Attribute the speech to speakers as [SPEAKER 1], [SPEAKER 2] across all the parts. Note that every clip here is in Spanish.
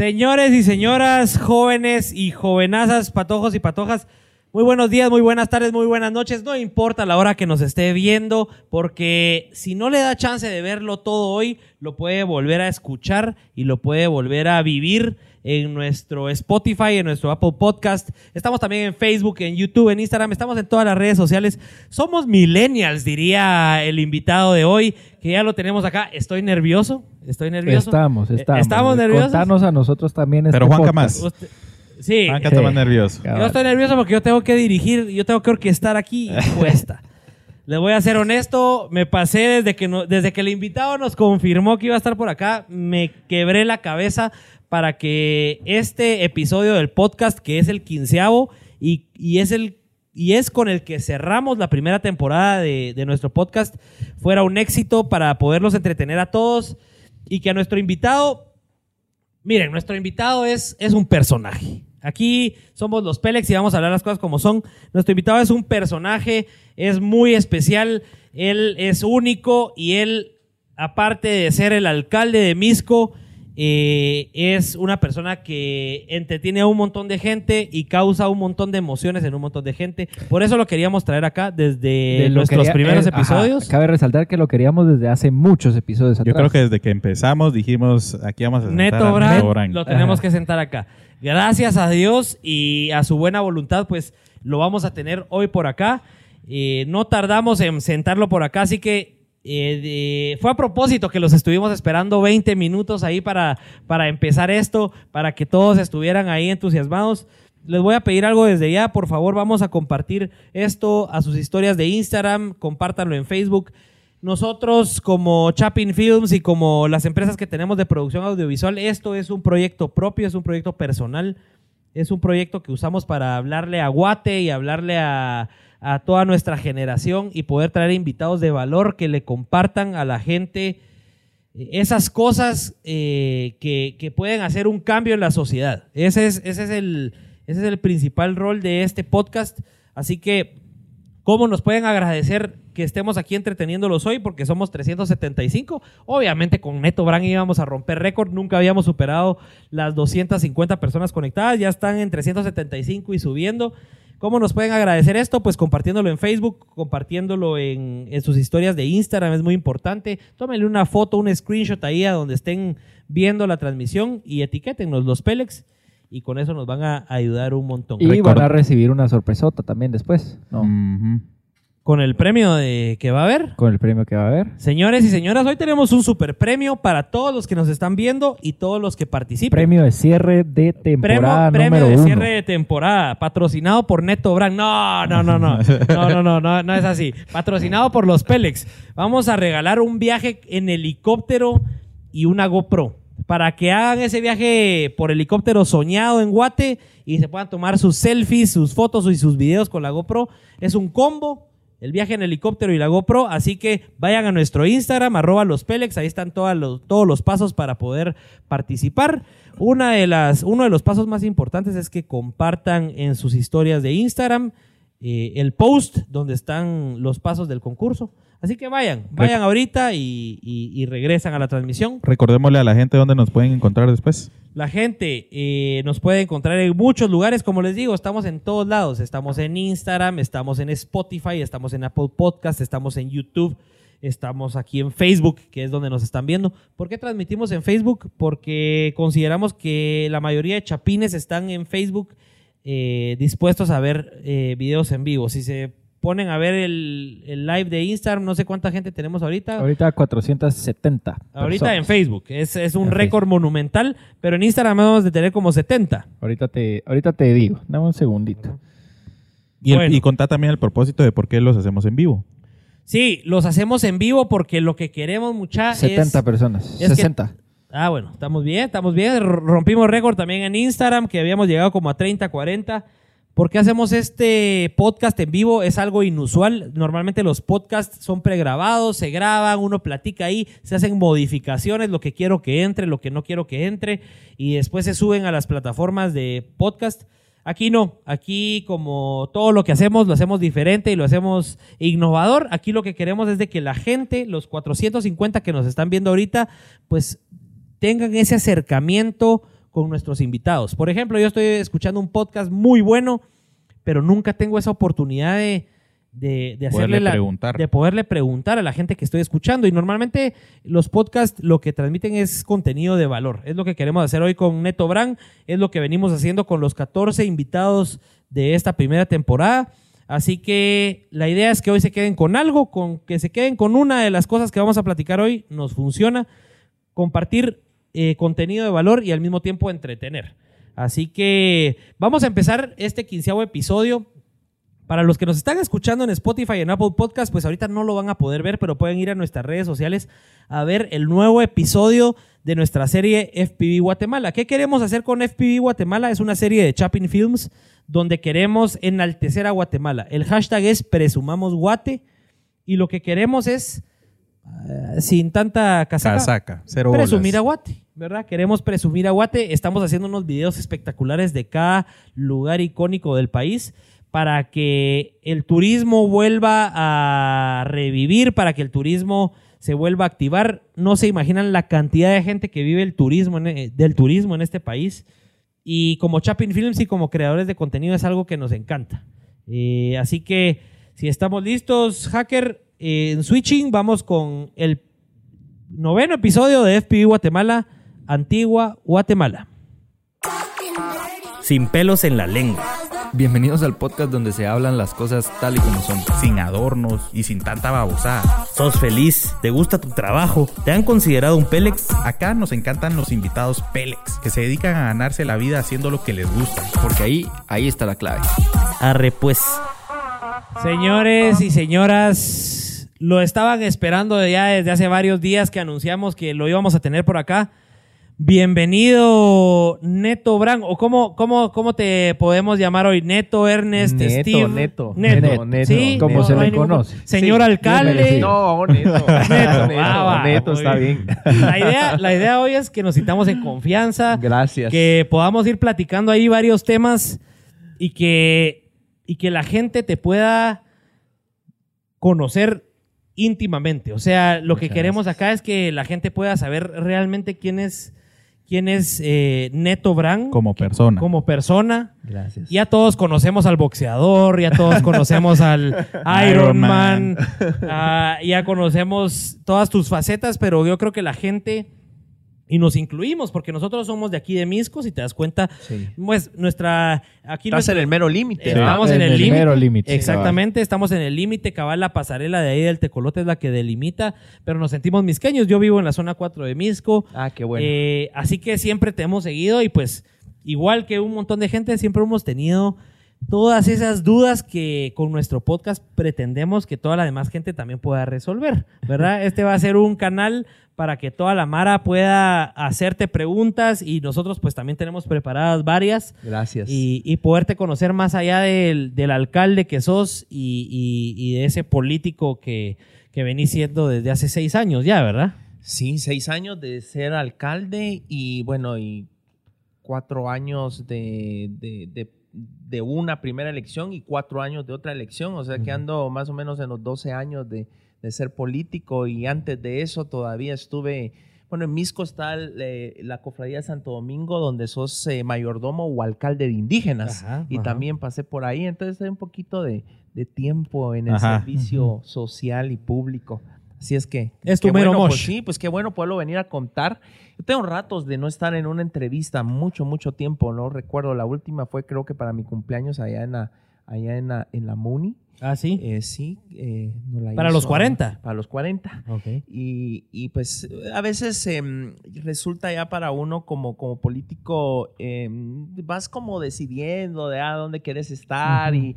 [SPEAKER 1] Señores y señoras, jóvenes y jovenazas, patojos y patojas, muy buenos días, muy buenas tardes, muy buenas noches. No importa la hora que nos esté viendo, porque si no le da chance de verlo todo hoy, lo puede volver a escuchar y lo puede volver a vivir en nuestro Spotify, en nuestro Apple Podcast. Estamos también en Facebook, en YouTube, en Instagram. Estamos en todas las redes sociales. Somos millennials, diría el invitado de hoy, que ya lo tenemos acá. Estoy nervioso. Estoy nervioso.
[SPEAKER 2] Estamos,
[SPEAKER 1] Eh,
[SPEAKER 2] estamos.
[SPEAKER 1] Estamos nerviosos.
[SPEAKER 2] Contanos a nosotros también este
[SPEAKER 3] Pero Juanca
[SPEAKER 2] podcast.
[SPEAKER 3] más.
[SPEAKER 1] Sí.
[SPEAKER 3] Juanca está más
[SPEAKER 2] Sí.
[SPEAKER 3] nervioso.
[SPEAKER 1] Yo estoy nervioso porque yo tengo que dirigir, yo tengo que orquestar aquí y cuesta. Les voy a ser honesto, me pasé desde que, no- desde que el invitado nos confirmó que iba a estar por acá, me quebré la cabeza para que este episodio del podcast, que es el quinceavo y, y es el y es con el que cerramos la primera temporada de, de nuestro podcast, fuera un éxito para poderlos entretener a todos y que a nuestro invitado Miren, nuestro invitado es, es un personaje. Aquí somos los Pélex y vamos a hablar las cosas como son. Nuestro invitado es un personaje, es muy especial, él es único y él, aparte de ser el alcalde de Misco, eh, es una persona que entretiene a un montón de gente y causa un montón de emociones en un montón de gente. Por eso lo queríamos traer acá desde
[SPEAKER 2] De lo
[SPEAKER 1] nuestros
[SPEAKER 2] quería-
[SPEAKER 1] primeros
[SPEAKER 2] eh, ajá,
[SPEAKER 1] episodios.
[SPEAKER 2] cabe resaltar que lo queríamos desde hace muchos episodios
[SPEAKER 3] Yo creo que desde que empezamos dijimos, aquí vamos a sentar
[SPEAKER 1] Neto
[SPEAKER 3] a
[SPEAKER 1] Brand,
[SPEAKER 3] Neto Brand.
[SPEAKER 1] lo tenemos
[SPEAKER 2] Ajá.
[SPEAKER 1] que sentar acá. Gracias a Dios y a su buena voluntad, pues lo vamos a tener hoy por acá. Eh, no tardamos en sentarlo por acá, así que eh, fue a propósito que los estuvimos esperando 20 minutos ahí para, para empezar esto, para que todos estuvieran ahí entusiasmados. Les voy a pedir algo desde ya, por favor, vamos a compartir esto a sus historias de Instagram, compártanlo en Facebook. Nosotros como Chapin Films y como las empresas que tenemos de producción audiovisual, esto es un proyecto propio, es un proyecto personal, es un proyecto que usamos para hablarle a Guate y hablarle a, a toda nuestra generación y poder traer invitados de valor que le compartan a la gente eh, esas cosas eh, que, que pueden hacer un cambio en la sociedad. Ese es, ese, es el, ese es el principal rol de este podcast. Así que ¿Cómo nos pueden agradecer que estemos aquí entreteniéndolos hoy? Porque somos 375. Obviamente con Neto Brand íbamos a romper récord. Nunca habíamos superado las 250 personas conectadas. Ya están en 375 y subiendo. ¿Cómo nos pueden agradecer esto? Pues compartiéndolo en Facebook, compartiéndolo en, en sus historias de Instagram, es muy importante. Tómenle una foto, un screenshot ahí a donde estén viendo la transmisión y etiquétennos los Pélex y con eso nos van a ayudar un montón.
[SPEAKER 2] Y
[SPEAKER 3] Record-
[SPEAKER 2] van a recibir una sorpresota también después, ¿no?
[SPEAKER 1] Con el premio de, que va a haber.
[SPEAKER 2] Con el premio que va a haber.
[SPEAKER 1] Señores y señoras, hoy tenemos un super premio para todos los que nos están viendo y todos los que participen.
[SPEAKER 2] Premio de cierre de temporada
[SPEAKER 1] Premio, de
[SPEAKER 2] uno.
[SPEAKER 1] cierre de temporada, patrocinado por Neto Brand. No, no, no, no. No, no, no, no, no es así. Patrocinado por los Pélex. Vamos a regalar un viaje en helicóptero y una GoPro. Para que hagan ese viaje por helicóptero soñado en Guate y se puedan tomar sus selfies, sus fotos y sus videos con la GoPro. Es un combo. El viaje en helicóptero y la GoPro, así que vayan a nuestro Instagram, arroba los Pélex, ahí están todas los- todos los pasos para poder participar. Una de las, uno de los pasos más importantes es que compartan en sus historias de Instagram eh, el post donde están los pasos del concurso. Así que vayan, vayan ahorita y, y- y regresan a la transmisión.
[SPEAKER 3] Recordémosle a la gente dónde nos pueden encontrar después.
[SPEAKER 1] La gente eh, nos puede encontrar en muchos lugares, como les digo, estamos en todos lados. Estamos en Instagram, estamos en Spotify, estamos en Apple Podcast, estamos en YouTube, estamos aquí en Facebook, que es donde nos están viendo. ¿Por qué transmitimos en Facebook? Porque consideramos que la mayoría de chapines están en Facebook eh, dispuestos a ver eh, videos en vivo. Si se ponen a ver el, el live de Instagram, no sé cuánta gente tenemos ahorita.
[SPEAKER 2] Ahorita 470.
[SPEAKER 1] Ahorita en. Facebook. Es, es un
[SPEAKER 2] En
[SPEAKER 1] récord monumental, pero en Instagram vamos a tener como 70.
[SPEAKER 2] Ahorita te, ahorita te digo. Dame un segundito.
[SPEAKER 3] Y, el-
[SPEAKER 1] Bueno.
[SPEAKER 3] y contá también el propósito de por qué los hacemos en vivo.
[SPEAKER 1] Sí, los hacemos en vivo porque lo que queremos mucha
[SPEAKER 2] 70
[SPEAKER 1] es...
[SPEAKER 2] personas.
[SPEAKER 1] es que-
[SPEAKER 2] 60.
[SPEAKER 1] Ah, bueno, estamos bien, estamos bien. Rompimos récord también en Instagram, que habíamos llegado como a 30, 40. ¿Por qué hacemos este podcast en vivo? Es algo inusual. Normalmente los podcasts son pregrabados, se graban, uno platica ahí, se hacen modificaciones, lo que quiero que entre, lo que no quiero que entre, y después se suben a las plataformas de podcast. Aquí no, aquí como todo lo que hacemos lo hacemos diferente y lo hacemos innovador. Aquí lo que queremos es que la gente, los 450 que nos están viendo ahorita, pues tengan ese acercamiento con nuestros invitados. Por ejemplo, yo estoy escuchando un podcast muy bueno, pero nunca tengo esa oportunidad de, de, de hacerle
[SPEAKER 3] Poderle
[SPEAKER 1] la-
[SPEAKER 3] preguntar.
[SPEAKER 1] de poderle preguntar a la gente que estoy escuchando. Y normalmente los podcasts lo que transmiten es contenido de valor. Es lo que queremos hacer hoy con Neto Brand, es lo que venimos haciendo con los 14 invitados de esta primera temporada. Así que la idea es que hoy se queden con algo, con que se queden con una de las cosas que vamos a platicar hoy. Nos funciona compartir eh, contenido de valor y al mismo tiempo entretener. Así que vamos a empezar este quinceavo episodio. Para los que nos están escuchando en Spotify y en Apple Podcast, pues ahorita no lo van a poder ver, pero pueden ir a nuestras redes sociales a ver el nuevo episodio de nuestra serie FPV Guatemala. ¿Qué queremos hacer con FPV Guatemala? Es una serie de Chapin Films donde queremos enaltecer a Guatemala. El hashtag es presumamos guate y lo que queremos es, eh, sin tanta casaca,
[SPEAKER 3] Casaca, cero
[SPEAKER 1] presumir a
[SPEAKER 3] bolas.
[SPEAKER 1] Guate, ¿verdad? Queremos presumir a Guate. Estamos haciendo unos videos espectaculares de cada lugar icónico del país para que el turismo vuelva a revivir, para que el turismo se vuelva a activar. No se imaginan la cantidad de gente que vive el turismo en- eh, del turismo en este país. Y como Chapin Films y como creadores de contenido es algo que nos encanta. Eh, así que si estamos listos, hacker, en switching, vamos con el noveno episodio de FPV Guatemala, Antigua Guatemala. Sin pelos en la lengua.
[SPEAKER 4] Bienvenidos al podcast donde se hablan las cosas tal y como son.
[SPEAKER 3] Sin adornos y sin tanta babosada.
[SPEAKER 1] ¿Sos feliz? ¿Te gusta tu trabajo? ¿Te han considerado un Pélex?
[SPEAKER 3] Acá nos encantan los invitados Pélex, que se dedican a ganarse la vida haciendo lo que les gusta.
[SPEAKER 4] Porque ahí, ahí está la clave.
[SPEAKER 1] Arre pues. Señores y señoras, lo estaban esperando ya desde hace varios días que anunciamos que lo íbamos a tener por acá. Bienvenido, Neto Brand, o cómo, cómo, cómo te podemos llamar hoy, Neto, Ernest,
[SPEAKER 5] Neto,
[SPEAKER 1] Steve.
[SPEAKER 5] Neto.
[SPEAKER 1] Neto,
[SPEAKER 5] Neto, Neto.
[SPEAKER 1] Sí,
[SPEAKER 2] Como
[SPEAKER 1] no
[SPEAKER 2] se le
[SPEAKER 1] ningún-
[SPEAKER 2] conoce.
[SPEAKER 1] Señor
[SPEAKER 5] Sí,
[SPEAKER 1] alcalde.
[SPEAKER 5] No, neto.
[SPEAKER 1] Neto,
[SPEAKER 5] neto,
[SPEAKER 1] ah, va,
[SPEAKER 5] neto, está bien.
[SPEAKER 1] La idea, la idea hoy es que nos sintamos en confianza,
[SPEAKER 5] Gracias.
[SPEAKER 1] que podamos ir platicando ahí varios temas y que, y que la gente te pueda conocer íntimamente. O sea, lo que queremos acá es que la gente pueda saber realmente quién es, quién es eh, Neto Brand
[SPEAKER 3] Como persona.
[SPEAKER 1] como persona.
[SPEAKER 5] Gracias.
[SPEAKER 1] Ya todos conocemos al boxeador, ya todos conocemos al Iron Man, ah, ya conocemos todas tus facetas, pero yo creo que la gente, y nos incluimos, porque nosotros somos de aquí de Misco, si te das cuenta,
[SPEAKER 5] Sí.
[SPEAKER 1] pues nuestra... Aquí
[SPEAKER 5] Estás
[SPEAKER 1] nuestra-
[SPEAKER 5] en el mero límite.
[SPEAKER 1] Estamos en el
[SPEAKER 2] mero límite.
[SPEAKER 1] Exactamente, estamos en el límite, cabal, la pasarela de ahí del Tecolote es la que delimita, pero nos sentimos misqueños. Yo vivo en la zona 4 de Misco,
[SPEAKER 5] Ah, qué bueno.
[SPEAKER 1] eh, así que siempre te hemos seguido y pues igual que un montón de gente, siempre hemos tenido todas esas dudas que con nuestro podcast pretendemos que toda la demás gente también pueda resolver, ¿verdad? Este va a ser un canal para que toda la Mara pueda hacerte preguntas y nosotros pues también tenemos preparadas varias
[SPEAKER 5] Gracias.
[SPEAKER 1] y, y poderte conocer más allá del, del alcalde que sos y, y- y de ese político que, que venís siendo desde hace seis años ya, ¿verdad?
[SPEAKER 5] Sí, seis años de ser alcalde y bueno, y cuatro años de, de, de- de una primera elección y cuatro años de otra elección. O sea que ando más o menos en los 12 años de, de ser político y antes de eso todavía estuve, bueno, en Misco está eh, la Cofradía de Santo Domingo donde sos eh, mayordomo o alcalde de indígenas.
[SPEAKER 1] Ajá,
[SPEAKER 5] y
[SPEAKER 1] ajá.
[SPEAKER 5] también pasé por ahí, entonces hay un poquito de, de tiempo en el
[SPEAKER 3] Ajá.
[SPEAKER 5] servicio social y público. Así es que...
[SPEAKER 1] Es tu mero
[SPEAKER 5] bueno, pues sí, pues qué bueno poderlo venir a contar. Yo tengo ratos de no estar en una entrevista, mucho, mucho tiempo, no recuerdo. La última fue creo que para mi cumpleaños allá en la, allá en la, en la Muni.
[SPEAKER 1] Ah, sí.
[SPEAKER 5] Eh, sí. eh, la
[SPEAKER 1] Para
[SPEAKER 5] hizo-
[SPEAKER 1] los 40.
[SPEAKER 5] Para los 40.
[SPEAKER 1] Ok.
[SPEAKER 5] Y, y, pues a veces em, resulta ya para uno como, como político, em, vas como decidiendo de a dónde quieres estar y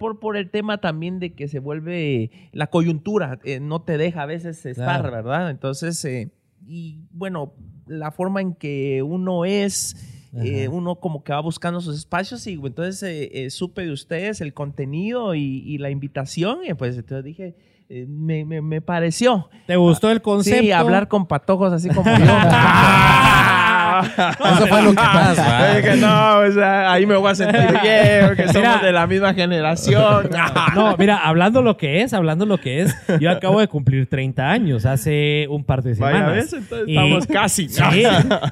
[SPEAKER 5] por, por el tema también de que se vuelve la coyuntura, eh, no te deja a veces estar,
[SPEAKER 1] Claro.
[SPEAKER 5] ¿verdad? Entonces, eh, y bueno, la forma en que uno es, eh, uno como que va buscando sus espacios y entonces eh, eh, supe de ustedes el contenido y, y la invitación y pues entonces dije, eh, me, me, me pareció.
[SPEAKER 1] ¿Te gustó el concepto?
[SPEAKER 5] Sí, hablar con patojos así como yo.
[SPEAKER 3] Eso fue lo que más, va.
[SPEAKER 5] Es que no, o sea, ahí me voy a sentir bien, porque somos
[SPEAKER 1] Mira.
[SPEAKER 5] de la misma generación.
[SPEAKER 1] No, mira, hablando lo que es, hablando lo que es, yo acabo de cumplir 30 años hace un par de semanas.
[SPEAKER 5] Vaya, ¿ves? Entonces
[SPEAKER 1] Y-
[SPEAKER 5] estamos casi.
[SPEAKER 1] Sí,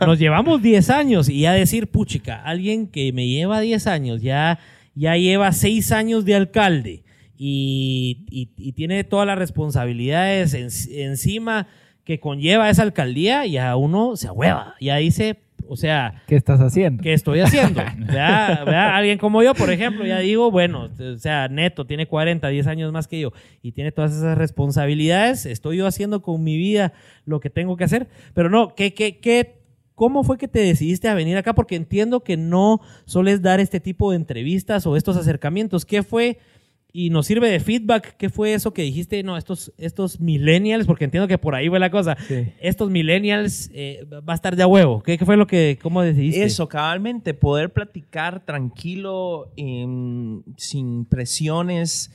[SPEAKER 1] nos llevamos 10 años y ya decir, puchica, alguien que me lleva 10 años, ya, ya lleva 6 años de alcalde y, y- y tiene todas las responsabilidades en- encima que conlleva esa alcaldía, ya uno se ahueva, ya dice, o sea,
[SPEAKER 2] ¿Qué estás haciendo?
[SPEAKER 1] ¿qué estoy haciendo? ¿Verdad? ¿Verdad? Alguien como yo, por ejemplo, ya digo, bueno, o sea, neto, tiene 40, 10 años más que yo y tiene todas esas responsabilidades, estoy yo haciendo con mi vida lo que tengo que hacer, pero no, ¿qué, qué, qué, ¿cómo fue que te decidiste a venir acá? Porque entiendo que no soles dar este tipo de entrevistas o estos acercamientos. ¿Qué fue? Y nos sirve de feedback. ¿Qué fue eso que dijiste? No, estos, estos millennials, porque entiendo que por ahí fue la cosa.
[SPEAKER 5] Sí.
[SPEAKER 1] Estos millennials eh, va a estar de a huevo. ¿Qué, qué fue lo que, cómo decidiste?
[SPEAKER 5] Eso, cabalmente, poder platicar tranquilo, em, sin presiones,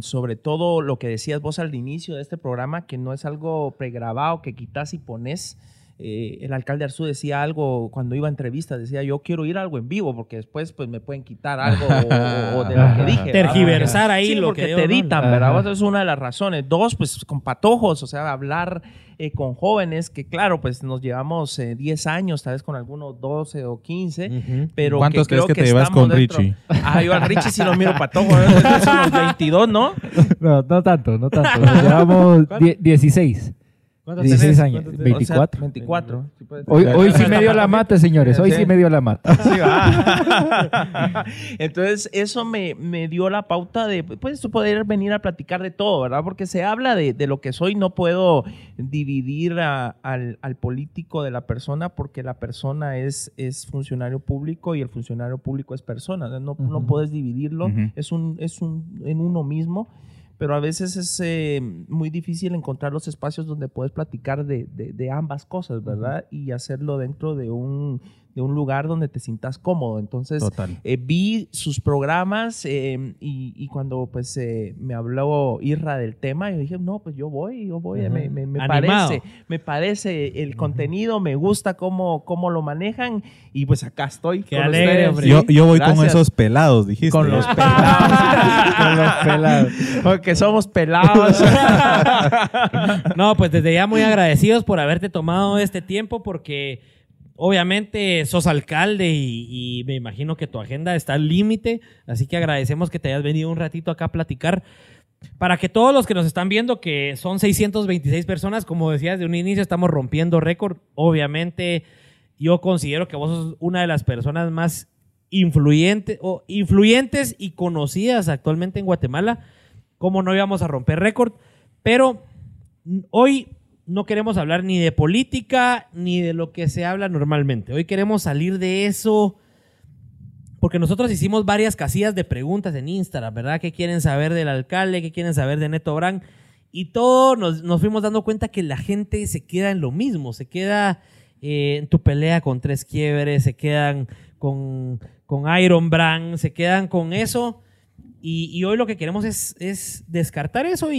[SPEAKER 5] sobre todo lo que decías vos al inicio de este programa, que no es algo pregrabado que quitas y pones. Eh, el alcalde Arzú decía algo cuando iba a entrevistas, decía yo quiero ir a algo en vivo porque después pues me pueden quitar algo o, o de lo que dije. ¿verdad?
[SPEAKER 1] Tergiversar ahí
[SPEAKER 5] Sí,
[SPEAKER 1] lo
[SPEAKER 5] porque
[SPEAKER 1] que
[SPEAKER 5] te editan. ¿verdad? Esa es una de las razones. Dos, pues con patojos, o sea, hablar eh, con jóvenes que claro, pues nos llevamos eh, 10 años, tal vez con algunos 12 o 15.
[SPEAKER 1] Ujú.
[SPEAKER 5] Pero
[SPEAKER 3] ¿Cuántos
[SPEAKER 5] que
[SPEAKER 3] crees
[SPEAKER 5] creo
[SPEAKER 3] que te llevas con
[SPEAKER 5] dentro-
[SPEAKER 3] Richie?
[SPEAKER 5] Ah, yo al Richie sí lo miro patojo. ¿eh? Son los 22, ¿no?
[SPEAKER 2] No, no tanto, no tanto. Nos llevamos die- 16.
[SPEAKER 1] ¿Cuántos
[SPEAKER 2] 16
[SPEAKER 1] tenés?
[SPEAKER 2] años.
[SPEAKER 1] ¿Cuántos tenés?
[SPEAKER 2] 24.
[SPEAKER 5] O sea, 24. Sí puede ser.
[SPEAKER 2] Hoy, hoy sí me dio la mata, señores. Hoy
[SPEAKER 5] Sí.
[SPEAKER 2] sí me dio la mata.
[SPEAKER 5] Sí, va. Entonces, eso me, me dio la pauta de, pues, poder venir a platicar de todo, ¿verdad? Porque se habla de, de lo que soy, no puedo dividir a- al, al político de la persona porque la persona es, es funcionario público y el funcionario público es persona. No, no puedes dividirlo, es, un, es un, en uno mismo. Pero a veces es eh, muy difícil encontrar los espacios donde puedes platicar de, de- de ambas cosas, ¿verdad? Y hacerlo dentro de un, de un lugar donde te sientas cómodo. Entonces,
[SPEAKER 3] Total.
[SPEAKER 5] eh, vi sus programas eh, y, y cuando pues eh, me habló Irra del tema, yo dije, no, pues yo voy, yo voy, me, me- parece, me parece el contenido, me gusta cómo, cómo lo manejan y pues acá estoy.
[SPEAKER 1] Qué
[SPEAKER 5] con
[SPEAKER 1] alegre,
[SPEAKER 5] ustedes.
[SPEAKER 1] hombre.
[SPEAKER 3] Yo, yo voy con esos pelados, dijiste.
[SPEAKER 5] Con los pelados.
[SPEAKER 2] Con los pelados.
[SPEAKER 5] Porque somos pelados.
[SPEAKER 1] No, pues desde ya muy agradecidos por haberte tomado este tiempo porque obviamente sos alcalde y, me imagino que tu agenda está al límite, así que agradecemos que te hayas venido un ratito acá a platicar. Para que todos los que nos están viendo, que son 626 personas, como decías de un inicio, estamos rompiendo récord. Obviamente, yo considero que vos sos una de las personas más influyentes, o influyentes y conocidas actualmente en Guatemala. ¿Cómo no íbamos a romper récord? Pero mm, hoy no queremos hablar ni de política ni de lo que se habla normalmente. Hoy queremos salir de eso porque nosotros hicimos varias casillas de preguntas en Instagram, ¿verdad? ¿Qué quieren saber del alcalde? ¿Qué quieren saber de Neto Brand? Y todo nos, nos fuimos dando cuenta que la gente se queda en lo mismo, se queda eh, en tu pelea con tres quiebres, se quedan con, con Iron Brand, se quedan con eso. Y, hoy lo que queremos es, es descartar eso y,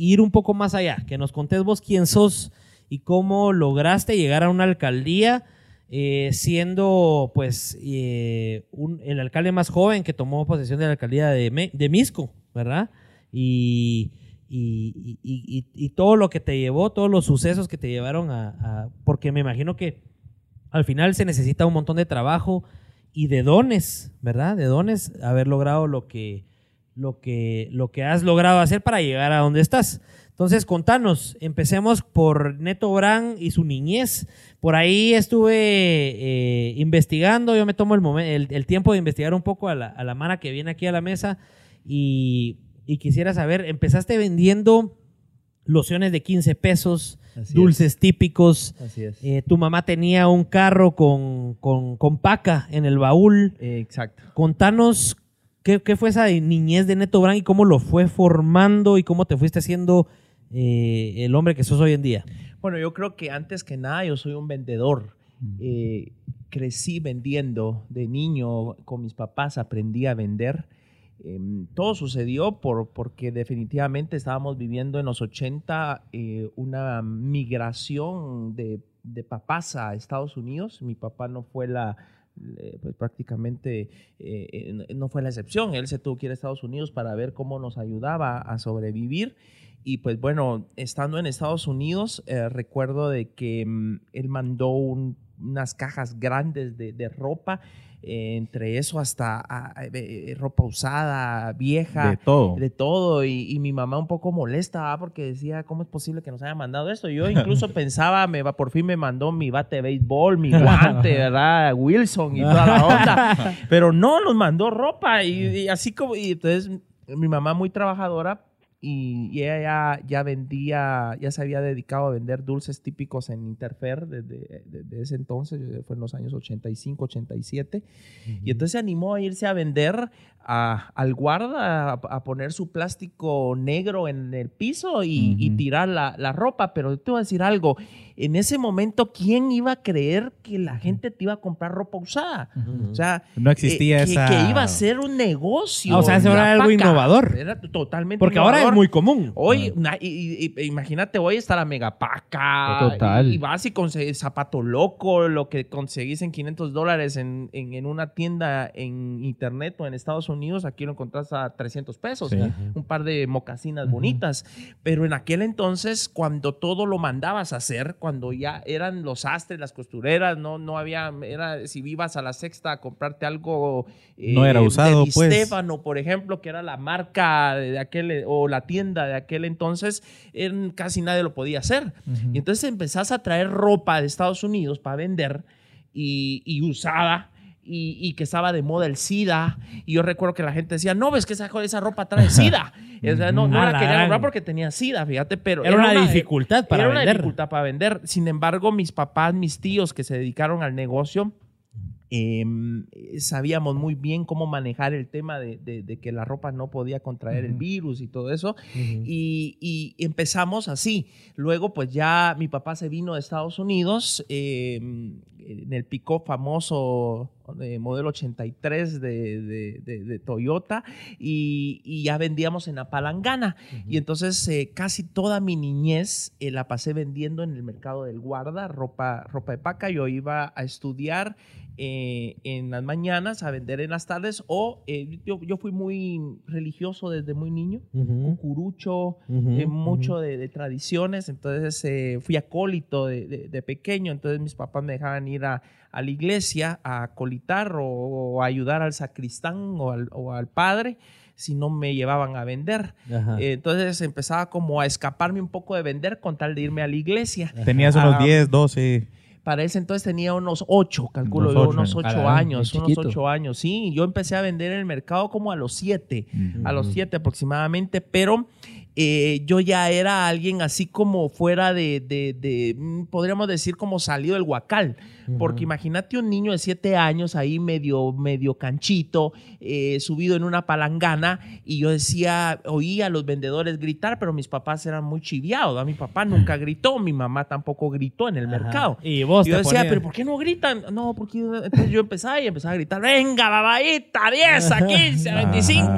[SPEAKER 1] ir un poco más allá. Que nos contés vos quién sos y cómo lograste llegar a una alcaldía eh, siendo pues eh, un- el alcalde más joven que tomó posesión de la alcaldía de, Misco, ¿verdad? Y, y- todo lo que te llevó, todos los sucesos que te llevaron a- Porque me imagino que al final se necesita un montón de trabajo y de dones, ¿verdad? De dones, haber logrado lo que, lo que, lo que has logrado hacer para llegar a donde estás. Entonces, contanos, empecemos por Neto Brand y su niñez. Por ahí estuve eh, investigando, yo me tomo el, el, el tiempo de investigar un poco a la, a la Mara que viene aquí a la mesa y, y quisiera saber, empezaste vendiendo lociones de 15 pesos,
[SPEAKER 5] Así
[SPEAKER 1] dulces típicos,
[SPEAKER 5] Así es.
[SPEAKER 1] eh, tu mamá tenía un carro con, con, con paca en el baúl.
[SPEAKER 5] Eh, exacto.
[SPEAKER 1] Contanos qué, qué fue esa niñez de Neto Brand y cómo lo fue formando y cómo te fuiste haciendo eh, el hombre que sos hoy en día.
[SPEAKER 5] Bueno, yo creo que antes que nada yo soy un vendedor. Eh, crecí vendiendo de niño con mis papás, aprendí a vender. Em, todo sucedió por, porque definitivamente estábamos viviendo en los 80 eh, una migración de de papás a Estados Unidos. Mi papá no fue la, pues prácticamente eh, eh, no fue la excepción. Él se tuvo que ir a Estados Unidos para ver cómo nos ayudaba a sobrevivir. Y pues bueno, estando en Estados Unidos, eh, recuerdo de que mm, él mandó un- unas cajas grandes de, de ropa, eh, entre eso hasta ah, eh, eh, ropa usada, vieja,
[SPEAKER 3] De todo.
[SPEAKER 5] de todo y, y mi mamá un poco molesta ¿ah? porque decía cómo es posible que nos haya mandado esto yo incluso pensaba me va por fin me mandó mi bate de béisbol mi guante verdad Wilson y toda la onda pero no nos mandó ropa y, y así como y entonces mi mamá muy trabajadora y, y ella ya, ya vendía, ya se había dedicado a vender dulces típicos en Interfer desde, desde ese entonces, fue en los años 85, 87. Y entonces se animó a irse a vender a- al guarda, a, a poner su plástico negro en el piso y, tirar la, la ropa. Pero te voy a decir algo, en ese momento, ¿quién iba a creer que la gente te iba a comprar ropa usada? O sea,
[SPEAKER 3] No existía
[SPEAKER 5] eh, que,
[SPEAKER 3] esa-
[SPEAKER 5] que iba a ser un negocio.
[SPEAKER 1] Ah, o sea, eso era algo
[SPEAKER 5] paca.
[SPEAKER 1] innovador.
[SPEAKER 5] Era totalmente
[SPEAKER 1] Porque ahora es muy común.
[SPEAKER 5] Hoy, na- y- y- y- imagínate, hoy está la megapaca.
[SPEAKER 2] Total.
[SPEAKER 5] Y, y vas y conseguís zapato loco, lo que conseguís en 500 dólares en, en- en una tienda en internet o en Estados Unidos, aquí lo encontrás a 300 pesos.
[SPEAKER 2] Sí.
[SPEAKER 5] Un par de mocasinas bonitas. Pero en aquel entonces, cuando todo lo mandabas a hacer, cuando ya eran los astres, las costureras, no, no había, era, si ibas a la sexta a comprarte algo. eh,
[SPEAKER 3] No era usado,
[SPEAKER 5] de Di
[SPEAKER 3] pues.
[SPEAKER 5] Stefano, por ejemplo, que era la marca de aquel, o la tienda de aquel entonces, en- casi nadie lo podía hacer. Y entonces empezás a traer ropa de Estados Unidos para vender y, y usada. Y, y que estaba de moda el SIDA. Y yo recuerdo que la gente decía, no, ves que esa, esa ropa trae SIDA. O sea, no, no la quería comprar porque tenía SIDA, fíjate, pero
[SPEAKER 1] Era una dificultad para
[SPEAKER 5] era una
[SPEAKER 1] vender.
[SPEAKER 5] dificultad para vender. Sin embargo, mis papás, mis tíos que se dedicaron al negocio, eh, sabíamos muy bien cómo manejar el tema de, de- de que la ropa no podía contraer el
[SPEAKER 2] Ujú.
[SPEAKER 5] virus y todo eso. Y, y empezamos así. Luego, pues ya mi papá se vino de Estados Unidos eh, en el pick famoso eh, modelo 83 de, de- Toyota y, y ya vendíamos en la palangana. Y entonces eh, casi toda mi niñez eh, la pasé vendiendo en el mercado del guarda, ropa, ropa de paca. Yo iba a estudiar eh, en las mañanas, a vender en las tardes o eh, yo, yo fui muy religioso desde muy niño
[SPEAKER 1] Ujú,
[SPEAKER 5] cucurucho,
[SPEAKER 1] ujú,
[SPEAKER 5] eh, mucho de, de tradiciones, entonces eh, fui acólito de, de- de pequeño, entonces mis papás me dejaban ir a, a la iglesia a acolitar o, o a ayudar al sacristán o al, o al padre si no me llevaban a vender.
[SPEAKER 1] Ajá.
[SPEAKER 5] Entonces empezaba como a escaparme un poco de vender con tal de irme a la iglesia.
[SPEAKER 3] Tenías unos
[SPEAKER 5] Ah,
[SPEAKER 3] 10, 12.
[SPEAKER 5] Para ese entonces tenía unos ocho, calculo
[SPEAKER 3] Unos
[SPEAKER 5] yo,
[SPEAKER 3] ocho
[SPEAKER 5] unos
[SPEAKER 3] años.
[SPEAKER 5] ocho años, unos ocho años. Sí, yo empecé a vender en el mercado como a los siete a los siete aproximadamente, pero eh, yo ya era alguien así como fuera de, de- de, mm, podríamos decir como salido del huacal, porque imagínate un niño de siete años ahí medio, medio canchito, eh, subido en una palangana, y yo decía, oía a los vendedores gritar, pero mis papás eran muy chiviados, mi papá nunca gritó, mi mamá tampoco gritó en el
[SPEAKER 1] Ajá.
[SPEAKER 5] mercado.
[SPEAKER 1] Y vos
[SPEAKER 5] Y yo
[SPEAKER 1] te
[SPEAKER 5] decía,
[SPEAKER 1] ponías-
[SPEAKER 5] pero ¿por qué no gritan? No, porque entonces yo empezaba y empezaba a gritar, venga, babaita, 10, a 15, a 25.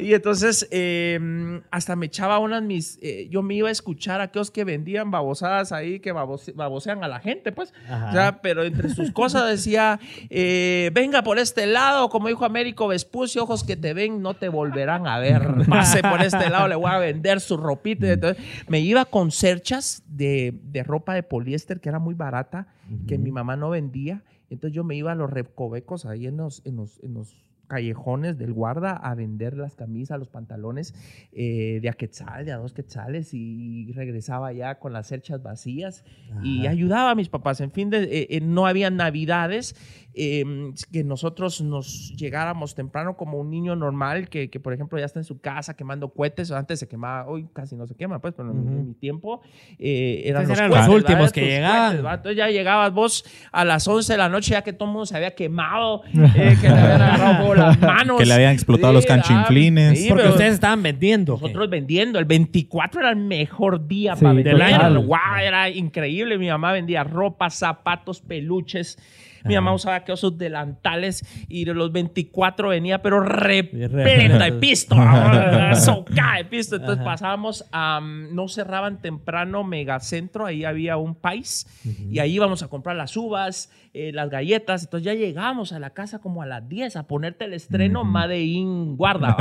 [SPEAKER 5] Y entonces eh, hasta me echaba unas mis, eh, yo me iba a escuchar a aquellos que vendían babosadas ahí, que babose- babosean a la gente, pues.
[SPEAKER 1] Ajá.
[SPEAKER 5] O sea, pero entre sus cosas decía, eh, venga por este lado, como dijo Américo Vespucio, ojos que te ven no te volverán a ver. Pase por este lado, le voy a vender su ropita. Entonces me iba con cerchas de, de ropa de poliéster que era muy barata, que mi mamá no vendía. Entonces yo me iba a los recovecos ahí en los, en los, en los callejones del guarda a vender las camisas, los pantalones eh, de a quetzal, de a dos quetzales y regresaba ya con las cerchas vacías y
[SPEAKER 1] Ajá.
[SPEAKER 5] ayudaba a mis papás. En fin, de, eh, eh, no había navidades eh, que nosotros nos llegáramos temprano como un niño normal que, que, por ejemplo, ya está en su casa quemando cohetes. Antes se quemaba, hoy casi no se quema, pues, pero en- mi tiempo eran, los,
[SPEAKER 1] eran los últimos
[SPEAKER 5] ¿verdad?
[SPEAKER 1] que
[SPEAKER 5] Tus
[SPEAKER 1] llegaban.
[SPEAKER 5] Entonces ya llegabas vos a las 11 de la noche ya que todo el mundo se había quemado, que le habían agarrado las manos.
[SPEAKER 3] Que le habían explotado los
[SPEAKER 5] Sí,
[SPEAKER 3] canchinflines.
[SPEAKER 5] sí,
[SPEAKER 1] Porque
[SPEAKER 5] pero-
[SPEAKER 1] ustedes estaban vendiendo. ¿qué?
[SPEAKER 5] nosotros vendiendo. El 24 era el mejor día
[SPEAKER 2] Sí,
[SPEAKER 5] para vender.
[SPEAKER 1] del año.
[SPEAKER 5] Guau, era increíble. Mi mamá vendía ropa, zapatos, peluches. Mi mamá usaba que esos delantales y de los 24 venía, pero repleta de pisto, soca de pisto. Entonces pasábamos a, mm, no cerraban temprano Megacentro, ahí había un país y ahí íbamos a comprar las uvas, eh, las galletas. Entonces ya llegamos a la casa como a las 10 a ponerte el estreno Made in Guarda.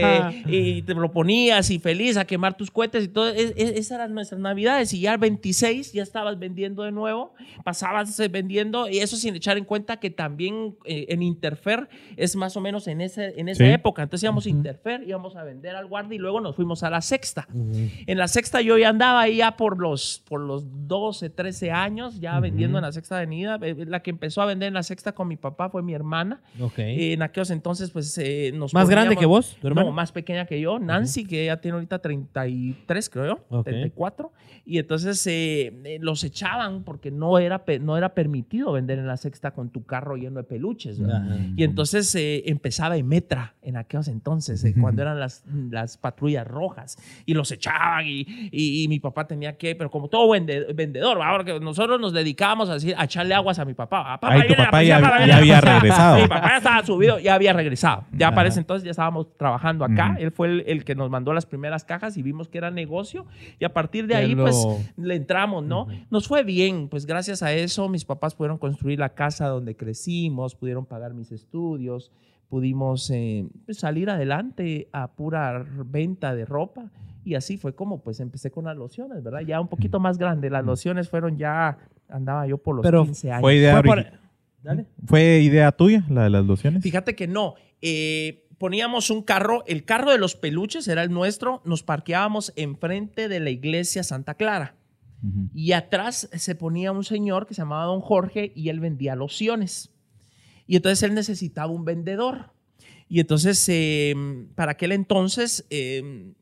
[SPEAKER 5] eh, y te lo ponías y feliz a quemar tus cohetes y todo. Es- es- esas eran nuestras navidades. Y ya el 26 ya estabas vendiendo de nuevo, pasabas eh, vendiendo y eso sin echar en cuenta que también eh, en Interfer es más o menos en, ese, en esa
[SPEAKER 3] Sí.
[SPEAKER 5] época. Entonces íbamos a Interfer, íbamos a vender al guardia y luego nos fuimos a la sexta. En la sexta yo ya andaba ahí ya por los, por los 12, 13 años, ya vendiendo en la sexta avenida. Eh, La que empezó a vender en la sexta con mi papá fue mi hermana.
[SPEAKER 1] Ok.
[SPEAKER 5] Eh, en aquellos entonces, pues eh, nos
[SPEAKER 1] ¿Más grande que vos, tu?
[SPEAKER 5] No, más pequeña que yo. Nancy, que ella tiene ahorita 33, creo yo.
[SPEAKER 1] Ok.
[SPEAKER 5] 34. Y entonces eh, eh, los echaban porque no era, no era permitido vender en la sexta con tu carro lleno de peluches. Y entonces eh, empezaba Emetra en aquellos entonces, eh, cuando eran las, las patrullas rojas. Y los echaban y, y- y mi papá tenía que, pero como todo vende- vendedor, ¿va? porque nosotros nos dedicábamos a, decir, a echarle aguas a mi papá.
[SPEAKER 3] Ay, tu papá ya- había regresado.
[SPEAKER 5] Mi papá ya estaba subido, ya había regresado. Ya
[SPEAKER 3] Ajá.
[SPEAKER 5] para ese entonces ya estábamos trabajando acá. Él fue el, el que nos mandó las primeras cajas y vimos que era negocio. Y a partir de ahí,
[SPEAKER 1] lo-
[SPEAKER 5] pues le entramos, ¿no? Nos fue bien, pues gracias a eso mis papás pudieron construir la casa donde crecimos, pudieron pagar mis estudios, pudimos eh, pues, salir adelante a pura venta de ropa. Y así fue como pues empecé con las lociones, ¿verdad? Ya un poquito más grande. Las lociones fueron ya, andaba yo por los
[SPEAKER 1] Pero
[SPEAKER 5] 15 años.
[SPEAKER 3] Fue idea,
[SPEAKER 1] Fue por-
[SPEAKER 3] origi-
[SPEAKER 1] Dale.
[SPEAKER 3] ¿Fue idea tuya, la de las lociones?
[SPEAKER 5] Fíjate que no. eh, poníamos un carro, el carro de los peluches era el nuestro, nos parqueábamos enfrente de la iglesia Santa Clara. Y atrás se ponía un señor que se llamaba Don Jorge y él vendía lociones. Y entonces él necesitaba un vendedor. Y entonces, eh, para aquel entonces, eh,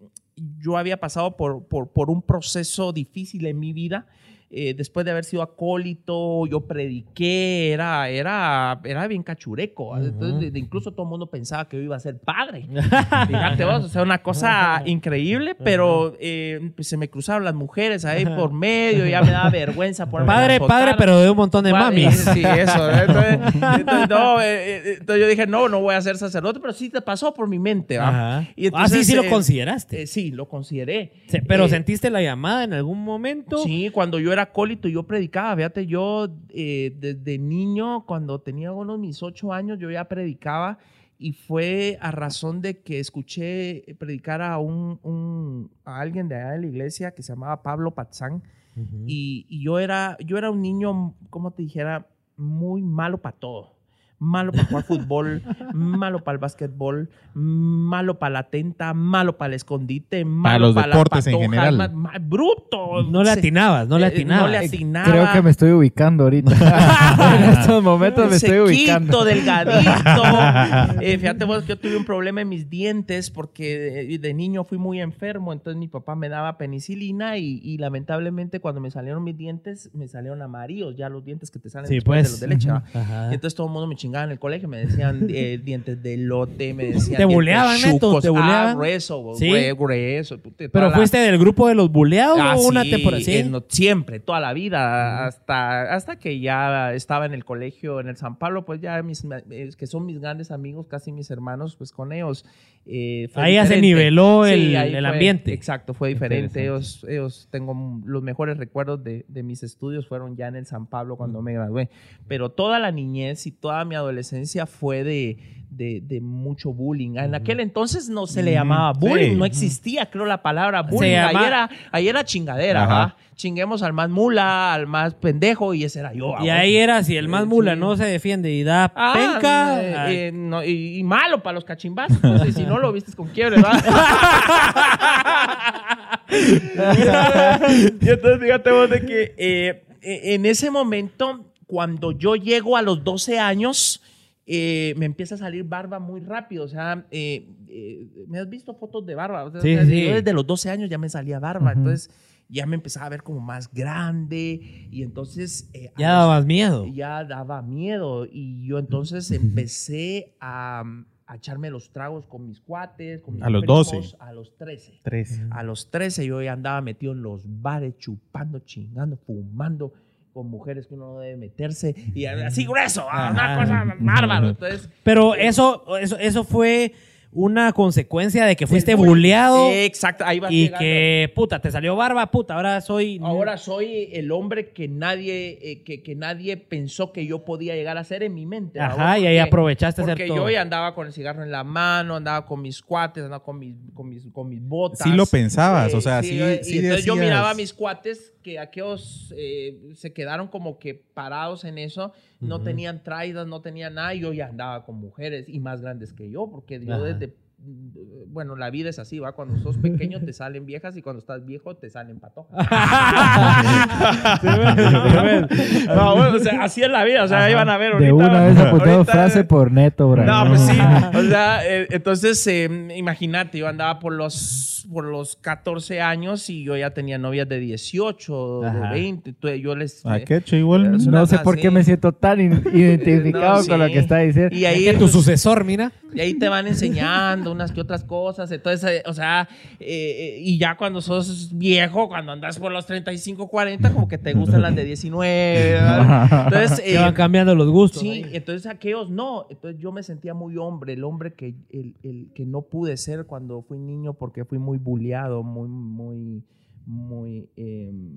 [SPEAKER 5] yo había pasado por, por, por un proceso difícil en mi vida. Eh, después de haber sido acólito, yo prediqué, era, era, era bien cachureco. Entonces, de- incluso todo el mundo pensaba que yo iba a ser padre. Fíjate vos, o sea, una cosa increíble, pero eh, pues se me cruzaron las mujeres ahí por medio, ya me daba vergüenza ponerme
[SPEAKER 1] Padre, padre, pero de un montón de
[SPEAKER 5] Padre,
[SPEAKER 1] mamis.
[SPEAKER 5] Sí, eso. Entonces, entonces, no, eh, entonces yo dije, no, no voy a ser sacerdote, pero sí te pasó por mi mente. Y
[SPEAKER 1] ah, sí,
[SPEAKER 5] entonces,
[SPEAKER 1] sí lo consideraste.
[SPEAKER 5] sí, lo consideré.
[SPEAKER 1] Pero sentiste la llamada en algún momento.
[SPEAKER 5] Sí, cuando yo era acólito, yo predicaba. Fíjate, yo eh, desde niño, cuando tenía unos mis ocho años, yo ya predicaba y fue a razón de que escuché predicar a, un, un- a alguien de allá de la iglesia que se llamaba Pablo Patzán y yo, era, yo era un niño, como te dijera, muy malo para todo. Malo para jugar fútbol, malo para el básquetbol, malo para la tenta, malo para el escondite, malo
[SPEAKER 3] los
[SPEAKER 5] para
[SPEAKER 3] deportes en general.
[SPEAKER 5] ma- ma- bruto.
[SPEAKER 1] No le atinabas, no le
[SPEAKER 5] eh,
[SPEAKER 1] atinabas.
[SPEAKER 5] No le atinaba.
[SPEAKER 2] Creo que me estoy ubicando ahorita. en estos momentos me estoy ubicando.
[SPEAKER 5] delgadito. Eh, fíjate vos que yo tuve un problema en mis dientes porque de, de niño fui muy enfermo, entonces mi papá me daba penicilina y, y lamentablemente cuando me salieron mis dientes, me salieron amarillos, ya los dientes que te salen
[SPEAKER 1] Sí,
[SPEAKER 5] después de
[SPEAKER 1] pues.
[SPEAKER 5] los de leche. entonces todo el mundo me chingaba en el colegio, me decían eh, dientes de lote, me decían
[SPEAKER 1] Te buleaban, Neto, te
[SPEAKER 5] Ah,
[SPEAKER 1] buleaban.
[SPEAKER 5] grueso,
[SPEAKER 1] Sí.
[SPEAKER 5] grueso. puta,
[SPEAKER 1] Pero
[SPEAKER 5] la-
[SPEAKER 1] fuiste del grupo de los buleados
[SPEAKER 5] Ah,
[SPEAKER 1] o una
[SPEAKER 5] sí,
[SPEAKER 1] temporada. Sí.
[SPEAKER 5] en- siempre, toda la vida, hasta, hasta que ya estaba en el colegio en el San Pablo, pues ya mis, eh, que son mis grandes amigos, casi mis hermanos, pues con ellos. Eh, fue
[SPEAKER 1] Ahí ya se niveló el-
[SPEAKER 5] ahí
[SPEAKER 1] el
[SPEAKER 5] fue-
[SPEAKER 1] ambiente.
[SPEAKER 5] Exacto, fue diferente. Ellos, ellos tengo los mejores recuerdos de, de mis estudios fueron ya en el San Pablo cuando me gradué. Pero toda la niñez y toda mi adolescencia fue de, de, de mucho bullying. En aquel entonces no se le llamaba bullying,
[SPEAKER 3] sí.
[SPEAKER 5] no existía, creo, la palabra bullying.
[SPEAKER 1] llama-
[SPEAKER 5] Ahí, era, ahí era chingadera,
[SPEAKER 3] Ajá.
[SPEAKER 5] Chinguemos al más mula, al más pendejo, y ese era yo.
[SPEAKER 1] Y
[SPEAKER 5] ¿va?
[SPEAKER 1] ahí era, si el más
[SPEAKER 5] Sí.
[SPEAKER 1] mula no se defiende y da
[SPEAKER 5] Ah,
[SPEAKER 1] penca.
[SPEAKER 5] eh, eh, no, y, y malo para los cachimbazos. pues, y si no lo vistes con quiebre, ¿va? y entonces fíjate vos de que eh, eh, en ese momento, cuando yo llego a los 12 años, eh, me empieza a salir barba muy rápido. O sea, eh, eh, me has visto fotos de barba. O sea,
[SPEAKER 1] Sí,
[SPEAKER 5] o sea,
[SPEAKER 1] sí.
[SPEAKER 5] Yo desde los 12 años ya me salía barba. Entonces ya me empezaba a ver como más grande. Y entonces... eh,
[SPEAKER 1] ya dabas miedo.
[SPEAKER 5] ya daba miedo y yo entonces empecé a, a echarme los tragos con mis cuates, con mis
[SPEAKER 3] A los
[SPEAKER 5] primos,
[SPEAKER 3] 12.
[SPEAKER 5] a los 13.
[SPEAKER 3] Tres.
[SPEAKER 5] A los 13 yo ya andaba metido en los bares, chupando, chingando, fumando. con mujeres que uno no debe meterse y así grueso,
[SPEAKER 1] Ajá.
[SPEAKER 5] una cosa bárbaro. Entonces,
[SPEAKER 1] Pero eso, eso, eso fue una consecuencia de que fuiste
[SPEAKER 5] bullying.
[SPEAKER 1] bulleado
[SPEAKER 5] Exacto, ahí vas
[SPEAKER 1] y
[SPEAKER 5] llegando.
[SPEAKER 1] que, puta, te salió barba, puta, ahora soy...
[SPEAKER 5] Ahora soy el hombre que nadie, eh, que, que nadie pensó que yo podía llegar a ser en mi mente.
[SPEAKER 1] Ajá,
[SPEAKER 5] ¿verdad?
[SPEAKER 1] y ahí
[SPEAKER 5] Porque-
[SPEAKER 1] aprovechaste a hacer
[SPEAKER 5] Porque
[SPEAKER 1] todo.
[SPEAKER 5] yo ya andaba con el cigarro en la mano, andaba con mis cuates, andaba con mis, con mis, con mis botas.
[SPEAKER 3] Sí lo pensabas, o sea, sí-
[SPEAKER 5] yo- y
[SPEAKER 3] sí
[SPEAKER 5] entonces yo miraba a mis cuates que aquellos eh, se quedaron como que parados en eso, no tenían traídas, no tenían nada, y yo ya andaba con mujeres y más grandes que yo, porque yo
[SPEAKER 1] Ajá.
[SPEAKER 5] desde bueno, la vida es así, ¿va? Cuando sos pequeño te salen viejas y cuando estás viejo te salen patojas. No, bueno, o sea, así es la vida, o sea, ahí van a ver ahorita.
[SPEAKER 2] De una vez apuntado frase por neto, bro.
[SPEAKER 5] No, pues sí, o sea, eh, entonces eh, imagínate, yo andaba por los, por los 14 años y yo ya tenía novias de 18,
[SPEAKER 1] Ajá.
[SPEAKER 5] de 20, entonces yo les...
[SPEAKER 3] ¿A
[SPEAKER 5] eh,
[SPEAKER 3] qué? Igual.
[SPEAKER 5] Es
[SPEAKER 2] No sé por qué me siento tan identificado
[SPEAKER 5] No,
[SPEAKER 2] con lo que está diciendo.
[SPEAKER 5] y ahí,
[SPEAKER 1] que tu
[SPEAKER 5] pues,
[SPEAKER 1] sucesor, mira.
[SPEAKER 5] y ahí te van enseñando unas que otras cosas. Entonces, eh, o sea, eh, y ya cuando sos viejo, cuando andas por los 35, 40, como que te gustan las de 19. ¿verdad? Entonces,
[SPEAKER 1] Que
[SPEAKER 5] eh,
[SPEAKER 1] van cambiando los gustos.
[SPEAKER 5] Sí,
[SPEAKER 1] ahí.
[SPEAKER 5] entonces aquellos no. Entonces yo me sentía muy hombre, el hombre que, el, el que no pude ser cuando fui niño porque fui muy bulleado, muy, muy, muy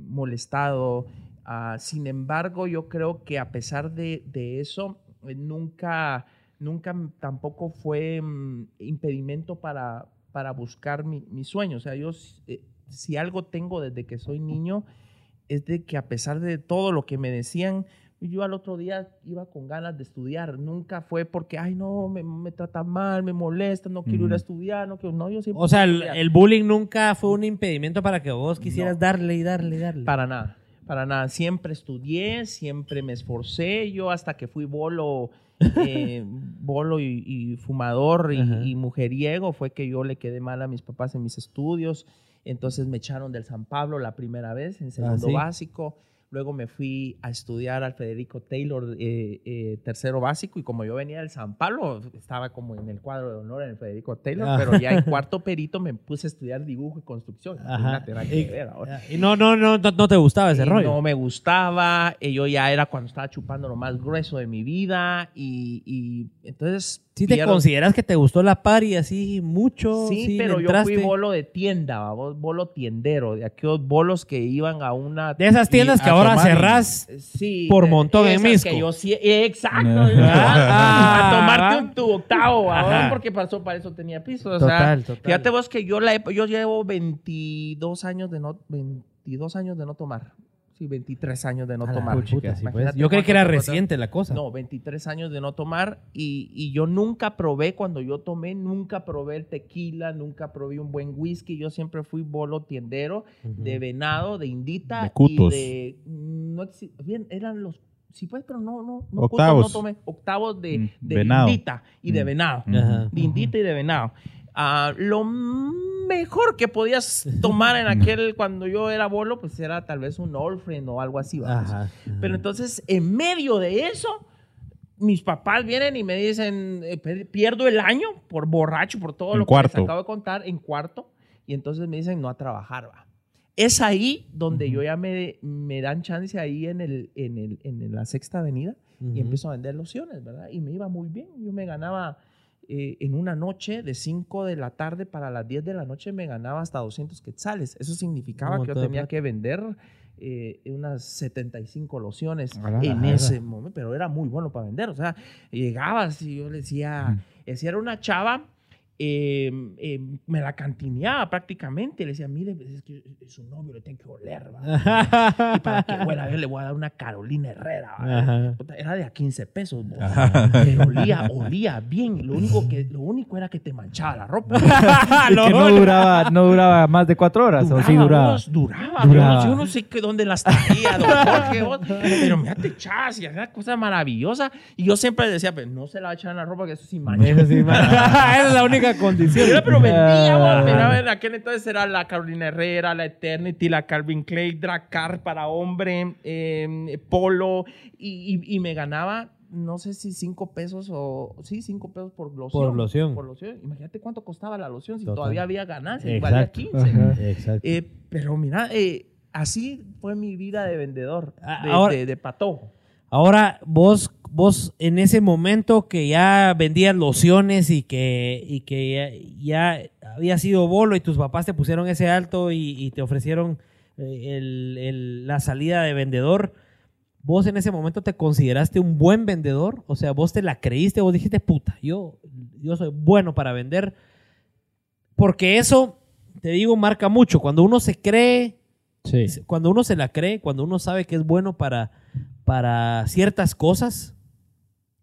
[SPEAKER 5] molestado. Ah, sin embargo, yo creo que a pesar de, de eso, nunca, nunca tampoco fue mm, impedimento para, para buscar mi, mi sueño. O sea, yo eh, si algo tengo desde que soy niño, es de que a pesar de todo lo que me decían, yo al otro día iba con ganas de estudiar. Nunca fue porque, ay, no, me, me tratan mal, me molesta, no quiero ir a estudiar. No, quiero, no yo siempre
[SPEAKER 1] O sea, el, el bullying nunca fue un impedimento para que vos quisieras
[SPEAKER 5] No.
[SPEAKER 1] darle y darle y darle.
[SPEAKER 5] Para nada, para nada. Siempre estudié, siempre me esforcé. Yo hasta que fui bolo, eh, bolo y, y fumador y, mujeriego, fue que yo le quedé mal a mis papás en mis estudios. Entonces me echaron del San Pablo la primera vez, en segundo
[SPEAKER 1] ¿sí?
[SPEAKER 5] básico. Luego me fui a estudiar al Federico Taylor, eh, eh, tercero básico, y como yo venía del San Pablo, estaba como en el cuadro de honor en el Federico Taylor,
[SPEAKER 1] Ah.
[SPEAKER 5] pero ya en cuarto perito me puse a estudiar dibujo y construcción.
[SPEAKER 1] Y,
[SPEAKER 5] ahora.
[SPEAKER 1] y no, no, no, no, te gustaba ese
[SPEAKER 5] Y
[SPEAKER 1] rollo.
[SPEAKER 5] No me gustaba, y yo ya era cuando estaba chupando lo más grueso de mi vida y, y entonces...
[SPEAKER 1] ¿Sí te consideras que te gustó la party así mucho?
[SPEAKER 5] Sí, pero yo fui bolo de tienda, babos, bolo tiendero, de aquellos bolos que iban a una...
[SPEAKER 1] De esas tiendas que
[SPEAKER 3] a
[SPEAKER 1] ahora
[SPEAKER 3] tomar
[SPEAKER 1] cerrás.
[SPEAKER 5] Sí,
[SPEAKER 1] Por
[SPEAKER 5] de-
[SPEAKER 1] montón en Misco.
[SPEAKER 5] que yo sí, exacto.
[SPEAKER 3] Ah.
[SPEAKER 5] a
[SPEAKER 1] Ah.
[SPEAKER 5] tomarte un, tu octavo, babos, porque pasó, para eso tenía piso. O
[SPEAKER 1] Total,
[SPEAKER 5] sea,
[SPEAKER 1] total.
[SPEAKER 5] fíjate vos que yo, la, he- yo llevo 22 años de no, 22 años de no tomar. Sí, 23 años de no
[SPEAKER 1] A
[SPEAKER 5] tomar.
[SPEAKER 1] sí, pues. Yo creí que era reciente la cosa.
[SPEAKER 5] no, 23 años de no tomar y, y yo nunca probé, cuando yo tomé, nunca probé el tequila, nunca probé un buen whisky, yo siempre fui bolo tiendero de venado, de indita
[SPEAKER 3] De cutos.
[SPEAKER 5] y de... No exi- bien, eran los... Sí, pues, pero no, no, no, cutos
[SPEAKER 3] Octavos.
[SPEAKER 5] no tomé. Octavos de,
[SPEAKER 3] Mm,
[SPEAKER 5] de
[SPEAKER 3] venado.
[SPEAKER 5] indita y de
[SPEAKER 3] Mm.
[SPEAKER 5] venado. De indita y de venado. Ah, lo mejor que podías tomar en aquel, cuando yo era bolo, pues era tal vez un Old Friend o algo así.
[SPEAKER 1] Ajá.
[SPEAKER 5] Pero entonces, en medio de eso, mis papás vienen y me dicen, eh, pierdo el año por borracho, por todo
[SPEAKER 3] En
[SPEAKER 5] lo que
[SPEAKER 3] cuarto.
[SPEAKER 5] les acabo de contar, en cuarto. Y entonces me dicen, no a trabajar, va. Es ahí donde yo ya me, me dan chance ahí en, el, en, el, en la sexta avenida
[SPEAKER 1] Ujú.
[SPEAKER 5] y empiezo a vender lociones, ¿verdad? Y me iba muy bien. Yo me ganaba eh, en una noche de 5 de la tarde para las 10 de la noche, me ganaba hasta 200 quetzales. Eso significaba que yo tenía que vender eh, unas 75 lociones en ese momento, pero era muy bueno para vender. O sea, llegabas y yo le decía, si era una chava, eh, eh, me la cantineaba prácticamente. Le decía, mire, pues, es que su novio le tiene que oler, ¿va? Y para que huela, yo le voy a dar una Carolina Herrera. Era de a 15 pesos. Pero olía, olía bien. Lo único, que, lo único era que te manchaba la ropa.
[SPEAKER 2] Y que no duraba, no duraba más de cuatro horas, o sí duraba.
[SPEAKER 5] vos, duraba.
[SPEAKER 2] Duraba.
[SPEAKER 5] Yo, no sé qué, dónde las traía, don Jorge, vos. Pero me te echas y hacía cosa maravillosa. Y yo siempre decía, pues no se la va a echar en la ropa, que eso sí mancha.
[SPEAKER 1] Eso sí, man. Esa es la única condición.
[SPEAKER 5] Mira, pero vendía,
[SPEAKER 2] Ah.
[SPEAKER 5] en aquel entonces era la Carolina Herrera, la Eternity, la Calvin Klein, Dracar para hombre, eh, Polo, y, y- y me ganaba, no sé si cinco pesos o, sí, cinco pesos por loción.
[SPEAKER 1] Por loción.
[SPEAKER 5] Por loción. Imagínate cuánto costaba la loción si
[SPEAKER 1] Total.
[SPEAKER 5] todavía había ganancias, valía
[SPEAKER 1] Exacto.
[SPEAKER 5] 15.
[SPEAKER 2] Ajá.
[SPEAKER 1] Exacto.
[SPEAKER 5] Eh, pero mira, eh, así fue mi vida de vendedor,
[SPEAKER 1] Ah,
[SPEAKER 5] de,
[SPEAKER 1] ahora-
[SPEAKER 5] de- de patojo.
[SPEAKER 1] Ahora, vos, vos en ese momento que ya vendías lociones y que, y que ya, ya había sido bolo y tus papás te pusieron ese alto y, y te ofrecieron eh, el- el- la salida de vendedor, ¿vos en ese momento te consideraste un buen vendedor? O sea, vos te la creíste, vos dijiste, puta, yo, yo soy bueno para vender. Porque eso, te digo, marca mucho. Cuando uno se cree
[SPEAKER 2] Sí.
[SPEAKER 1] cuando uno se la cree, cuando uno sabe que es bueno para, para ciertas cosas,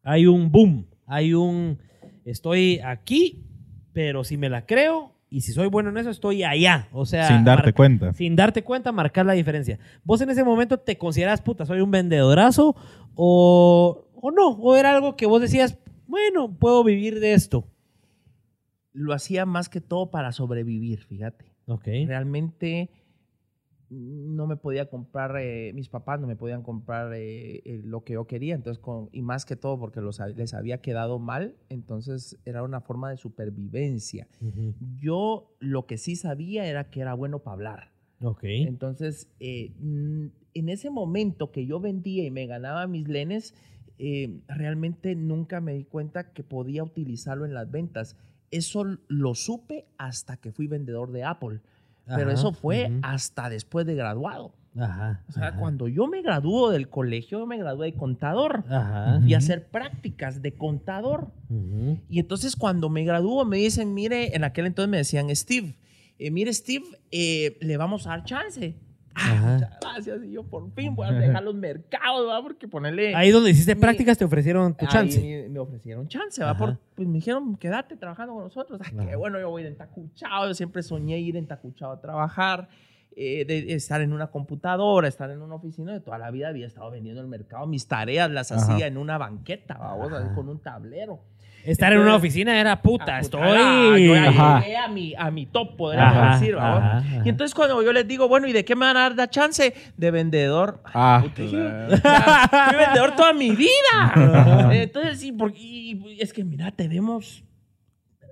[SPEAKER 1] hay un boom, hay un estoy aquí, pero si me la creo y si soy bueno en eso, estoy allá. O sea,
[SPEAKER 3] Sin darte
[SPEAKER 1] mar-
[SPEAKER 3] cuenta.
[SPEAKER 1] Sin darte cuenta, marcar la diferencia. ¿Vos en ese momento te consideras, puta, soy un vendedorazo o, o no? ¿O era algo que vos decías, bueno, puedo vivir de esto?
[SPEAKER 5] Lo hacía más que todo para sobrevivir, fíjate.
[SPEAKER 1] Ok.
[SPEAKER 5] Realmente no me podía comprar, eh, mis papás no me podían comprar eh, eh, lo que yo quería, entonces, con- y más que todo porque los, les había quedado mal, entonces era una forma de supervivencia. Yo lo que sí sabía era que era bueno para hablar. Entonces, eh, en ese momento que yo vendía y me ganaba mis lenes, realmente nunca me di cuenta que podía utilizarlo en las ventas. Eso lo supe hasta que fui vendedor de Apple. Pero eso fue hasta después de graduado.
[SPEAKER 1] Ajá.
[SPEAKER 5] O sea,
[SPEAKER 1] ajá,
[SPEAKER 5] cuando yo me graduó del colegio, yo me gradué de contador
[SPEAKER 1] Ajá.
[SPEAKER 5] y hacer prácticas de contador. Y entonces cuando me graduó me dicen, mire, en aquel entonces me decían, Steve, eh, mire Steve, eh, le vamos a dar chance. Ah, muchas gracias. Y yo por fin voy a dejar los mercados, ¿verdad? Porque ponerle...
[SPEAKER 1] Ahí donde hiciste
[SPEAKER 5] Mi-
[SPEAKER 1] prácticas te ofrecieron tu chance.
[SPEAKER 5] Me, me ofrecieron chance, ¿va? Por- pues me dijeron, quédate trabajando con nosotros. Ah, qué bueno, yo voy a ir en Tacuchao. Yo siempre soñé ir en Tacuchao a trabajar, eh, de estar en una computadora, estar en una oficina. De toda la vida había estado vendiendo en el mercado. Mis tareas las
[SPEAKER 3] Ajá.
[SPEAKER 5] hacía en una banqueta, ¿va? así, con un tablero.
[SPEAKER 1] Estar en una oficina era puta,
[SPEAKER 5] Ah,
[SPEAKER 1] estoy.
[SPEAKER 5] ah, yo ya
[SPEAKER 2] Ajá.
[SPEAKER 5] llegué a mi, a mi top, podríamos
[SPEAKER 1] Ajá,
[SPEAKER 5] decir. ¿va?
[SPEAKER 1] ajá, ajá.
[SPEAKER 5] Y entonces cuando yo les digo, bueno, ¿y de qué me van a dar la chance? De vendedor.
[SPEAKER 2] Ah,
[SPEAKER 5] Ya, Fui vendedor toda mi vida. Entonces, sí, porque, y- y es que mira, tenemos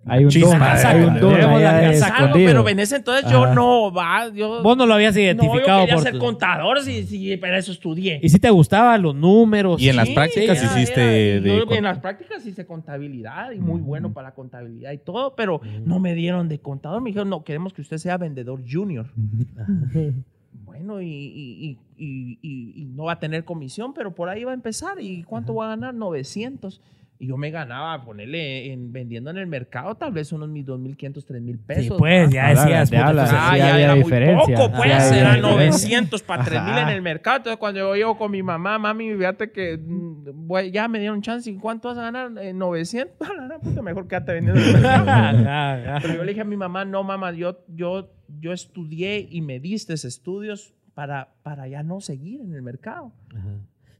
[SPEAKER 2] hay un
[SPEAKER 3] Chispa,
[SPEAKER 2] don, hay un don
[SPEAKER 1] tenemos la
[SPEAKER 2] allá de
[SPEAKER 1] casa,
[SPEAKER 5] algo,
[SPEAKER 2] escondido.
[SPEAKER 5] pero en ese entonces yo
[SPEAKER 2] Ajá.
[SPEAKER 5] no, va, yo,
[SPEAKER 1] Vos no lo habías
[SPEAKER 5] no, yo
[SPEAKER 1] identificado
[SPEAKER 5] quería
[SPEAKER 1] por
[SPEAKER 5] ser
[SPEAKER 1] tu-
[SPEAKER 5] contador, sí, sí, para eso estudié.
[SPEAKER 1] Y si te gustaban los números.
[SPEAKER 3] Y en las prácticas
[SPEAKER 5] era-
[SPEAKER 3] hiciste
[SPEAKER 5] era-
[SPEAKER 3] de...
[SPEAKER 5] en las prácticas hice contabilidad y muy bueno
[SPEAKER 3] Ujú.
[SPEAKER 5] para la contabilidad y todo, pero
[SPEAKER 1] Ujú.
[SPEAKER 5] no me dieron de contador. Me dijeron, no, queremos que usted sea vendedor junior. Bueno, y, y- y- y- y- y no va a tener comisión, pero por ahí va a empezar. ¿Y cuánto va a ganar? 900. Y yo me ganaba, ponerle en, vendiendo en el mercado, tal vez unos mis 2.500, 3.000 pesos.
[SPEAKER 1] Sí, pues, ya
[SPEAKER 2] Ah,
[SPEAKER 1] decías.
[SPEAKER 2] de
[SPEAKER 1] puta,
[SPEAKER 2] habla,
[SPEAKER 1] pues,
[SPEAKER 5] Ah,
[SPEAKER 2] sí
[SPEAKER 5] ya
[SPEAKER 2] había
[SPEAKER 5] era muy
[SPEAKER 2] diferencia,
[SPEAKER 5] poco,
[SPEAKER 2] sí
[SPEAKER 5] pues,
[SPEAKER 2] había
[SPEAKER 5] eran
[SPEAKER 2] diferencia.
[SPEAKER 5] 900 para 3000 en el mercado. Entonces, cuando yo llego con mi mamá, mami, fíjate que mm, voy- ya me dieron chance. ¿Y cuánto vas a ganar? Eh, 900. Ah, puta, mejor quédate vendiendo en el mercado.
[SPEAKER 1] Ajá.
[SPEAKER 5] Pero yo le dije a mi mamá, no, mamá, yo, yo, yo estudié y me diste estudios para, para ya no seguir en el mercado.
[SPEAKER 1] Ajá.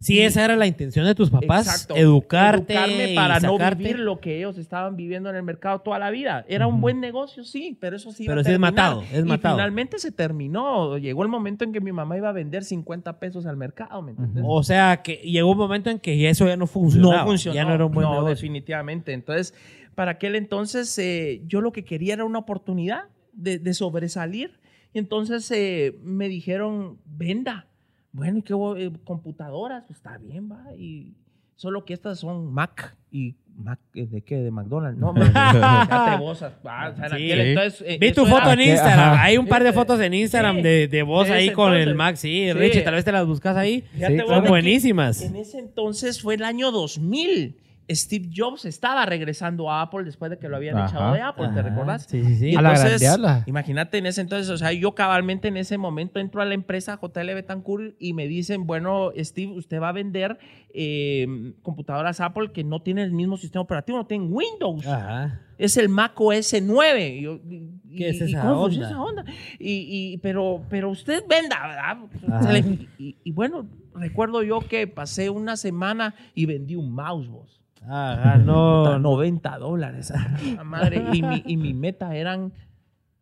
[SPEAKER 1] Sí, esa era la intención de tus papás,
[SPEAKER 5] Exacto.
[SPEAKER 1] educarte
[SPEAKER 5] Educarme
[SPEAKER 1] y
[SPEAKER 5] para no vivir lo que ellos estaban viviendo en el mercado toda la vida. Era un buen negocio, sí, pero eso sí
[SPEAKER 1] Pero sí es matado, es
[SPEAKER 5] y
[SPEAKER 1] matado.
[SPEAKER 5] finalmente se terminó. Llegó el momento en que mi mamá iba a vender 50 pesos al mercado, ¿me entiendes?
[SPEAKER 1] O sea, que llegó un momento en que eso ya no funcionaba.
[SPEAKER 5] no funcionó.
[SPEAKER 1] Ya no era un buen
[SPEAKER 5] no,
[SPEAKER 1] negocio.
[SPEAKER 5] definitivamente. Entonces, para aquel entonces, eh, yo lo que quería era una oportunidad de, de sobresalir. Y entonces eh, me dijeron, venda. Bueno, ¿y qué hubo? Eh, computadoras? Pues está bien, va. Y solo que estas son Mac. ¿Y Mac eh, de qué? ¿De McDonald's? No, Mac. Fíjate vos, ah, o sea, en
[SPEAKER 1] Sí.
[SPEAKER 5] aquel entonces, eh,
[SPEAKER 1] Vi tu foto
[SPEAKER 5] era-
[SPEAKER 1] en Instagram.
[SPEAKER 2] ajá.
[SPEAKER 1] Hay un par de fotos en Instagram
[SPEAKER 5] sí.
[SPEAKER 1] de, de vos ahí con el. Mac. Sí,
[SPEAKER 5] Sí.
[SPEAKER 1] Richie, tal vez te las buscas ahí.
[SPEAKER 5] Vos
[SPEAKER 1] Son buenísimas.
[SPEAKER 5] En ese entonces fue el año 2000. Steve Jobs estaba regresando a Apple después de que lo habían
[SPEAKER 3] Ajá.
[SPEAKER 5] echado de Apple, ¿te
[SPEAKER 1] Ajá,
[SPEAKER 5] recordás?
[SPEAKER 1] Sí, sí, sí.
[SPEAKER 5] Entonces, imagínate en ese entonces, o sea, yo cabalmente en ese momento entro a la empresa JL Betancourt y me dicen, bueno, Steve, usted va a vender eh, computadoras Apple que no tienen el mismo sistema operativo, no tienen Windows.
[SPEAKER 1] Ajá.
[SPEAKER 5] Es el Mac OS 9. Y yo, y-
[SPEAKER 1] ¿Qué es esa
[SPEAKER 5] ¿cómo
[SPEAKER 1] onda?
[SPEAKER 5] esa onda? Y, y- pero, pero usted venda, ¿verdad? Y, y bueno, recuerdo yo que pasé una semana y vendí un mouse, vos.
[SPEAKER 1] Ajá,
[SPEAKER 5] Puta,
[SPEAKER 1] no.
[SPEAKER 5] 90 dólares. Ah, madre. Y mi, y mi meta eran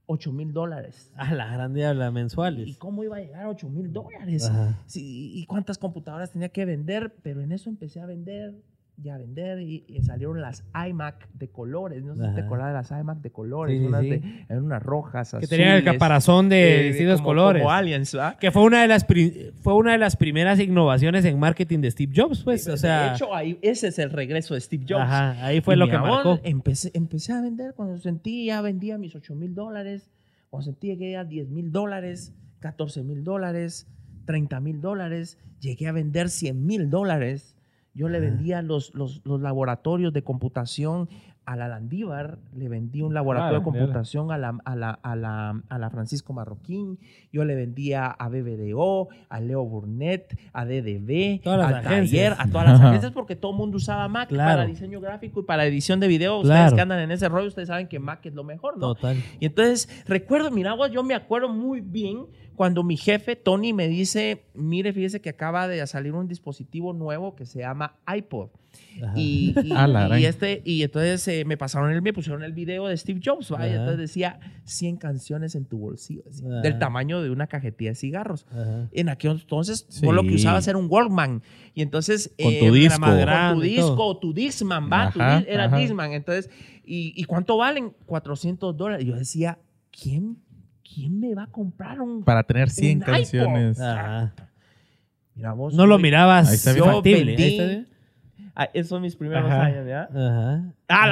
[SPEAKER 5] 8 mil dólares.
[SPEAKER 1] A la gran diabla
[SPEAKER 5] ¿Y
[SPEAKER 1] mensuales.
[SPEAKER 5] cómo iba a llegar a 8 mil dólares? Sí, ¿Y cuántas computadoras tenía que vender? Pero en eso empecé a vender ya a vender y, y salieron las iMac de colores. No sé si te acordás de las iMac de colores.
[SPEAKER 1] Sí,
[SPEAKER 5] unas,
[SPEAKER 1] sí.
[SPEAKER 5] de- eran unas rojas,
[SPEAKER 1] Que tenían el
[SPEAKER 5] azules,
[SPEAKER 1] caparazón de
[SPEAKER 5] eh,
[SPEAKER 1] distintos
[SPEAKER 5] como-
[SPEAKER 1] colores.
[SPEAKER 5] Como aliens, ¿verdad?
[SPEAKER 1] Que fue una de las pri- fue una de las primeras innovaciones en marketing de Steve Jobs, pues, o sea,
[SPEAKER 5] de hecho, ahí, ese es el regreso de Steve Jobs.
[SPEAKER 1] ajá, ahí fue
[SPEAKER 5] Y
[SPEAKER 1] lo
[SPEAKER 5] mi
[SPEAKER 1] que
[SPEAKER 5] amor,
[SPEAKER 1] marcó.
[SPEAKER 5] Empecé, empecé a vender cuando sentí, ya vendía mis 8 mil dólares, cuando sentí que ya 10 mil dólares, 14 mil dólares, 30 mil dólares, llegué a vender 100 mil dólares. Yo le vendía los, los, los laboratorios de computación a la Landívar, le vendí un laboratorio de
[SPEAKER 2] Ah,
[SPEAKER 5] computación a la, a, la, a, la, a la Francisco Marroquín, yo le vendía a BBDO, a Leo Burnett, a DDB,
[SPEAKER 1] agencias.
[SPEAKER 5] taller, a todas las agencias porque todo el mundo usaba Mac
[SPEAKER 1] Claro.
[SPEAKER 5] para diseño gráfico y para edición de video. Ustedes
[SPEAKER 1] Claro.
[SPEAKER 5] que andan en ese rollo, ustedes saben que Mac es lo mejor, ¿no?
[SPEAKER 1] Total.
[SPEAKER 5] Y entonces, recuerdo, mira, yo me acuerdo muy bien cuando mi jefe, Tony, me dice, mire, fíjese que acaba de salir un dispositivo nuevo que se llama iPod. Y, este, y entonces eh, me pasaron el, me pusieron el video de Steve Jobs, ¿va? Y
[SPEAKER 1] Ajá.
[SPEAKER 5] entonces decía 100 canciones en tu bolsillo,
[SPEAKER 1] Ajá.
[SPEAKER 5] del tamaño de una cajetilla de cigarros.
[SPEAKER 1] Ajá.
[SPEAKER 5] En aquel entonces, vos lo que
[SPEAKER 3] Sí.
[SPEAKER 5] usabas era un Walkman. Y entonces.
[SPEAKER 3] Con tu
[SPEAKER 5] era
[SPEAKER 3] disco.
[SPEAKER 1] Con tu
[SPEAKER 5] tu
[SPEAKER 1] disco,
[SPEAKER 5] tu Discman, va. tu
[SPEAKER 3] Ajá,
[SPEAKER 5] di- era
[SPEAKER 3] ajá.
[SPEAKER 5] Discman. Entonces, ¿y, y cuánto valen? 400 dólares. Y yo decía, ¿quién, ¿quién me va a comprar un.
[SPEAKER 3] Para tener 100
[SPEAKER 5] Un iPod.
[SPEAKER 3] canciones.
[SPEAKER 1] Ajá.
[SPEAKER 5] Mira, vos,
[SPEAKER 1] No lo mirabas
[SPEAKER 3] Ahí está bien
[SPEAKER 5] Yo
[SPEAKER 1] factible.
[SPEAKER 5] vendí-
[SPEAKER 1] Ahí está bien.
[SPEAKER 5] Ah, esos son mis primeros
[SPEAKER 2] Ajá.
[SPEAKER 5] años, ¿ya?
[SPEAKER 1] Ajá.
[SPEAKER 5] ¡Ah,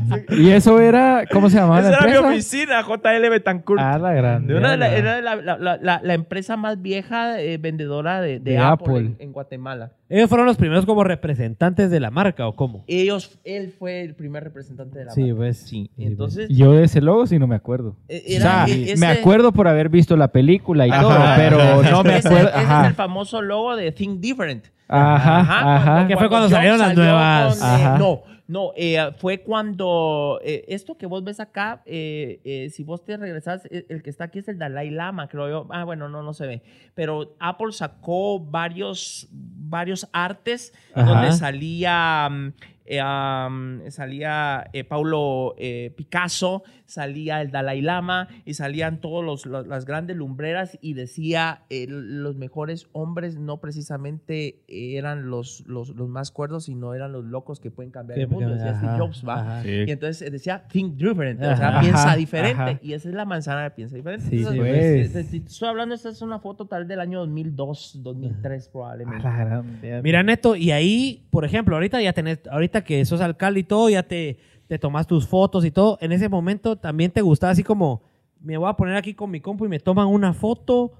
[SPEAKER 5] la! Sí.
[SPEAKER 2] Y eso era, ¿cómo se llamaba
[SPEAKER 5] Esa
[SPEAKER 2] la
[SPEAKER 5] era mi
[SPEAKER 2] empresa?
[SPEAKER 5] oficina, JL Betancourt.
[SPEAKER 2] Ah, la grande.
[SPEAKER 5] De una de la- era la, la- la- la- la empresa más vieja eh, vendedora de, de
[SPEAKER 2] De
[SPEAKER 5] Apple,
[SPEAKER 2] Apple.
[SPEAKER 5] En, en Guatemala.
[SPEAKER 1] Ellos fueron los primeros como representantes de la marca, ¿o cómo?
[SPEAKER 5] Ellos, él fue el primer representante de la
[SPEAKER 1] Sí,
[SPEAKER 5] marca.
[SPEAKER 1] pues.
[SPEAKER 5] Sí, entonces
[SPEAKER 2] Yo de ese logo sí no me acuerdo.
[SPEAKER 5] eh,
[SPEAKER 2] o
[SPEAKER 5] era
[SPEAKER 2] sea,
[SPEAKER 5] e- ese-
[SPEAKER 2] me acuerdo por haber visto la película y
[SPEAKER 3] Ajá.
[SPEAKER 2] todo, pero no me
[SPEAKER 5] ese-
[SPEAKER 2] acuerdo.
[SPEAKER 5] Ese es
[SPEAKER 2] Ajá,
[SPEAKER 5] el famoso logo de Think Different.
[SPEAKER 2] ajá, ajá.
[SPEAKER 1] Que fue cuando salieron las nuevas-
[SPEAKER 5] con, eh, no, no, eh, fue cuando eh, esto que vos ves acá, eh, si vos te regresas, eh, el que está aquí es el Dalai Lama, creo yo. Ah, bueno, no, no se ve. Pero Apple sacó varios, varios artes
[SPEAKER 2] Ajá.
[SPEAKER 5] donde salía, mm, salía Paulo Picasso, salía el Dalai Lama y salían todos los, los- las grandes lumbreras y decía eh, los mejores hombres no precisamente eran los, los, los más cuerdos, sino eran los locos que pueden cambiar el mundo. Decía Steve Jobs, ¿va?
[SPEAKER 3] Sí.
[SPEAKER 5] Y entonces decía think different, o sea, piensa
[SPEAKER 2] Ajá,
[SPEAKER 5] diferente.
[SPEAKER 2] ajá.
[SPEAKER 5] Y esa es la manzana de piensa diferente.
[SPEAKER 1] Sí,
[SPEAKER 5] Entonces,
[SPEAKER 2] pues.
[SPEAKER 5] estoy hablando, esta es una foto tal del año 2002, 2003
[SPEAKER 2] A
[SPEAKER 5] probablemente.
[SPEAKER 2] la grande.
[SPEAKER 1] Mira, Neto, y ahí, por ejemplo, ahorita ya tenés, ahorita que sos alcalde y todo, ya te, te tomas tus fotos y todo. En ese momento también te gustaba así como, me voy a poner aquí con mi compu y me toman una foto.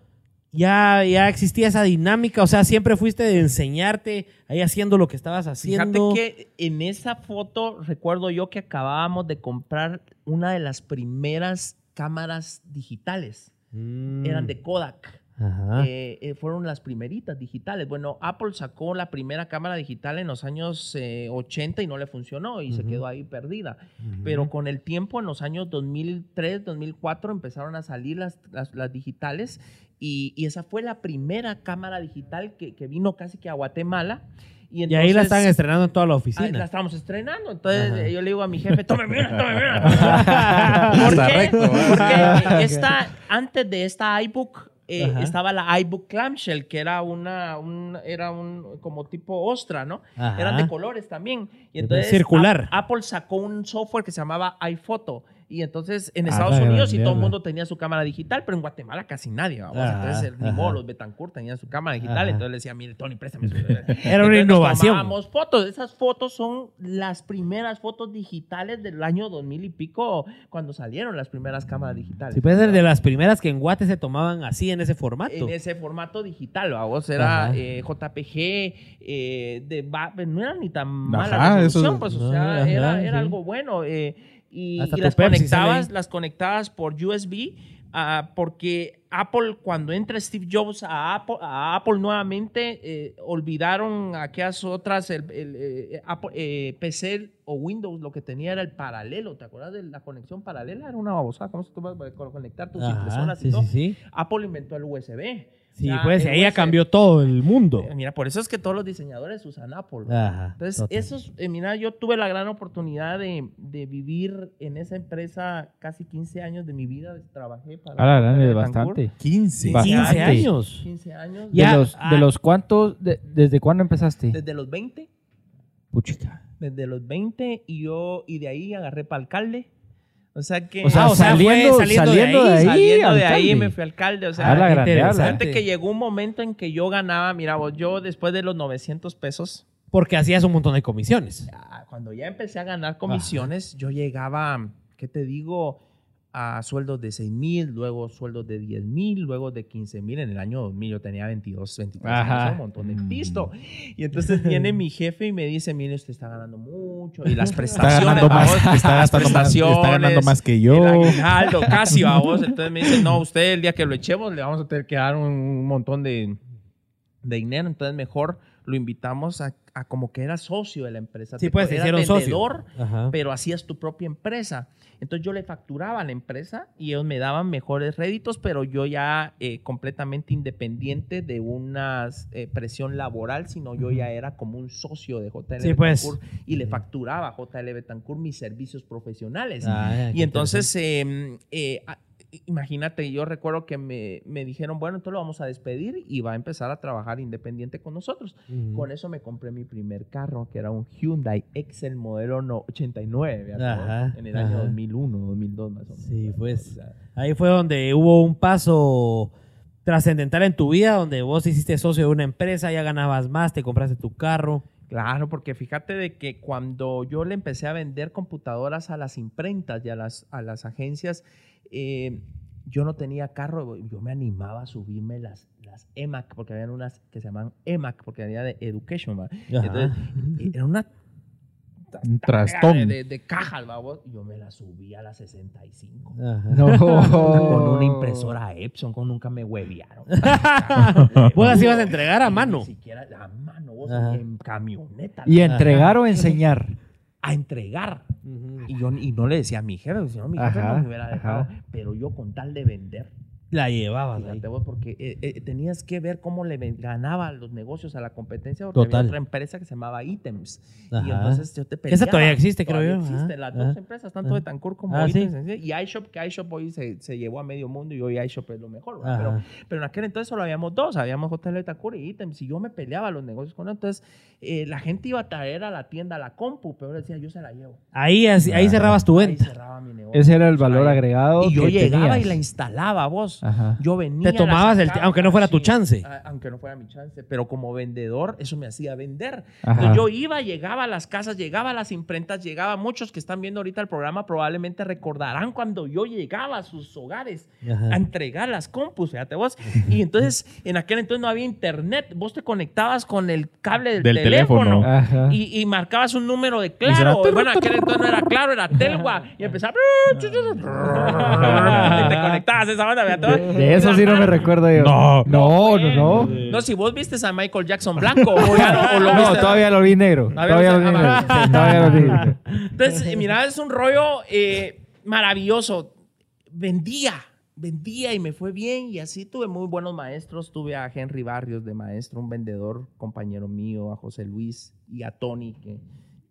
[SPEAKER 1] Ya, ya existía esa dinámica, o sea, siempre fuiste de enseñarte ahí haciendo lo que estabas
[SPEAKER 5] Fíjate
[SPEAKER 1] haciendo.
[SPEAKER 5] que en esa foto recuerdo yo que acabábamos de comprar una de las primeras cámaras digitales.
[SPEAKER 1] Mm,
[SPEAKER 5] Eran de Kodak.
[SPEAKER 1] Ajá.
[SPEAKER 5] Eh, eh, fueron las primeritas digitales. Bueno, Apple sacó la primera cámara digital en los años eh, 80 y no le funcionó y se
[SPEAKER 1] Ujú.
[SPEAKER 5] quedó ahí perdida. Pero con el tiempo, en los años 2003, 2004, empezaron a salir las, las, las digitales y, y esa fue la primera cámara digital que, que vino casi que a Guatemala. Y,
[SPEAKER 1] y ahí la están
[SPEAKER 5] entonces-
[SPEAKER 1] estrenando en toda la oficina.
[SPEAKER 5] la estábamos estrenando. Entonces
[SPEAKER 1] Ajá.
[SPEAKER 5] eh, yo le digo a mi jefe, tome mira, tome mira. ¿Por qué?
[SPEAKER 3] recto, ¿verdad?
[SPEAKER 5] Porque esta, antes de esta iBook eh, estaba la iBook Clamshell, que era una, un, era un como tipo ostra, ¿no?
[SPEAKER 1] Ajá.
[SPEAKER 5] Eran de colores también. Y entonces
[SPEAKER 1] circular.
[SPEAKER 5] Ap- Apple sacó un software que se llamaba iPhoto. Y entonces en Estados Unidos sí todo el mundo tenía su cámara digital, pero en Guatemala casi nadie. vamos.
[SPEAKER 1] Ajá,
[SPEAKER 5] entonces el- ni modo, los Betancourt tenían su cámara digital.
[SPEAKER 1] Ajá.
[SPEAKER 5] Entonces le decía, mire, Tony, préstame. su-".
[SPEAKER 1] Era una innovación.
[SPEAKER 5] tomábamos fotos. Esas fotos son las primeras fotos digitales del año 2000 y pico, cuando salieron las primeras cámaras digitales.
[SPEAKER 1] Sí, puede ser de las primeras que en Guate se tomaban así en ese formato.
[SPEAKER 5] en ese formato digital, vos era eh, JPG, eh, de ba- no era ni tan mala
[SPEAKER 3] Ajá,
[SPEAKER 5] resolución,
[SPEAKER 3] eso-
[SPEAKER 5] pues, o sea,
[SPEAKER 1] ajá,
[SPEAKER 5] era, era
[SPEAKER 1] sí.
[SPEAKER 5] algo bueno. eh, y y las conectabas, las conectabas por USB, ah, porque Apple, cuando entra Steve Jobs a Apple, a Apple nuevamente, eh, olvidaron aquellas otras, el, el, eh, Apple, eh, PC o Windows, lo que tenía era el paralelo. ¿Te acuerdas de la conexión paralela? Era una babosada. ¿Cómo se toma conectar tus
[SPEAKER 1] Ajá,
[SPEAKER 5] impresoras
[SPEAKER 1] sí,
[SPEAKER 5] y todo?
[SPEAKER 1] sí, sí.
[SPEAKER 5] Apple inventó el USB.
[SPEAKER 1] Sí,
[SPEAKER 5] Ya,
[SPEAKER 1] pues, y
[SPEAKER 5] el
[SPEAKER 1] ahí ya
[SPEAKER 5] UF
[SPEAKER 1] cambió todo el mundo.
[SPEAKER 5] Eh, Mira, por eso es que todos los diseñadores usan Apple.
[SPEAKER 1] Ajá,
[SPEAKER 5] Entonces,
[SPEAKER 1] total.
[SPEAKER 5] esos, eh, mira, yo tuve la gran oportunidad de, de vivir en esa empresa casi 15 años de mi vida. Trabajé para.
[SPEAKER 2] A la es
[SPEAKER 5] Betancourt.
[SPEAKER 2] bastante.
[SPEAKER 3] 15.
[SPEAKER 2] Bastante.
[SPEAKER 1] 15 años.
[SPEAKER 5] 15 años.
[SPEAKER 1] Ya,
[SPEAKER 2] de, los,
[SPEAKER 1] ah.
[SPEAKER 2] de los cuántos, de- ¿desde cuándo empezaste?
[SPEAKER 5] Desde los 20.
[SPEAKER 2] Puchica.
[SPEAKER 5] Desde los 20 y yo, y de ahí agarré para alcalde. O sea que.
[SPEAKER 2] O sea,
[SPEAKER 1] Ah, o sea, fue
[SPEAKER 2] saliendo,
[SPEAKER 1] saliendo de
[SPEAKER 2] saliendo de
[SPEAKER 1] ahí,
[SPEAKER 5] saliendo de ahí me fui alcalde. O sea,
[SPEAKER 2] A la grande,
[SPEAKER 1] interesante.
[SPEAKER 5] que llegó un momento en que yo ganaba, mira vos, yo después de los 900 pesos,
[SPEAKER 1] Porque hacías un montón de comisiones.
[SPEAKER 5] cuando ya empecé a ganar comisiones, yo llegaba, ¿qué te digo? A sueldos de 6 mil, luego sueldos de 10 mil, luego de 15 mil. En el año 2000 yo tenía 22, 23
[SPEAKER 2] Ajá.
[SPEAKER 5] años, un montón de pisto. Y entonces viene mi jefe y me dice, mire, usted está ganando mucho. Y las
[SPEAKER 3] Está
[SPEAKER 5] prestaciones,
[SPEAKER 3] ganando más,
[SPEAKER 5] vamos,
[SPEAKER 3] está
[SPEAKER 5] las
[SPEAKER 3] más, está ganando
[SPEAKER 5] prestaciones,
[SPEAKER 3] más que
[SPEAKER 5] el
[SPEAKER 3] yo.
[SPEAKER 5] aguinaldo, casi a vos. Entonces me dice, no, usted el día que lo echemos le vamos a tener que dar un, montón de, de dinero. Entonces mejor lo invitamos a, a como que era socio de la empresa.
[SPEAKER 1] Sí, pues, socio.
[SPEAKER 5] vendedor,
[SPEAKER 1] Ajá.
[SPEAKER 5] pero hacías tu propia empresa. Entonces yo le facturaba a la empresa y ellos me daban mejores réditos, pero yo ya eh, completamente independiente de una eh, presión laboral, sino yo ya era como un socio de JL
[SPEAKER 1] Sí, pues.
[SPEAKER 5] Betancourt y le facturaba a JL Betancourt mis servicios profesionales.
[SPEAKER 1] Ah,
[SPEAKER 5] Y entonces, eh, imagínate, yo recuerdo que me, me dijeron, bueno, entonces lo vamos a despedir y va a empezar a trabajar independiente con nosotros. Con eso me compré mi primer carro, que era un Hyundai Excel modelo no- 89, ¿verdad?
[SPEAKER 1] Ajá,
[SPEAKER 5] en el año
[SPEAKER 1] ajá.
[SPEAKER 5] 2001, 2002 más o menos.
[SPEAKER 1] Sí, pues.
[SPEAKER 5] O sea,
[SPEAKER 1] Ahí fue donde hubo un paso trascendental en tu vida, donde vos hiciste socio de una empresa, ya ganabas más, te compraste tu carro.
[SPEAKER 5] Claro, porque fíjate de que cuando yo le empecé a vender computadoras a las imprentas y a las, a las agencias, eh, yo no tenía carro, yo me animaba a subirme las, las EMAC, porque habían unas que se llaman EMAC, porque había de Education, ¿va? Entonces, eh, era una
[SPEAKER 3] Un trastón.
[SPEAKER 5] de, de cajas, ¿va vos? y yo me la subí a las 65.
[SPEAKER 1] Ajá.
[SPEAKER 2] No.
[SPEAKER 5] Con una impresora Epson, con nunca me huevearon.
[SPEAKER 1] Vos las ibas a entregar a mano.
[SPEAKER 5] Ni siquiera a mano, vos,
[SPEAKER 1] Ajá.
[SPEAKER 5] en camioneta.
[SPEAKER 2] ¿Y entregar o enseñar?
[SPEAKER 5] A entregar. Y yo y no le decía a mi jefe, si no, mi jefe
[SPEAKER 2] Ajá,
[SPEAKER 5] no me hubiera dejado.
[SPEAKER 2] ajá.
[SPEAKER 5] Pero yo con tal de vender,
[SPEAKER 1] La llevabas ahí.
[SPEAKER 5] porque eh, eh, tenías que ver cómo le ganaba los negocios a la competencia, porque
[SPEAKER 1] Total.
[SPEAKER 5] había otra empresa que se llamaba Items. Y entonces yo te
[SPEAKER 1] Que esa
[SPEAKER 5] peleaba.
[SPEAKER 1] todavía existe, creo
[SPEAKER 5] Todavía
[SPEAKER 1] yo.
[SPEAKER 5] existe,
[SPEAKER 1] Ajá,
[SPEAKER 5] las
[SPEAKER 1] ajá,
[SPEAKER 5] dos empresas, tanto
[SPEAKER 1] ajá.
[SPEAKER 5] Betancourt como
[SPEAKER 1] Ah, sí.
[SPEAKER 5] Items. Y iShop, que iShop hoy se, se llevó a medio mundo y hoy iShop es lo mejor. Pero pero en aquel entonces solo habíamos dos, habíamos Hotel Betancourt y Items, y yo me peleaba los negocios con ellos. Entonces, eh, la gente iba a traer a la tienda la compu, pero decía, yo se la llevo.
[SPEAKER 1] Ahí, así- ahí cerrabas tu
[SPEAKER 5] Ahí
[SPEAKER 1] venta.
[SPEAKER 5] cerraba mi negocio.
[SPEAKER 2] Ese era el valor agregado
[SPEAKER 5] Y yo
[SPEAKER 2] que
[SPEAKER 5] llegaba
[SPEAKER 2] tenías.
[SPEAKER 5] y la instalaba vos.
[SPEAKER 2] Ajá.
[SPEAKER 5] Yo venía.
[SPEAKER 1] Te tomabas el- aunque no fuera tu chance.
[SPEAKER 5] a- Aunque no fuera mi chance. Pero como vendedor, eso me hacía vender. Entonces yo iba, llegaba a las casas, llegaba a las imprentas, llegaba. Muchos que están viendo ahorita el programa probablemente recordarán cuando yo llegaba a sus hogares
[SPEAKER 1] Ajá.
[SPEAKER 5] a entregar las compus, fíjate vos. Y entonces, en aquel entonces no había internet. Vos te conectabas con el cable del,
[SPEAKER 3] Del
[SPEAKER 5] teléfono.
[SPEAKER 3] teléfono.
[SPEAKER 5] Y, y marcabas un número de claro. Bueno, aquel entonces no era claro, era telgua. Y empezaba. y te conectabas a esa banda, fíjate
[SPEAKER 2] De eso sí no me recuerdo yo.
[SPEAKER 3] No.
[SPEAKER 2] No, no, no.
[SPEAKER 5] No, si vos viste a Michael Jackson blanco o, ya o lo
[SPEAKER 2] No,
[SPEAKER 5] viste-
[SPEAKER 2] todavía lo vi negro.
[SPEAKER 5] Todavía lo
[SPEAKER 2] vi negro.
[SPEAKER 5] ah,
[SPEAKER 2] Sí, Todavía lo vi negro.
[SPEAKER 5] Entonces, eh, mira, es un rollo eh, maravilloso. Vendía, vendía y me fue bien y así tuve muy buenos maestros. Tuve a Henry Barrios de maestro, un vendedor, compañero mío, a José Luis y a Tony, que,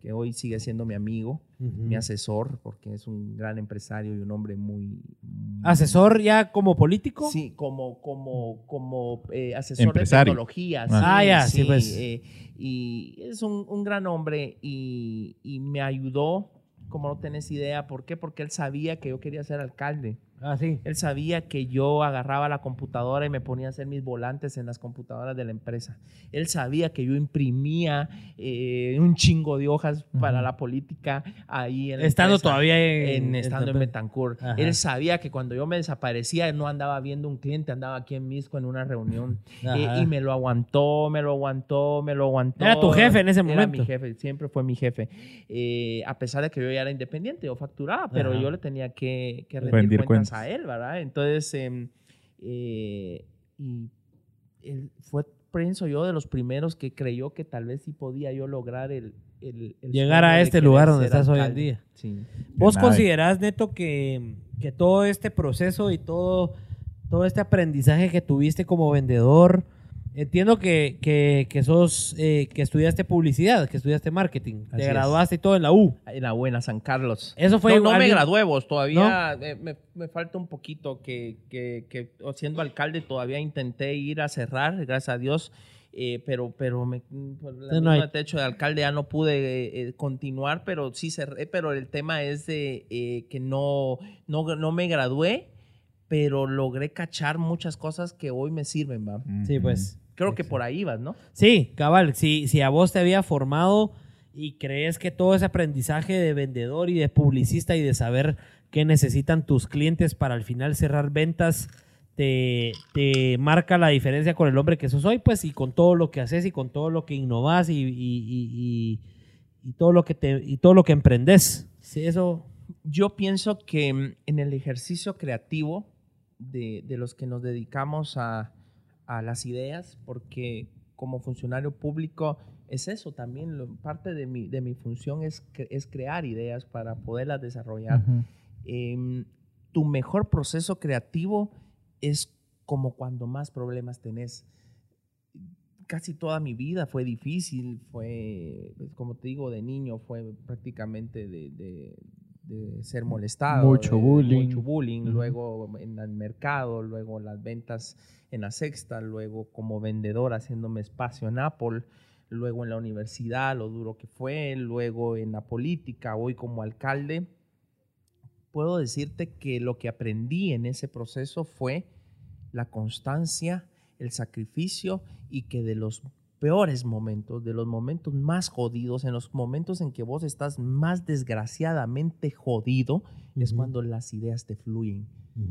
[SPEAKER 5] que hoy sigue siendo mi amigo, mi asesor, porque es un gran empresario y un hombre muy... muy-
[SPEAKER 1] ¿Asesor ya como político?
[SPEAKER 5] Sí, como, como, como eh, asesor
[SPEAKER 3] Empresario.
[SPEAKER 5] de tecnología.
[SPEAKER 3] Ah.
[SPEAKER 1] Ah, ya, sí, pues.
[SPEAKER 5] eh, y es un, un gran hombre y, y me ayudó, como no tenés idea. ¿Por qué? Porque él sabía que yo quería ser alcalde.
[SPEAKER 1] Ah, sí.
[SPEAKER 5] Él sabía que yo agarraba la computadora y me ponía a hacer mis volantes en las computadoras de la empresa. Él sabía que yo imprimía eh, un chingo de hojas para la política ahí en la
[SPEAKER 1] Estando
[SPEAKER 5] empresa
[SPEAKER 1] todavía en,
[SPEAKER 5] en, estando en
[SPEAKER 1] en-
[SPEAKER 5] Betancourt.
[SPEAKER 1] Ajá.
[SPEAKER 5] Él sabía que cuando yo me desaparecía, no andaba viendo un cliente, andaba aquí en Misco en una reunión. Eh, y me lo aguantó, me lo aguantó, me lo aguantó.
[SPEAKER 1] Era tu jefe en ese
[SPEAKER 5] Era
[SPEAKER 1] momento.
[SPEAKER 5] mi jefe, siempre fue mi jefe. Eh, a pesar de que yo ya era independiente, yo facturaba, pero
[SPEAKER 1] Ajá.
[SPEAKER 5] yo le tenía que, que rendir,
[SPEAKER 3] Rendir
[SPEAKER 5] cuentas, a él, ¿verdad? Entonces, em, eh, y él fue, pienso yo, de los primeros que creyó que tal vez sí podía yo lograr el... el- el
[SPEAKER 1] Llegar a este lugar donde estás hoy en día.
[SPEAKER 5] Sí.
[SPEAKER 1] ¿Vos considerás, Neto, que, que todo este proceso y todo todo este aprendizaje que tuviste como vendedor. Entiendo que, que, que sos, eh, que estudiaste publicidad, que estudiaste marketing,
[SPEAKER 5] Así
[SPEAKER 1] te
[SPEAKER 5] es.
[SPEAKER 1] graduaste y todo en la U.
[SPEAKER 5] En la buena, San Carlos.
[SPEAKER 1] Eso fue
[SPEAKER 5] no, no me gradué vos, todavía eh, me, me falta un poquito que, que, que, siendo alcalde todavía intenté ir a cerrar, gracias a Dios, eh, pero, pero me, por la
[SPEAKER 1] Sí, no
[SPEAKER 5] misma
[SPEAKER 1] hay-
[SPEAKER 5] techo de alcalde ya no pude eh, eh, continuar, pero sí cerré, pero el tema es de eh, que no, no, no me gradué, pero logré cachar muchas cosas que hoy me sirven, ¿va?
[SPEAKER 1] Sí, pues.
[SPEAKER 5] Creo que por ahí vas, ¿no?
[SPEAKER 1] Sí, cabal, si, si a vos te había formado y crees que todo ese aprendizaje de vendedor y de publicista y de saber qué necesitan tus clientes para al final cerrar ventas te, te marca la diferencia con el hombre que sos hoy, pues, y con todo lo que haces y con todo lo que innovas y, y- y- y- y todo lo que te y todo lo que emprendes. Sí, eso.
[SPEAKER 5] Yo pienso que en el ejercicio creativo de, de los que nos dedicamos a, a las ideas, porque como funcionario público es eso también, lo- parte de mi, de mi función es, cre- es crear ideas para poderlas desarrollar. Em, tu mejor proceso creativo es como cuando más problemas tenés. Casi toda mi vida fue difícil, fue, pues, como te digo, de niño fue prácticamente de, de- de ser molestado.
[SPEAKER 2] Mucho
[SPEAKER 5] de-
[SPEAKER 2] bullying.
[SPEAKER 5] Mucho bullying,
[SPEAKER 2] Ujú.
[SPEAKER 5] luego en el mercado, luego las ventas en la sexta, luego como vendedor haciéndome espacio en Apple, luego en la universidad, lo duro que fue, luego en la política, hoy como alcalde puedo decirte que lo que aprendí en ese proceso fue la constancia, el sacrificio y que de los peores momentos, de los momentos más jodidos, en los momentos en que vos estás más desgraciadamente jodido, es cuando las ideas te fluyen,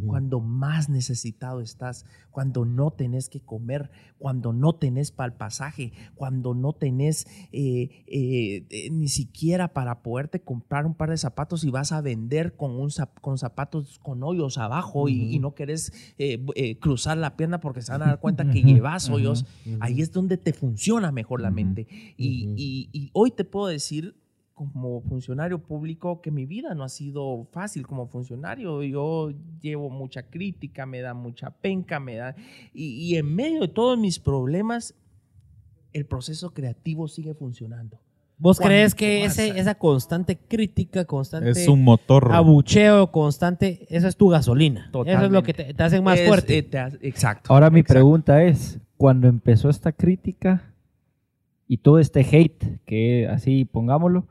[SPEAKER 5] cuando más necesitado estás, cuando no tenés que comer, cuando no tenés para el pasaje, cuando no tenés eh, eh, eh, ni siquiera para poderte comprar un par de zapatos y vas a vender con, un zap- con zapatos con hoyos abajo y, no querés cruzar la pierna porque se van a dar cuenta que llevas hoyos. Ahí es donde te funciona mejor la mente. Y,
[SPEAKER 1] Ujú.
[SPEAKER 5] y- y hoy te puedo decir, como funcionario público, que mi vida no ha sido fácil como funcionario. Yo llevo mucha crítica, me da mucha penca, me da... Y, y en medio de todos mis problemas, el proceso creativo sigue funcionando.
[SPEAKER 1] ¿Vos crees que ese, esa constante crítica, constante
[SPEAKER 3] Es un motor.
[SPEAKER 1] abucheo constante, eso es tu gasolina? Eso es lo
[SPEAKER 5] Totalmente.
[SPEAKER 1] que te, te hace más
[SPEAKER 5] Es,
[SPEAKER 1] fuerte.
[SPEAKER 5] eh, te exacto.
[SPEAKER 2] Ahora mi
[SPEAKER 5] exacto.
[SPEAKER 2] pregunta es, cuando empezó esta crítica y todo este hate, que así pongámoslo.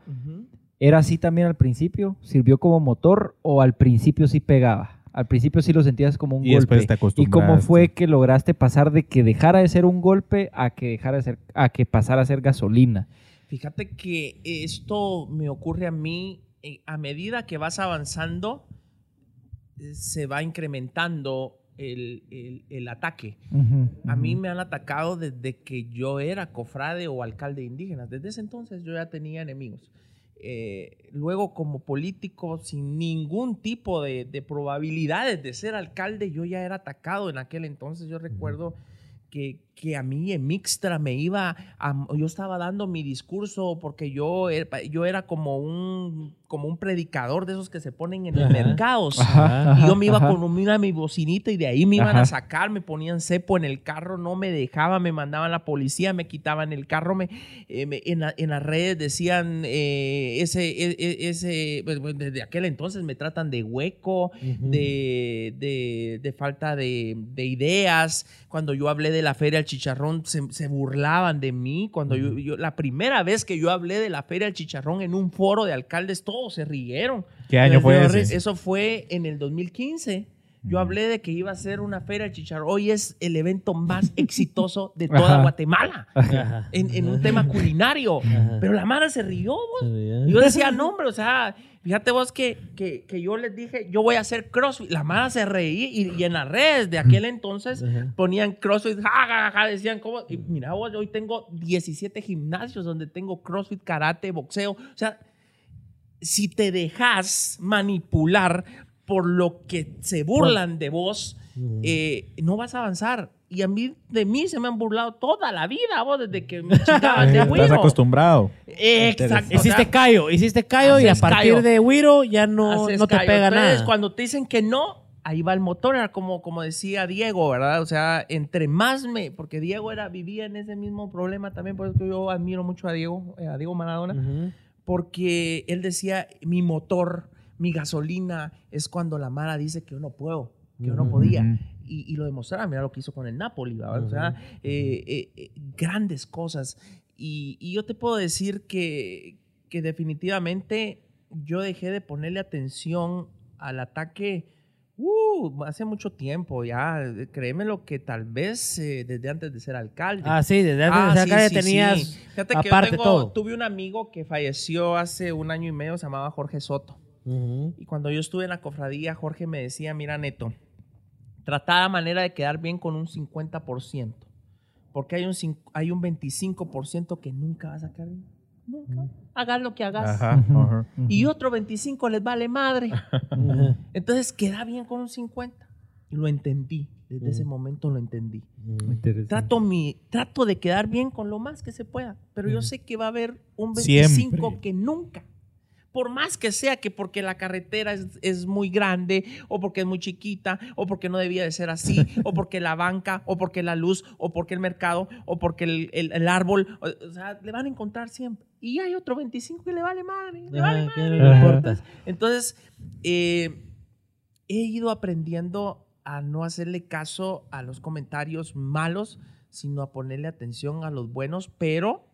[SPEAKER 2] ¿era así también al principio? ¿Sirvió como motor o al principio sí pegaba? Al principio sí lo sentías como un
[SPEAKER 3] Y después
[SPEAKER 2] golpe.
[SPEAKER 3] te
[SPEAKER 2] ¿Y cómo fue que lograste pasar de que dejara de ser un golpe a que dejara de ser, a que pasara a ser gasolina?
[SPEAKER 5] Fíjate que esto me ocurre a mí eh, a medida que vas avanzando, eh, se va incrementando el, el- el ataque. A mí me han atacado desde que yo era cofrade o alcalde indígena. Desde ese entonces yo ya tenía enemigos. Eh, luego como político, sin ningún tipo de, de probabilidades de ser alcalde, yo ya era atacado en aquel entonces. Yo recuerdo que, que a mí en Mixtra me iba, a- yo estaba dando mi discurso porque yo era, yo era como un, como un predicador de esos que se ponen en mercados.
[SPEAKER 2] Ajá,
[SPEAKER 5] Y yo me iba
[SPEAKER 2] ajá.
[SPEAKER 5] con una mi bocinita y de ahí me iban a sacar, me ponían cepo en el carro, no me dejaban, me mandaban la policía, me quitaban el carro, me, eh, me- en, la- en las redes decían eh, ese, e- e- ese, pues, bueno, desde aquel entonces me tratan de hueco, de, de- de falta de, de ideas. Cuando yo hablé de la feria del chicharrón, se, se burlaban de mí. Cuando yo, yo- la primera vez que yo hablé de la feria del chicharrón en un foro de alcaldes, todos se rieron.
[SPEAKER 3] ¿Qué año fue ese?
[SPEAKER 5] Eso fue en el 2015. Yo hablé de que iba a ser una feria del chicharrón. Hoy es el evento más exitoso de toda
[SPEAKER 2] Ajá.
[SPEAKER 5] Guatemala
[SPEAKER 1] Ajá.
[SPEAKER 5] en, en un tema culinario.
[SPEAKER 1] Ajá.
[SPEAKER 5] Pero la Mara se rió, vos. Yo decía, no, hombre, o sea, fíjate vos que, que, que yo les dije, yo voy a hacer CrossFit. La Mara se reía y, y en las redes de aquel entonces
[SPEAKER 1] Ajá.
[SPEAKER 5] ponían CrossFit, ja, ja, ja, ja, decían, ¿cómo? Y mira vos, hoy tengo 17 gimnasios donde tengo CrossFit, karate, boxeo. O sea, si te dejas manipular por lo que se burlan de vos, eh, no vas a avanzar. Y a mí, de mí se me han burlado toda la vida, vos, desde que me chingaban de
[SPEAKER 3] Estás
[SPEAKER 5] güiro.
[SPEAKER 3] acostumbrado.
[SPEAKER 5] Exacto.
[SPEAKER 1] Hiciste callo, hiciste callo y a partir
[SPEAKER 5] callo.
[SPEAKER 1] de Wiro ya no, no te
[SPEAKER 5] callo.
[SPEAKER 1] pega
[SPEAKER 5] Entonces,
[SPEAKER 1] nada.
[SPEAKER 5] cuando te dicen que no, ahí va el motor, era como, como decía Diego, ¿verdad? O sea, entre más me, porque Diego era, vivía en ese mismo problema también, por eso que yo admiro mucho a Diego, eh, a Diego Maradona, porque él decía, mi motor, mi gasolina, es cuando la Mara dice que yo no puedo, que yo no podía. Y, y lo demostraba, mira lo que hizo con el Napoli, ¿verdad? O sea, eh, eh, eh, grandes cosas. Y, y yo te puedo decir que, que definitivamente yo dejé de ponerle atención al ataque uh, hace mucho tiempo, ya, créeme lo que tal vez eh, desde antes de ser alcalde.
[SPEAKER 1] Ah, sí, desde antes
[SPEAKER 5] Ah,
[SPEAKER 1] de ser
[SPEAKER 5] sí,
[SPEAKER 1] alcalde
[SPEAKER 5] sí,
[SPEAKER 1] tenías
[SPEAKER 5] sí. Fíjate que yo
[SPEAKER 1] aparte
[SPEAKER 5] tengo-
[SPEAKER 1] todo.
[SPEAKER 5] tuve un amigo que falleció hace un año y medio, se llamaba Jorge Soto. Y cuando yo estuve en la cofradía, Jorge me decía, mira Neto, trata la manera de quedar bien con un 50%. Porque hay un, hay un 25% que nunca vas a quedar bien. Nunca. Hagas lo que hagas.
[SPEAKER 3] Ajá, ajá.
[SPEAKER 5] Y otro 25 les vale madre. Entonces queda bien con un 50. Y lo entendí. Desde ese momento lo entendí. Trato, mi, trato de quedar bien con lo más que se pueda. Pero yo sé que va a haber un 25
[SPEAKER 3] Siempre.
[SPEAKER 5] que nunca. Por más que sea que porque la carretera es, es muy grande, o porque es muy chiquita, o porque no debía de ser así, o porque la banca, o porque la luz, o porque el mercado, o porque el, el- el árbol, o, o sea, le van a encontrar siempre. Y hay otro 25 que le vale madre, le vale
[SPEAKER 1] Ajá,
[SPEAKER 5] madre.
[SPEAKER 1] no importa.
[SPEAKER 5] Entonces, eh, he ido aprendiendo a no hacerle caso a los comentarios malos, sino a ponerle atención a los buenos, pero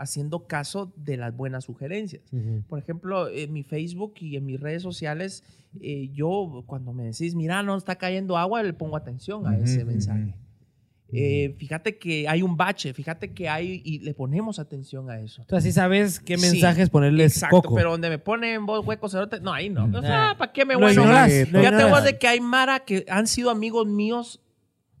[SPEAKER 5] haciendo caso de las buenas sugerencias. Por ejemplo, en mi Facebook y en mis redes sociales, eh, yo cuando me decís, mira, no está cayendo agua, le pongo atención a ese mensaje. Eh, fíjate que hay un bache, fíjate que hay, y le ponemos atención a eso.
[SPEAKER 1] Tú así sabes qué
[SPEAKER 5] Sí,
[SPEAKER 1] mensajes ponerles
[SPEAKER 5] Exacto,
[SPEAKER 1] coco.
[SPEAKER 5] pero donde me ponen vos huecos no, ahí no. O sea, ¿para qué me voy a
[SPEAKER 1] lo
[SPEAKER 5] Fíjate
[SPEAKER 1] ignoras.
[SPEAKER 5] vos de que hay Mara que han sido amigos míos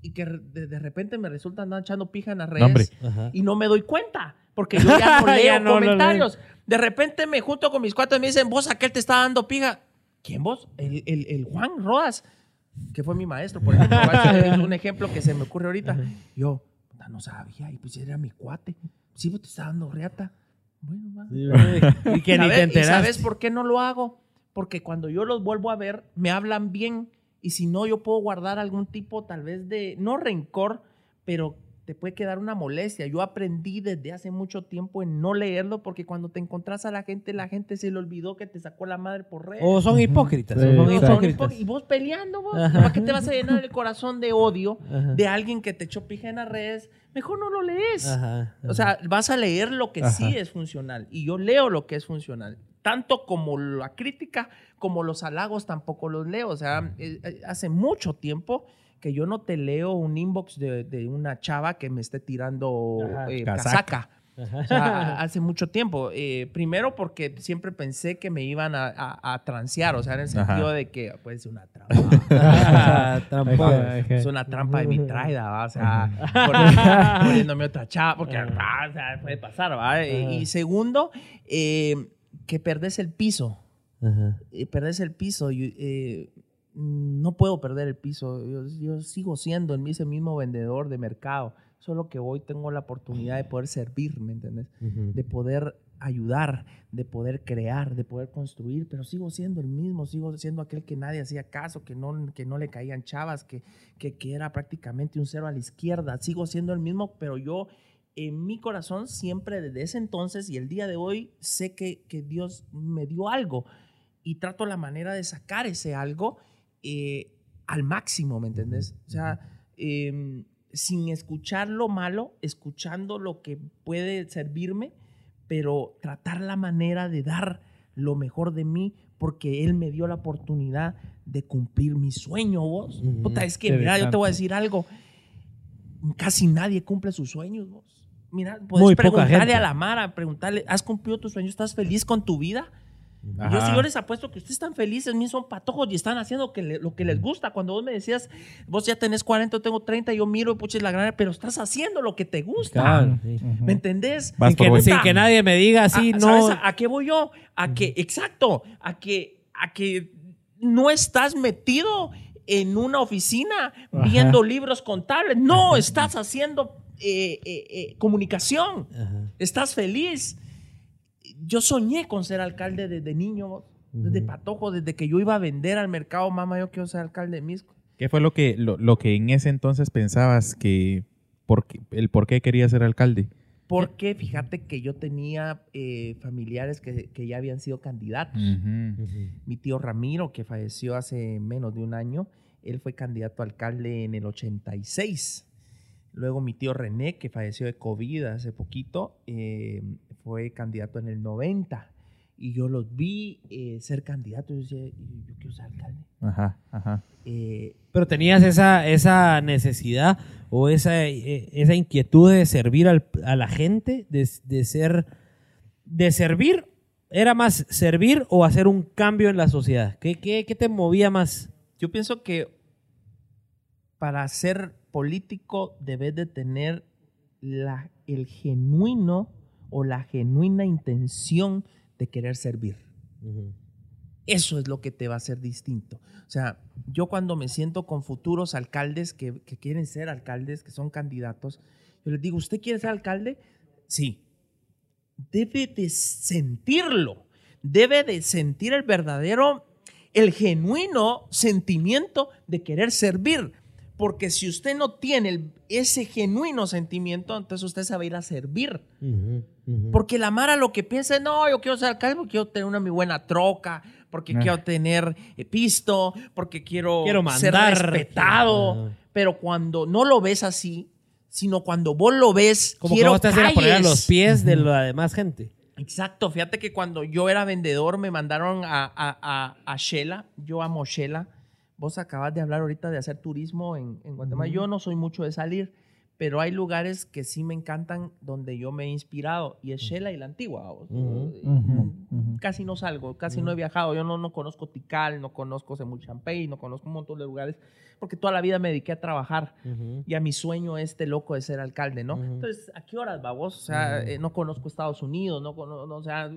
[SPEAKER 5] y que de, de repente me resultan andar echando pija en las redes
[SPEAKER 3] hombre.
[SPEAKER 1] Ajá.
[SPEAKER 5] y no me doy cuenta porque yo ya no leo
[SPEAKER 1] Ya no
[SPEAKER 5] comentarios. De repente me junto con mis cuates y me dicen, vos aquel te está dando pija. ¿Quién vos? El, el- el Juan Rodas, que fue mi maestro, por ejemplo. es un ejemplo que se me ocurre ahorita. Yo, puta, no sabía, y pues era mi cuate. Sí, vos te está dando reata. Bueno, va.
[SPEAKER 1] Sí, y que ni te
[SPEAKER 5] ¿Y sabes por qué no lo hago? Porque cuando yo los vuelvo a ver, me hablan bien. Y si no, yo puedo guardar algún tipo, tal vez de, no rencor, pero te puede quedar una molestia. Yo aprendí desde hace mucho tiempo en no leerlo porque cuando te encontrás a la gente, la gente se le olvidó que te sacó la madre por redes.
[SPEAKER 1] O son hipócritas.
[SPEAKER 2] Sí,
[SPEAKER 1] o son hipócritas.
[SPEAKER 5] y vos peleando, vos. ¿Para qué te vas a llenar el corazón de odio
[SPEAKER 1] Ajá.
[SPEAKER 5] de alguien que te echó pija en las redes? Mejor no lo lees.
[SPEAKER 1] Ajá,
[SPEAKER 5] O sea, vas a leer lo que sí es funcional. Y yo leo lo que es funcional. Tanto como la crítica, como los halagos tampoco los leo. O sea, eh, eh, hace mucho tiempo que yo no te leo un inbox de, de una chava que me esté tirando
[SPEAKER 1] Ajá.
[SPEAKER 5] eh,
[SPEAKER 3] Casaca.
[SPEAKER 5] O sea, hace mucho tiempo. Eh, primero porque siempre pensé que me iban a, a, a transear, o sea, en el
[SPEAKER 3] Ajá.
[SPEAKER 5] sentido de que pues una trampa.
[SPEAKER 2] Ajá.
[SPEAKER 5] Es una trampa de mi traida, ¿va? O sea, pon- poniéndome otra chava, porque ah, o sea, puede pasar, ¿va? Eh, Y segundo, eh, que perdes el piso.
[SPEAKER 1] Ajá.
[SPEAKER 5] Eh, perdes el piso. y, eh, no puedo perder el piso. Yo, yo sigo siendo el, ese mismo vendedor de mercado. Solo que hoy tengo la oportunidad de poder servir, ¿me de poder ayudar, de poder crear, de poder construir, pero sigo siendo el mismo, sigo siendo aquel que nadie hacía caso, que no, que no le caían chavas, que, que, que era prácticamente un cero a la izquierda, sigo siendo el mismo, pero yo en mi corazón siempre desde ese entonces y el día de hoy sé que, que Dios me dio algo y trato la manera de sacar ese algo eh, al máximo, ¿me entendés? O sea, em, sin escuchar lo malo, escuchando lo que puede servirme, pero tratar la manera de dar lo mejor de mí porque Él me dio la oportunidad de cumplir mi sueño, vos.
[SPEAKER 1] Ujú.
[SPEAKER 5] Puta, es que, mira, yo te voy a decir algo. Casi nadie cumple sus sueños, vos. Mira, puedes
[SPEAKER 1] Muy
[SPEAKER 5] preguntarle a la Mara, preguntarle, ¿has cumplido tus sueños? ¿Estás feliz con tu vida? Yo,
[SPEAKER 3] Ajá.
[SPEAKER 5] si yo les apuesto que ustedes están felices, mis son patojos y están haciendo que le- lo que les gusta. Cuando vos me decías, vos ya tenés 40, yo tengo 30, yo miro, puches la grana, pero estás haciendo lo que te gusta.
[SPEAKER 1] Claro, sí.
[SPEAKER 5] ¿Me entendés?
[SPEAKER 1] Sin que, sin nadie me diga así,
[SPEAKER 5] Ah,
[SPEAKER 1] no.
[SPEAKER 5] ¿sabes a, a qué voy yo? A que, exacto, a que, a que no estás metido en una oficina viendo libros contables. No, estás haciendo eh, eh, eh, comunicación.
[SPEAKER 1] Ajá.
[SPEAKER 5] Estás feliz. Yo soñé con ser alcalde desde niño. Desde patojo, desde que yo iba a vender al mercado, mamá, yo quiero ser alcalde de Misco.
[SPEAKER 3] ¿Qué fue lo que, lo, lo que en ese entonces pensabas que, por qué- el por qué querías ser alcalde?
[SPEAKER 5] Porque fíjate que yo tenía eh, familiares que, que ya habían sido candidatos. Mi tío Ramiro, que falleció hace menos de un año, él fue candidato a alcalde en el 86. Luego mi tío René, que falleció de COVID hace poquito, eh, fue candidato en el 90. Y yo los vi eh, ser candidatos y yo decía, yo quiero ser alcalde.
[SPEAKER 3] Ajá, ajá.
[SPEAKER 5] Eh,
[SPEAKER 1] Pero tenías esa, esa necesidad o esa, esa inquietud de servir al- a la gente, de, de ser, de servir, ¿era más servir o hacer un cambio en la sociedad? ¿Qué, qué, qué te movía más?
[SPEAKER 5] Yo pienso que para ser político debes de tener la, el genuino o la genuina intención de querer servir. Eso es lo que te va a hacer distinto. O sea, yo cuando me siento con futuros alcaldes que, que quieren ser alcaldes, que son candidatos, yo les digo, ¿usted quiere ser alcalde? Sí. Debe de sentirlo. Debe de sentir el verdadero, el genuino sentimiento de querer servir. Porque si usted no tiene el- ese genuino sentimiento, entonces usted se va a ir a servir. Porque la Mara lo que piensa es, no, yo quiero ser alcalde porque quiero tener una mi buena troca, porque
[SPEAKER 3] Ah.
[SPEAKER 5] quiero tener eh, pisto, porque quiero,
[SPEAKER 1] Quiero
[SPEAKER 5] ser
[SPEAKER 1] mandar.
[SPEAKER 5] respetado. Pero cuando no lo ves así, sino cuando vos lo ves,
[SPEAKER 1] Como que
[SPEAKER 5] quiero
[SPEAKER 1] vos te hacías a poner a los pies de la demás gente.
[SPEAKER 5] Exacto, fíjate que cuando yo era vendedor me mandaron a, a, a, a Shela, yo amo Shela. Vos acabas de hablar ahorita de hacer turismo en, en Guatemala. Yo no soy mucho de salir, pero hay lugares que sí me encantan donde yo me he inspirado y es Shela y la Antigua.
[SPEAKER 1] ujú.
[SPEAKER 5] Casi no salgo, casi no he viajado. Yo no, no conozco Tikal, no conozco Semuchampey, no conozco un montón de lugares porque toda la vida me dediqué a trabajar y a mi sueño este loco de ser alcalde, ¿no? Entonces, ¿a qué horas va vos? O sea, eh, no conozco Estados Unidos, no, cono- no, o sea,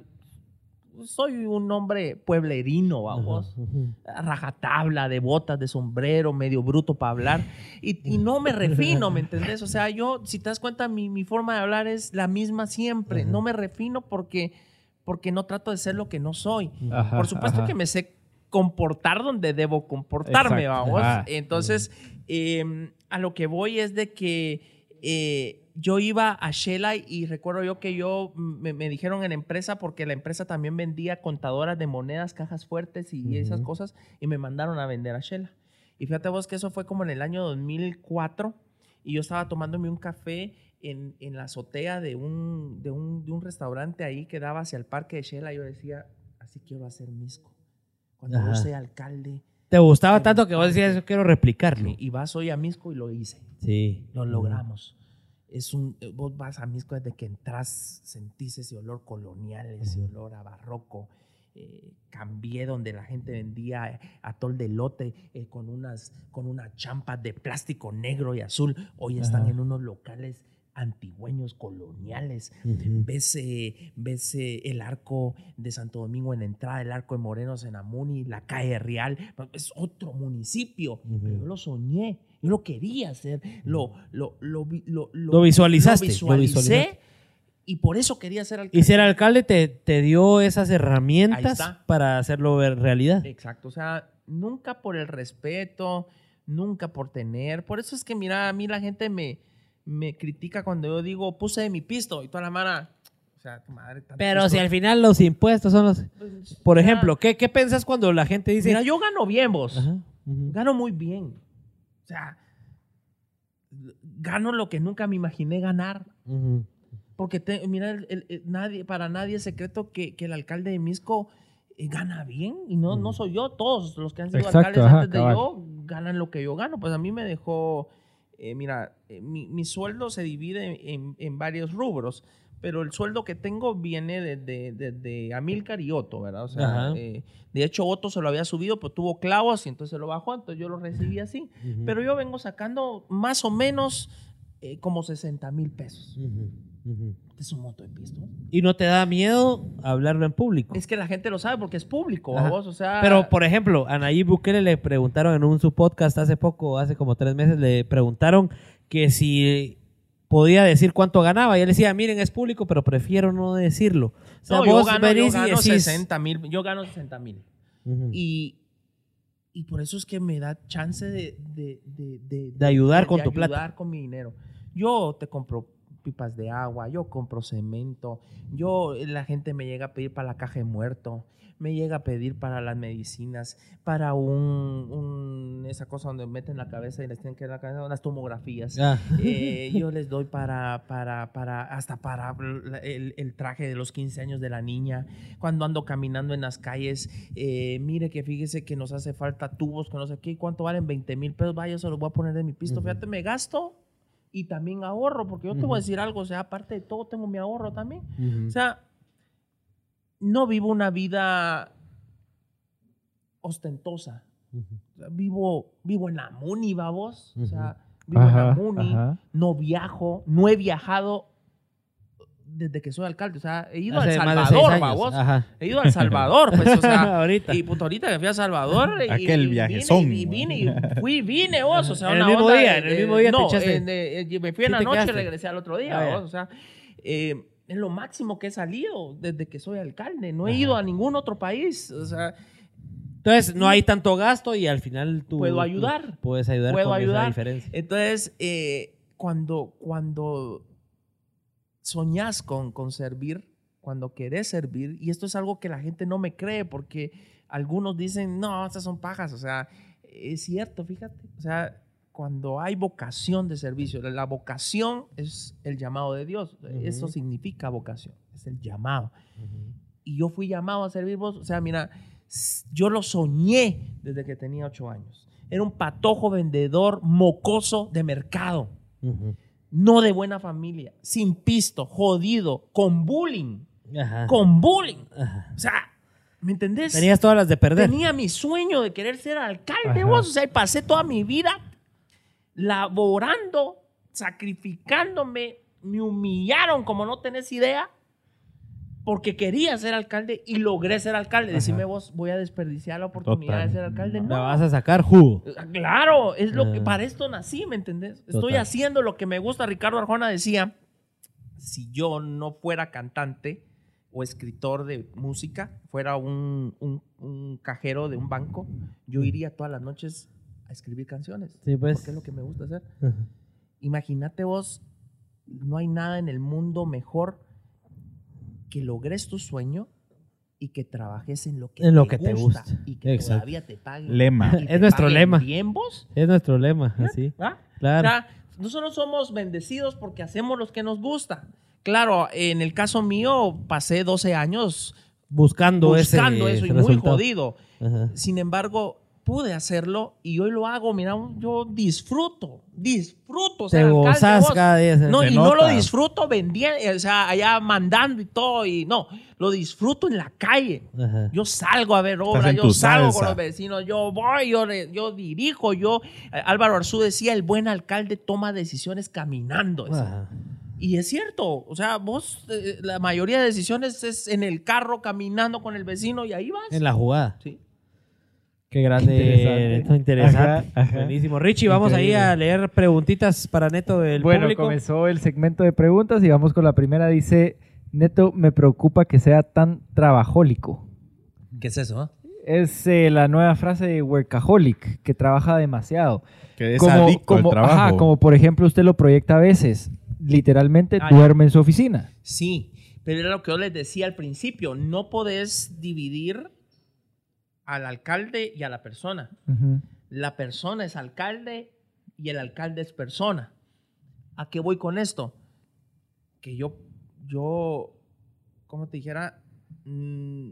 [SPEAKER 5] soy un hombre pueblerino, va vos. Rajatabla, de botas, de sombrero, medio bruto para hablar. Y, y no me refino, ¿me entendés? O sea, yo, si te das cuenta, mi, mi forma de hablar es la misma siempre. No me refino porque, porque no trato de ser lo que no soy. Por supuesto que me sé comportar donde debo comportarme,
[SPEAKER 2] Exacto.
[SPEAKER 5] vamos.
[SPEAKER 2] Ajá.
[SPEAKER 5] Entonces, eh, a lo que voy es de que eh, yo iba a Shela y recuerdo yo que yo me, me dijeron en la empresa, porque la empresa también vendía contadoras de monedas, cajas fuertes y esas
[SPEAKER 1] Ujú.
[SPEAKER 5] cosas, y me mandaron a vender a Shela. Y fíjate vos que eso fue como en el año 2004 y yo estaba tomándome un café en, en la azotea de un, de, un, de un restaurante ahí que daba hacia el parque de Shela. Y yo decía, así quiero hacer Misco. Cuando yo
[SPEAKER 1] Ajá.
[SPEAKER 5] sea alcalde.
[SPEAKER 1] Te gustaba tanto que vos decías, yo quiero replicarlo.
[SPEAKER 5] Y vas hoy a Misco y lo hice.
[SPEAKER 1] Sí.
[SPEAKER 5] Lo logramos. Es un, eh, vos vas a Misco desde que entras, sentís ese olor colonial, ese olor a barroco. Eh, cambié donde la gente vendía atol de lote eh, con unas con unas champas de plástico negro y azul. Hoy están
[SPEAKER 2] Ajá.
[SPEAKER 5] en unos locales antigüeños, coloniales.
[SPEAKER 1] Ujú.
[SPEAKER 5] Ves, eh, ves eh, el arco de Santo Domingo en la entrada, el arco de Morenos en Amuni, la calle Real. Es otro municipio. Pero yo lo soñé, yo lo quería hacer, lo, lo, lo, lo,
[SPEAKER 1] Lo visualizaste,
[SPEAKER 5] lo visualicé y por eso quería ser alcalde.
[SPEAKER 1] Y ser alcalde te, te dio esas herramientas para hacerlo ver realidad.
[SPEAKER 5] Exacto, o sea, nunca por el respeto, nunca por tener. Por eso es que, mira, a mí la gente me, me critica cuando yo digo, puse de mi pisto y toda la mano. O sea, tu madre. tanto
[SPEAKER 1] Pero
[SPEAKER 5] pisto.
[SPEAKER 1] si al final los impuestos son los...
[SPEAKER 5] Pues,
[SPEAKER 1] Por ejemplo, ¿qué, qué piensas cuando la gente dice...
[SPEAKER 5] Mira, yo gano bien, vos.
[SPEAKER 1] Ajá.
[SPEAKER 5] Gano muy bien. O sea, gano lo que nunca me imaginé ganar. Porque te- mira, el- el- el- nadie, para nadie es secreto que, que el alcalde de Misco eh, gana bien. Y no, no soy yo, todos los que han sido
[SPEAKER 2] Exacto,
[SPEAKER 5] alcaldes
[SPEAKER 2] ajá,
[SPEAKER 5] antes de
[SPEAKER 2] cabal.
[SPEAKER 5] yo ganan lo que yo gano. Pues a mí me dejó, eh, mira, eh, mi, mi sueldo se divide en, en varios rubros. Pero el sueldo que tengo viene desde de, de Amílcar y Otto, ¿verdad? O sea, eh, de hecho, Otto se lo había subido, pero tuvo clavos y entonces lo bajó, entonces yo lo recibí así. Pero yo vengo sacando más o menos eh, como 60 mil pesos.
[SPEAKER 1] Ujú.
[SPEAKER 5] Es un moto de pisto.
[SPEAKER 1] Y no te da miedo hablarlo en público.
[SPEAKER 5] Es que la gente lo sabe porque es público,
[SPEAKER 1] Ajá.
[SPEAKER 5] vos, o sea.
[SPEAKER 1] Pero, por ejemplo, a Nayib Bukele le preguntaron en un su podcast hace poco, hace como tres meses, le preguntaron que si podía decir cuánto ganaba. Y él decía, miren, es público, pero prefiero no decirlo. O sea,
[SPEAKER 5] No, yo
[SPEAKER 1] vos
[SPEAKER 5] gano, yo
[SPEAKER 1] venís y
[SPEAKER 5] gano
[SPEAKER 1] decís-
[SPEAKER 5] 60 mil. Yo gano 60 mil.
[SPEAKER 1] Ujú.
[SPEAKER 5] Y, y por eso es que me da chance de, de, de, de-
[SPEAKER 1] ayudar con tu plata.
[SPEAKER 5] ayudar con mi dinero. Yo te compro pipas de agua, yo compro cemento, yo, la gente me llega a pedir para la caja de muerto, me llega a pedir para las medicinas, para un, un- esa cosa donde meten la cabeza y les tienen que dar la cabeza, unas tomografías.
[SPEAKER 1] Ah.
[SPEAKER 5] Eh, yo les doy para, para, para, hasta para el, el traje de los 15 años de la niña. Cuando ando caminando en las calles, eh, mire que fíjese que nos hace falta tubos, que no sé qué, ¿cuánto valen? 20 mil pesos, vaya, se los voy a poner de mi pisto. Fíjate, me gasto y también ahorro, porque yo te voy a decir algo, o sea, aparte de todo, tengo mi ahorro también. O sea, no vivo una vida ostentosa. Vivo, vivo en la Muni, babos. O sea, vivo en la Muni
[SPEAKER 2] ajá.
[SPEAKER 5] no viajo, no he viajado desde que soy alcalde. O sea, he ido
[SPEAKER 1] Hace
[SPEAKER 5] a El
[SPEAKER 1] más de seis
[SPEAKER 5] Salvador, babos.
[SPEAKER 1] Ajá.
[SPEAKER 5] He ido a El Salvador, pues, o sea.
[SPEAKER 1] Ahorita.
[SPEAKER 5] Y puto, ahorita que fui a Salvador. y-
[SPEAKER 3] Aquel
[SPEAKER 5] y
[SPEAKER 3] viajezón.
[SPEAKER 5] Vine, y vine, y fui, vine, vos. O sea,
[SPEAKER 1] En el mismo
[SPEAKER 5] onda
[SPEAKER 1] día, en el mismo día te
[SPEAKER 5] no,
[SPEAKER 1] echaste.
[SPEAKER 5] en, eh, me fui en la noche y regresé al otro día,
[SPEAKER 1] Ah,
[SPEAKER 5] vos, O sea, eh, es lo máximo que he salido desde que soy alcalde. No he
[SPEAKER 1] Ajá.
[SPEAKER 5] ido a ningún otro país. O sea,
[SPEAKER 1] Entonces, no hay tanto gasto y al final tú...
[SPEAKER 5] Puedo
[SPEAKER 1] tú
[SPEAKER 5] ayudar.
[SPEAKER 1] puedes ayudar
[SPEAKER 5] Puedo
[SPEAKER 1] con esa
[SPEAKER 5] ayudar.
[SPEAKER 1] diferencia.
[SPEAKER 5] Entonces, eh, cuando, cuando soñás con, con servir, cuando querés servir, y esto es algo que la gente no me cree porque algunos dicen, no, estas son pajas, o sea, es cierto, fíjate, o sea, cuando hay vocación de servicio, la- vocación es el llamado de Dios, eso significa vocación, es el llamado. Y yo fui llamado a servir vos, o sea, mira, yo lo soñé desde que tenía ocho años. Era un patojo vendedor mocoso de mercado
[SPEAKER 1] Ujú.
[SPEAKER 5] No de buena familia, sin pisto, jodido, con bullying,
[SPEAKER 1] Ajá.
[SPEAKER 5] con bullying.
[SPEAKER 1] Ajá.
[SPEAKER 5] O sea, ¿me entendés?
[SPEAKER 1] Tenías todas las de perder.
[SPEAKER 5] Tenía mi sueño de querer ser alcalde,
[SPEAKER 2] Ajá.
[SPEAKER 5] vos. O sea, y pasé toda mi vida laborando, sacrificándome, me humillaron como no tenés idea, porque quería ser alcalde y logré ser alcalde. Decime vos, voy a desperdiciar la oportunidad
[SPEAKER 3] Total.
[SPEAKER 5] de ser alcalde.
[SPEAKER 1] La
[SPEAKER 5] No,
[SPEAKER 1] vas a sacar jugo.
[SPEAKER 5] Claro, es lo que
[SPEAKER 1] Ah.
[SPEAKER 5] para esto nací, ¿me entendés? Estoy
[SPEAKER 1] Total.
[SPEAKER 5] haciendo lo que me gusta. Ricardo Arjona decía, si yo no fuera cantante o escritor de música, fuera un, un- un cajero de un banco, yo iría todas las noches a escribir canciones.
[SPEAKER 1] Sí, pues.
[SPEAKER 5] Porque es lo que me gusta hacer.
[SPEAKER 1] Ajá.
[SPEAKER 5] Imagínate vos, no hay nada en el mundo mejor que logres tu sueño y que trabajes en lo que,
[SPEAKER 1] En lo
[SPEAKER 5] te,
[SPEAKER 1] que te
[SPEAKER 5] gusta,
[SPEAKER 1] gusta.
[SPEAKER 5] y que
[SPEAKER 1] Exacto.
[SPEAKER 5] todavía te paguen.
[SPEAKER 3] Lema.
[SPEAKER 5] y te
[SPEAKER 1] Es nuestro
[SPEAKER 5] paguen
[SPEAKER 1] lema.
[SPEAKER 5] Bien vos.
[SPEAKER 1] Es nuestro lema, así.
[SPEAKER 5] ¿va?
[SPEAKER 1] Claro.
[SPEAKER 5] O sea, nosotros somos bendecidos porque hacemos lo que nos gusta. Claro, en el caso mío pasé 12 años
[SPEAKER 1] buscando, ese
[SPEAKER 5] eso y muy
[SPEAKER 1] resultado.
[SPEAKER 5] jodido.
[SPEAKER 1] Ajá.
[SPEAKER 5] Sin embargo, pude hacerlo y hoy lo hago. Mira, yo disfruto, disfruto.
[SPEAKER 1] Te
[SPEAKER 5] ser alcalde,
[SPEAKER 1] gozas cada día.
[SPEAKER 5] No,
[SPEAKER 3] Se
[SPEAKER 5] y no lo disfruto vendiendo, o sea, allá mandando y todo. Y no, lo disfruto en la calle.
[SPEAKER 1] Ajá.
[SPEAKER 5] Yo salgo a ver obras, yo salgo
[SPEAKER 3] salsa.
[SPEAKER 5] con los vecinos, yo voy, yo, yo dirijo, yo... Álvaro Arzú decía, el buen alcalde toma decisiones caminando. Y es cierto, o sea, vos, eh, la mayoría de decisiones es en el carro, caminando con el vecino y ahí vas.
[SPEAKER 1] En la jugada.
[SPEAKER 5] Sí.
[SPEAKER 1] Qué grande.
[SPEAKER 2] Interesante.
[SPEAKER 1] Neto, interesante.
[SPEAKER 2] Ajá, ajá.
[SPEAKER 1] Buenísimo. Richie, vamos ahí a leer preguntitas para Neto del
[SPEAKER 2] Bueno,
[SPEAKER 1] público.
[SPEAKER 2] comenzó el segmento de preguntas y vamos con la primera. Dice, Neto, me preocupa que sea tan trabajólico.
[SPEAKER 5] ¿Qué es eso?
[SPEAKER 2] Es eh, la nueva frase de workaholic, que trabaja demasiado.
[SPEAKER 3] Que es
[SPEAKER 2] como,
[SPEAKER 3] adicto
[SPEAKER 2] como,
[SPEAKER 3] al trabajo.
[SPEAKER 2] ajá, como por ejemplo usted lo proyecta a veces. Literalmente
[SPEAKER 5] Ah, ya.
[SPEAKER 2] duerme en su oficina.
[SPEAKER 5] Sí, pero era lo que yo les decía al principio, no podés dividir al alcalde y a la persona. La persona es alcalde y el alcalde es persona. ¿A qué voy con esto? Que yo, yo, como te dijera, mm,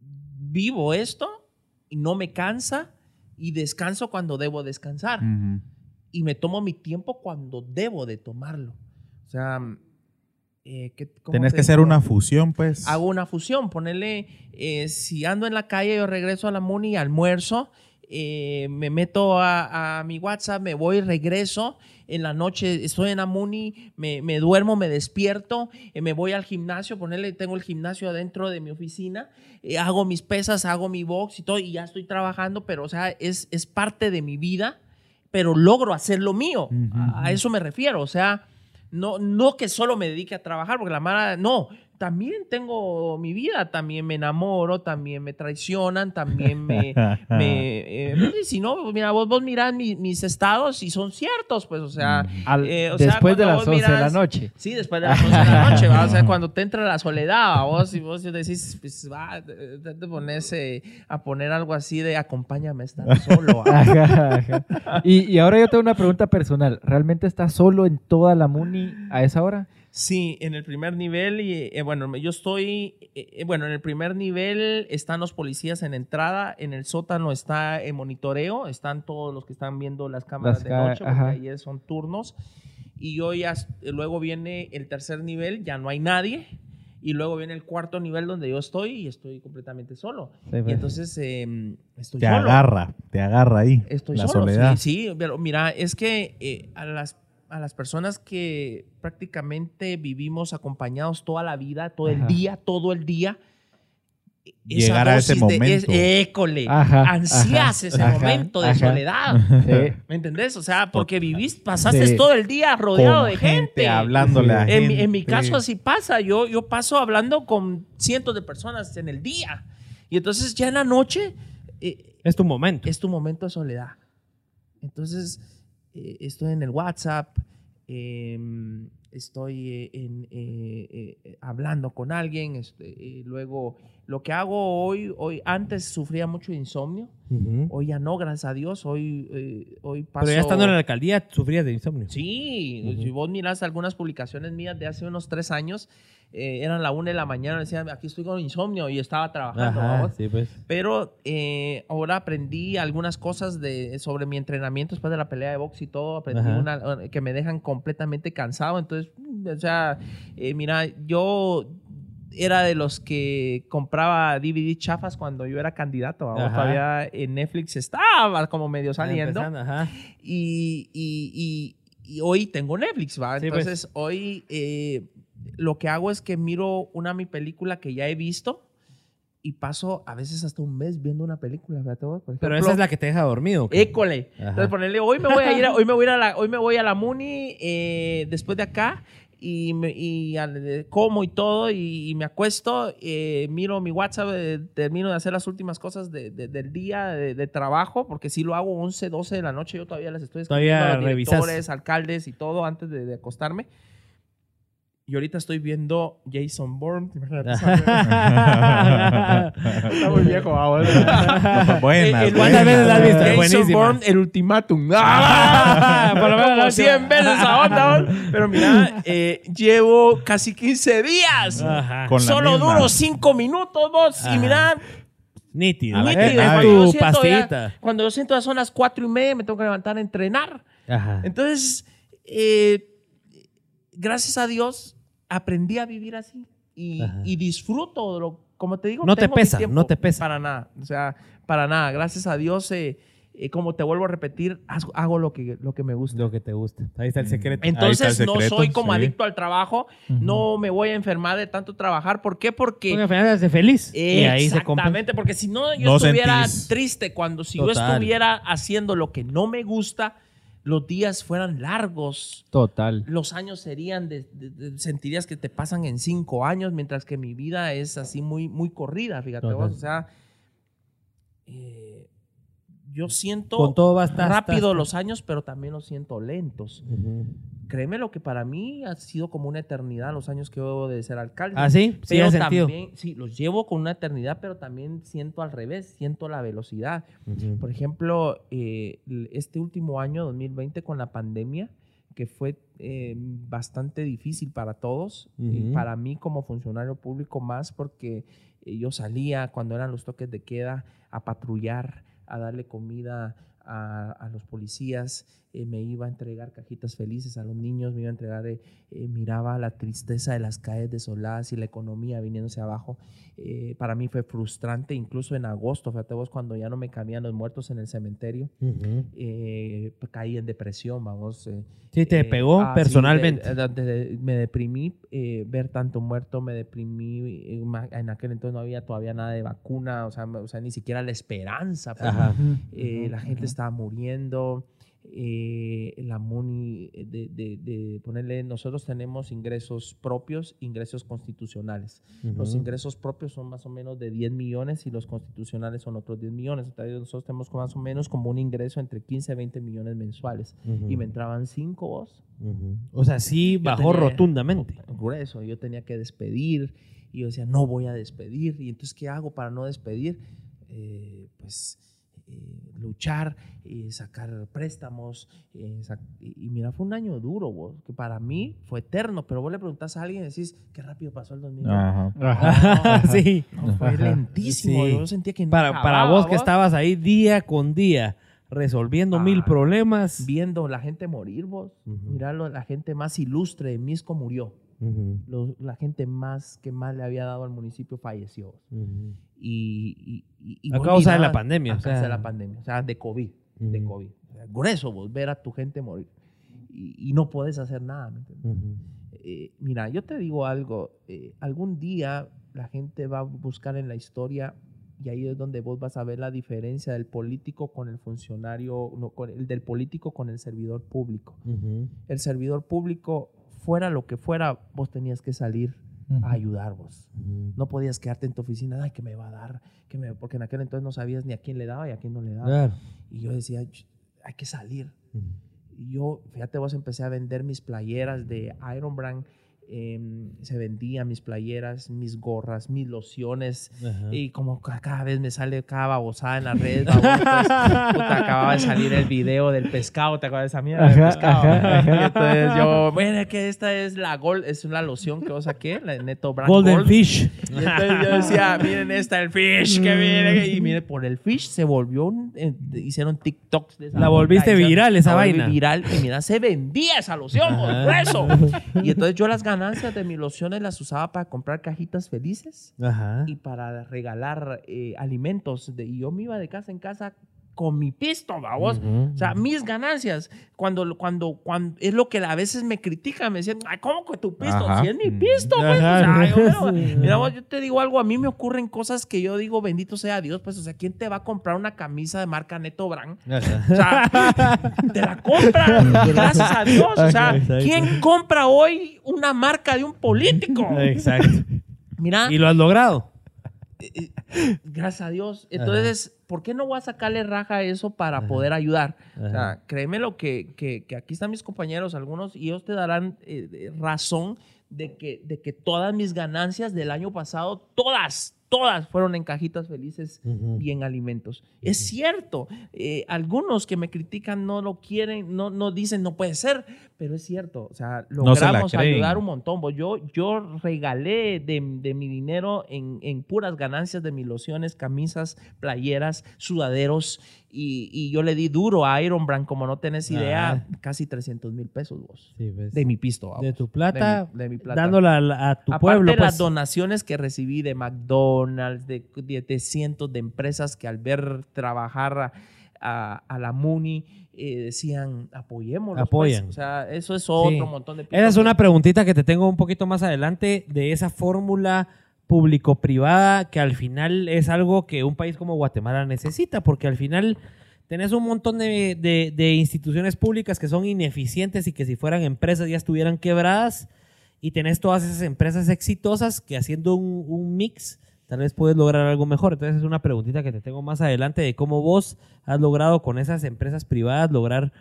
[SPEAKER 5] vivo esto y no me cansa y descanso cuando debo descansar y me tomo mi tiempo cuando debo de tomarlo. O sea, eh, ¿qué- cómo
[SPEAKER 3] Tenés
[SPEAKER 5] te
[SPEAKER 3] que hacer una fusión, pues.
[SPEAKER 5] hago una fusión, ponerle, eh, si ando en la calle, yo regreso a la Muni, almuerzo, eh, me meto a, a mi WhatsApp, me voy, regreso, en la noche estoy en la Muni, me, me duermo, me despierto, eh, me voy al gimnasio, ponerle, tengo el gimnasio adentro de mi oficina, eh, hago mis pesas, hago mi box y todo, y ya estoy trabajando, pero o sea, es, es parte de mi vida, pero logro hacer lo mío, a eso me refiero, o sea, No, no que solo me dedique a trabajar, porque la mara, no, también tengo mi vida, también me enamoro, también me traicionan, también me... me, eh, si no, pues mira, vos, vos mirás mi- mis estados y son ciertos, pues, o sea...
[SPEAKER 2] Al-
[SPEAKER 5] eh, o sea,
[SPEAKER 2] después de las
[SPEAKER 5] vos
[SPEAKER 2] 11 de la noche.
[SPEAKER 5] Sí, después de las 11 de la noche, ¿va? o sea, cuando te entra la soledad, ¿va? vos y vos decís, pues va, te, te pones eh, a poner algo así de acompáñame a estar solo. ¿va?
[SPEAKER 2] Ajá, ajá. Y, y ahora yo tengo una pregunta personal. ¿Realmente estás solo en toda la Muni a esa hora?
[SPEAKER 5] Sí, en el primer nivel, y eh, bueno, yo estoy, eh, eh, bueno, en el primer nivel están los policías en entrada, en el sótano está el monitoreo, están todos los que están viendo las cámaras
[SPEAKER 2] Las
[SPEAKER 5] de noche, porque
[SPEAKER 2] ajá.
[SPEAKER 5] ahí son turnos, y yo ya, s- luego viene el tercer nivel, ya no hay nadie, y luego viene el cuarto nivel donde yo estoy y estoy completamente solo.
[SPEAKER 2] Sí,
[SPEAKER 5] Y
[SPEAKER 2] pues.
[SPEAKER 5] entonces eh, estoy
[SPEAKER 3] Te
[SPEAKER 5] solo.
[SPEAKER 3] agarra, te agarra ahí.
[SPEAKER 5] Estoy
[SPEAKER 3] la
[SPEAKER 5] solo,
[SPEAKER 3] soledad.
[SPEAKER 5] Sí, sí, pero mira, es que eh, a, las, a las personas que prácticamente vivimos acompañados toda la vida, todo el
[SPEAKER 2] Ajá.
[SPEAKER 5] día, todo el día. esa
[SPEAKER 3] Llegar a ese
[SPEAKER 5] de- es-
[SPEAKER 3] momento.
[SPEAKER 5] école,
[SPEAKER 2] Ajá,
[SPEAKER 5] ansías
[SPEAKER 2] ajá,
[SPEAKER 5] ese
[SPEAKER 2] ajá,
[SPEAKER 5] momento de soledad.
[SPEAKER 2] Sí.
[SPEAKER 5] ¿Me entendés? O sea, porque vivís, pasaste
[SPEAKER 2] Sí.
[SPEAKER 5] todo el día rodeado de gente.
[SPEAKER 3] hablándole a
[SPEAKER 5] En,
[SPEAKER 3] gente.
[SPEAKER 5] en mi caso así pasa, yo, yo paso hablando con cientos de personas en el día. Y entonces ya en la noche eh,
[SPEAKER 1] Es tu momento.
[SPEAKER 5] es tu momento de soledad. Entonces, eh, estoy en el WhatsApp, em, estoy eh, en, eh, hablando con alguien, este, luego lo que hago hoy, hoy antes sufría mucho de insomnio,
[SPEAKER 1] Ujú.
[SPEAKER 5] hoy ya no, gracias a Dios, hoy, eh, hoy paso...
[SPEAKER 1] Pero ya estando en la alcaldía, sufrías de insomnio.
[SPEAKER 5] Sí,
[SPEAKER 1] Ujú.
[SPEAKER 5] si vos miras algunas publicaciones mías de hace unos tres años, eh, eran la una de la mañana, decían, aquí estoy con insomnio y estaba trabajando.
[SPEAKER 1] Ajá, sí, pues.
[SPEAKER 5] Pero eh, ahora aprendí algunas cosas de, sobre mi entrenamiento después de la pelea de box y todo. Aprendí
[SPEAKER 1] Ajá.
[SPEAKER 5] una, que me dejan completamente cansado. Entonces, mm, o sea, eh, mira, yo era de los que compraba DVD chafas cuando yo era candidato. Todavía en Netflix estaba como medio saliendo.
[SPEAKER 1] Ajá.
[SPEAKER 5] Y, y- y- y hoy tengo Netflix, ¿va?
[SPEAKER 1] Sí, pues.
[SPEAKER 5] Entonces, hoy eh, lo que hago es que miro una mi película que ya he visto y paso a veces hasta un mes viendo una película. por
[SPEAKER 1] Pero
[SPEAKER 5] ejemplo.
[SPEAKER 1] esa es la que te deja dormido.
[SPEAKER 5] École.
[SPEAKER 1] Ajá.
[SPEAKER 5] Entonces ponerle, hoy me voy a ir a, hoy me voy a la, hoy me voy a la Muni eh, después de acá y, me- y al- eh, como y todo y, y me acuesto, eh, miro mi WhatsApp, eh, termino de hacer las últimas cosas de- de- del día de, de trabajo, porque si lo hago 11, 12 de la noche, yo todavía las estoy
[SPEAKER 1] Todavía
[SPEAKER 5] escribiendo a los
[SPEAKER 1] revisas.
[SPEAKER 5] directores, alcaldes y todo antes de acostarme. Y ahorita estoy viendo Jason Bourne. Imagínate, Está muy viejo ahora.
[SPEAKER 3] Buenas,
[SPEAKER 1] ¿Cuántas veces la has visto?
[SPEAKER 5] Jason
[SPEAKER 1] Buenísima.
[SPEAKER 5] Bourne, el ultimátum.
[SPEAKER 1] Ah, por lo menos la
[SPEAKER 5] Como
[SPEAKER 1] última.
[SPEAKER 5] 100 veces ¿no? Pero mira, eh, llevo casi 15 días.
[SPEAKER 1] Ajá.
[SPEAKER 3] Con
[SPEAKER 5] Solo
[SPEAKER 3] misma.
[SPEAKER 5] duro 5 minutos, vos.
[SPEAKER 1] Ajá.
[SPEAKER 5] Y mira,
[SPEAKER 1] Nítido.
[SPEAKER 5] Nítido. Cuando yo
[SPEAKER 1] tu
[SPEAKER 5] siento ya- cuando yo siento ya son las 4 y media, me tengo que levantar a entrenar.
[SPEAKER 1] Ajá.
[SPEAKER 5] Entonces, eh, gracias a Dios, aprendí a vivir así. Y, disfruto de lo, como te digo.
[SPEAKER 1] No te
[SPEAKER 5] tengo
[SPEAKER 1] pesa,
[SPEAKER 5] tiempo.
[SPEAKER 1] no te pesa.
[SPEAKER 5] Para nada. O sea, para nada. Gracias a Dios, eh, eh, como te vuelvo a repetir, hago lo que, lo que me gusta.
[SPEAKER 1] Lo que te gusta. Ahí está el secreto.
[SPEAKER 3] Ahí está
[SPEAKER 5] Entonces
[SPEAKER 3] el
[SPEAKER 5] no
[SPEAKER 3] secreto,
[SPEAKER 5] soy como
[SPEAKER 3] sí.
[SPEAKER 5] adicto al trabajo, no me voy a enfermar de tanto trabajar. ¿Por qué? Porque...
[SPEAKER 1] Porque al final hace feliz. Y ahí se compra.
[SPEAKER 5] Exactamente, porque si no yo
[SPEAKER 3] No
[SPEAKER 5] estuviera
[SPEAKER 3] sentís.
[SPEAKER 5] triste cuando si yo estuviera haciendo lo que no me gusta, los días fueran largos,
[SPEAKER 2] Total.
[SPEAKER 5] los años serían, de, de- de- sentirías que te pasan en cinco años, mientras que mi vida es así muy, muy corrida, fíjate
[SPEAKER 1] Total.
[SPEAKER 5] vos, o sea, eh, yo siento
[SPEAKER 1] Con todo va a estar-
[SPEAKER 5] rápido los años, pero también los siento lentos. Créeme lo que para mí ha sido como una eternidad los años que debo de ser alcalde.
[SPEAKER 1] ¿Ah, sí? Sí,
[SPEAKER 5] Pero también, sí, los llevo con una eternidad, pero también siento al revés, siento la velocidad. Por ejemplo, eh, este último año, 2020, con la pandemia, que fue eh, bastante difícil para todos, y para mí como funcionario público más, porque eh, yo salía cuando eran los toques de queda a patrullar, a darle comida a, a los policías, eh, me iba a entregar cajitas felices a los niños, me iba a entregar, eh, eh, miraba la tristeza de las calles desoladas y la economía viniéndose abajo. Eh, para mí fue frustrante, incluso en agosto, fíjate vos, cuando ya no me cabían los muertos en el cementerio,
[SPEAKER 1] Ujú.
[SPEAKER 5] eh, caí en depresión, vamos. eh,
[SPEAKER 1] Sí, te
[SPEAKER 5] eh,
[SPEAKER 1] pegó
[SPEAKER 5] ah, sí,
[SPEAKER 1] personalmente.
[SPEAKER 5] de- de- de- me deprimí, eh, ver tanto muerto, me deprimí. eh, en aquel entonces no había todavía nada de vacuna, o sea, o sea ni siquiera la esperanza. pues,
[SPEAKER 1] Ajá.
[SPEAKER 5] eh, la gente estaba muriendo. Eh, la MUNI, eh, de, de- de ponerle, nosotros tenemos ingresos propios, ingresos constitucionales. Los
[SPEAKER 1] Ujú.
[SPEAKER 5] ingresos propios son más o menos de 10 millones y los constitucionales son otros 10 millones. Entonces nosotros tenemos más o menos como un ingreso entre 15 a 20 millones mensuales.
[SPEAKER 1] Ujú.
[SPEAKER 5] Y me entraban 5 vos.
[SPEAKER 1] Ujú. O sea, sí bajó
[SPEAKER 5] tenía-
[SPEAKER 1] rotundamente.
[SPEAKER 5] Grueso. Yo tenía que despedir y yo decía, no voy a despedir. Y entonces, ¿qué hago para no despedir? Eh, pues eh, luchar, eh, sacar préstamos. eh, sac- y, y mira, fue un año duro, vos, que para mí fue eterno. Pero vos le preguntás a alguien y decís, qué rápido pasó el 2020.
[SPEAKER 3] Ajá.
[SPEAKER 1] Ajá, sí.
[SPEAKER 5] No, fue
[SPEAKER 2] Ajá.
[SPEAKER 5] lentísimo.
[SPEAKER 1] Sí.
[SPEAKER 5] Yo sentía que
[SPEAKER 1] Para, para vos que estabas ahí día con día resolviendo
[SPEAKER 5] Ah,
[SPEAKER 1] mil problemas.
[SPEAKER 5] viendo la gente morir, vos.
[SPEAKER 1] Ujú.
[SPEAKER 5] Mirá, la gente más ilustre de Misco murió. La gente más que más le había dado al municipio falleció. Y- y- y
[SPEAKER 1] A causa de la pandemia,
[SPEAKER 5] A
[SPEAKER 1] o sea.
[SPEAKER 5] de la pandemia, o sea, de COVID. De
[SPEAKER 1] Ujú.
[SPEAKER 5] COVID. O sea, grueso vos ver a tu gente morir. Y, y no puedes hacer nada. ¿me entiendes?
[SPEAKER 1] Ujú.
[SPEAKER 5] Eh, mira, yo te digo algo. eh, algún día la gente va a buscar en la historia y ahí es donde vos vas a ver la diferencia del político con el funcionario, no, con el del político con el servidor público. El servidor público, fuera lo que fuera, vos tenías que salir a. No podías quedarte en tu oficina, ay, que me va a dar, que me... porque en aquel entonces no sabías ni a quién le daba y a quién no le daba.
[SPEAKER 1] Claro.
[SPEAKER 5] Y yo decía, "Ch, hay que salir.
[SPEAKER 1] Ujú.
[SPEAKER 5] Y yo, fíjate, vos empecé a vender mis playeras de Iron Brand. Em, se vendían mis playeras, mis gorras, mis lociones.
[SPEAKER 1] Ajá.
[SPEAKER 5] Y como ca- cada vez me sale cada babosada en babos, pues, puta, acababa de salir el video del pescado, ¿te acuerdas de esa mierda del pescado?
[SPEAKER 2] ajá,
[SPEAKER 5] entonces yo, bueno, que esta es la Gold, es una loción que yo saqué, la Neto Brand
[SPEAKER 1] Golden
[SPEAKER 5] Gold.
[SPEAKER 1] Fish.
[SPEAKER 5] Y entonces yo decía, miren esta, el fish, que viene. Y mire, por el fish se volvió, un- eh, hicieron TikToks de esa
[SPEAKER 1] La volviste viral, esa vaina.
[SPEAKER 5] viral y mira, se vendía esa loción, por eso. Y entonces yo las ganancias de mis lociones las usaba para comprar cajitas felices
[SPEAKER 1] Ajá.
[SPEAKER 5] y para regalar eh, alimentos. De, y yo me iba de casa en casa con mi pisto, vamos. O sea, mis ganancias, cuando, cuando, cuando es lo que a veces me critican, me decían, Ay, ¿cómo que tu pisto?
[SPEAKER 3] Ajá.
[SPEAKER 5] Si es mi
[SPEAKER 3] Mm.
[SPEAKER 5] pisto, pues. O sea, yo, mira, vos, yo te digo algo, a mí me ocurren cosas que yo digo, bendito sea Dios, pues, o sea, ¿quién te va a comprar una camisa de marca Neto Brand?
[SPEAKER 1] Ajá.
[SPEAKER 5] O sea, te la compran, gracias a Dios. O sea,
[SPEAKER 1] Exacto.
[SPEAKER 5] ¿quién compra hoy una marca de un político?
[SPEAKER 1] Exacto.
[SPEAKER 5] Mira,
[SPEAKER 1] Y lo has logrado.
[SPEAKER 5] Gracias a Dios. Entonces, ¿por qué no voy a sacarle raja a eso para poder ayudar? O sea, créeme lo que, que, que aquí están mis compañeros, algunos, y ellos te darán eh, razón de que, de que todas mis ganancias del año pasado, todas, todas fueron en cajitas felices y en alimentos. Es cierto, eh, algunos que me critican no lo quieren, no, no dicen no puede ser, pero es cierto, o sea,
[SPEAKER 3] No se
[SPEAKER 5] logramos ayudar un montón. Yo, yo regalé de, de mi dinero en, en puras ganancias de mis lociones, camisas, playeras, sudaderos, y, y yo le di duro a Iron Brand, como no tenés idea,
[SPEAKER 1] Ah.
[SPEAKER 5] casi 300 mil pesos vos.
[SPEAKER 1] Sí, pues.
[SPEAKER 5] De mi pisto.
[SPEAKER 1] De tu plata,
[SPEAKER 5] De mi- de mi plata.
[SPEAKER 1] dándola a, a tu
[SPEAKER 5] Aparte
[SPEAKER 1] pueblo.
[SPEAKER 5] de las
[SPEAKER 1] Pues.
[SPEAKER 5] donaciones que recibí de McDonald's, de, de- de cientos de empresas que al ver trabajar a, a- a la MUNI eh, decían apoyémoslos.
[SPEAKER 1] Apoyan.
[SPEAKER 5] pues. O sea, eso es otro
[SPEAKER 1] Sí.
[SPEAKER 5] montón de
[SPEAKER 1] Esa es una preguntita que te tengo un poquito más adelante de esa fórmula público-privada que al final es algo que un país como Guatemala necesita, porque al final tenés un montón de, de- de instituciones públicas que son ineficientes y que si fueran empresas ya estuvieran quebradas, y tenés todas esas empresas exitosas que haciendo un, un mix tal vez puedes lograr algo mejor. Entonces es una preguntita que te tengo más adelante de cómo vos has logrado con esas empresas privadas lograr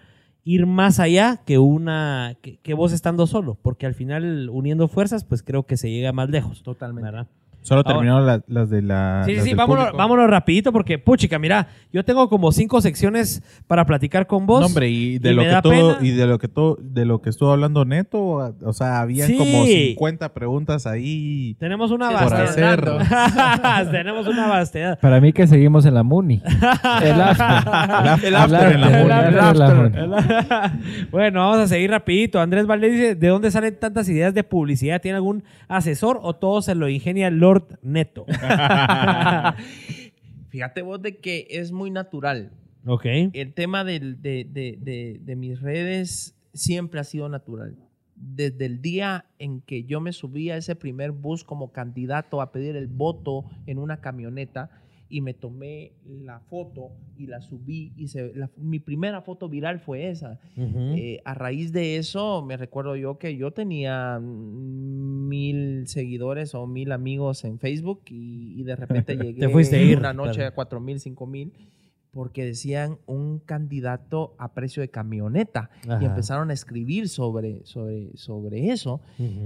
[SPEAKER 1] ir más allá que una que, que vos estando solo, porque al final uniendo fuerzas, pues creo que se llega más lejos.
[SPEAKER 5] Totalmente.
[SPEAKER 1] ¿verdad?
[SPEAKER 3] Solo
[SPEAKER 1] Ahora-
[SPEAKER 3] terminaron la- las de la.
[SPEAKER 1] Sí, sí, vámonos,
[SPEAKER 3] público.
[SPEAKER 1] vámonos rapidito porque, puchica, mira, yo tengo como cinco secciones para platicar con vos.
[SPEAKER 3] No, hombre, y de
[SPEAKER 1] y
[SPEAKER 3] lo
[SPEAKER 1] me
[SPEAKER 3] que
[SPEAKER 1] da
[SPEAKER 3] todo,
[SPEAKER 1] pena.
[SPEAKER 3] y de lo que todo, de lo que estuvo hablando Neto, o sea, habían
[SPEAKER 1] Sí.
[SPEAKER 3] como 50 preguntas ahí.
[SPEAKER 1] Tenemos una
[SPEAKER 3] Por
[SPEAKER 1] vastedad. Tenemos una vastedad.
[SPEAKER 2] Para mí que seguimos en la Muni. El after.
[SPEAKER 3] El after en la
[SPEAKER 2] El
[SPEAKER 3] Muni.
[SPEAKER 2] after en la Muni.
[SPEAKER 1] bueno, vamos a seguir rapidito. Andrés Valdés dice, ¿de dónde salen tantas ideas de publicidad? ¿Tiene algún asesor o todo se lo ingenia Lord Neto?
[SPEAKER 5] Fíjate vos de que es muy natural.
[SPEAKER 1] ok.
[SPEAKER 5] El tema de, de- de- de mis redes siempre ha sido natural. Desde el día en que yo me subí a ese primer bus como candidato a pedir el voto en una camioneta y me tomé la foto y la subí y se, la- mi primera foto viral fue esa. Eh, a raíz de eso, me recuerdo yo que yo tenía mil seguidores o mil amigos en Facebook y, y de repente llegué
[SPEAKER 1] fuiste a ir,
[SPEAKER 5] una noche
[SPEAKER 1] claro.
[SPEAKER 5] a cuatro mil, cinco mil porque decían un candidato a precio de camioneta
[SPEAKER 1] Ajá.
[SPEAKER 5] y empezaron a escribir sobre, sobre, sobre eso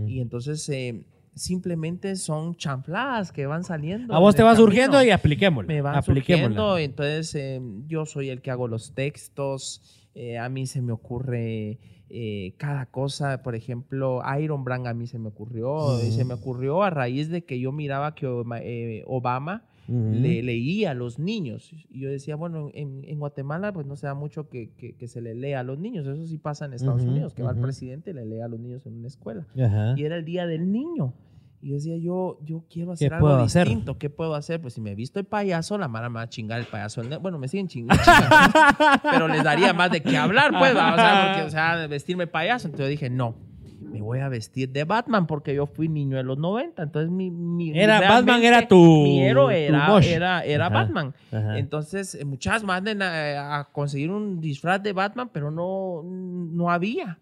[SPEAKER 5] y entonces eh, simplemente son chanfladas que van saliendo.
[SPEAKER 1] A vos te va surgiendo y apliquémoslo.
[SPEAKER 5] me van surgiendo, entonces eh, yo soy el que hago los textos, eh, a mí se me ocurre eh, cada cosa, por ejemplo, Iron Brand a mí se me ocurrió, y se me ocurrió a raíz de que yo miraba que Obama, Obama
[SPEAKER 1] Ujú.
[SPEAKER 5] le leía a los niños, y yo decía, bueno, en, en Guatemala pues no se da mucho que, que- que se le lea a los niños, eso sí pasa en Estados
[SPEAKER 1] Ujú,
[SPEAKER 5] Unidos, que va el presidente y le lee a los niños en una escuela y era el día del niño. Y yo decía, yo, yo quiero
[SPEAKER 1] ¿Qué
[SPEAKER 5] hacer algo
[SPEAKER 1] puedo hacer?
[SPEAKER 5] distinto. ¿Qué puedo hacer? Pues si me he visto el payaso, la mara me va a chingar el payaso. Bueno, me siguen chingando, chingando, pero les daría más de qué hablar, pues, ¿va? o sea, porque, o sea, vestirme payaso. Entonces yo dije, no, me voy a vestir de Batman porque yo fui niño de los 90. Entonces mi... mi
[SPEAKER 1] Era- Batman era tu-
[SPEAKER 5] Mi héroe era, era, era
[SPEAKER 1] Ajá.
[SPEAKER 5] Batman.
[SPEAKER 1] Ajá.
[SPEAKER 5] Entonces, eh, muchas manden a, a conseguir un disfraz de Batman, pero no, no había.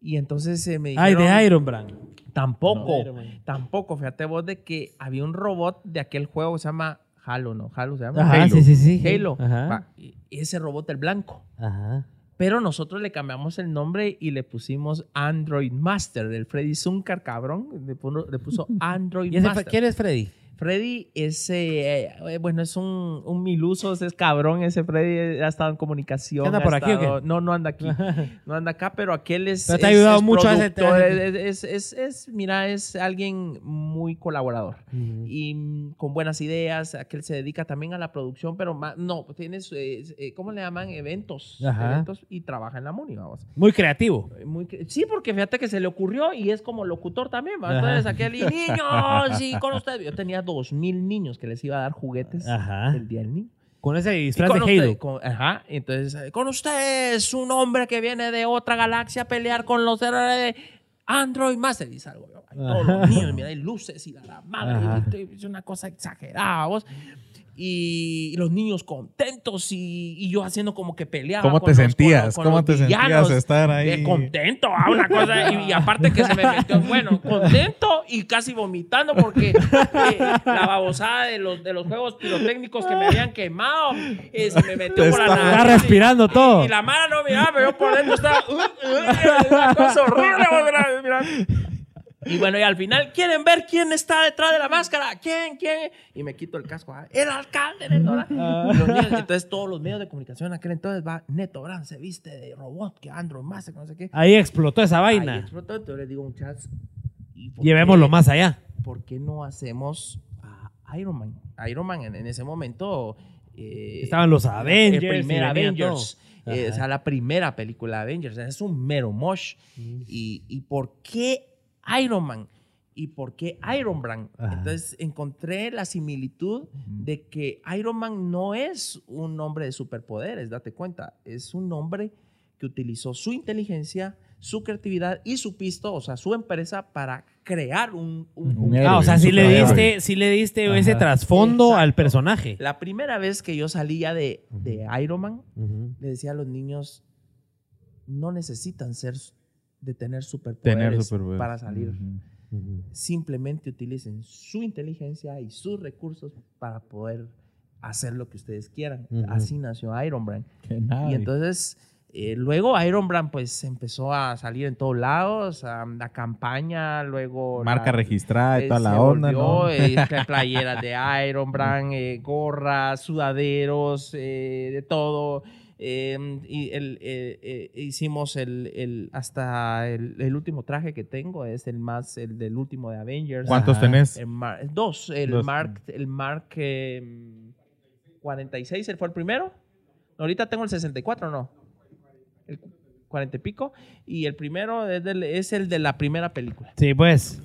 [SPEAKER 5] Y entonces eh, me
[SPEAKER 1] Ay,
[SPEAKER 5] dijeron...
[SPEAKER 1] de Iron Brand.
[SPEAKER 5] Tampoco,
[SPEAKER 1] No, Iron Man.
[SPEAKER 5] tampoco. Fíjate vos de que había un robot de aquel juego que se llama Halo, ¿no? Halo se llama.
[SPEAKER 1] Ajá,
[SPEAKER 3] Halo.
[SPEAKER 1] sí, sí, sí.
[SPEAKER 5] Halo.
[SPEAKER 1] Ajá.
[SPEAKER 5] Va, ese robot el blanco.
[SPEAKER 1] Ajá.
[SPEAKER 5] Pero nosotros le cambiamos el nombre y le pusimos Android Master. El Freddy Zuncar, cabrón, le puso, Android
[SPEAKER 1] ¿Y ese fue-
[SPEAKER 5] Master.
[SPEAKER 1] quién es Freddy?
[SPEAKER 5] Freddy es, eh, eh, bueno, es un, un miluso, es cabrón. Ese Freddy ha estado en comunicación.
[SPEAKER 1] ¿Anda por aquí o qué?
[SPEAKER 5] No, no anda aquí. No anda acá, pero aquel es.
[SPEAKER 1] Pero te ha ayudado
[SPEAKER 5] es
[SPEAKER 1] mucho a ese-
[SPEAKER 5] es, es, mira, es alguien muy colaborador y mm, con buenas ideas. Aquel se dedica también a la producción, pero ma- no, tienes, eh, eh, ¿cómo le llaman? Eventos.
[SPEAKER 1] Ajá.
[SPEAKER 5] Eventos y trabaja en la MUNI, vamos.
[SPEAKER 1] Muy creativo.
[SPEAKER 5] Muy sí, porque fíjate que se le ocurrió y es como locutor también. ¿va? Entonces, aquel y niños, sí, con ustedes. Yo tenía dos mil niños que les iba a dar juguetes
[SPEAKER 1] Ajá.
[SPEAKER 5] el día del niño.
[SPEAKER 1] Con ese disfraz
[SPEAKER 5] con
[SPEAKER 1] de
[SPEAKER 5] usted- con- ajá, entonces, con ustedes, un hombre que viene de otra galaxia a pelear con los de Android Master. Y salgo yo, todos los niños, mira, hay luces y la, la madre,
[SPEAKER 1] Ajá.
[SPEAKER 5] y- y es una cosa exagerada, vos. Y, los niños contentos y, y yo haciendo como que peleaba.
[SPEAKER 3] ¿Cómo
[SPEAKER 5] con
[SPEAKER 3] te
[SPEAKER 5] los-
[SPEAKER 3] sentías?
[SPEAKER 5] con
[SPEAKER 3] ¿Cómo te sentías estar ahí?
[SPEAKER 5] Contento, ah, una cosa. Y, y aparte que se me metió, bueno, contento y casi vomitando porque eh, la babosada de los, de los juegos pirotécnicos que me habían quemado eh, se me metió por la
[SPEAKER 3] Está-
[SPEAKER 5] nariz.
[SPEAKER 1] Está respirando todo.
[SPEAKER 5] Y la mara no miraba, pero yo por dentro estaba. uh, uh, una cosa horrible. mira. Y bueno, y al final, ¿quieren ver quién está detrás de la máscara? ¿Quién? ¿Quién? Y me quito el casco. ah, El alcalde, Neto Brand. Niños- entonces, todos los medios de comunicación en aquel entonces va, Neto Brand se viste de robot, que Android Master, que no sé qué.
[SPEAKER 1] Ahí explotó esa
[SPEAKER 5] Ahí
[SPEAKER 1] vaina.
[SPEAKER 5] explotó, entonces les digo, ¿y por
[SPEAKER 1] Llevémoslo
[SPEAKER 5] qué-
[SPEAKER 1] más allá.
[SPEAKER 5] ¿Por qué no hacemos a Iron Man? Iron Man en, en ese momento. eh,
[SPEAKER 1] Estaban los Avengers.
[SPEAKER 5] El primer Avengers. eh, o sea, la primera película de Avengers. Es un mero mosh. Y, ¿Y por qué Iron Man? ¿Y por qué Iron Brand?
[SPEAKER 1] Ajá.
[SPEAKER 5] Entonces encontré la similitud de que Iron Man no es un hombre de superpoderes, date cuenta. Es un hombre que utilizó su inteligencia, su creatividad y su pisto, o sea, su empresa para crear un, un-
[SPEAKER 2] Un
[SPEAKER 5] un-
[SPEAKER 2] héroe.
[SPEAKER 1] Ah, o sea, sí le diste, sí le diste
[SPEAKER 2] Ajá.
[SPEAKER 1] ese trasfondo
[SPEAKER 5] Exacto.
[SPEAKER 1] al personaje.
[SPEAKER 5] La primera vez que yo salía de, de Iron Man, le decía a los niños, no necesitan ser de tener superpoderes,
[SPEAKER 3] Tener superpoderes.
[SPEAKER 5] para salir. Simplemente utilicen su inteligencia y sus recursos para poder hacer lo que ustedes quieran.
[SPEAKER 1] Ujú.
[SPEAKER 5] Así nació Iron Brand. Y entonces, eh, luego Iron Brand pues empezó a salir en todos lados, a la campaña, luego...
[SPEAKER 3] Marca
[SPEAKER 5] la-
[SPEAKER 3] registrada y
[SPEAKER 5] eh,
[SPEAKER 3] toda la onda,
[SPEAKER 5] volvió,
[SPEAKER 3] ¿no?
[SPEAKER 5] eh, pla- playeras de Iron Brand, eh, gorras, sudaderos, de todo. Eh, y el, eh, eh, hicimos el, el- hasta el, el último traje que tengo es el más el del último de Avengers.
[SPEAKER 3] ¿Cuántos
[SPEAKER 1] Ajá.
[SPEAKER 3] tenés?
[SPEAKER 5] El Mar- dos, el
[SPEAKER 3] Dos.
[SPEAKER 5] Mark, el Mark eh, 46, él fue el primero. Ahorita tengo el 64, ¿no? El 40 y pico. Y el primero es, del- es el de la primera película,
[SPEAKER 1] Sí, pues.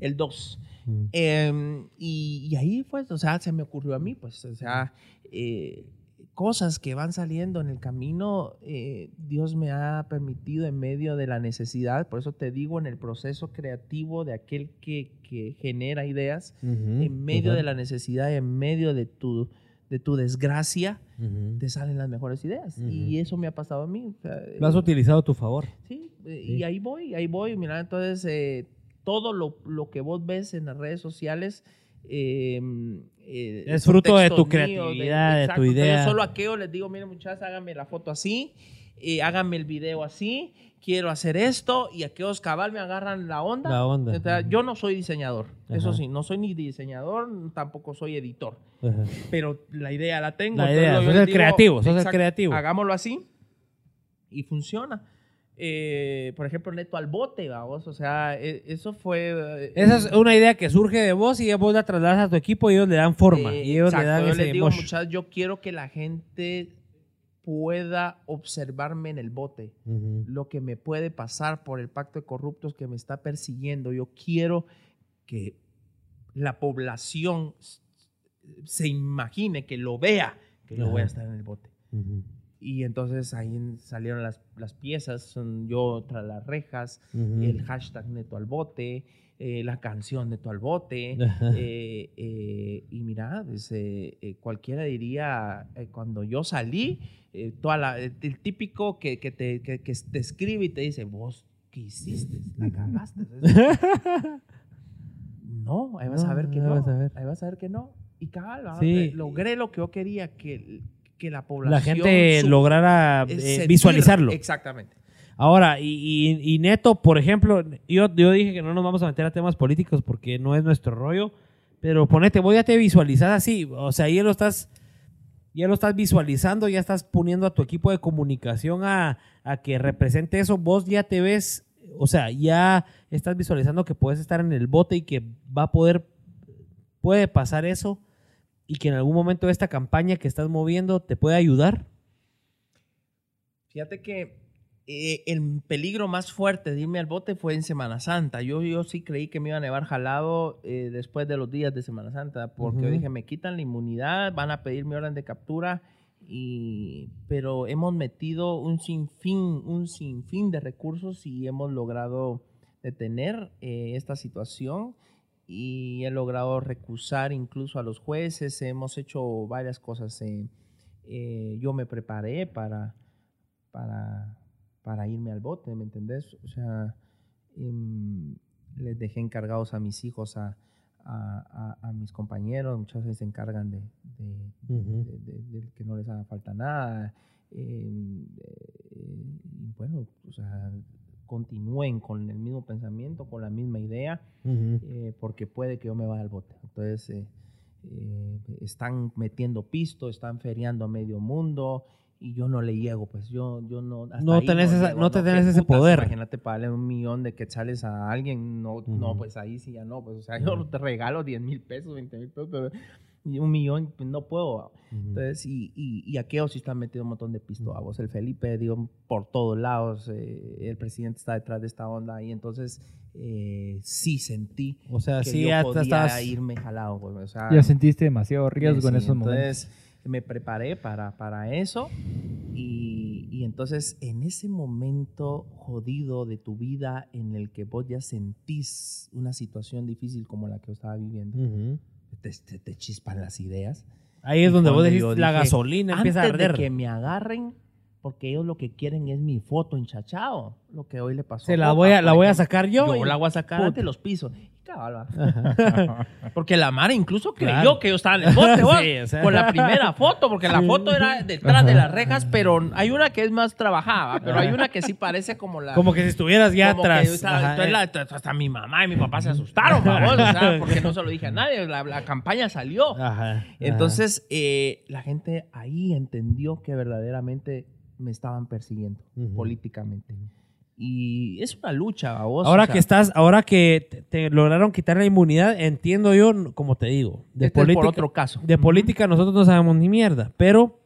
[SPEAKER 5] el 2.
[SPEAKER 1] Mm.
[SPEAKER 5] Eh, y, y ahí, pues, o sea, se me ocurrió a mí, pues, o sea, eh, cosas que van saliendo en el camino, eh, Dios me ha permitido en medio de la necesidad, por eso te digo, en el proceso creativo de aquel que, que genera ideas, en medio de la necesidad, en medio de tu, de tu desgracia, te salen las mejores ideas. Y eso me ha pasado a mí. o sea,
[SPEAKER 1] Lo has
[SPEAKER 5] eh,
[SPEAKER 1] utilizado a tu favor.
[SPEAKER 5] Sí, eh, y ahí voy, ahí voy. Mira, entonces eh, todo lo, lo que vos ves en las redes sociales eh,
[SPEAKER 1] Es fruto de tu creatividad, de tu
[SPEAKER 5] exacto. Entonces,
[SPEAKER 1] idea.
[SPEAKER 5] Yo solo a aquello les digo, miren muchachos, háganme la foto así, eh, háganme el video así, quiero hacer esto, y aquellos cabal me agarran la onda.
[SPEAKER 1] La onda.
[SPEAKER 5] Sea, yo no soy diseñador, eso
[SPEAKER 1] Ajá.
[SPEAKER 5] sí, no soy ni diseñador, tampoco soy editor
[SPEAKER 1] Ajá.
[SPEAKER 5] pero la idea la tengo.
[SPEAKER 1] La
[SPEAKER 5] entonces
[SPEAKER 1] idea, sos el creativo, sos el creativo.
[SPEAKER 5] Hagámoslo así y funciona. Eh, por ejemplo, Neto al bote, vamos, o sea, e- eso fue... eh,
[SPEAKER 1] Esa es una idea que surge de vos y vos la trasladas a tu equipo y ellos le dan forma.
[SPEAKER 5] eh,
[SPEAKER 1] y ellos
[SPEAKER 5] exacto,
[SPEAKER 1] le dan
[SPEAKER 5] yo
[SPEAKER 1] ese
[SPEAKER 5] les digo, muchachos, yo quiero que la gente pueda observarme en el bote. Lo que me puede pasar por el pacto de corruptos que me está persiguiendo. Yo quiero que la población se imagine, que lo vea, que yo voy a estar en el bote. Y entonces ahí salieron las, las piezas, son yo tras las rejas,
[SPEAKER 1] Ujú.
[SPEAKER 5] el hashtag Neto al bote, eh, la canción Neto al bote. Eh, eh, y mira, pues, eh, eh, cualquiera diría, eh, cuando yo salí, toda la- el, típico que, que te, que, que te escribe y te dice, vos, ¿qué hiciste? La cagaste. no, ahí vas
[SPEAKER 1] No,
[SPEAKER 5] a ver que
[SPEAKER 1] ahí
[SPEAKER 5] no.
[SPEAKER 1] vas a ver.
[SPEAKER 5] Ahí vas a ver que no. Y cabal,
[SPEAKER 1] Sí.
[SPEAKER 5] logré lo que yo quería, que, que la población...
[SPEAKER 1] La gente lograra
[SPEAKER 5] eh,
[SPEAKER 1] eh, visualizarlo.
[SPEAKER 5] Exactamente.
[SPEAKER 1] Ahora, y, y- y Neto, por ejemplo, yo, yo dije que no nos vamos a meter a temas políticos porque no es nuestro rollo, pero ponete, vos ya te visualizas así, o sea, ya lo estás, ya lo estás visualizando, ya estás poniendo a tu equipo de comunicación a, a que represente eso, vos ya te ves, o sea, ya estás visualizando que puedes estar en el bote y que va a poder, puede pasar eso y que en algún momento esta campaña que estás moviendo te puede ayudar.
[SPEAKER 5] Fíjate que eh, el peligro más fuerte de irme al bote fue en Semana Santa. Yo, yo sí creí que me iba a nevar jalado eh, después de los días de Semana Santa, porque yo
[SPEAKER 1] Ujú.
[SPEAKER 5] dije, me quitan la inmunidad, van a pedir mi orden de captura, y, pero hemos metido un sinfín, un sinfín de recursos y hemos logrado detener eh, esta situación y he logrado recusar incluso a los jueces, hemos hecho varias cosas. eh, eh, yo me preparé para, para, para irme al bote, ¿me entendés? O sea, em, les dejé encargados a mis hijos, a, a, a- a mis compañeros, muchas veces se encargan de, de- que no les haga falta nada. em, eh, y bueno, o sea, continúen con el mismo pensamiento, con la misma idea eh, porque puede que yo me vaya al bote. Entonces, eh, eh, están metiendo pisto, están feriando a medio mundo y yo no le llego, pues yo, yo no... hasta
[SPEAKER 1] No tenés esa-
[SPEAKER 5] llego,
[SPEAKER 1] no te
[SPEAKER 5] ¿Qué
[SPEAKER 1] tenés ese
[SPEAKER 5] putas?
[SPEAKER 1] poder.
[SPEAKER 5] Imagínate pagarle un millón de quetzales a alguien, no, no, pues ahí sí ya no, pues o sea, yo te regalo 10 mil pesos, 20 mil pesos, pero un millón pues, no puedo. Entonces, y, y, y aquellos sí están metiendo un montón de pisto a vos. El Felipe, digo, por todos lados, eh, el presidente está detrás de esta onda y entonces eh, sí sentí
[SPEAKER 1] O sea,
[SPEAKER 5] que
[SPEAKER 1] sí,
[SPEAKER 5] yo podía
[SPEAKER 1] estás...
[SPEAKER 5] irme jalado. pues, o sea,
[SPEAKER 2] Ya sentiste demasiado riesgo en
[SPEAKER 5] sí,
[SPEAKER 2] esos momentos.
[SPEAKER 5] entonces me preparé para, para eso y, y entonces en ese momento jodido de tu vida en el que vos ya sentís una situación difícil como la que yo estaba viviendo,
[SPEAKER 1] Ujú.
[SPEAKER 5] Te, te- te chispan las ideas.
[SPEAKER 1] Ahí es
[SPEAKER 5] Y
[SPEAKER 1] donde vos decís la
[SPEAKER 5] dije,
[SPEAKER 1] gasolina empieza a
[SPEAKER 5] Antes de
[SPEAKER 1] arder.
[SPEAKER 5] que me agarren, porque ellos lo que quieren es mi foto enchachado, lo que hoy le pasó.
[SPEAKER 1] Se la voy a, la voy a sacar yo.
[SPEAKER 5] Yo la voy a sacar ante los pisos. Porque la Mara incluso creyó que yo estaba en el bote,
[SPEAKER 1] Sí, o sea.
[SPEAKER 5] con la primera foto, porque la foto era detrás de las rejas, pero hay una que es más trabajada, pero hay una que sí parece como la...
[SPEAKER 1] Como que si estuvieras ya atrás.
[SPEAKER 5] entonces
[SPEAKER 1] eh.
[SPEAKER 5] la- hasta mi mamá y mi papá se asustaron, babos, o sea, porque no se lo dije a nadie, la, la campaña salió.
[SPEAKER 1] Ajá, ajá.
[SPEAKER 5] Entonces, eh, la gente ahí entendió que verdaderamente me estaban persiguiendo políticamente. Y es una lucha, a vos.
[SPEAKER 1] ahora
[SPEAKER 5] o sea,
[SPEAKER 1] que estás, ahora que te, te lograron quitar la inmunidad, entiendo yo, como te digo, de
[SPEAKER 5] este es
[SPEAKER 1] política,
[SPEAKER 5] por otro caso.
[SPEAKER 1] de política nosotros no sabemos ni mierda, pero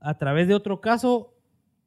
[SPEAKER 1] a través de otro caso,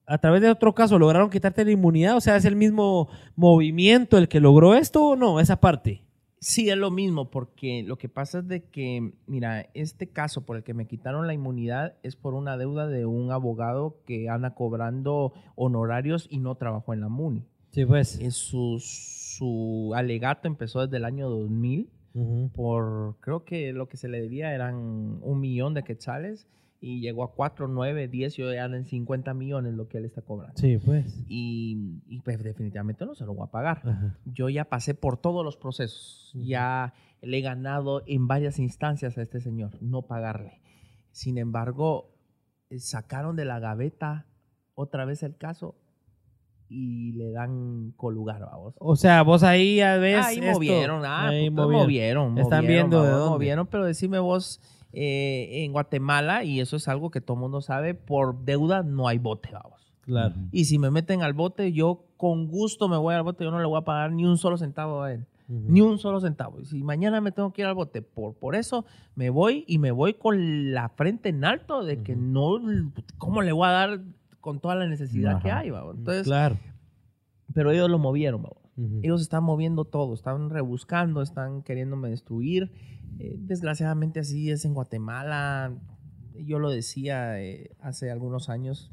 [SPEAKER 1] a través de otro caso lograron quitarte la inmunidad, o sea, es el mismo movimiento el que logró esto o no, esa parte.
[SPEAKER 5] Sí, es lo mismo, porque lo que pasa es de que, mira, este caso por el que me quitaron la inmunidad es por una deuda de un abogado que anda cobrando honorarios y no trabajó en la MUNI.
[SPEAKER 1] Sí, pues.
[SPEAKER 5] Es su, su alegato empezó desde el año 2000
[SPEAKER 1] Ujú.
[SPEAKER 5] por, creo que lo que se le debía eran un millón de quetzales y llegó a 4, 9, 10 y hoy en 50 millones lo que él está cobrando.
[SPEAKER 1] Sí, pues.
[SPEAKER 5] Y, y, pues definitivamente no se lo voy a pagar
[SPEAKER 1] Ajá.
[SPEAKER 5] yo ya pasé por todos los procesos. Ya le he ganado en varias instancias a este señor, no pagarle. Sin embargo, eh, sacaron de la gaveta otra vez el caso y le dan colugar a vos.
[SPEAKER 1] O sea, vos ahí ya ves.
[SPEAKER 5] ahí
[SPEAKER 1] esto.
[SPEAKER 5] movieron, ah,
[SPEAKER 1] Ahí
[SPEAKER 5] puta,
[SPEAKER 1] movieron.
[SPEAKER 5] movieron,
[SPEAKER 1] Están
[SPEAKER 5] movieron,
[SPEAKER 1] viendo de dónde.
[SPEAKER 5] movieron, pero decime vos, eh, en Guatemala, y eso es algo que todo el mundo sabe, por deuda no hay bote, vamos.
[SPEAKER 1] Claro.
[SPEAKER 5] Y si me meten al bote, yo con gusto me voy al bote, yo no le voy a pagar ni un solo centavo a él. Ni un solo centavo. Y si mañana me tengo que ir al bote por, por eso, me voy y me voy con la frente en alto de que no, ¿cómo le voy a dar con toda la necesidad que hay? babo? Entonces,
[SPEAKER 1] claro.
[SPEAKER 5] pero ellos lo movieron, ellos están moviendo todo, están rebuscando, están queriéndome destruir. Eh, desgraciadamente así es en Guatemala. Yo lo decía eh, hace algunos años.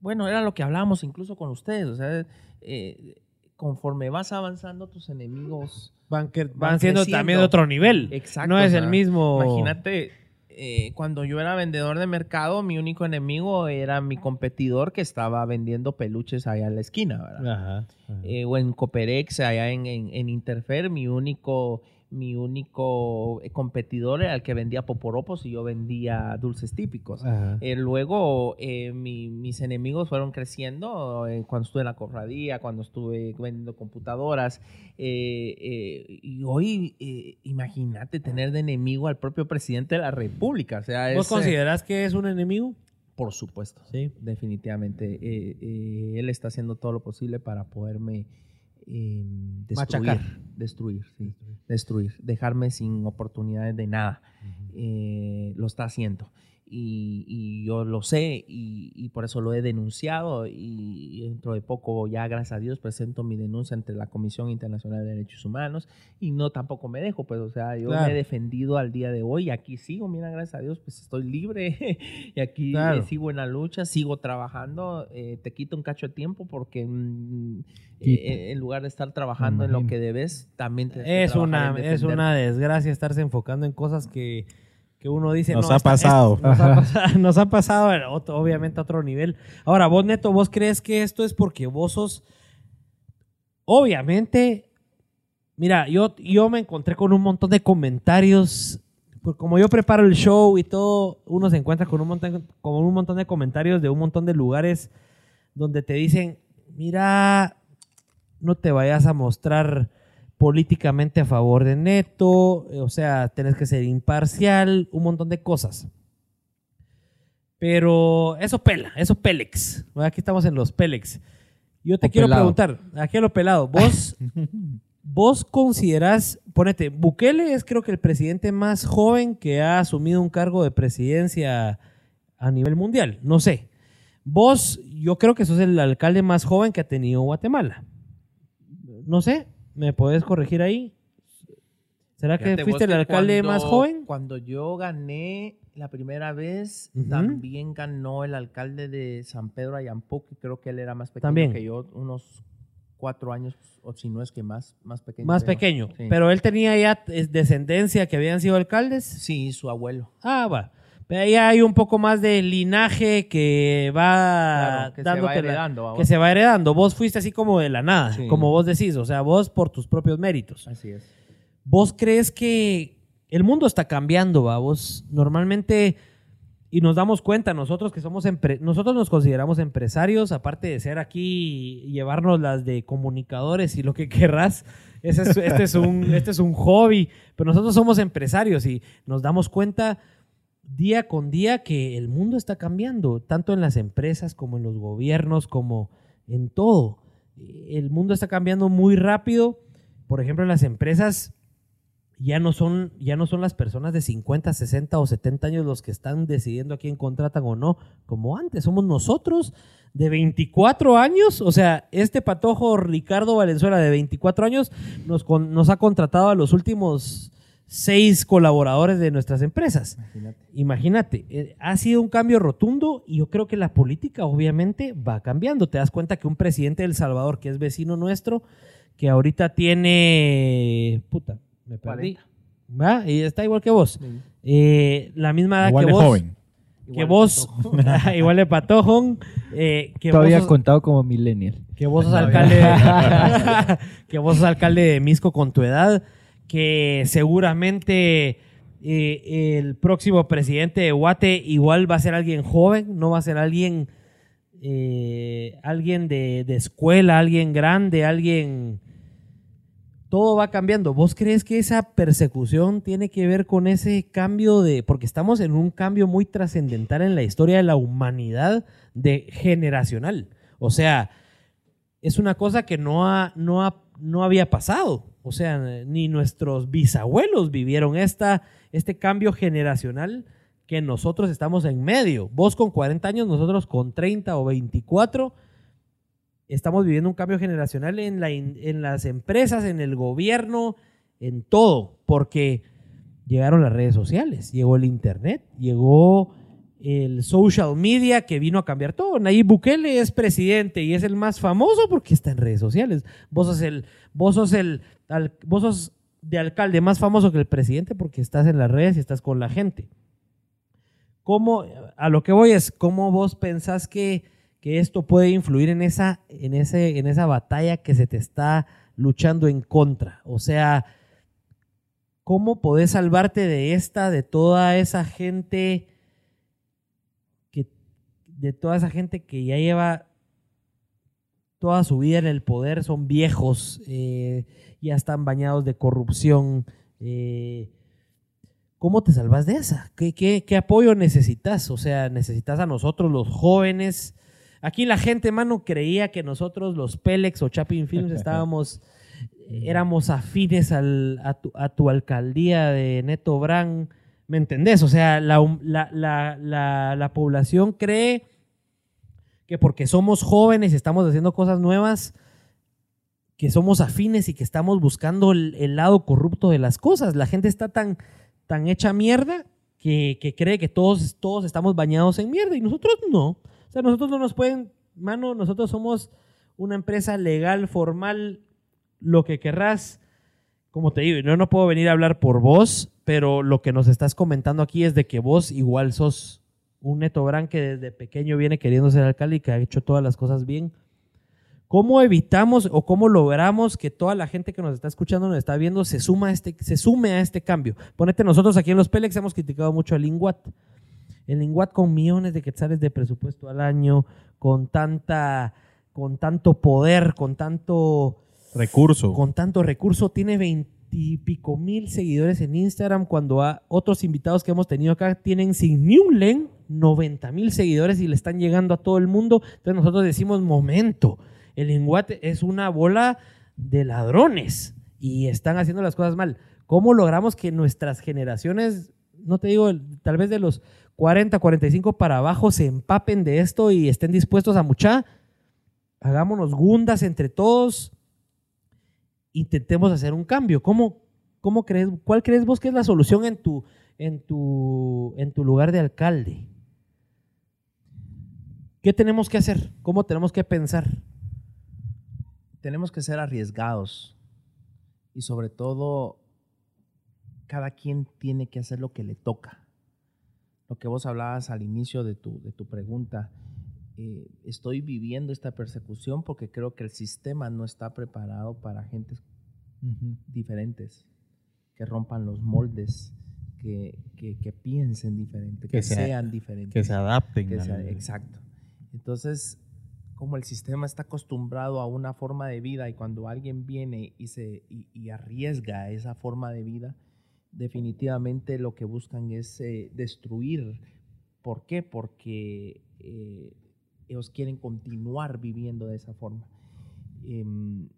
[SPEAKER 5] Bueno, era lo que hablábamos incluso con ustedes. O sea, eh, conforme vas avanzando, tus enemigos
[SPEAKER 1] Van, que- van
[SPEAKER 5] van
[SPEAKER 1] siendo
[SPEAKER 5] creciendo.
[SPEAKER 1] también de otro nivel.
[SPEAKER 5] Exacto,
[SPEAKER 1] no es
[SPEAKER 5] o
[SPEAKER 1] el mismo.
[SPEAKER 5] Imagínate, eh, cuando yo era vendedor de mercado, mi único enemigo era mi competidor que estaba vendiendo peluches allá en la esquina, ¿verdad?
[SPEAKER 1] Ajá. ajá.
[SPEAKER 5] Eh, o en Coperex, allá en, en, en Interfer, mi único, mi único eh, competidor era el que vendía poporopos y yo vendía dulces típicos. Eh, luego eh, mi- mis enemigos fueron creciendo eh, cuando estuve en la cofradía, cuando estuve vendiendo computadoras. y hoy, imagínate tener de enemigo al propio presidente de la República. O sea,
[SPEAKER 1] ¿Vos
[SPEAKER 5] es,
[SPEAKER 1] considerás que es un enemigo?
[SPEAKER 5] por supuesto.
[SPEAKER 1] Sí.
[SPEAKER 5] Definitivamente. Él está haciendo todo lo posible para poderme eh, destruir.
[SPEAKER 1] Machacar.
[SPEAKER 5] Destruir, sí. Destruir. Dejarme sin oportunidades de nada. Eh, lo está haciendo. Y, y yo lo sé y, y por eso lo he denunciado y dentro de poco ya gracias a Dios presento mi denuncia ante la Comisión Internacional de Derechos Humanos y no tampoco me dejo pues o sea yo
[SPEAKER 1] Claro.
[SPEAKER 5] me he defendido al día de hoy y aquí sigo mira gracias a Dios pues estoy libre y aquí
[SPEAKER 1] Claro.
[SPEAKER 5] eh, sigo en la lucha sigo trabajando eh, te quito un cacho de tiempo porque mm, eh, en lugar de estar trabajando en lo que debes también que
[SPEAKER 1] Es una, es una desgracia estarse enfocando en cosas que, que uno dice.
[SPEAKER 3] Nos
[SPEAKER 1] "No,
[SPEAKER 3] ha
[SPEAKER 1] esta-
[SPEAKER 3] pasado".
[SPEAKER 1] nos, ha pasado nos ha pasado, a otro- obviamente, a otro nivel. Ahora, vos, Neto, ¿vos crees que esto es porque vos sos. Obviamente. Mira, yo, yo me encontré con un montón de comentarios. Pues como yo preparo el show y todo, uno se encuentra con un montón, con un montón de comentarios de un montón de lugares donde te dicen, mira, no te vayas a mostrar políticamente a favor de Neto, eh, o sea, tenés que ser imparcial, un montón de cosas. Pero eso pela, eso Pélex. Aquí estamos en los Pélex. Yo te
[SPEAKER 2] O
[SPEAKER 1] quiero
[SPEAKER 2] pelado.
[SPEAKER 1] preguntar, aquí a lo pelado, vos, vos considerás, ponete, Bukele es creo que el presidente más joven que ha asumido un cargo de presidencia a nivel mundial, no sé. Vos, yo creo que sos el alcalde más joven que ha tenido Guatemala. No sé, ¿me podés corregir ahí? ¿Será que fuiste el alcalde
[SPEAKER 5] cuando-
[SPEAKER 1] más joven?
[SPEAKER 5] Cuando yo gané la primera vez, también ganó el alcalde de San Pedro Ayampo, que creo que él era más pequeño
[SPEAKER 1] También.
[SPEAKER 5] que yo, unos cuatro años, o si no es que más, más pequeño.
[SPEAKER 1] Más pequeño.
[SPEAKER 5] Sí.
[SPEAKER 1] Pero él tenía ya descendencia que habían sido alcaldes.
[SPEAKER 5] Sí, su abuelo.
[SPEAKER 1] Ah, va. Pero ahí hay un poco más de linaje que va
[SPEAKER 5] Claro, que se
[SPEAKER 1] dándote
[SPEAKER 5] va
[SPEAKER 1] la-
[SPEAKER 5] heredando. vamos.
[SPEAKER 1] que se va heredando. Vos fuiste así como de la nada,
[SPEAKER 5] Sí.
[SPEAKER 1] como vos decís, o sea, vos por tus propios méritos.
[SPEAKER 5] Así es.
[SPEAKER 1] ¿Vos crees que el mundo está cambiando, va? Vos normalmente, y nos damos cuenta, nosotros que somos, nosotros nos consideramos empresarios, aparte de ser aquí y llevarnos las de comunicadores y lo que querrás, ese es- este, es un, este es un hobby, pero nosotros somos empresarios y nos damos cuenta día con día que el mundo está cambiando, tanto en las empresas como en los gobiernos, como en todo. El mundo está cambiando muy rápido. Por ejemplo, las empresas, ya no son, ya no son las personas de 50, 60 o 70 años los que están decidiendo a quién contratan o no, como antes, somos nosotros de 24 años, o sea, este patojo Ricardo Valenzuela de 24 años nos, nos ha contratado a los últimos seis colaboradores de nuestras empresas.
[SPEAKER 5] Imagínate.
[SPEAKER 1] Imagínate, eh, ha sido un cambio rotundo y yo creo que la política obviamente va cambiando. Te das cuenta que un presidente de El Salvador, que es vecino nuestro, que ahorita tiene... Puta, me perdí.
[SPEAKER 5] 40.
[SPEAKER 1] ¿Va? Y está igual que vos. Eh, la misma edad
[SPEAKER 3] Igual
[SPEAKER 1] que
[SPEAKER 3] de
[SPEAKER 1] vos.
[SPEAKER 3] joven.
[SPEAKER 1] Que vos, igual de patojón, eh, que, vos
[SPEAKER 2] Todavía
[SPEAKER 1] sos,
[SPEAKER 2] contado como millennial.
[SPEAKER 1] que vos sos alcalde, que vos sos alcalde de Misco con tu edad, que seguramente eh, el próximo presidente de Guate igual va a ser alguien joven, no va a ser alguien, eh, alguien de, de escuela, alguien grande, alguien... Todo va cambiando. ¿Vos crees que esa persecución tiene que ver con ese cambio de... Porque estamos en un cambio muy trascendental en la historia de la humanidad de generacional. O sea, es una cosa que no, ha, no, ha- no había pasado. O sea, ni nuestros bisabuelos vivieron esta, este cambio generacional que nosotros estamos en medio. Vos con 40 años, nosotros con 30 o 24, estamos viviendo un cambio generacional en, la en las empresas, en el gobierno, en todo, porque llegaron las redes sociales, llegó el internet, llegó el social media que vino a cambiar todo. Nayib Bukele es presidente y es el más famoso porque está en redes sociales. Vos sos el, vos sos el, vos sos de alcalde más famoso que el presidente porque estás en las redes y estás con la gente. ¿Cómo, a lo que voy es, cómo vos pensás que, que esto puede influir en esa, en, ese, en esa batalla que se te está luchando en contra? O sea, ¿cómo podés salvarte de esta, de toda esa gente que, de toda esa gente que ya lleva toda su vida en el poder, son viejos, eh, ya están bañados de corrupción? eh, ¿Cómo te salvas de esa? ¿Qué, qué, qué apoyo necesitas? O sea, necesitas a nosotros los jóvenes. Aquí la gente, mano, creía que nosotros, los Pélex o Chapin Films, estábamos, éramos afines al- a, tu, a tu alcaldía de Neto Brand. ¿Me entendés? O sea, la, la, la, la población cree que porque somos jóvenes y estamos haciendo cosas nuevas, que somos afines y que estamos buscando el, lado corrupto de las cosas. La gente está tan, tan hecha mierda que, que cree que todos, todos estamos bañados en mierda y nosotros no. O sea, nosotros no nos pueden, mano, nosotros somos una empresa legal, formal, lo que querrás. Como te digo, yo no puedo venir a hablar por vos, pero lo que nos estás comentando aquí es de que vos igual sos un Neto Brand que desde pequeño viene queriendo ser alcalde y que ha hecho todas las cosas bien. ¿Cómo evitamos o cómo logramos que toda la gente que nos está escuchando, nos está viendo, se, suma a este, se sume a este cambio? Ponete, nosotros aquí en los Pélex hemos criticado mucho al Linguat. El Linguat con millones de quetzales de presupuesto al año, con tanta, con tanto poder, con tanto,
[SPEAKER 3] Recurso.
[SPEAKER 1] con tanto recurso, tiene veintipico mil seguidores en Instagram, cuando a otros invitados que hemos tenido acá tienen sin ni un len 90 mil seguidores y le están llegando a todo el mundo. Entonces nosotros decimos, momento, el lenguate es una bola de ladrones y están haciendo las cosas mal. ¿Cómo logramos que nuestras generaciones, no te digo, tal vez de los 40, 45 para abajo, se empapen de esto y estén dispuestos a mucha? Hagámonos gundas entre todos, intentemos hacer un cambio. ¿Cómo, cómo crees, ¿Cuál crees vos que es la solución en tu, en tu, en tu lugar de alcalde? ¿Qué tenemos que hacer? ¿Cómo tenemos que pensar?
[SPEAKER 5] tenemos que ser arriesgados y sobre todo cada quien tiene que hacer lo que le toca. Lo que vos hablabas al inicio de tu, de tu pregunta, eh, estoy viviendo esta persecución porque creo que el sistema no está preparado para gentes diferentes, que rompan los moldes, que, que- que piensen diferente, que,
[SPEAKER 3] Que se-
[SPEAKER 5] sean diferentes.
[SPEAKER 3] Que se adapten.
[SPEAKER 5] Que sea-
[SPEAKER 3] al-
[SPEAKER 5] exacto. Entonces, como el sistema está acostumbrado a una forma de vida y cuando alguien viene y, se, y, y arriesga esa forma de vida, definitivamente lo que buscan es eh, destruir. ¿Por qué? Porque eh, ellos quieren continuar viviendo de esa forma. Em,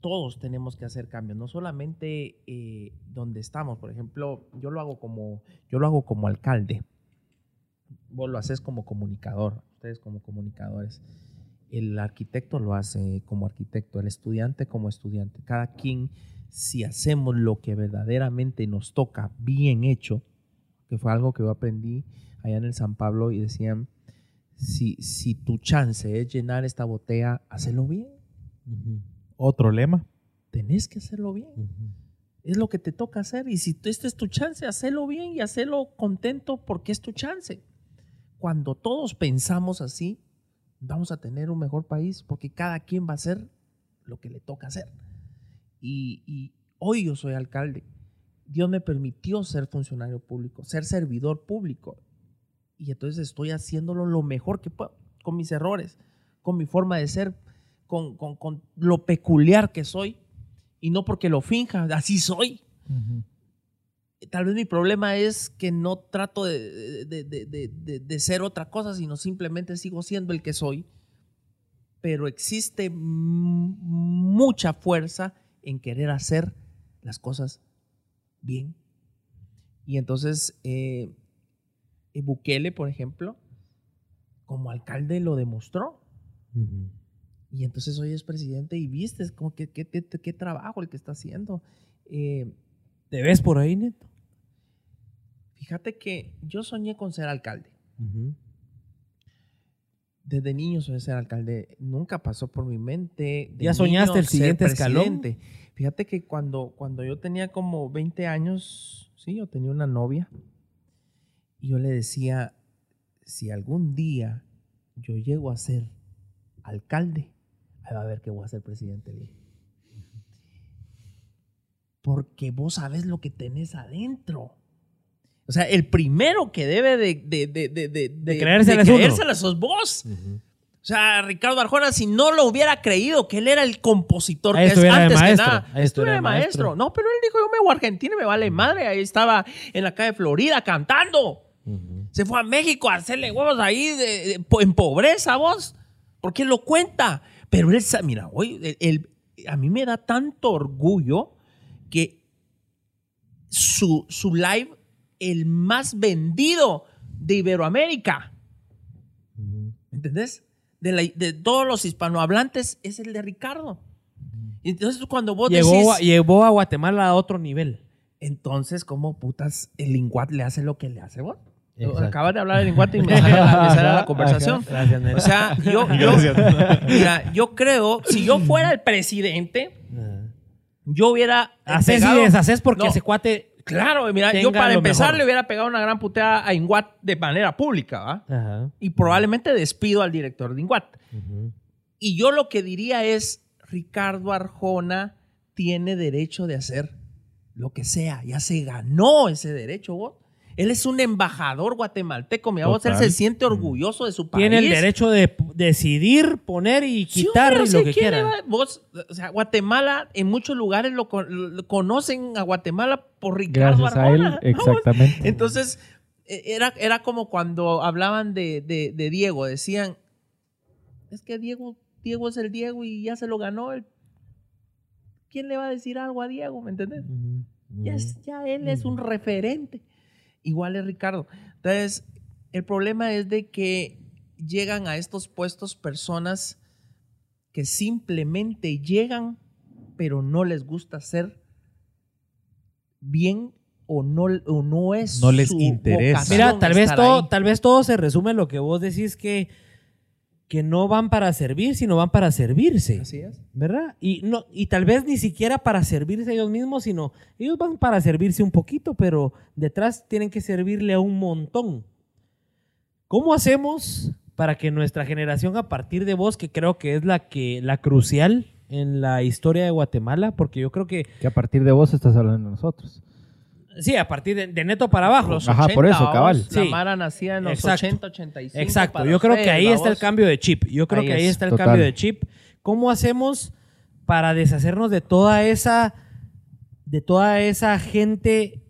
[SPEAKER 5] todos tenemos que hacer cambios, no solamente eh, donde estamos. Por ejemplo, yo lo hago como, yo lo hago como alcalde. Vos lo haces como comunicador, ustedes como comunicadores. El arquitecto lo hace como arquitecto, el estudiante como estudiante. Cada quien, si hacemos lo que verdaderamente nos toca bien hecho, que fue algo que yo aprendí allá en el San Pablo y decían, si, si tu chance es llenar esta botella, hacelo bien.
[SPEAKER 3] Otro lema.
[SPEAKER 5] Tenés que hacerlo bien. Es lo que te toca hacer. Y si esta es tu chance, hacelo bien y hacelo contento porque es tu chance. Cuando todos pensamos así, vamos a tener un mejor país porque cada quien va a hacer lo que le toca hacer. Y, y hoy yo soy alcalde. Dios me permitió ser funcionario público, ser servidor público. Y entonces estoy haciéndolo lo mejor que puedo, con mis errores, con mi forma de ser, con, con- con lo peculiar que soy. Y no porque lo finja, así soy. Tal vez mi problema es que no trato de, de- de- de- ser otra cosa, sino simplemente sigo siendo el que soy. Pero existe mucha fuerza en querer hacer las cosas bien. Y entonces, eh, Bukele, por ejemplo, como alcalde lo demostró. Y entonces hoy es presidente y viste como que qué, qué- qué trabajo el que está haciendo. Eh,
[SPEAKER 1] ¿Te ves por ahí, Neto?
[SPEAKER 5] fíjate que yo soñé con ser alcalde. Desde niño soñé ser alcalde. Nunca pasó por mi mente. de
[SPEAKER 1] ¿Ya soñaste el siguiente escalón?
[SPEAKER 5] Fíjate que cuando, cuando yo tenía como 20 años, sí, yo tenía una novia. Y yo le decía, si algún día yo llego a ser alcalde, ahí va a ver que voy a ser presidente. Porque vos sabes lo que tenés adentro. O sea, el primero que debe de, de, de, de, de,
[SPEAKER 1] creérsela
[SPEAKER 5] creérsela sos vos. O sea, Ricardo Arjona, si no lo hubiera creído que él era el compositor
[SPEAKER 1] Ahí
[SPEAKER 5] que es antes que nada,
[SPEAKER 1] ahí
[SPEAKER 5] estuviera de maestro.
[SPEAKER 1] maestro.
[SPEAKER 5] No, pero él dijo, yo me voy a Argentina y me vale madre. Ahí estaba en la calle Florida cantando. Se fue a México a hacerle huevos ahí de- de- po- en pobreza, vos. Porque él lo cuenta. Pero él, mira, hoy, el- el- a mí me da tanto orgullo que su, su live, el más vendido de Iberoamérica. ¿Me ¿Entendés? De, la- de todos los hispanohablantes es el de Ricardo. Y entonces cuando vos
[SPEAKER 1] Llegó,
[SPEAKER 5] decís...
[SPEAKER 1] a- llevó a Guatemala a otro nivel.
[SPEAKER 5] Entonces, ¿cómo putas el linguat le hace lo que le hace vos?
[SPEAKER 1] Exacto.
[SPEAKER 5] Acabas de hablar de linguat y me me sale la conversación.
[SPEAKER 1] Gracias.
[SPEAKER 5] O sea, yo, yo, mira, yo creo, si yo fuera el presidente, yo hubiera
[SPEAKER 1] Haces y deshaces porque
[SPEAKER 5] No,
[SPEAKER 1] ese cuate.
[SPEAKER 5] Claro, mira, yo para empezar
[SPEAKER 1] mejor.
[SPEAKER 5] le hubiera pegado una gran puteada a Inguat de manera pública, ¿va? Y probablemente despido al director de Inguat. Y yo lo que diría es, Ricardo Arjona tiene derecho de hacer lo que sea. Ya se ganó ese derecho, vos. Él es un embajador guatemalteco, mira, vos, él se siente orgulloso de su país.
[SPEAKER 1] Tiene el derecho de decidir, poner y
[SPEAKER 5] Sí,
[SPEAKER 1] quitar
[SPEAKER 5] hombre,
[SPEAKER 1] y lo que
[SPEAKER 5] ¿quién le
[SPEAKER 1] quiera.
[SPEAKER 5] Vos, o sea, Guatemala, en muchos lugares lo, con- lo conocen a Guatemala por Ricardo
[SPEAKER 2] Gracias a él, exactamente.
[SPEAKER 5] Entonces, eh, era, era como cuando hablaban de, de- de Diego, decían, es que Diego, Diego es el Diego y ya se lo ganó. el- ¿Quién le va a decir algo a Diego? ¿Me entiendes? Ya, es- ya él es un referente. Igual es Ricardo. Entonces, el problema es de que llegan a estos puestos personas que simplemente llegan, pero no les gusta hacer bien o no, o no es
[SPEAKER 3] No les
[SPEAKER 5] su
[SPEAKER 3] interesa.
[SPEAKER 1] Mira, tal vez, todo,
[SPEAKER 5] ahí.
[SPEAKER 1] tal vez todo se resume en lo que vos decís que, que no van para servir, sino van para servirse.
[SPEAKER 5] Así es.
[SPEAKER 1] ¿Verdad? Y, no, y tal vez ni siquiera para servirse ellos mismos, sino ellos van para servirse un poquito, pero detrás tienen que servirle a un montón. ¿Cómo hacemos para que nuestra generación a partir de vos, que creo que es la, que, la crucial en la historia de Guatemala, porque yo creo que,
[SPEAKER 2] Que a partir de vos estás hablando de nosotros.
[SPEAKER 1] Sí, a partir de, de neto para abajo.
[SPEAKER 5] Los
[SPEAKER 2] Ajá, por eso, cabal.
[SPEAKER 5] La
[SPEAKER 1] Sí.
[SPEAKER 5] Mara nacía en los
[SPEAKER 1] Exacto.
[SPEAKER 5] 80, 85.
[SPEAKER 1] Exacto, yo creo que ahí está el cambio de chip. Yo creo
[SPEAKER 5] Ahí
[SPEAKER 1] que ahí
[SPEAKER 5] es,
[SPEAKER 1] está el
[SPEAKER 2] total.
[SPEAKER 1] cambio de chip. ¿Cómo hacemos para deshacernos de toda esa de toda esa gente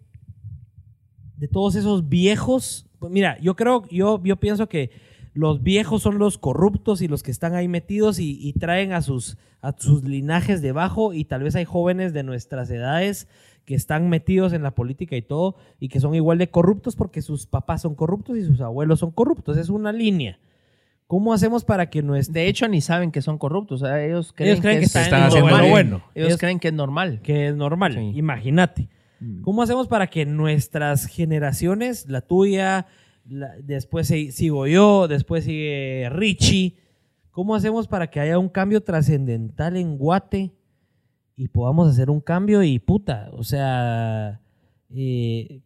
[SPEAKER 1] de todos esos viejos? Pues mira, yo creo yo yo pienso que los viejos son los corruptos y los que están ahí metidos y, y traen a sus, a sus linajes debajo y tal vez hay jóvenes de nuestras edades que están metidos en la política y todo y que son igual de corruptos porque sus papás son corruptos y sus abuelos son corruptos. Es una línea. ¿Cómo hacemos para que nuestra...
[SPEAKER 5] De hecho, ni saben que son corruptos. o sea, ellos creen,
[SPEAKER 1] Ellos creen que,
[SPEAKER 5] es
[SPEAKER 1] están
[SPEAKER 3] están haciendo
[SPEAKER 1] bueno.
[SPEAKER 5] Ellos,
[SPEAKER 1] Ellos
[SPEAKER 5] creen que es normal.
[SPEAKER 1] que es normal.
[SPEAKER 5] Sí.
[SPEAKER 1] Imagínate.
[SPEAKER 5] Mm.
[SPEAKER 1] ¿Cómo hacemos para que nuestras generaciones, la tuya, la- después se- sigo yo, después sigue Richie, cómo hacemos para que haya un cambio trascendental en Guate y podamos hacer un cambio y puta, o sea, eh,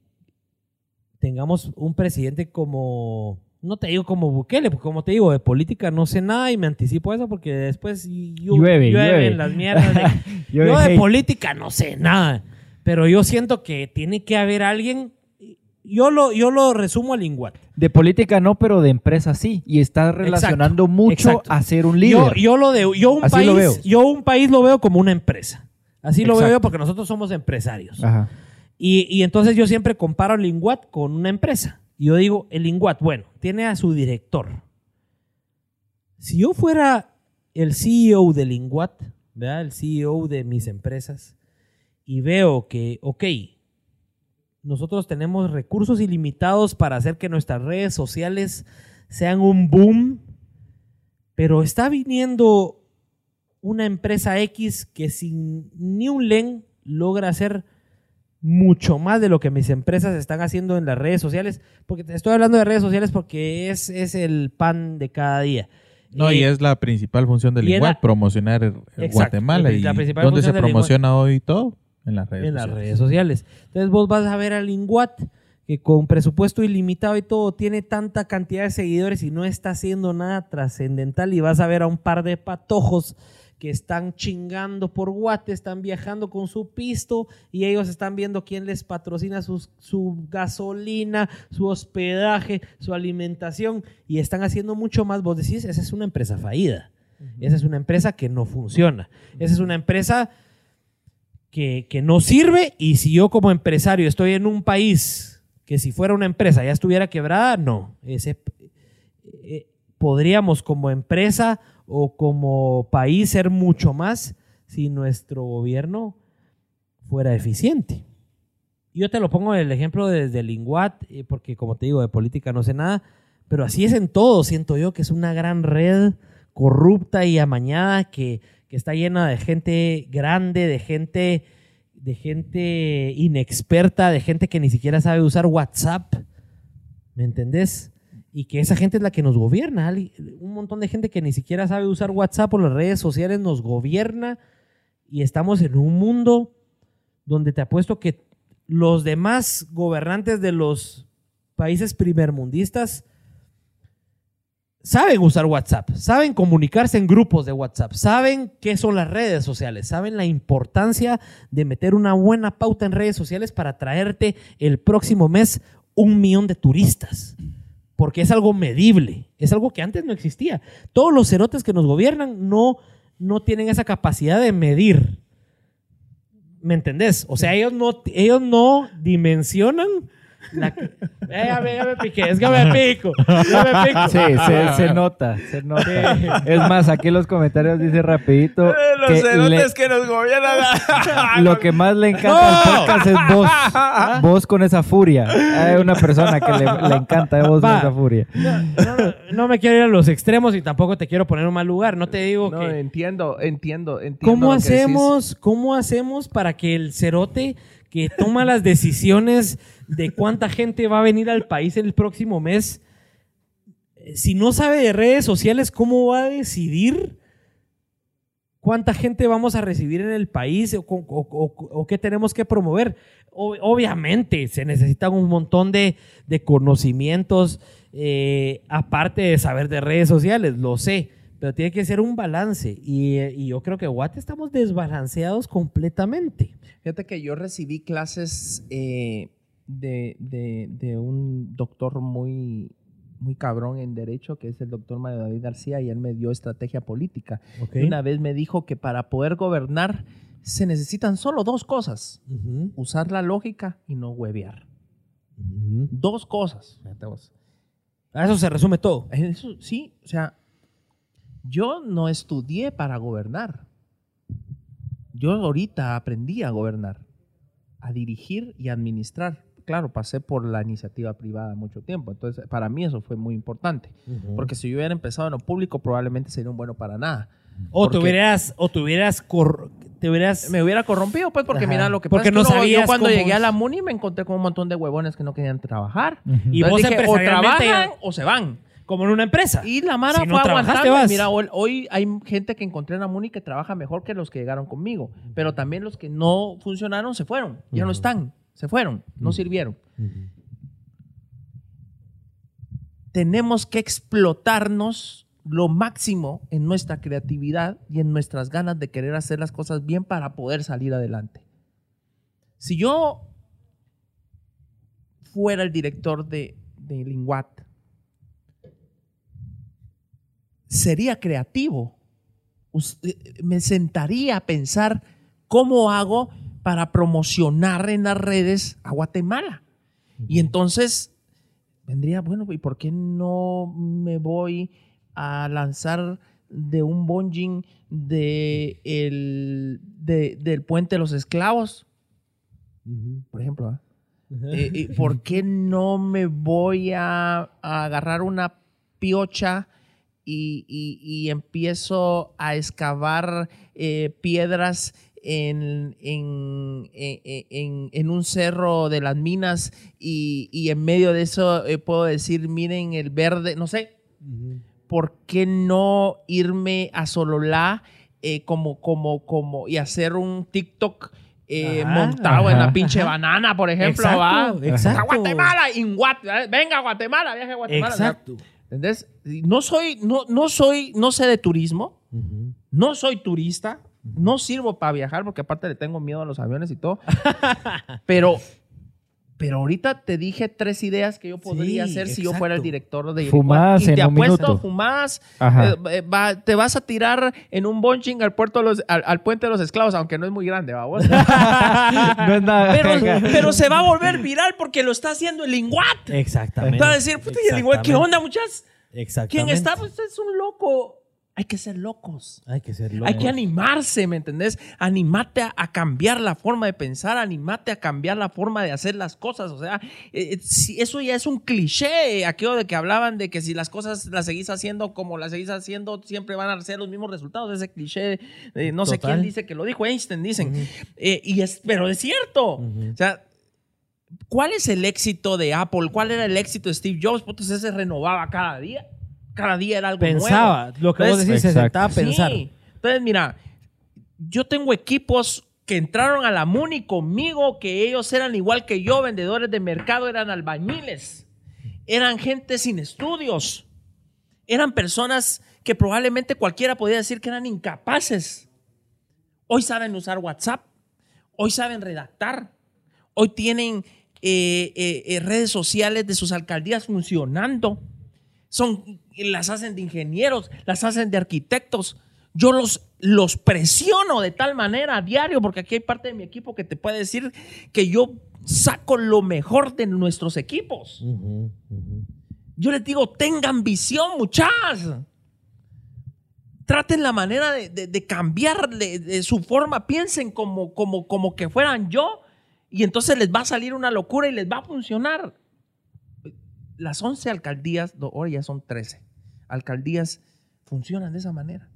[SPEAKER 1] tengamos un presidente como, no te digo como Bukele, porque como te digo, de política no sé nada y me anticipo a eso porque después yo,
[SPEAKER 2] Llueve, llueve.
[SPEAKER 1] en las mierdas de,
[SPEAKER 2] Yo de
[SPEAKER 1] de
[SPEAKER 2] hate.
[SPEAKER 1] política no sé nada, pero yo siento que tiene que haber alguien. Yo lo, yo lo resumo al Inguat.
[SPEAKER 2] De política no, pero de empresa sí. Y está relacionando mucho
[SPEAKER 1] exacto.
[SPEAKER 2] a ser un líder.
[SPEAKER 1] yo lo de, yo un
[SPEAKER 2] Así
[SPEAKER 1] país,
[SPEAKER 2] lo veo.
[SPEAKER 1] yo un país lo veo como una empresa. Así lo veo yo porque nosotros somos empresarios.
[SPEAKER 2] Ajá.
[SPEAKER 1] Y, y entonces yo siempre comparo el Inguat con una empresa. Y yo digo, el Inguat, bueno, tiene a su director. Si yo fuera el CEO del Inguat, ¿verdad? El CEO de mis empresas, y veo que, ok, nosotros tenemos recursos ilimitados para hacer que nuestras redes sociales sean un boom, pero está viniendo una empresa X que sin ni un len logra hacer mucho más de lo que mis empresas están haciendo en las redes sociales, porque te estoy hablando de redes sociales porque es, es el pan de cada día.
[SPEAKER 3] No,
[SPEAKER 1] Eh,
[SPEAKER 3] y es la principal función del
[SPEAKER 1] y
[SPEAKER 3] igual, promocionar
[SPEAKER 1] Exacto,
[SPEAKER 3] Guatemala.
[SPEAKER 1] la
[SPEAKER 3] ¿Y
[SPEAKER 1] principal
[SPEAKER 3] dónde se promociona hoy todo? En las redes
[SPEAKER 1] en las
[SPEAKER 3] sociales.
[SPEAKER 1] redes sociales. Entonces vos vas a ver al Inguat que con presupuesto ilimitado y todo tiene tanta cantidad de seguidores y no está haciendo nada trascendental y vas a ver a un par de patojos que están chingando por Guate, están viajando con su pisto y ellos están viendo quién les patrocina sus- su gasolina, su hospedaje, su alimentación y están haciendo mucho más. Vos decís, esa es una empresa fallida. Esa es una empresa que no funciona. Esa es una empresa que, que no sirve y si yo como empresario estoy en un país que si fuera una empresa ya estuviera quebrada, no. Ese, eh, podríamos como empresa o como país ser mucho más si nuestro gobierno fuera eficiente. Yo te lo pongo el ejemplo desde el Inguat, eh, porque como te digo, de política no sé nada, pero así es en todo, siento yo que es una gran red corrupta y amañada que, que está llena de gente grande, de gente, de gente inexperta, de gente que ni siquiera sabe usar WhatsApp. ¿Me entendés? Y que esa gente es la que nos gobierna. Un montón de gente que ni siquiera sabe usar WhatsApp o las redes sociales nos gobierna y estamos en un mundo donde te apuesto que los demás gobernantes de los países primermundistas saben usar WhatsApp, saben comunicarse en grupos de WhatsApp, saben qué son las redes sociales, saben la importancia de meter una buena pauta en redes sociales para traerte el próximo mes un millón de turistas. Porque es algo medible, es algo que antes no existía. Todos los cerotes que nos gobiernan no, no tienen esa capacidad de medir. ¿Me entendés? O sea, ellos no, ellos no dimensionan la... Eh, ya, me, ya me piqué, es que me pico. Ya me pico.
[SPEAKER 2] Sí, se, se nota, se nota. Es más, aquí en los comentarios dice rapidito que le-
[SPEAKER 5] que nos gobiernan.
[SPEAKER 2] lo que más le encanta al podcast es vos. Vos con esa furia. Hay una persona que le, le encanta vos con esa furia.
[SPEAKER 1] No, no, no me quiero ir a los extremos y tampoco te quiero poner en un mal lugar. No te digo
[SPEAKER 5] No,
[SPEAKER 1] que...
[SPEAKER 5] entiendo, entiendo, entiendo.
[SPEAKER 1] ¿Cómo hacemos, ¿Cómo hacemos para que el cerote que toma las decisiones de cuánta gente va a venir al país el próximo mes, eh, si no sabe de redes sociales, ¿cómo va a decidir cuánta gente vamos a recibir en el país o, qué tenemos que promover? Obviamente se necesitan un montón de, de conocimientos, eh, aparte de saber de redes sociales, lo sé, pero tiene que ser un balance. Y, eh, yo creo que Guate estamos desbalanceados completamente.
[SPEAKER 5] Fíjate que yo recibí clases de, de- de un doctor muy, muy cabrón en Derecho, que es el doctor Mario David García, y él me dio estrategia política. Una vez me dijo que para poder gobernar se necesitan solo dos cosas. Usar la lógica y no huevear. Dos cosas.
[SPEAKER 1] A eso se resume todo.
[SPEAKER 5] Eso, sí, o sea, yo no estudié para gobernar. Yo ahorita aprendí a gobernar, a dirigir y administrar. Claro, pasé por la iniciativa privada mucho tiempo, entonces para mí eso fue muy importante, porque si yo hubiera empezado en lo público probablemente sería un bueno para nada.
[SPEAKER 1] O te
[SPEAKER 5] Porque-
[SPEAKER 1] hubieras, o te hubieras, te hubieras
[SPEAKER 5] Me hubiera corrompido, pues, porque
[SPEAKER 1] Ajá.
[SPEAKER 5] mira, lo que
[SPEAKER 1] Porque
[SPEAKER 5] pasa es
[SPEAKER 1] no
[SPEAKER 5] que
[SPEAKER 1] sabías
[SPEAKER 5] yo cuando
[SPEAKER 1] cómo
[SPEAKER 5] llegué a
[SPEAKER 1] es.
[SPEAKER 5] la MUNI me encontré con un montón de huevones que no querían trabajar.
[SPEAKER 1] y
[SPEAKER 5] Entonces
[SPEAKER 1] vos
[SPEAKER 5] dije, o trabajan o se van.
[SPEAKER 1] como en una empresa.
[SPEAKER 5] Y la Mara
[SPEAKER 1] Si no
[SPEAKER 5] fue
[SPEAKER 1] trabajas,
[SPEAKER 5] aguantando. Mira, hoy, hoy hay gente que encontré en la MUNI que trabaja mejor que los que llegaron conmigo. Pero también los que no funcionaron se fueron. Ya no están. Se fueron. No sirvieron. Tenemos que explotarnos lo máximo en nuestra creatividad y en nuestras ganas de querer hacer las cosas bien para poder salir adelante. Si yo fuera el director de, de Linguat, sería creativo. Eh, Me sentaría a pensar cómo hago para promocionar en las redes a Guatemala. Y entonces vendría, bueno, ¿y por qué no me voy a lanzar de un bungee de el, de- del puente de los esclavos? Por ejemplo, ¿ah? Eh, eh, ¿Por qué no me voy a, a agarrar una piocha y, y- y empiezo a excavar eh, piedras en, en- en- en- un cerro de las minas y, y en medio de eso eh, puedo decir, miren el verde, no sé, ¿por qué no irme a Sololá eh, como, como, como, y hacer un TikTok eh,
[SPEAKER 1] Ajá,
[SPEAKER 5] montado en la
[SPEAKER 2] ajá,
[SPEAKER 5] pinche banana, por ejemplo?
[SPEAKER 1] Exacto,
[SPEAKER 5] ¿va?
[SPEAKER 1] exacto.
[SPEAKER 5] A Guatemala, in Guat- venga a Guatemala, viaje a Guatemala.
[SPEAKER 1] Exacto.
[SPEAKER 5] ¿Entendés? No soy, no, no soy, no sé de turismo, no soy turista, no sirvo para viajar porque aparte le tengo miedo a los aviones y todo. pero, pero ahorita te dije tres ideas que yo podría
[SPEAKER 1] Sí,
[SPEAKER 5] hacer si yo fuera el
[SPEAKER 1] exacto.
[SPEAKER 5] director de
[SPEAKER 2] Fumadas
[SPEAKER 5] y te
[SPEAKER 2] en un
[SPEAKER 5] apuesto,
[SPEAKER 2] minuto.
[SPEAKER 5] fumadas, eh, eh, va- te vas a tirar en un bunching al puerto de los, al, al puente de los esclavos, aunque no es muy grande, vamos.
[SPEAKER 2] no es nada.
[SPEAKER 5] pero, pero se va a volver viral porque lo está haciendo el Linguat.
[SPEAKER 1] Exactamente.
[SPEAKER 5] Va a decir, puta, y el Linguat, ¿qué onda, muchachos? ¿Quién
[SPEAKER 1] Exactamente.
[SPEAKER 5] está? Pues es un loco. Hay que ser locos.
[SPEAKER 1] Hay que ser
[SPEAKER 5] Hay que animarse, ¿me entendés? Animate a, a cambiar la forma de pensar, animate a cambiar la forma de hacer las cosas. O sea, eh, eh, si eso ya es un cliché, aquello de que hablaban de que si las cosas las seguís haciendo como las seguís haciendo, siempre van a ser los mismos resultados. Ese cliché, eh, no sé quién dice que lo dijo, Einstein dicen. Eh, y es, pero es cierto. O sea, ¿cuál es el éxito de Apple? ¿Cuál era el éxito de Steve Jobs? Ese se renovaba cada día. Cada día era algo
[SPEAKER 1] Pensaba.
[SPEAKER 5] nuevo.
[SPEAKER 1] Lo que vos decís, se sentaba a pensar.
[SPEAKER 5] Sí. Entonces, mira, yo tengo equipos que entraron a la MUNI conmigo, que ellos eran igual que yo, vendedores de mercado, eran albañiles, eran gente sin estudios, eran personas que probablemente cualquiera podía decir que eran incapaces. Hoy saben usar WhatsApp, hoy saben redactar, hoy tienen eh, eh, eh, redes sociales de sus alcaldías funcionando son, las hacen de ingenieros, las hacen de arquitectos. Yo los, los presiono de tal manera a diario, porque aquí hay parte de mi equipo que te puede decir que yo saco lo mejor de nuestros equipos. Yo les digo, tengan visión, muchachos. Traten la manera de, de- de cambiar de, de su forma, piensen como, como, como que fueran yo, y entonces les va a salir una locura y les va a funcionar las 11 alcaldías, ahora ya son 13, alcaldías funcionan de esa manera.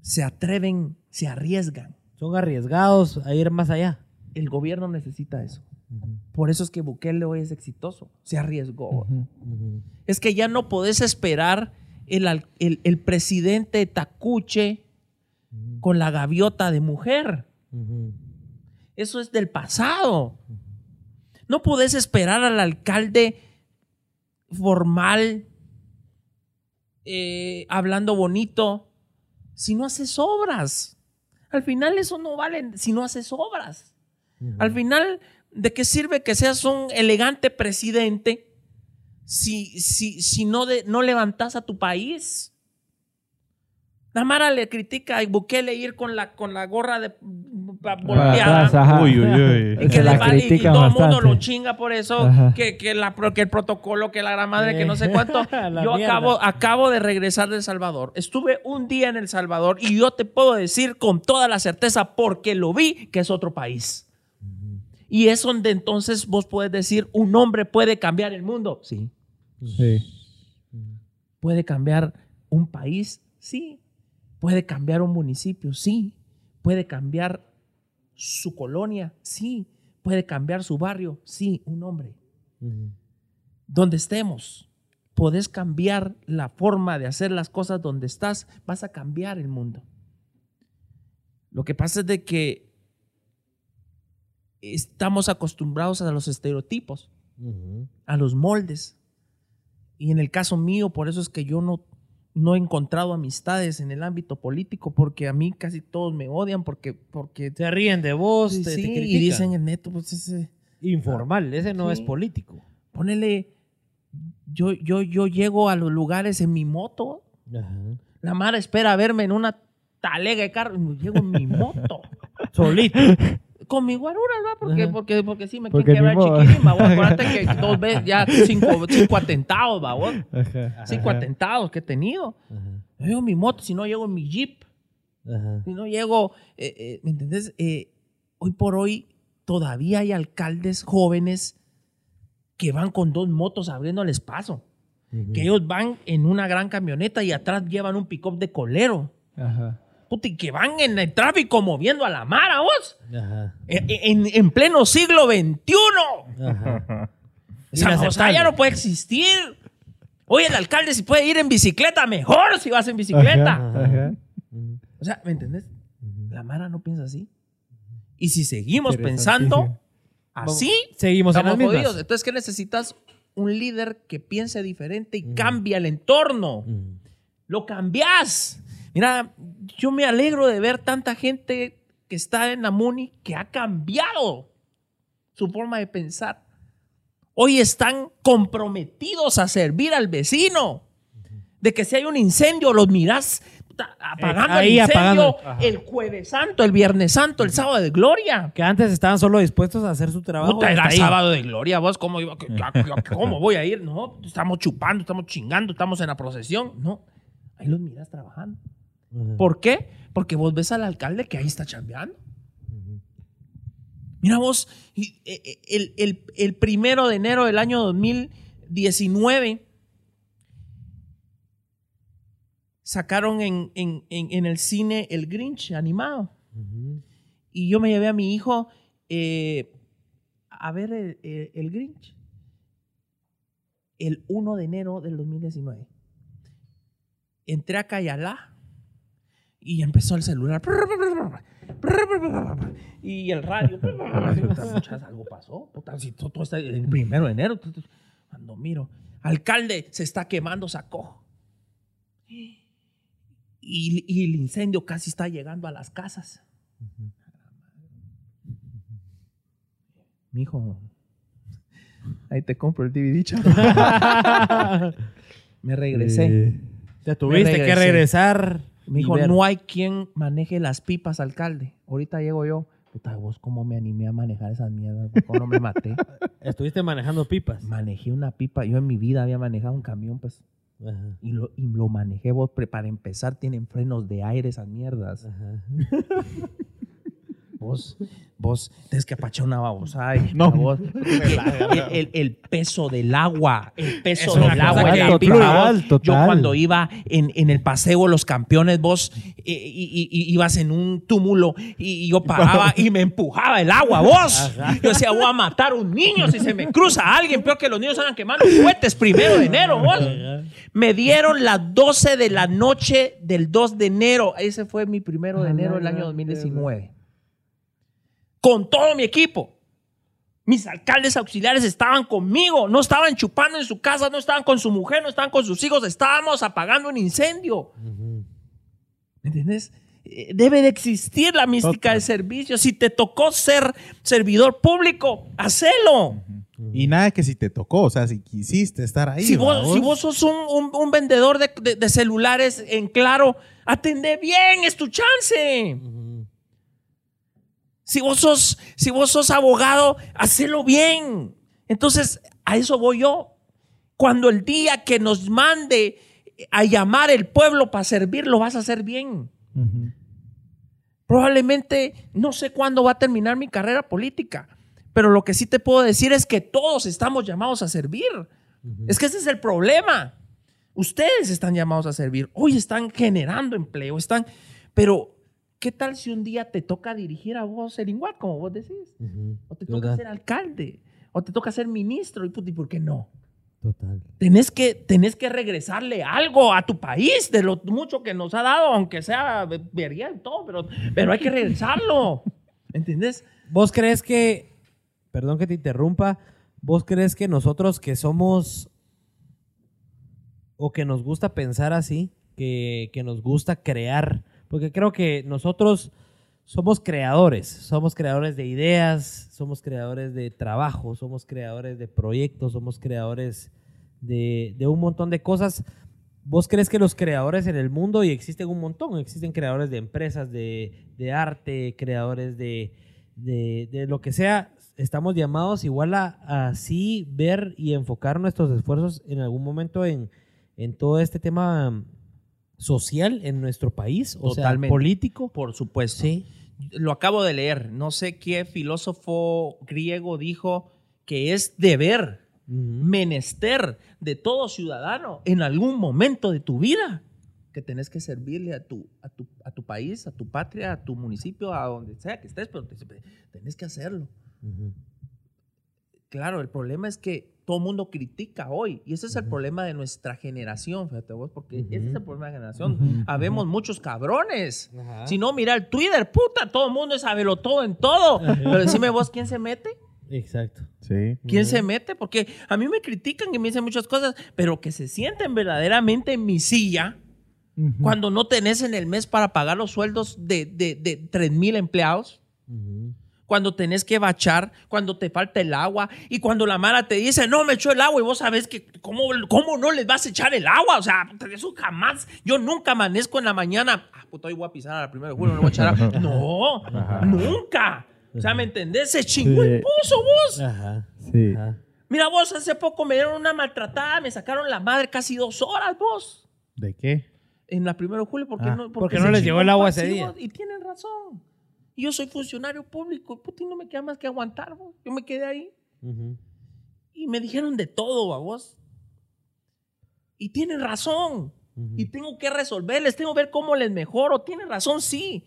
[SPEAKER 5] Se atreven, se arriesgan.
[SPEAKER 1] Son arriesgados a ir más allá.
[SPEAKER 5] El gobierno necesita eso. Por eso es que Bukele hoy es exitoso. Se arriesgó. Es que ya no podés esperar el, el- el presidente tacuche con la gaviota de mujer. Eso es del pasado. No podés esperar al alcalde formal eh, hablando bonito si no haces obras. Al final eso no vale si no haces obras. Al final, ¿de qué sirve que seas un elegante presidente si, si, si no, de, no levantas a tu país? La Mara le critica a Bukele ir con la, con la gorra de volteada.
[SPEAKER 2] atrás, ajá.
[SPEAKER 3] Uy, uy, uy.
[SPEAKER 5] Y, que le
[SPEAKER 2] la
[SPEAKER 5] va- y- todo el mundo lo chinga por eso,
[SPEAKER 2] Ajá.
[SPEAKER 5] que, que, la, que el protocolo, que la gran madre, que no sé cuánto. Yo
[SPEAKER 1] mierda.
[SPEAKER 5] acabo, acabo de regresar de El Salvador. Estuve un día en El Salvador y yo te puedo decir con toda la certeza, porque lo vi, que es otro país. Y es donde entonces vos puedes decir, un hombre puede cambiar el mundo. Sí.
[SPEAKER 2] Sí.
[SPEAKER 5] ¿Puede cambiar un país? Sí. ¿Puede cambiar un municipio? Sí. ¿Puede cambiar su colonia? Sí. ¿Puede cambiar su barrio? Sí, un hombre. Donde estemos, podés cambiar la forma de hacer las cosas donde estás, vas a cambiar el mundo. Lo que pasa es de que estamos acostumbrados a los estereotipos a los moldes. Y en el caso mío, por eso es que yo no, no he encontrado amistades en el ámbito político, porque a mí casi todos me odian, porque, porque
[SPEAKER 1] Se ríen de vos,
[SPEAKER 5] sí,
[SPEAKER 1] te, te
[SPEAKER 5] sí, y
[SPEAKER 1] critican.
[SPEAKER 5] dicen el neto, pues ese,
[SPEAKER 1] informal, ese no
[SPEAKER 5] Sí.
[SPEAKER 1] es político.
[SPEAKER 5] ponele, yo, yo, yo llego a los lugares en mi moto, la madre espera verme en una talega de carro, y llego en mi moto.
[SPEAKER 1] Solito.
[SPEAKER 5] Con mi guaruras, ¿va? Porque,
[SPEAKER 1] Ajá.
[SPEAKER 5] porque, porque sí me
[SPEAKER 2] Porque
[SPEAKER 5] quieren quebrar chiquirín, ¿va? Acuérdate que dos veces ya cinco, cinco atentados, ¿va? vos.
[SPEAKER 2] Ajá.
[SPEAKER 5] Cinco atentados que he tenido. Yo llego en mi moto, si no llego en mi jeep, si no llego, eh, eh, ¿me entendés? Eh, hoy por hoy todavía hay alcaldes jóvenes que van con dos motos abriéndoles paso. Que ellos van en una gran camioneta y atrás llevan un pick-up de colero.
[SPEAKER 2] Ajá.
[SPEAKER 5] Puta, y que van en el tráfico moviendo a la mara, vos.
[SPEAKER 1] Ajá.
[SPEAKER 5] En, en- en pleno siglo XXI.
[SPEAKER 1] Ajá.
[SPEAKER 5] Esa ya no puede existir. Oye, el alcalde si puede ir en bicicleta, mejor si vas en bicicleta.
[SPEAKER 2] Ajá, ajá.
[SPEAKER 5] O sea, ¿me entendés? La Mara no piensa así. Y si seguimos pensando así,
[SPEAKER 1] Seguimos en
[SPEAKER 5] estamos
[SPEAKER 1] mismas.
[SPEAKER 5] jodidos. Entonces, ¿qué necesitas? Un líder que piense diferente y cambia el entorno. Lo cambias. Mira, yo me alegro de ver tanta gente que está en la MUNI que ha cambiado su forma de pensar. Hoy están comprometidos a servir al vecino. De que si hay un incendio, los mirás puta, apagando
[SPEAKER 1] ahí
[SPEAKER 5] el incendio
[SPEAKER 1] apagando.
[SPEAKER 5] el jueves santo, el viernes santo, el sábado de gloria.
[SPEAKER 1] Que antes estaban solo dispuestos a hacer su trabajo.
[SPEAKER 5] Puta, era
[SPEAKER 1] ahí.
[SPEAKER 5] sábado de gloria, vos, ¿cómo, iba- ¿cómo voy a ir? No, estamos chupando, estamos chingando, estamos en la procesión. No, ahí los miras trabajando. ¿Por qué? Porque vos ves al alcalde que ahí está chambeando. Mira vos, eh, eh, el, el- el primero de enero del año 2019 sacaron en, en- en- en el cine El Grinch animado. Y yo me llevé a mi hijo eh, a ver el, el- el Grinch el 1 de enero del 2019. Entré a Cayalá y empezó el celular. Y el radio. Algo pasó. Puta, si todo, todo está el primero de enero. Cuando miro, alcalde se está quemando saco. Y, y el incendio casi está llegando a las casas. Mijo, ahí te compro el DVD, chaval. Me regresé.
[SPEAKER 1] Te tuviste
[SPEAKER 5] Me
[SPEAKER 1] que regresar.
[SPEAKER 5] Me dijo, no hay quien maneje las pipas, alcalde. Ahorita llego yo. Puta, vos cómo me animé a manejar esas mierdas. ¿Cómo no me maté?
[SPEAKER 1] Estuviste manejando pipas.
[SPEAKER 5] Manejé una pipa. Yo en mi vida había manejado un camión, pues.
[SPEAKER 1] Ajá.
[SPEAKER 5] Y lo, y lo manejé vos. Para empezar, tienen frenos de aire esas mierdas.
[SPEAKER 1] Ajá.
[SPEAKER 5] Vos, vos, tienes que apachar una babosa. Ay,
[SPEAKER 3] No.
[SPEAKER 5] vos. el, el- el peso del agua, el peso del agua
[SPEAKER 2] Total,
[SPEAKER 5] vos. Yo
[SPEAKER 2] total.
[SPEAKER 5] cuando iba en, en el paseo los campeones, vos eh, y, y- y ibas en un túmulo y, y yo paraba y me empujaba el agua, vos. Yo decía, voy a matar a un niño si se me cruza alguien, peor que los niños andan quemando cohetes primero de enero, vos. Me dieron las 12 de la noche del 2 de enero. Ese fue mi primero de enero del año 2019 con todo mi equipo. Mis alcaldes auxiliares estaban conmigo, no estaban chupando en su casa, no estaban con su mujer, no estaban con sus hijos, estábamos apagando un incendio. ¿Me entiendes? Eh, Debe de existir la mística del servicio. Si te tocó ser servidor público, hacelo.
[SPEAKER 3] Y nada que si te tocó, o sea, si quisiste estar ahí.
[SPEAKER 5] Si vos,
[SPEAKER 3] ¿va
[SPEAKER 5] si vos sos un, un- un vendedor de, de- de celulares en claro, atendé bien, es tu chance.
[SPEAKER 1] Ujú.
[SPEAKER 5] Si vos sos, si vos sos abogado, hacelo bien. Entonces, a eso voy yo. Cuando el día que nos mande a llamar el pueblo para servir, lo vas a hacer bien. Probablemente no sé cuándo va a terminar mi carrera política, pero lo que sí te puedo decir es que todos estamos llamados a servir. Es que ese es el problema. Ustedes están llamados a servir. Hoy están generando empleo, están, pero ¿qué tal si un día te toca dirigir a vos el igual, como vos decís? O te toca
[SPEAKER 1] Total.
[SPEAKER 5] ser alcalde, o te toca ser ministro, ¿y por qué no?
[SPEAKER 1] Total.
[SPEAKER 5] Tenés que, tenés que regresarle algo a tu país de lo mucho que nos ha dado, aunque sea vería y todo, pero, pero hay que regresarlo. ¿Entendés?
[SPEAKER 1] ¿Vos crees que, perdón que te interrumpa, vos crees que nosotros que somos o que nos gusta pensar así, que, que nos gusta crear, porque creo que nosotros somos creadores, somos creadores de ideas, somos creadores de trabajo, somos creadores de proyectos, somos creadores de, un montón de cosas. ¿Vos crees que los creadores en el mundo, y existen un montón, existen creadores de empresas, de, arte, creadores de, lo que sea, estamos llamados igual a, así ver y enfocar nuestros esfuerzos en algún momento en, en todo este tema social en nuestro país, o
[SPEAKER 5] Totalmente.
[SPEAKER 1] sea, político?
[SPEAKER 5] Por supuesto.
[SPEAKER 1] Sí.
[SPEAKER 5] Lo acabo de leer. No sé qué filósofo griego dijo que es deber, menester de todo ciudadano en algún momento de tu vida que tenés que servirle a tu, a tu, a tu país, a tu patria, a tu municipio, a donde sea que estés, pero te- tenés que hacerlo.
[SPEAKER 1] Ujú.
[SPEAKER 5] Claro, el problema es que todo el mundo critica hoy y ese es el problema de nuestra generación, fíjate vos, porque ese es el problema de la generación.
[SPEAKER 2] Ujú,
[SPEAKER 5] Habemos muchos cabrones. Si no, mira el Twitter, puta, todo el mundo es sabelo todo en todo. Pero decime vos, ¿quién se mete?
[SPEAKER 1] Exacto.
[SPEAKER 3] Sí.
[SPEAKER 5] ¿Quién se mete? Porque a mí me critican y me dicen muchas cosas, pero que se sienten verdaderamente en mi silla cuando no tenés en el mes para pagar los sueldos de, de, de 3 mil empleados. Cuando tenés que bachar, cuando te falta el agua y cuando la mara te dice, no, me echó el agua y vos sabés que, ¿cómo, cómo no les vas a echar el agua? O sea, eso jamás, yo nunca amanezco en la mañana, ah, puta, hoy voy a pisar a la primera de julio, no voy a echar agua. No, nunca. O sea, ¿me entendés? Se chingó el pozo vos.
[SPEAKER 1] Ajá.
[SPEAKER 2] Sí.
[SPEAKER 1] Ajá.
[SPEAKER 5] Mira vos, hace poco me dieron una maltratada, me sacaron la madre casi dos horas vos.
[SPEAKER 3] ¿De qué?
[SPEAKER 5] En la primera de julio, porque
[SPEAKER 1] Ah,
[SPEAKER 5] no,
[SPEAKER 1] porque
[SPEAKER 5] se
[SPEAKER 1] no les llegó el agua ese día.
[SPEAKER 5] Y tienen razón. Y yo soy funcionario público, puta, y no me queda más que aguantar, vos. Yo me quedé ahí. Y me dijeron de todo, a vos. Y tienen razón. Y tengo que resolverles, tengo que ver cómo les mejoro. Tienen razón, sí.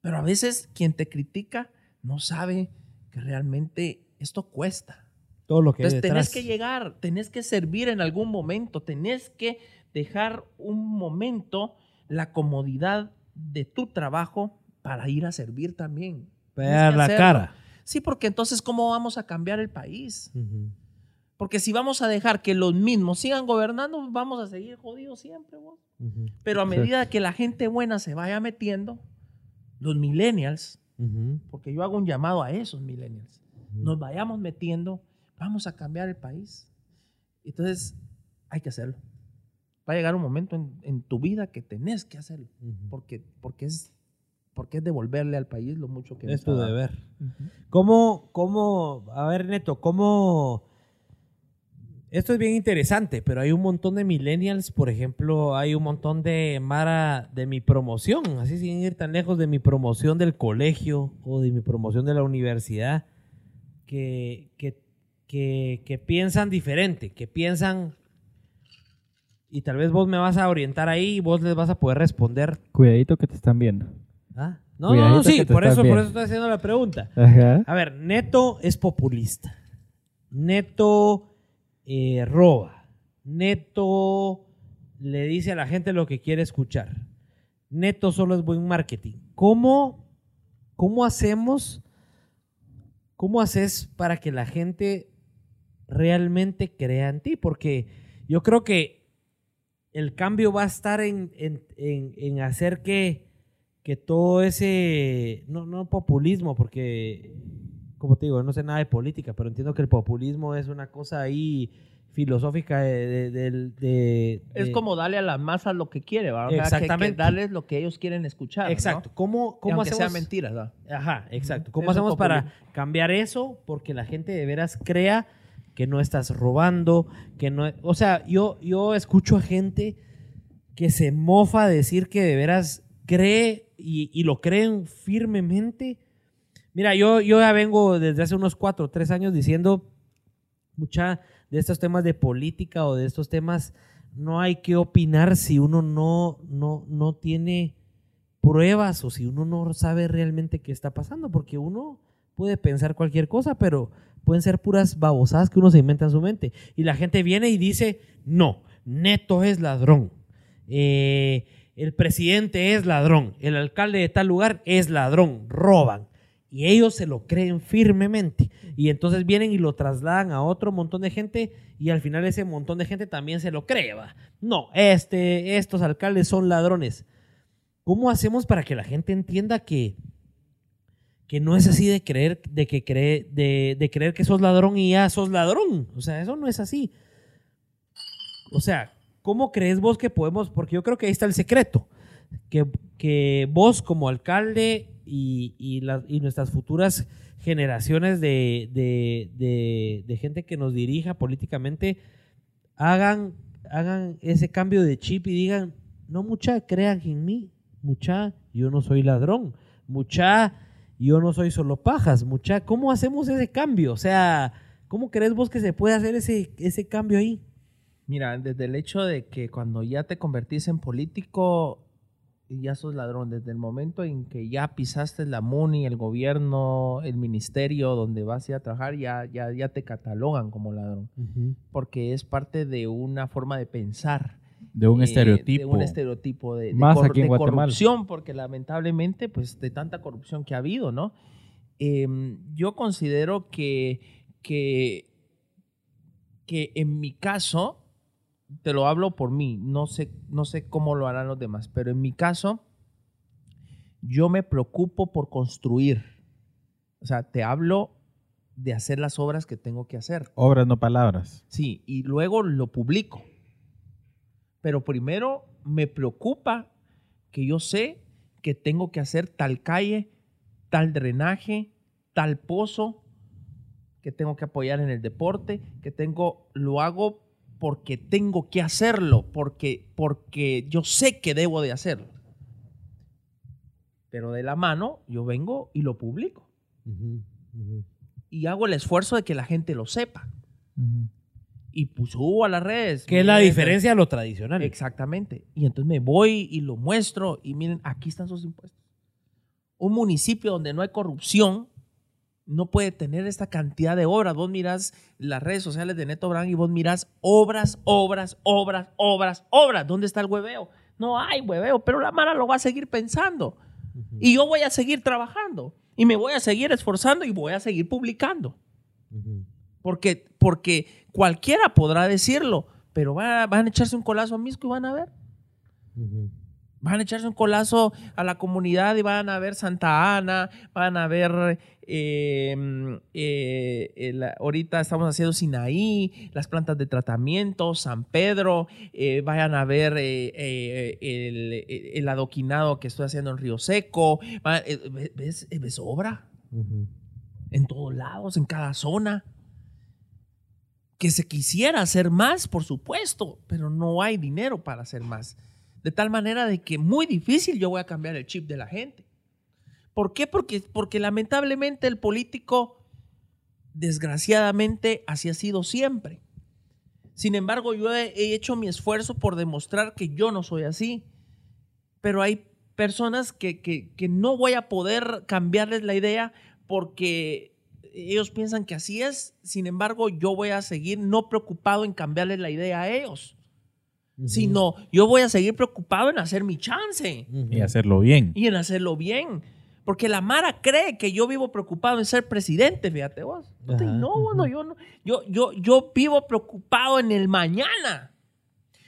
[SPEAKER 5] Pero a veces quien te critica no sabe que realmente esto cuesta.
[SPEAKER 1] Todo lo que
[SPEAKER 5] Entonces tenés que llegar, tenés que servir en algún momento, tenés que dejar un momento la comodidad de tu trabajo para ir a servir también.
[SPEAKER 1] Para la
[SPEAKER 5] hacerlo.
[SPEAKER 1] cara.
[SPEAKER 5] Sí, porque entonces, ¿cómo vamos a cambiar el país? Porque si vamos a dejar que los mismos sigan gobernando, vamos a seguir jodidos siempre.
[SPEAKER 1] Ujú.
[SPEAKER 5] Pero a medida que la gente buena se vaya metiendo, los millennials, porque yo hago un llamado a esos millennials, nos vayamos metiendo, vamos a cambiar el país. Entonces, hay que hacerlo. Va a llegar un momento en, en tu vida que tenés que hacerlo, porque, porque, es, porque es devolverle al país lo mucho que
[SPEAKER 1] Es tu
[SPEAKER 5] ha
[SPEAKER 1] deber. ¿Cómo, cómo, a ver, Neto, cómo... Esto es bien interesante, pero hay un montón de millennials, por ejemplo, hay un montón de Mara de mi promoción, así sin ir tan lejos de mi promoción del colegio o de mi promoción de la universidad, que, que, que, que piensan diferente, que piensan, y tal vez vos me vas a orientar ahí y vos les vas a poder responder.
[SPEAKER 2] Cuidadito que te están viendo.
[SPEAKER 1] ¿Ah? No, no,
[SPEAKER 2] Cuidadito
[SPEAKER 1] no, sí, por eso, por eso estoy haciendo la pregunta.
[SPEAKER 2] Ajá.
[SPEAKER 1] A ver, Neto es populista. Neto eh, roba. Neto le dice a la gente lo que quiere escuchar. Neto solo es buen marketing. ¿Cómo, cómo hacemos? ¿Cómo haces para que la gente realmente crea en ti? Porque yo creo que el cambio va a estar en, en- en- en hacer que, que todo ese, no, no populismo, porque como te digo, yo no sé nada de política, pero entiendo que el populismo es una cosa ahí filosófica de... de- del- de-
[SPEAKER 5] Es como darle a las masas lo que quiere, ¿verdad? O sea, que-
[SPEAKER 1] Exactamente.
[SPEAKER 5] Que, darles lo que ellos quieren escuchar. ¿no?
[SPEAKER 1] Exacto. ¿Cómo, cómo hacemos...
[SPEAKER 5] sea mentira, ¿verdad?
[SPEAKER 1] Ajá, exacto. ¿Cómo
[SPEAKER 5] Eso
[SPEAKER 1] hacemos para cambiar eso? Porque la gente de veras crea que no estás robando, que no... O sea, yo, yo escucho a gente que se mofa de decir que de veras cree y, y lo creen firmemente. Mira, yo, yo ya vengo desde hace unos cuatro o tres años diciendo mucha de estos temas de política o de estos temas, no hay que opinar si uno no, no, no tiene pruebas o si uno no sabe realmente qué está pasando, porque uno puede pensar cualquier cosa, pero pueden ser puras babosadas que uno se inventa en su mente. Y la gente viene y dice, no, Neto es ladrón, Eh, el presidente es ladrón, el alcalde de tal lugar es ladrón, roban. Y ellos se lo creen firmemente. Y entonces vienen y lo trasladan a otro montón de gente y al final ese montón de gente también se lo cree. No, este, estos alcaldes son ladrones. ¿Cómo hacemos para que la gente entienda que, que no es así de creer, de que cree, de, de creer que sos ladrón y ya sos ladrón? O sea, eso no es así. O sea, ¿cómo crees vos que podemos? Porque yo creo que ahí está el secreto. Que, que vos como alcalde y, y, las- y nuestras futuras generaciones de, de- de- de gente que nos dirija políticamente hagan, hagan ese cambio de chip y digan, no mucha crean en mí, mucha yo no soy ladrón, mucha yo no soy solo pajas, mucha, ¿cómo hacemos ese cambio? O sea, ¿cómo crees vos que se puede hacer ese, ese cambio ahí?
[SPEAKER 5] Mira, desde el hecho de que cuando ya te convertís en político, ya sos ladrón. Desde el momento en que ya pisaste la MUNI, el gobierno, el ministerio donde vas a ir a trabajar, ya, ya, ya te catalogan como ladrón. Porque es parte de una forma de pensar.
[SPEAKER 3] De un
[SPEAKER 5] eh,
[SPEAKER 3] estereotipo.
[SPEAKER 5] De un estereotipo de, de
[SPEAKER 2] Más aquí en
[SPEAKER 5] de
[SPEAKER 2] Guatemala.
[SPEAKER 5] corrupción, porque lamentablemente, pues de tanta corrupción que ha habido, ¿no? Em, yo considero que, que, que en mi caso, te lo hablo por mí, no sé, no sé cómo lo harán los demás, pero en mi caso, yo me preocupo por construir. O sea, te hablo de hacer las obras que tengo que hacer.
[SPEAKER 3] Obras, no palabras.
[SPEAKER 5] Sí, y luego lo publico. Pero primero me preocupa que yo sé que tengo que hacer tal calle, tal drenaje, tal pozo, que tengo que apoyar en el deporte, que tengo, lo hago porque tengo que hacerlo, porque, porque yo sé que debo de hacerlo. Pero de la mano yo vengo y lo publico. Y hago el esfuerzo de que la gente lo sepa. Y pues subo a las redes.
[SPEAKER 1] ¿Qué es la diferencia a lo tradicional?
[SPEAKER 5] Exactamente. Y entonces me voy y lo muestro y miren, aquí están sus impuestos. Un municipio donde no hay corrupción no puede tener esta cantidad de obras. Vos mirás las redes sociales de Neto Brand y vos mirás obras, obras, obras, obras, obras. ¿Dónde está el hueveo? No hay hueveo, pero la Mara lo va a seguir pensando. Y yo voy a seguir trabajando. Y me voy a seguir esforzando y voy a seguir publicando. Porque, porque cualquiera podrá decirlo, pero va- van a echarse un colazo a Misco y van a ver. Van a echarse un colazo a la comunidad y van a ver Santa Ana, van a ver, eh, eh, el- ahorita estamos haciendo Sinaí, las plantas de tratamiento, San Pedro, eh, vayan a ver el, el adoquinado que estoy haciendo en Río Seco. ¿Ves, ves obra? en todos lados, en cada zona. Que se quisiera hacer más, por supuesto, pero no hay dinero para hacer más. De tal manera de que muy difícil yo voy a cambiar el chip de la gente. ¿Por qué? Porque, porque lamentablemente el político, desgraciadamente, así ha sido siempre. Sin embargo, yo he, he hecho mi esfuerzo por demostrar que yo no soy así. Pero hay personas que, que- que no voy a poder cambiarles la idea porque ellos piensan que así es. Sin embargo, yo voy a seguir no preocupado en cambiarles la idea a ellos, sino yo voy a seguir preocupado en hacer mi chance
[SPEAKER 3] Y hacerlo bien.
[SPEAKER 5] y en hacerlo bien. Porque la Mara cree que yo vivo preocupado en ser presidente, fíjate vos.
[SPEAKER 1] Ajá,
[SPEAKER 5] no, bueno, yo no. Yo, yo, yo vivo preocupado en el mañana.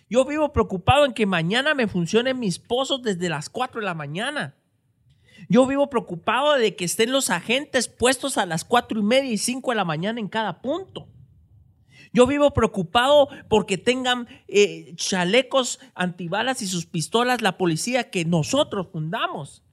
[SPEAKER 5] Yo vivo preocupado en que mañana me funcionen mis pozos desde las 4 de la mañana. Yo vivo preocupado de que estén los agentes puestos a las cuatro y media y cinco de la mañana en cada punto. Yo vivo preocupado porque tengan eh, chalecos antibalas y sus pistolas la policía que nosotros fundamos.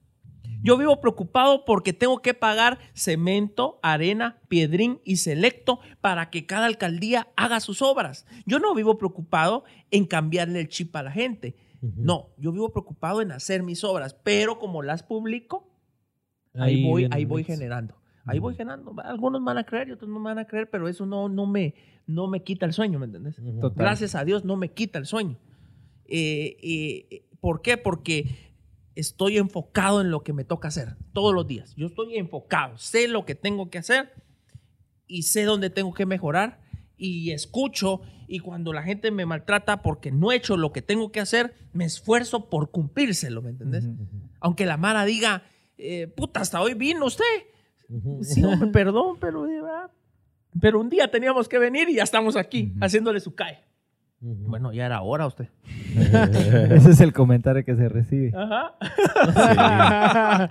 [SPEAKER 5] Yo vivo preocupado porque tengo que pagar cemento, arena, piedrín y selecto para que cada alcaldía haga sus obras. Yo no vivo preocupado en cambiarle el chip a la gente. No, yo vivo preocupado en hacer mis obras, pero como las publico, ahí, voy, ahí voy generando. Ahí voy generando. Algunos van a creer y otros no me van a creer, pero eso no, no, me, no me quita el sueño, ¿me entendés?
[SPEAKER 2] Total.
[SPEAKER 5] Gracias a Dios no me quita el sueño. Eh, eh, ¿Por qué? Porque estoy enfocado en lo que me toca hacer todos los días. Yo estoy enfocado, sé lo que tengo que hacer y sé dónde tengo que mejorar y escucho y cuando la gente me maltrata porque no he hecho lo que tengo que hacer, me esfuerzo por cumplírselo, ¿me entendés? Aunque la Mara diga, eh, puta, hasta hoy vino usted. Sí, hombre, perdón, pero, pero un día teníamos que venir y ya estamos aquí haciéndole su CAE. Bueno, ya era hora usted.
[SPEAKER 2] Ese es el comentario que se recibe.
[SPEAKER 5] Ajá.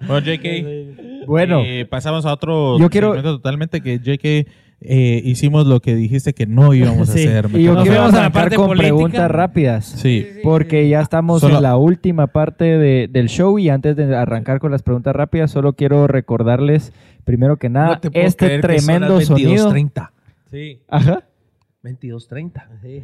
[SPEAKER 3] Bueno, JK,
[SPEAKER 2] Bueno,
[SPEAKER 3] eh, pasamos a otro
[SPEAKER 2] Yo quiero-
[SPEAKER 3] totalmente que JK eh, hicimos lo que dijiste que no íbamos a hacer.
[SPEAKER 2] y yo quiero
[SPEAKER 1] fuimos a la parte
[SPEAKER 2] con
[SPEAKER 1] política.
[SPEAKER 2] preguntas rápidas.
[SPEAKER 3] Sí.
[SPEAKER 2] Porque ya estamos
[SPEAKER 3] Solo-
[SPEAKER 2] en la última parte de- del show y antes de arrancar con las preguntas rápidas, solo quiero recordarles, primero que nada, este tremendo sonido.
[SPEAKER 5] 22.30.
[SPEAKER 1] Sí.
[SPEAKER 2] Ajá.
[SPEAKER 5] 22.30.
[SPEAKER 1] Sí.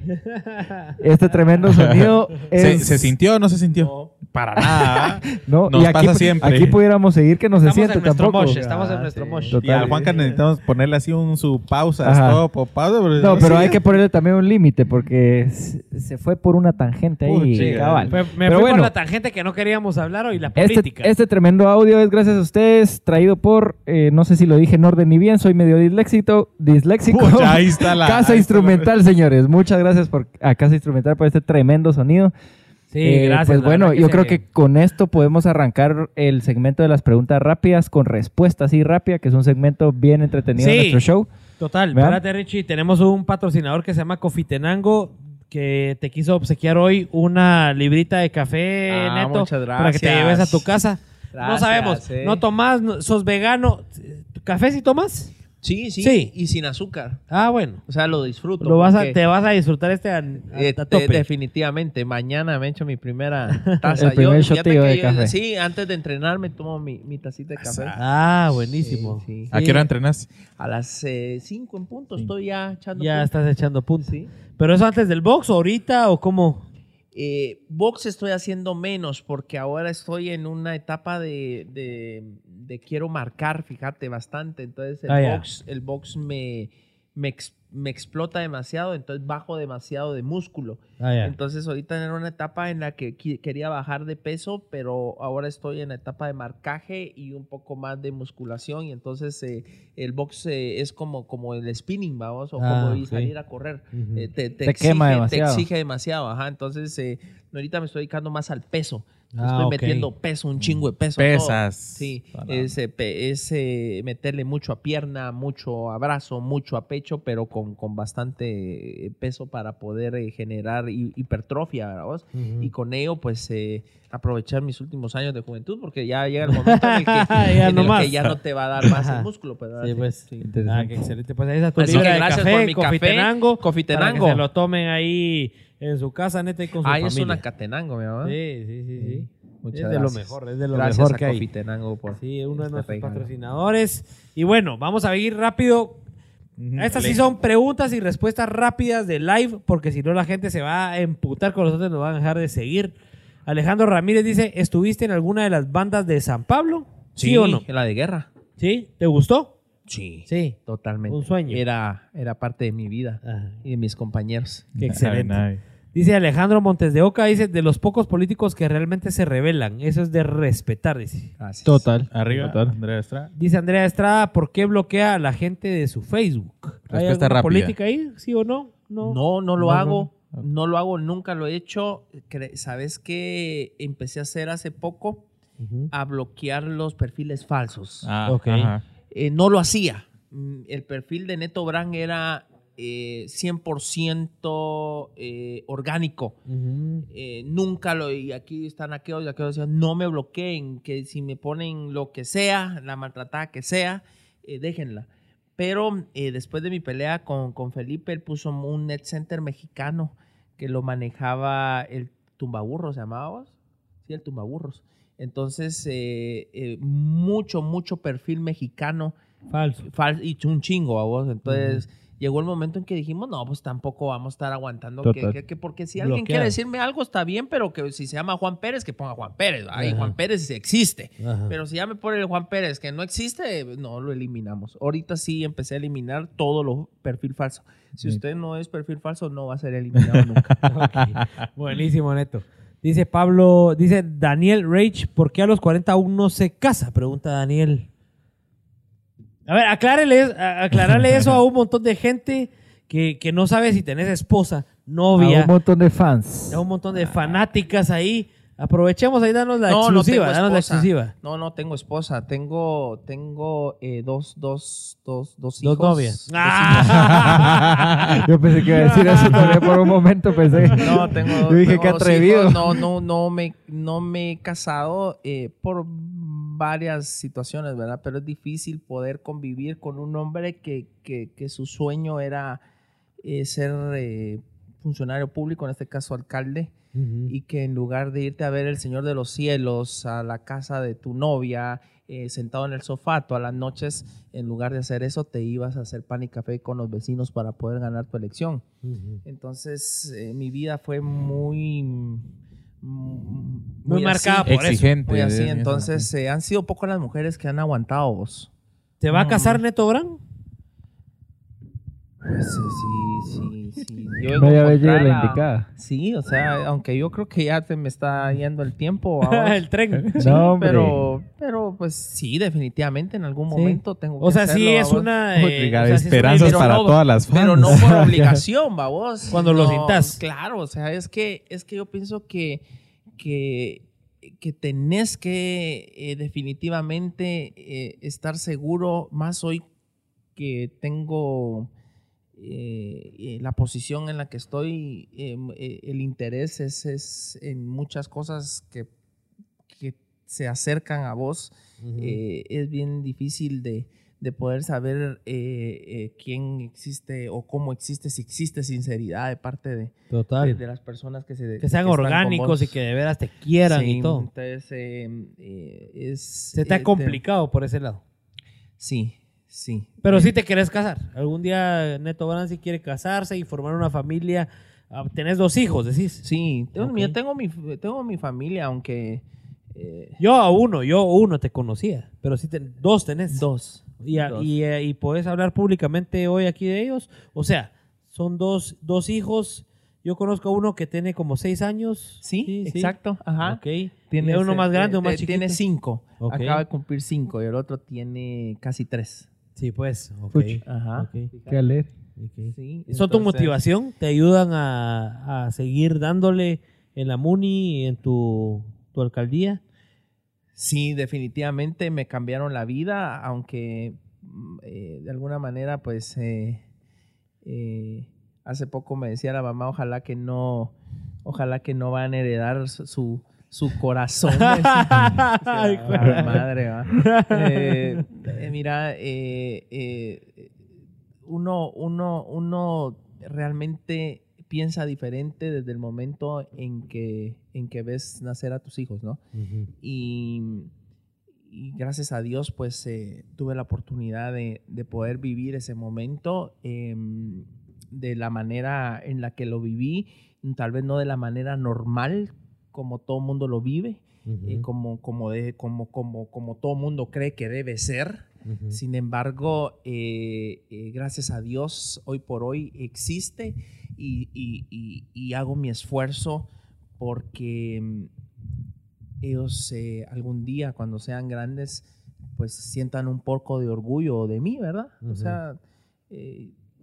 [SPEAKER 2] Este tremendo sonido es...
[SPEAKER 3] ¿Se, se sintió o no se sintió? Para nada.
[SPEAKER 2] No,
[SPEAKER 3] Nos
[SPEAKER 2] y aquí,
[SPEAKER 3] pasa siempre.
[SPEAKER 2] Aquí pudiéramos seguir que no se
[SPEAKER 1] Estamos
[SPEAKER 2] siente
[SPEAKER 1] en nuestro
[SPEAKER 2] tampoco.
[SPEAKER 1] mosh, estamos en
[SPEAKER 5] Ah,
[SPEAKER 1] nuestro
[SPEAKER 5] sí.
[SPEAKER 1] mosh.
[SPEAKER 2] Total.
[SPEAKER 3] Y al Juanca necesitamos ponerle así un su pausa,
[SPEAKER 2] Ajá.
[SPEAKER 3] stop o pausa.
[SPEAKER 2] No, pero
[SPEAKER 3] sí.
[SPEAKER 2] hay que ponerle también un límite porque se fue por una tangente ahí, cabal.
[SPEAKER 1] Fue- me
[SPEAKER 2] Pero
[SPEAKER 1] fui
[SPEAKER 2] bueno.
[SPEAKER 1] por la tangente que no queríamos hablar hoy, la
[SPEAKER 2] Este,
[SPEAKER 1] política.
[SPEAKER 2] este tremendo audio es gracias a ustedes, traído por, eh, no sé si lo dije en orden ni bien, soy medio disléxico, disléxico.
[SPEAKER 3] Pucha, ahí está la.
[SPEAKER 2] Casa
[SPEAKER 3] la-
[SPEAKER 2] Instrumental, señores. Muchas gracias por, a Casa Instrumental por este tremendo sonido.
[SPEAKER 1] sí,
[SPEAKER 2] Eh,
[SPEAKER 1] gracias.
[SPEAKER 2] Pues bueno,
[SPEAKER 1] verdad
[SPEAKER 2] yo creo que con esto podemos arrancar el segmento de las preguntas rápidas con respuesta así rápida, que es un segmento bien entretenido
[SPEAKER 1] Sí.
[SPEAKER 2] de nuestro show.
[SPEAKER 1] Total,
[SPEAKER 2] ¿Vean?
[SPEAKER 1] espérate Richie, tenemos un patrocinador que se llama Cofitenango que te quiso obsequiar hoy una librita de café
[SPEAKER 5] Ah,
[SPEAKER 1] neto
[SPEAKER 5] muchas
[SPEAKER 1] para que te lleves a tu casa. no sabemos,
[SPEAKER 5] eh.
[SPEAKER 1] no tomás, sos vegano. ¿Café si tomas?
[SPEAKER 5] Sí, sí,
[SPEAKER 1] Sí.
[SPEAKER 5] Y sin azúcar.
[SPEAKER 1] Ah, bueno.
[SPEAKER 5] O sea, lo disfruto.
[SPEAKER 1] Lo vas a,
[SPEAKER 5] porque,
[SPEAKER 1] te vas a disfrutar este a, a-
[SPEAKER 5] eh,
[SPEAKER 1] a
[SPEAKER 5] te-
[SPEAKER 1] tope.
[SPEAKER 5] definitivamente. Mañana me echo mi primera taza.
[SPEAKER 2] El primer
[SPEAKER 5] fíjate
[SPEAKER 2] shotillo
[SPEAKER 5] que
[SPEAKER 2] de
[SPEAKER 5] yo-
[SPEAKER 2] café.
[SPEAKER 5] Sí, antes de entrenar me tomo mi, mi tacita de café.
[SPEAKER 1] Ah, buenísimo.
[SPEAKER 5] Sí, sí.
[SPEAKER 3] ¿A qué hora entrenas?
[SPEAKER 5] A las 5 en punto estoy ya echando
[SPEAKER 1] Ya
[SPEAKER 5] punto.
[SPEAKER 1] estás echando puntos.
[SPEAKER 5] Sí.
[SPEAKER 1] ¿Pero eso antes del box o ahorita o cómo?
[SPEAKER 5] Eh, box estoy haciendo menos porque ahora estoy en una etapa de, de- de quiero marcar, fíjate, bastante. Entonces el
[SPEAKER 1] Ah,
[SPEAKER 5] box, el box me, me, me explota demasiado, entonces bajo demasiado de músculo.
[SPEAKER 1] Ah, ya.
[SPEAKER 5] Entonces ahorita en una etapa en la que quería bajar de peso, pero ahora estoy en la etapa de marcaje y un poco más de musculación y entonces eh, el box eh, es como, como el spinning, vamos, o
[SPEAKER 1] Ah,
[SPEAKER 5] como
[SPEAKER 1] ok.
[SPEAKER 5] salir a correr.
[SPEAKER 1] Ujú.
[SPEAKER 5] Eh, te, te
[SPEAKER 2] Te
[SPEAKER 5] exige,
[SPEAKER 2] quema
[SPEAKER 5] te
[SPEAKER 2] demasiado.
[SPEAKER 5] exige demasiado, ajá. Entonces eh, ahorita me estoy dedicando más al peso.
[SPEAKER 1] Ah,
[SPEAKER 5] estoy
[SPEAKER 1] ok.
[SPEAKER 5] metiendo peso, un chingo de peso. a todo.
[SPEAKER 3] Pesas.
[SPEAKER 5] Sí,
[SPEAKER 3] Para-
[SPEAKER 5] es, eh, pe- es, eh, meterle mucho a pierna, mucho a brazo, mucho a pecho, pero con, con bastante eh, peso para poder eh, generar hi- hipertrofia, ¿verdad vos?
[SPEAKER 1] Ujú.
[SPEAKER 5] Y con ello, pues, eh, aprovechar mis últimos años de juventud, porque ya llega el momento en el que
[SPEAKER 1] Ya
[SPEAKER 5] en
[SPEAKER 1] no
[SPEAKER 5] el que ya no te va a dar más el músculo. Pues, ¿verdad?
[SPEAKER 1] Sí, pues.
[SPEAKER 5] Sí.
[SPEAKER 1] Ah, qué excelente. Pues ahí está tu
[SPEAKER 5] Así
[SPEAKER 1] libra
[SPEAKER 5] que gracias
[SPEAKER 1] café,
[SPEAKER 5] por mi café,
[SPEAKER 1] Cofitenango.
[SPEAKER 5] Cofitenango.
[SPEAKER 1] Para que se lo tomen ahí en su casa, neta, y con su
[SPEAKER 5] Ah, es
[SPEAKER 1] familia.
[SPEAKER 5] una catenango, mi mamá.
[SPEAKER 1] Sí, sí, sí, sí.
[SPEAKER 5] Muchas
[SPEAKER 1] es de lo mejor, es de lo
[SPEAKER 5] Gracias
[SPEAKER 1] mejor
[SPEAKER 5] a
[SPEAKER 1] que hay.
[SPEAKER 5] Cofitenango por
[SPEAKER 1] Sí, uno de
[SPEAKER 5] este
[SPEAKER 1] nuestros
[SPEAKER 5] regalo.
[SPEAKER 1] patrocinadores. Y bueno, vamos a ir rápido. Estas sí son preguntas y respuestas rápidas de live, porque si no la gente se va a emputar con nosotros, nos van a dejar de seguir. Alejandro Ramírez dice, ¿estuviste en alguna de las bandas de San Pablo? ¿Sí, o no?
[SPEAKER 5] la de guerra.
[SPEAKER 1] ¿Sí? ¿Te gustó?
[SPEAKER 5] Sí.
[SPEAKER 1] Sí.
[SPEAKER 5] Totalmente.
[SPEAKER 1] Un sueño.
[SPEAKER 5] Era, era parte de mi vida
[SPEAKER 1] Ajá.
[SPEAKER 5] y de mis compañeros.
[SPEAKER 1] Qué excelente.
[SPEAKER 3] Ay, ay.
[SPEAKER 1] Dice Alejandro Montes de Oca, dice, de los pocos políticos que realmente se rebelan. Eso es de respetar, dice.
[SPEAKER 5] Gracias.
[SPEAKER 2] Total.
[SPEAKER 3] Arriba,
[SPEAKER 2] Total.
[SPEAKER 3] Andrea Estrada.
[SPEAKER 1] Dice Andrea Estrada, ¿por qué bloquea a la gente de su Facebook? ¿Hay
[SPEAKER 3] Respuesta
[SPEAKER 1] alguna
[SPEAKER 3] rápida.
[SPEAKER 1] política ahí? ¿Sí o no? No.
[SPEAKER 5] No, no lo
[SPEAKER 1] No,
[SPEAKER 5] hago.
[SPEAKER 3] no.
[SPEAKER 5] No lo hago, nunca lo he hecho. ¿Sabes qué empecé a hacer hace poco? A bloquear los perfiles falsos.
[SPEAKER 3] Ah,
[SPEAKER 1] Ok.
[SPEAKER 3] ajá.
[SPEAKER 5] Eh, no lo hacía. Mm, El perfil de Neto Brand era 100% eh, orgánico. nunca lo, y aquí están aquellos y aquellos decían, no me bloqueen, que si me ponen lo que sea, la maltratada que sea, déjenla. Pero después de mi pelea con, con Felipe, él puso un net center mexicano que lo manejaba el Tumbaburros, ¿se llamaba? Sí, el Tumbaburros. Entonces, eh, eh, mucho, mucho perfil mexicano.
[SPEAKER 1] Falso.
[SPEAKER 5] y un chingo a vos. Entonces, llegó el momento en que dijimos, no, pues tampoco vamos a estar aguantando. Que, porque si alguien quiere decirme algo, está bien, pero que si se llama Juan Pérez, que ponga Juan Pérez. Ahí Juan Pérez existe. Pero si ya me pone el Juan Pérez que no existe, no lo eliminamos. Ahorita sí empecé a eliminar todo lo perfil falso. Si usted no es perfil falso, no va a ser eliminado nunca.
[SPEAKER 1] Buenísimo, Neto. Dice Pablo, dice Daniel Rage, ¿por qué a los 40 aún no se casa? Pregunta Daniel. A ver, aclárale, eso a un montón de gente que, que, no sabe si tenés esposa, novia.
[SPEAKER 2] A un montón de fans.
[SPEAKER 1] A un montón de fanáticas ahí. Aprovechemos ahí, danos la exclusiva, no la exclusiva.
[SPEAKER 5] No, no tengo esposa, tengo, tengo eh, dos, dos, dos, dos hijos.
[SPEAKER 1] Dos novias.
[SPEAKER 2] Yo pensé que iba a decir eso también por un momento, pensé.
[SPEAKER 5] No, tengo.
[SPEAKER 2] Yo dije que atrevido.
[SPEAKER 5] No, no, no me, no me he casado eh, por varias situaciones, ¿verdad? Pero es difícil poder convivir con un hombre que, que, que su sueño era eh, ser funcionario público, en este caso alcalde y que en lugar de irte a ver el Señor de los Cielos, a la casa de tu novia, eh, sentado en el sofá todas las noches, en lugar de hacer eso, te ibas a hacer pan y café con los vecinos para poder ganar tu elección. Entonces, eh, mi vida fue muy...
[SPEAKER 1] Muy, marcada por
[SPEAKER 3] Exigente.
[SPEAKER 5] Muy así. Entonces, eh, han sido pocas las mujeres que han aguantado vos.
[SPEAKER 1] ¿Te va a casar Neto Brand?
[SPEAKER 5] Pues, sí, sí, sí.
[SPEAKER 2] Yo no la indicada.
[SPEAKER 5] Sí, o sea, aunque yo creo que ya se me está yendo el tiempo.
[SPEAKER 1] el tren.
[SPEAKER 2] no,
[SPEAKER 5] pero, pero pues sí, definitivamente en algún momento tengo que
[SPEAKER 1] O sea, sí es una...
[SPEAKER 3] Eh, esperanzas para todas las fans.
[SPEAKER 5] Pero no por obligación, vos.
[SPEAKER 1] Cuando lo sientas.
[SPEAKER 5] Claro, o sea, es que, es que yo pienso que, que, que tenés que eh, definitivamente eh, estar seguro, más hoy que tengo eh, eh, la posición en la que estoy, eh, el interés es, en muchas cosas que, que se acercan a vos. es bien difícil de, de poder saber quién existe o cómo existe, si existe sinceridad de parte de, de, las personas que se
[SPEAKER 1] que sean orgánicos y que de veras te quieran y todo.
[SPEAKER 5] Entonces, es,
[SPEAKER 1] se te ha complicado por ese lado.
[SPEAKER 5] Sí, Sí.
[SPEAKER 1] Pero si te quieres casar. Algún día Neto si quiere casarse y formar una familia. Ah, tenés dos hijos, decís.
[SPEAKER 5] Sí, tengo, mi, tengo, mi, familia, aunque...
[SPEAKER 1] Eh, yo a uno, yo uno te conocía, pero si dos tenés.
[SPEAKER 5] Dos.
[SPEAKER 1] Y, Y, eh, y, puedes hablar públicamente hoy aquí de ellos. O sea, son dos, dos hijos. Yo conozco a uno que tiene como seis años.
[SPEAKER 5] Sí, exacto. Ajá.
[SPEAKER 1] Okay. Tiene uno más grande, o más chiquito.
[SPEAKER 5] Tiene cinco. Acaba de cumplir cinco y el otro tiene casi tres.
[SPEAKER 1] Sí, pues. Okay.
[SPEAKER 5] Ajá.
[SPEAKER 2] Qué alegre.
[SPEAKER 1] Sí, ¿Son tu motivación? ¿Te ayudan a, seguir dándole en la MUNI y en tu, alcaldía?
[SPEAKER 5] Sí, definitivamente me cambiaron la vida, aunque mm, eh, de alguna manera, pues, eh, eh, hace poco me decía la mamá, ojalá que no, ojalá que no van a heredar su, su corazón. Ay, madre, eh, eh, mira, eh, uno, uno, uno realmente piensa diferente desde el momento en que, en que ves nacer a tus hijos, ¿no? y, gracias a Dios, pues tuve la oportunidad de, de, poder vivir ese momento em, de la manera en la que lo viví, tal vez no de la manera normal como todo mundo lo vive, y como, como, de, como, como, como todo mundo cree que debe ser. Sin embargo, eh, eh, gracias a Dios, hoy por hoy existe y, y, y, hago mi esfuerzo porque mm, ellos eh, algún día, cuando sean grandes, pues sientan un poco de orgullo de mí, ¿verdad? O sea,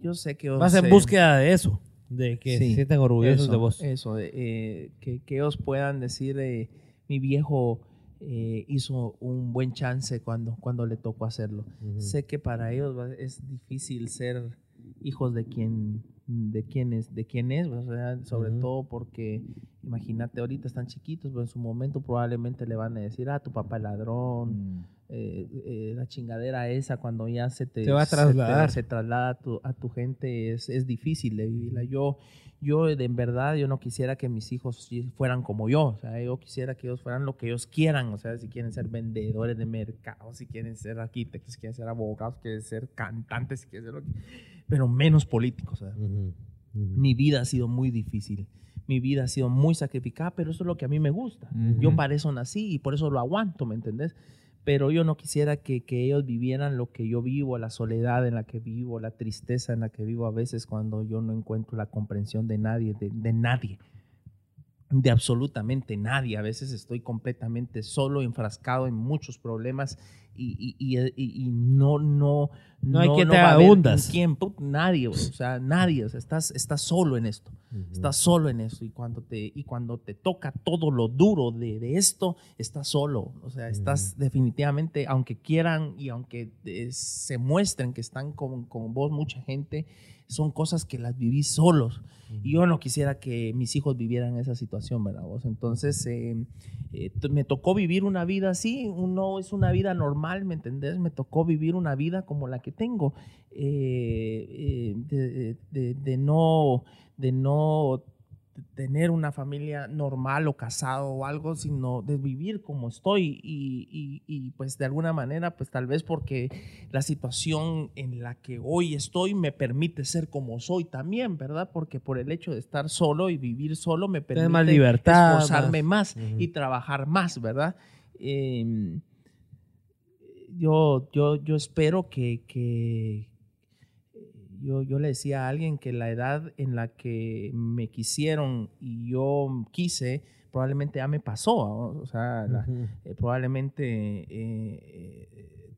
[SPEAKER 5] yo sé que...
[SPEAKER 1] Vas en búsqueda de eso. De que se sientan orgullosos de vos.
[SPEAKER 5] Eso, eh, que, que, ellos puedan decir, eh, mi viejo eh, hizo un buen chance cuando, cuando le tocó hacerlo. Sé que para ellos es difícil ser hijos de quien de quién es, de quién es, o sea, sobre todo porque imagínate ahorita están chiquitos, pero en su momento probablemente le van a decir, ah, tu papá es ladrón, mm. Eh, eh, la chingadera esa cuando ya se te,
[SPEAKER 1] va a trasladar.
[SPEAKER 5] Se, traslada a tu, a tu gente es, es, difícil de vivirla. Yo, yo en verdad, yo no quisiera que mis hijos fueran como yo, o sea, yo quisiera que ellos fueran lo que ellos quieran, o sea, si quieren ser vendedores de mercado, si quieren ser arquitectos, si quieren ser abogados, si quieren ser cantantes, si quieren ser lo que pero menos políticos. Mi vida ha sido muy difícil. Mi vida ha sido muy sacrificada, pero eso es lo que a mí me gusta. Yo para eso nací y por eso lo aguanto, ¿me entendés? Pero yo no quisiera que, que, ellos vivieran lo que yo vivo, la soledad en la que vivo, la tristeza en la que vivo a veces cuando yo no encuentro la comprensión de nadie, de, de nadie de absolutamente nadie. A veces estoy completamente solo, enfrascado en muchos problemas y, y, y, y no, no,
[SPEAKER 1] no, hay que te abundas.
[SPEAKER 5] nadie, o sea, nadie, o sea, estás, estás solo en esto, estás solo en esto y cuando te, y cuando te toca todo lo duro de, de esto, estás solo, o sea, estás definitivamente, aunque quieran y aunque eh, se muestren que están con, con vos mucha gente, son cosas que las viví solos. Y yo no quisiera que mis hijos vivieran esa situación, ¿verdad? Vos? Entonces, eh, eh, me tocó vivir una vida así, no es una vida normal, ¿me entendés? Me tocó vivir una vida como la que tengo, eh, de, no, de no tener una familia normal o casado o algo, sino de vivir como estoy y, y, pues de alguna manera, pues tal vez porque la situación en la que hoy estoy me permite ser como soy también, ¿verdad? Porque por el hecho de estar solo y vivir solo me permite
[SPEAKER 1] más libertad,
[SPEAKER 5] esforzarme más, y trabajar más, ¿verdad? Em, yo, yo, yo espero que, que yo, yo, le decía a alguien que la edad en la que me quisieron y yo quise, probablemente ya me pasó. O sea, eh, probablemente eh, eh,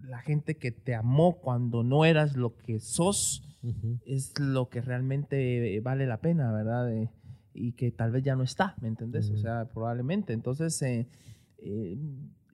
[SPEAKER 5] la gente que te amó cuando no eras lo que sos es lo que realmente vale la pena, ¿verdad? y que tal vez ya no está, ¿me entendés? O sea, probablemente. Entonces,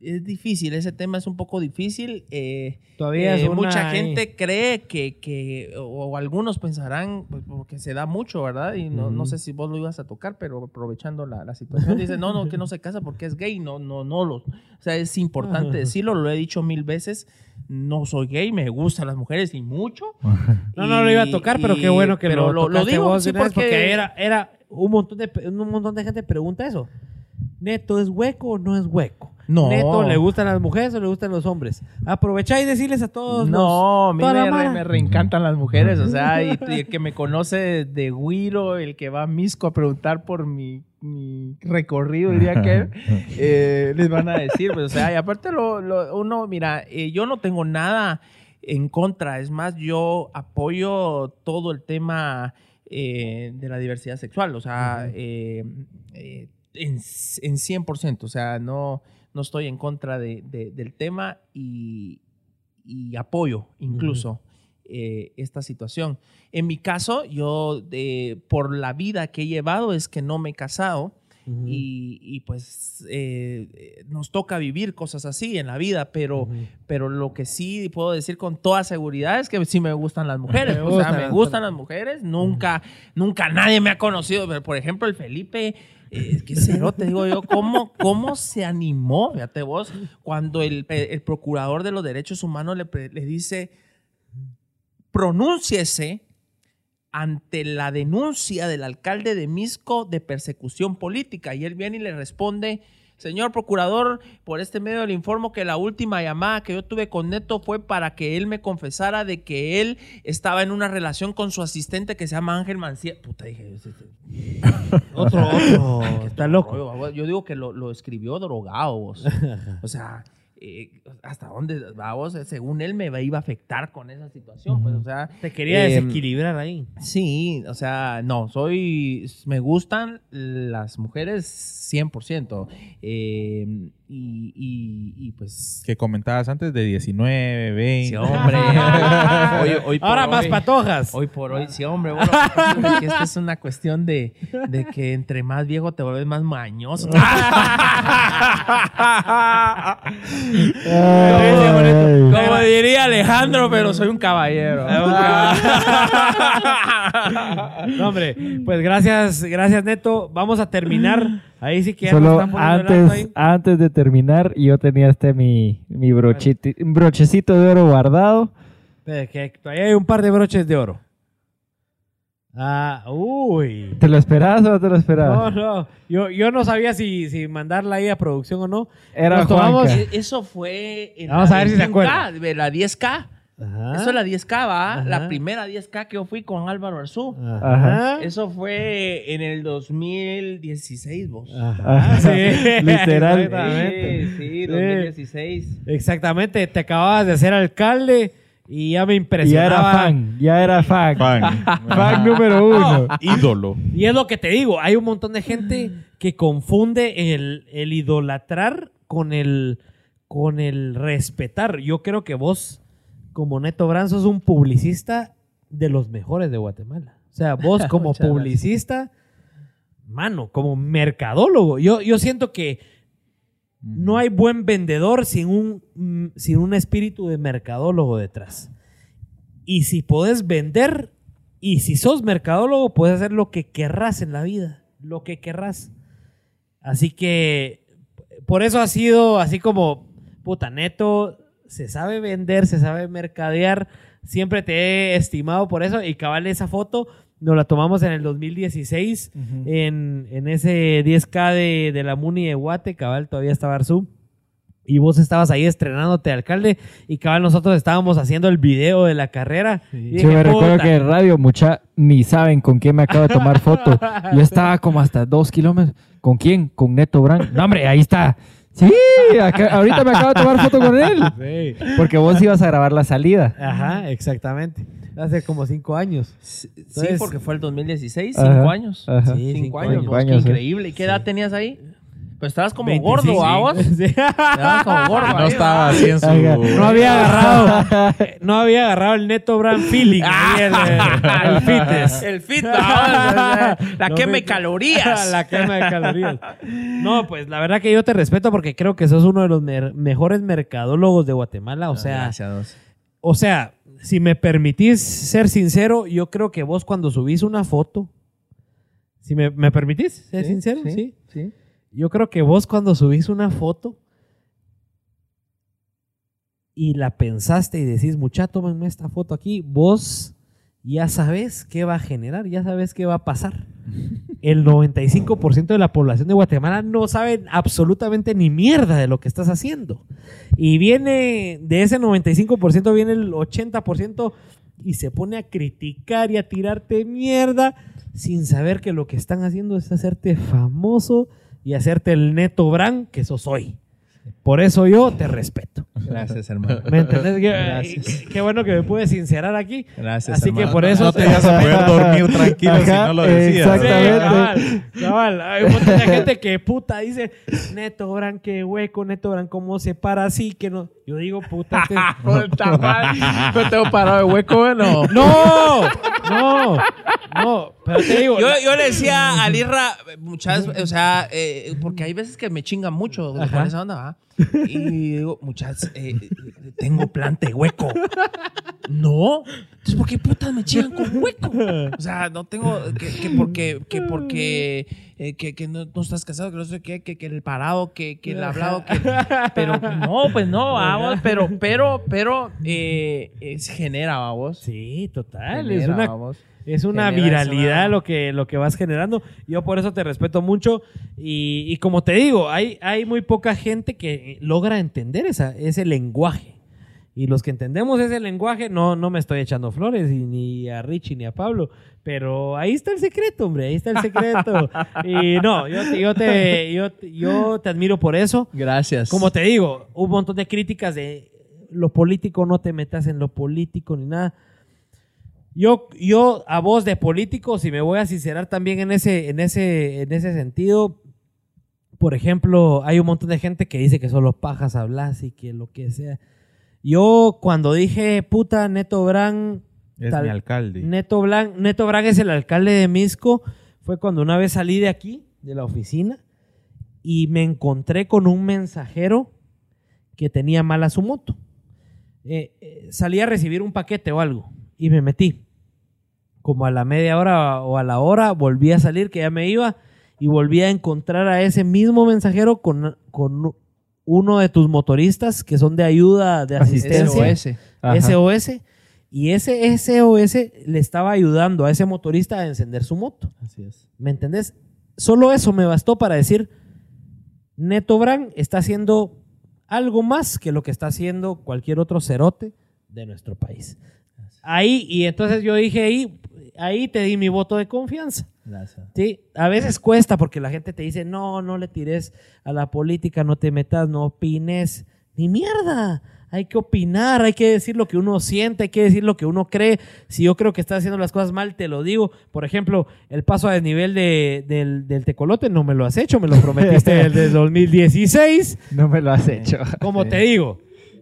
[SPEAKER 5] es difícil, ese tema es un poco difícil. Eh,
[SPEAKER 1] Todavía
[SPEAKER 5] eh, mucha gente cree que, que o, algunos pensarán, pues, porque se da mucho, ¿verdad? Y no, no, sé si vos lo ibas a tocar, pero aprovechando la, la situación, dice, no, no, que no se casa porque es gay, no, no, no lo. O sea, es importante decirlo, lo he dicho mil veces, no soy gay, me gustan las mujeres y mucho.
[SPEAKER 1] no, no lo iba a tocar, pero qué bueno que lo, lo, digo, vos, porque, era, era un montón de un montón de gente pregunta eso. ¿Neto es hueco o no es hueco?
[SPEAKER 5] No.
[SPEAKER 1] Neto, ¿le gustan las mujeres o le gustan los hombres? Aprovecha y decirles a todos.
[SPEAKER 5] No, a mí me, reencantan las mujeres. O sea, y, el que me conoce de Guiro, el que va a Misco a preguntar por mi, recorrido, diría que eh, les van a decir. Pues, o sea, y aparte, lo, uno, mira, eh, yo no tengo nada en contra. Es más, yo apoyo todo el tema eh, de la diversidad sexual. O sea, en, en 100%. O sea, no no estoy en contra de, del tema y, apoyo incluso eh, esta situación. En mi caso, yo por la vida que he llevado es que no me he casado. y, pues eh, nos toca vivir cosas así en la vida, pero, pero lo que sí puedo decir con toda seguridad es que sí me gustan las mujeres. o sea, me gustan las mujeres. Nunca, nunca nadie me ha conocido. Por ejemplo, el Felipe es que cero, te digo yo, ¿cómo, cómo se animó, fíjate vos, cuando el, el procurador de los derechos humanos le, le dice, pronúnciese ante la denuncia del alcalde de Misco de persecución política. Y él viene y le responde, Señor procurador, por este medio le informo que la última llamada que yo tuve con Neto fue para que él me confesara de que él estaba en una relación con su asistente que se llama Ángel Mancía. Puta, dije,
[SPEAKER 1] otro, otro. Está loco.
[SPEAKER 5] Yo digo que lo, lo escribió drogado. O sea, eh, hasta dónde vamos, según él me iba a afectar con esa situación. Pues, o sea,
[SPEAKER 1] Te quería em, desequilibrar ahí.
[SPEAKER 5] Sí, o sea, no, soy, me gustan las mujeres 100%. Eh, em, y, pues...
[SPEAKER 3] Que comentabas antes de 19, 20.
[SPEAKER 5] Sí, hombre.
[SPEAKER 1] Ahora más patojas.
[SPEAKER 5] Hoy por hoy, sí, hombre. Bueno, que esta es una cuestión de, de, que entre más viejo te vuelves más mañoso.
[SPEAKER 1] Como diría Alejandro, pero soy un caballero. no, hombre, pues gracias, gracias Neto. Vamos a terminar. Ahí sí que
[SPEAKER 2] Solo antes, antes de terminar, yo tenía este mi, mi brochecito de oro guardado.
[SPEAKER 1] que todavía hay un par de broches de oro. Ah, uy.
[SPEAKER 2] ¿Te lo esperabas o no te lo esperabas?
[SPEAKER 1] No, no. Yo, yo no sabía si, si mandarla ahí a producción o no.
[SPEAKER 2] Era tomamos...
[SPEAKER 5] E, eso fue
[SPEAKER 1] en Vamos a ver si se acuerda.
[SPEAKER 5] De la 10K. Eso es la 10K, ¿va? La primera 10K que yo fui con Álvaro Arzú. Ajá. Eso fue en el 2016, vos.
[SPEAKER 2] Ajá. Sí. Literal.
[SPEAKER 5] Exactamente. Sí, sí, 2016.
[SPEAKER 1] Exactamente. Te acababas de ser alcalde y ya me impresionaba.
[SPEAKER 2] Ya era fan, ya era fan. Fan, número uno.
[SPEAKER 3] Ídolo.
[SPEAKER 1] Y es lo que te digo, hay un montón de gente que confunde el, idolatrar con el, con el respetar. Yo creo que vos, como Neto Brand, sos un publicista de los mejores de Guatemala. O sea, vos como publicista, mano, como mercadólogo. Yo, yo siento que no hay buen vendedor sin un, sin un espíritu de mercadólogo detrás. Y si podés vender, y si sos mercadólogo, puedes hacer lo que querrás en la vida, lo que querrás. Así que por eso ha sido así como, puta, neto, se sabe vender, se sabe mercadear. Siempre te he estimado por eso y cabal esa foto nos la tomamos en el 2016 en, en, ese 10K de, de, la Muni de Guate, cabal, todavía estaba Arzú. Y vos estabas ahí estrenándote alcalde y cabal nosotros estábamos haciendo el video de la carrera.
[SPEAKER 2] Sí. Yo me recuerdo que en radio mucha ni saben con quién me acabo de tomar foto. Yo estaba como hasta dos kilómetros. ¿Con quién? Con Neto Brand. No, hombre, ahí está. Sí, ahorita me acabo de tomar foto con él. Sí. Porque vos ibas a grabar la salida.
[SPEAKER 1] Ajá, exactamente. Hace como cinco años.
[SPEAKER 5] sí, porque fue el 2016, cinco años. Sí, cinco, años. qué increíble. ¿Y qué edad tenías ahí? Pues estabas como gordo, ¿vos? Sí. Estabas como gordo.
[SPEAKER 3] No estaba así en su...
[SPEAKER 1] No había agarrado... no había agarrado el Neto Brand Feeling. el, el, fitness.
[SPEAKER 5] El fitness. La, quema de calorías.
[SPEAKER 1] la quema de calorías. No, pues la verdad que yo te respeto porque creo que sos uno de los mejores mercadólogos de Guatemala. O sea... Gracias. O sea, si me permitís ser sincero, yo creo que vos cuando subís una foto, si me, permitís ser sincero, sí, sí, Yo creo que vos cuando subís una foto y la pensaste y decís, mucha, tómenme esta foto aquí, vos ya sabes qué va a generar, ya sabes qué va a pasar. El 95% de la población de Guatemala no sabe absolutamente ni mierda de lo que estás haciendo. Y viene, de ese 95% viene el 80% y se pone a criticar y a tirarte mierda sin saber que lo que están haciendo es hacerte famoso y hacerte el neto brand que sos hoy. Por eso yo te respeto.
[SPEAKER 5] Gracias, hermano.
[SPEAKER 1] ¿Me entendés? Qué, qué bueno que me pude sincerar aquí.
[SPEAKER 5] Gracias,
[SPEAKER 1] Así que por eso...
[SPEAKER 3] No te ibas a poder dormir tranquilo si no lo decías.
[SPEAKER 2] Exactamente.
[SPEAKER 1] cabal, Hay un montón de gente que puta dice, Neto Bran, qué hueco, Neto Bran, cómo se para así, que no... Yo digo, puta, que...
[SPEAKER 5] puta. ¿No tengo parado de hueco,
[SPEAKER 1] no? No, no, no. Pero te digo...
[SPEAKER 5] Yo, yo le decía a Lirra, muchas, o sea, eh, porque hay veces que me chingan mucho con esa onda, ¿va? Y digo, muchachos, eh, tengo plante hueco. No. Entonces, ¿por qué putas me chingan con hueco? O sea, no tengo. Que, porque. Que porque eh, que, no, estás casado, que no sé qué, que, el parado, que, el hablado. Que, pero no, pues no, vamos. Pero, pero, pero. Eh, se genera, vamos.
[SPEAKER 1] Sí, total. es una. Es una viralidad lo que, lo que vas generando. Yo por eso te respeto mucho. Y, como te digo, hay, hay muy poca gente que logra entender esa, ese lenguaje. Y los que entendemos ese lenguaje, no, no me estoy echando flores, ni a Richie ni a Pablo, pero ahí está el secreto, hombre, ahí está el secreto. y no, yo, yo, te, yo, yo te admiro por eso.
[SPEAKER 5] Gracias.
[SPEAKER 1] Como te digo, un montón de críticas de lo político, no te metas en lo político ni nada. Yo, yo a voz de político, si me voy a sincerar también en ese, en ese, en ese sentido, por ejemplo, hay un montón de gente que dice que solo pajas hablas y que lo que sea. Yo cuando dije, puta, Neto Brand,
[SPEAKER 3] Es
[SPEAKER 1] Tal-
[SPEAKER 3] mi alcalde.
[SPEAKER 1] Neto Brand, Neto Brand es el alcalde de Misco, fue cuando una vez salí de aquí, de la oficina, y me encontré con un mensajero que tenía mala su moto. Eh, eh, salí a recibir un paquete o algo y me metí. Como a la media hora o a la hora volví a salir, que ya me iba, y volví a encontrar a ese mismo mensajero con, con uno de tus motoristas que son de ayuda, de asistencia.
[SPEAKER 5] SOS.
[SPEAKER 2] Ajá.
[SPEAKER 1] SOS. Y ese SOS le estaba ayudando a ese motorista a encender su moto.
[SPEAKER 5] Así es.
[SPEAKER 1] ¿Me entendés? Solo eso me bastó para decir, Neto Brand está haciendo algo más que lo que está haciendo cualquier otro cerote de nuestro país. Ahí, y entonces yo dije ahí, ahí te di mi voto de confianza.
[SPEAKER 5] Gracias.
[SPEAKER 1] Sí, a veces cuesta porque la gente te dice, no, no le tires a la política, no te metas, no opines. Ni mierda. Hay que opinar, hay que decir lo que uno siente, hay que decir lo que uno cree. Si yo creo que estás haciendo las cosas mal, te lo digo. Por ejemplo, el paso a desnivel de- del, del tecolote no me lo has hecho, me lo prometiste desde 2016.
[SPEAKER 2] No me lo has hecho.
[SPEAKER 1] Como te digo,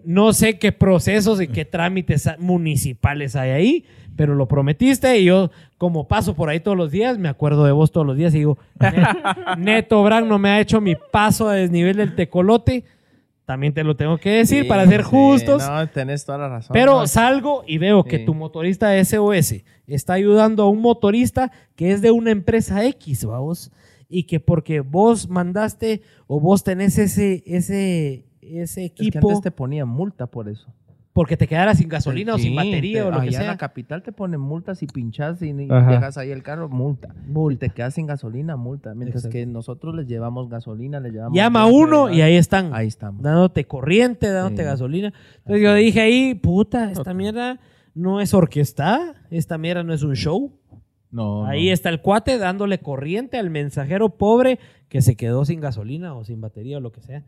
[SPEAKER 1] no sé qué procesos y qué trámites municipales hay ahí, pero lo prometiste y yo, como paso por ahí todos los días, me acuerdo de vos todos los días y digo, "Net- Neto Brand no me ha hecho mi paso a desnivel del tecolote. También te lo tengo que decir
[SPEAKER 5] Sí,
[SPEAKER 1] para ser
[SPEAKER 5] sí,
[SPEAKER 1] justos.
[SPEAKER 5] No, tenés toda la razón.
[SPEAKER 1] Pero
[SPEAKER 5] No,
[SPEAKER 1] salgo y veo que tu motorista SOS está ayudando a un motorista que es de una empresa X, vamos, y que porque vos mandaste o vos tenés ese, ese, ese
[SPEAKER 5] es que
[SPEAKER 1] equipo,
[SPEAKER 5] antes te ponían multa por eso.
[SPEAKER 1] porque te quedaras sin gasolina o sin batería
[SPEAKER 5] te-
[SPEAKER 1] o lo que
[SPEAKER 5] allá en
[SPEAKER 1] sea.
[SPEAKER 5] la capital te ponen multas y pinchas y, dejas ahí el carro, multa.
[SPEAKER 1] Multa.
[SPEAKER 5] Y te quedas sin gasolina, multa. Mientras
[SPEAKER 1] Exacto.
[SPEAKER 5] que nosotros les llevamos gasolina, les llevamos...
[SPEAKER 1] Llama uno y ahí están.
[SPEAKER 5] Ahí estamos.
[SPEAKER 1] Dándote corriente, dándote
[SPEAKER 5] Sí.
[SPEAKER 1] gasolina. Entonces
[SPEAKER 5] Así
[SPEAKER 1] yo dije ahí, puta, esta mierda no es orquestada, esta mierda no es un show.
[SPEAKER 3] No,
[SPEAKER 1] Ahí
[SPEAKER 3] no.
[SPEAKER 1] está el cuate dándole corriente al mensajero pobre que se quedó sin gasolina o sin batería o lo que sea.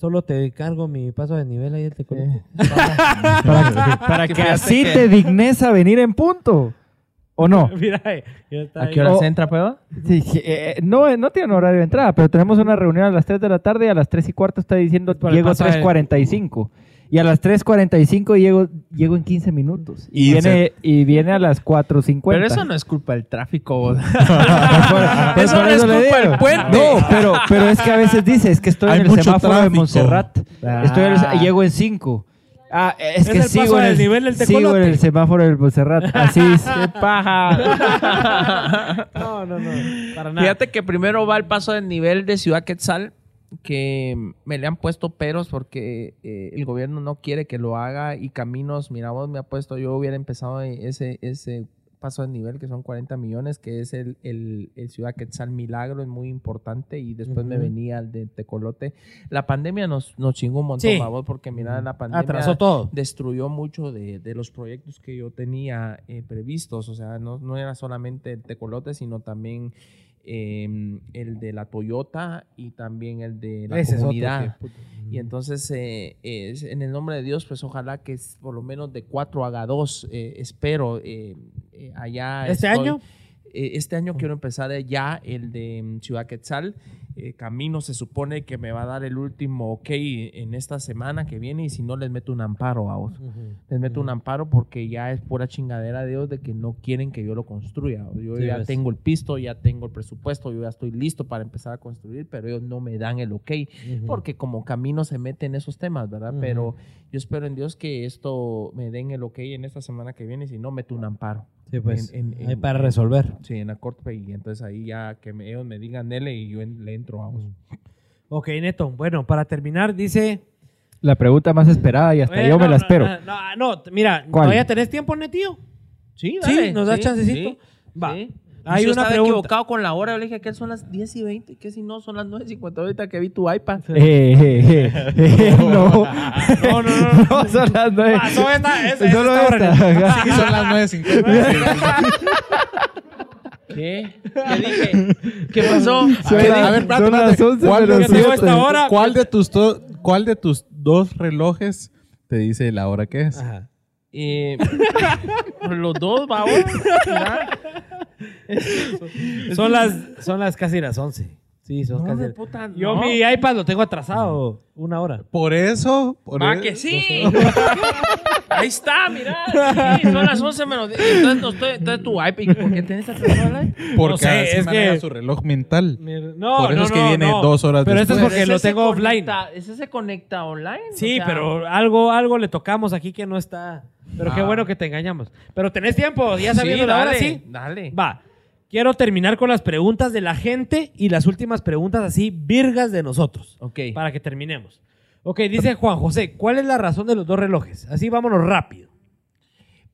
[SPEAKER 1] Solo te cargo mi paso de nivel ahí el tecolote.
[SPEAKER 2] Para, para que así
[SPEAKER 5] que-
[SPEAKER 2] te dignes a venir en punto. ¿O no?
[SPEAKER 1] Mira, eh, ya está
[SPEAKER 5] ¿A qué hora se entra, prueba?
[SPEAKER 2] Sí, sí, eh, no, no tiene horario de entrada, pero tenemos una reunión a las 3 de la tarde y a las 3 y cuarto está diciendo
[SPEAKER 1] de-
[SPEAKER 2] 3.45. Y a las 3.45 llego, llego en 15 minutos. Y,
[SPEAKER 3] Y
[SPEAKER 2] viene, y viene a las 4.50.
[SPEAKER 5] Pero eso no es culpa del tráfico.
[SPEAKER 2] Pues por
[SPEAKER 5] Eso no es
[SPEAKER 2] eso le
[SPEAKER 5] culpa
[SPEAKER 2] digo.
[SPEAKER 5] del puente.
[SPEAKER 2] No, pero, pero es que a veces dice, es que estoy
[SPEAKER 3] Hay
[SPEAKER 2] en el semáforo de
[SPEAKER 3] tráfico.
[SPEAKER 2] Montserrat.
[SPEAKER 5] Ah.
[SPEAKER 2] Estoy el- llego en 5. Ah, es,
[SPEAKER 1] Es
[SPEAKER 2] que
[SPEAKER 1] el
[SPEAKER 2] sigo en el,
[SPEAKER 1] nivel del
[SPEAKER 2] sigo en
[SPEAKER 1] tecolote.
[SPEAKER 2] el semáforo del Montserrat. Así es. ¡Qué paja!
[SPEAKER 1] No, no, no. Para nada.
[SPEAKER 5] Fíjate que primero va el paso del nivel de Ciudad Quetzal, que me le han puesto peros porque eh, el gobierno no quiere que lo haga y Caminos, mira, vos me ha puesto, yo hubiera empezado ese, ese paso de nivel que son 40 millones, que es el, el- el Ciudad Quetzal Milagro, es muy importante y después me venía el de Tecolote. La pandemia nos, nos chingó un montón,
[SPEAKER 1] Sí.
[SPEAKER 5] babos, porque mira, la pandemia
[SPEAKER 1] Atrasó todo.
[SPEAKER 5] destruyó mucho de, de los proyectos que yo tenía eh, previstos. O sea, no, no era solamente el Tecolote, sino también eh, el de la Toyota y también el de la
[SPEAKER 1] Ese
[SPEAKER 5] comunidad. Y entonces, eh, en el nombre de Dios, pues ojalá que por lo menos de 4 haga 2. espero eh, eh, allá.
[SPEAKER 1] ¿Este
[SPEAKER 5] estoy-
[SPEAKER 1] año?
[SPEAKER 5] Eh, este año quiero empezar ya el de mm, Ciudad Quetzal. Eh, Camino se supone que me va a dar el último ok en esta semana que viene y si no les meto un amparo a vos. Les meto un amparo porque ya es pura chingadera de Dios de que no quieren que yo lo construya. Yo
[SPEAKER 1] Sí,
[SPEAKER 5] ya
[SPEAKER 1] ves.
[SPEAKER 5] tengo el pisto, ya tengo el presupuesto, yo ya estoy listo para empezar a construir, pero ellos no me dan el ok porque como Camino se mete en esos temas, ¿verdad? Pero yo espero en Dios que esto me den el ok en esta semana que viene, si no meto un amparo.
[SPEAKER 1] Sí, pues.
[SPEAKER 5] en- en-
[SPEAKER 1] ahí
[SPEAKER 5] en-
[SPEAKER 1] para resolver.
[SPEAKER 5] Sí, en la corte y entonces ahí ya que me- ellos me digan L y yo en- le entro a vos.
[SPEAKER 1] Ok, Neto. Bueno, para terminar, dice.
[SPEAKER 2] La pregunta más esperada y hasta
[SPEAKER 1] Eh,
[SPEAKER 2] yo
[SPEAKER 1] no,
[SPEAKER 2] me la
[SPEAKER 1] no,
[SPEAKER 2] espero.
[SPEAKER 1] No, no, no, mira,
[SPEAKER 2] ¿Cuál?
[SPEAKER 1] ¿todavía tenés tiempo, Netío?
[SPEAKER 5] Sí,
[SPEAKER 1] Sí, nos da chancecito. Va. Hay
[SPEAKER 5] yo
[SPEAKER 1] una
[SPEAKER 5] estaba
[SPEAKER 1] pregunta.
[SPEAKER 5] equivocado con la hora. Yo le dije que son las 10 y 20. Que si no, son las 9.50 ahorita que vi tu iPad.
[SPEAKER 2] Eh, eh, eh, eh, no.
[SPEAKER 1] No, no, no. no.
[SPEAKER 2] No, son las nueve.
[SPEAKER 1] Ah, solo esta, esa- esa
[SPEAKER 2] Solo esta.
[SPEAKER 1] buena.
[SPEAKER 3] Sí, son las 9.50.
[SPEAKER 5] ¿Qué? ¿Qué dije? ¿Qué pasó?
[SPEAKER 2] Son
[SPEAKER 5] ¿Qué
[SPEAKER 2] las-
[SPEAKER 5] dije?
[SPEAKER 3] A ver, espérate,
[SPEAKER 2] son las
[SPEAKER 3] espérate.
[SPEAKER 2] 11
[SPEAKER 3] ¿Cuál de
[SPEAKER 1] esta hora.
[SPEAKER 3] ¿Cuál de tus cuál de tus dos relojes te dice la hora que es?
[SPEAKER 1] Ajá.
[SPEAKER 5] Eh, los dos, vamos.
[SPEAKER 1] Son las, son las casi las 11. Sí, sos
[SPEAKER 5] No,
[SPEAKER 1] casi-
[SPEAKER 5] de puta,
[SPEAKER 1] Yo
[SPEAKER 5] no.
[SPEAKER 1] mi iPad lo tengo atrasado una hora.
[SPEAKER 3] Por eso. Por
[SPEAKER 5] Va
[SPEAKER 3] e-
[SPEAKER 5] que sí. Ahí está, mira. Sí, son las 11 menos 10. Entonces, no estoy, entonces tu iPad. ¿y ¿Por qué tienes atrasado el iPad?
[SPEAKER 3] Porque
[SPEAKER 1] No sé,
[SPEAKER 3] así
[SPEAKER 1] es
[SPEAKER 3] maneja
[SPEAKER 1] que-
[SPEAKER 3] su reloj mental.
[SPEAKER 1] No,
[SPEAKER 3] Por eso
[SPEAKER 1] no,
[SPEAKER 3] es que
[SPEAKER 1] no,
[SPEAKER 3] viene
[SPEAKER 1] no.
[SPEAKER 3] dos horas
[SPEAKER 1] Pero esto es
[SPEAKER 3] después.
[SPEAKER 1] porque
[SPEAKER 5] Ese
[SPEAKER 1] lo
[SPEAKER 5] se
[SPEAKER 1] tengo offline.
[SPEAKER 5] conecta- Ese se conecta online.
[SPEAKER 1] Sí,
[SPEAKER 5] o sea,
[SPEAKER 1] pero algo, algo le tocamos aquí que no está. Pero qué
[SPEAKER 5] Ah.
[SPEAKER 1] bueno que te engañamos. Pero tenés tiempo, ya
[SPEAKER 5] sí,
[SPEAKER 1] sabiendo la hora, sí.
[SPEAKER 5] Dale.
[SPEAKER 1] Va. Quiero terminar con las preguntas de la gente y las últimas preguntas así virgas de nosotros.
[SPEAKER 5] Ok.
[SPEAKER 1] Para que terminemos. Ok, dice Juan José, ¿cuál es la razón de los dos relojes? Así vámonos rápido.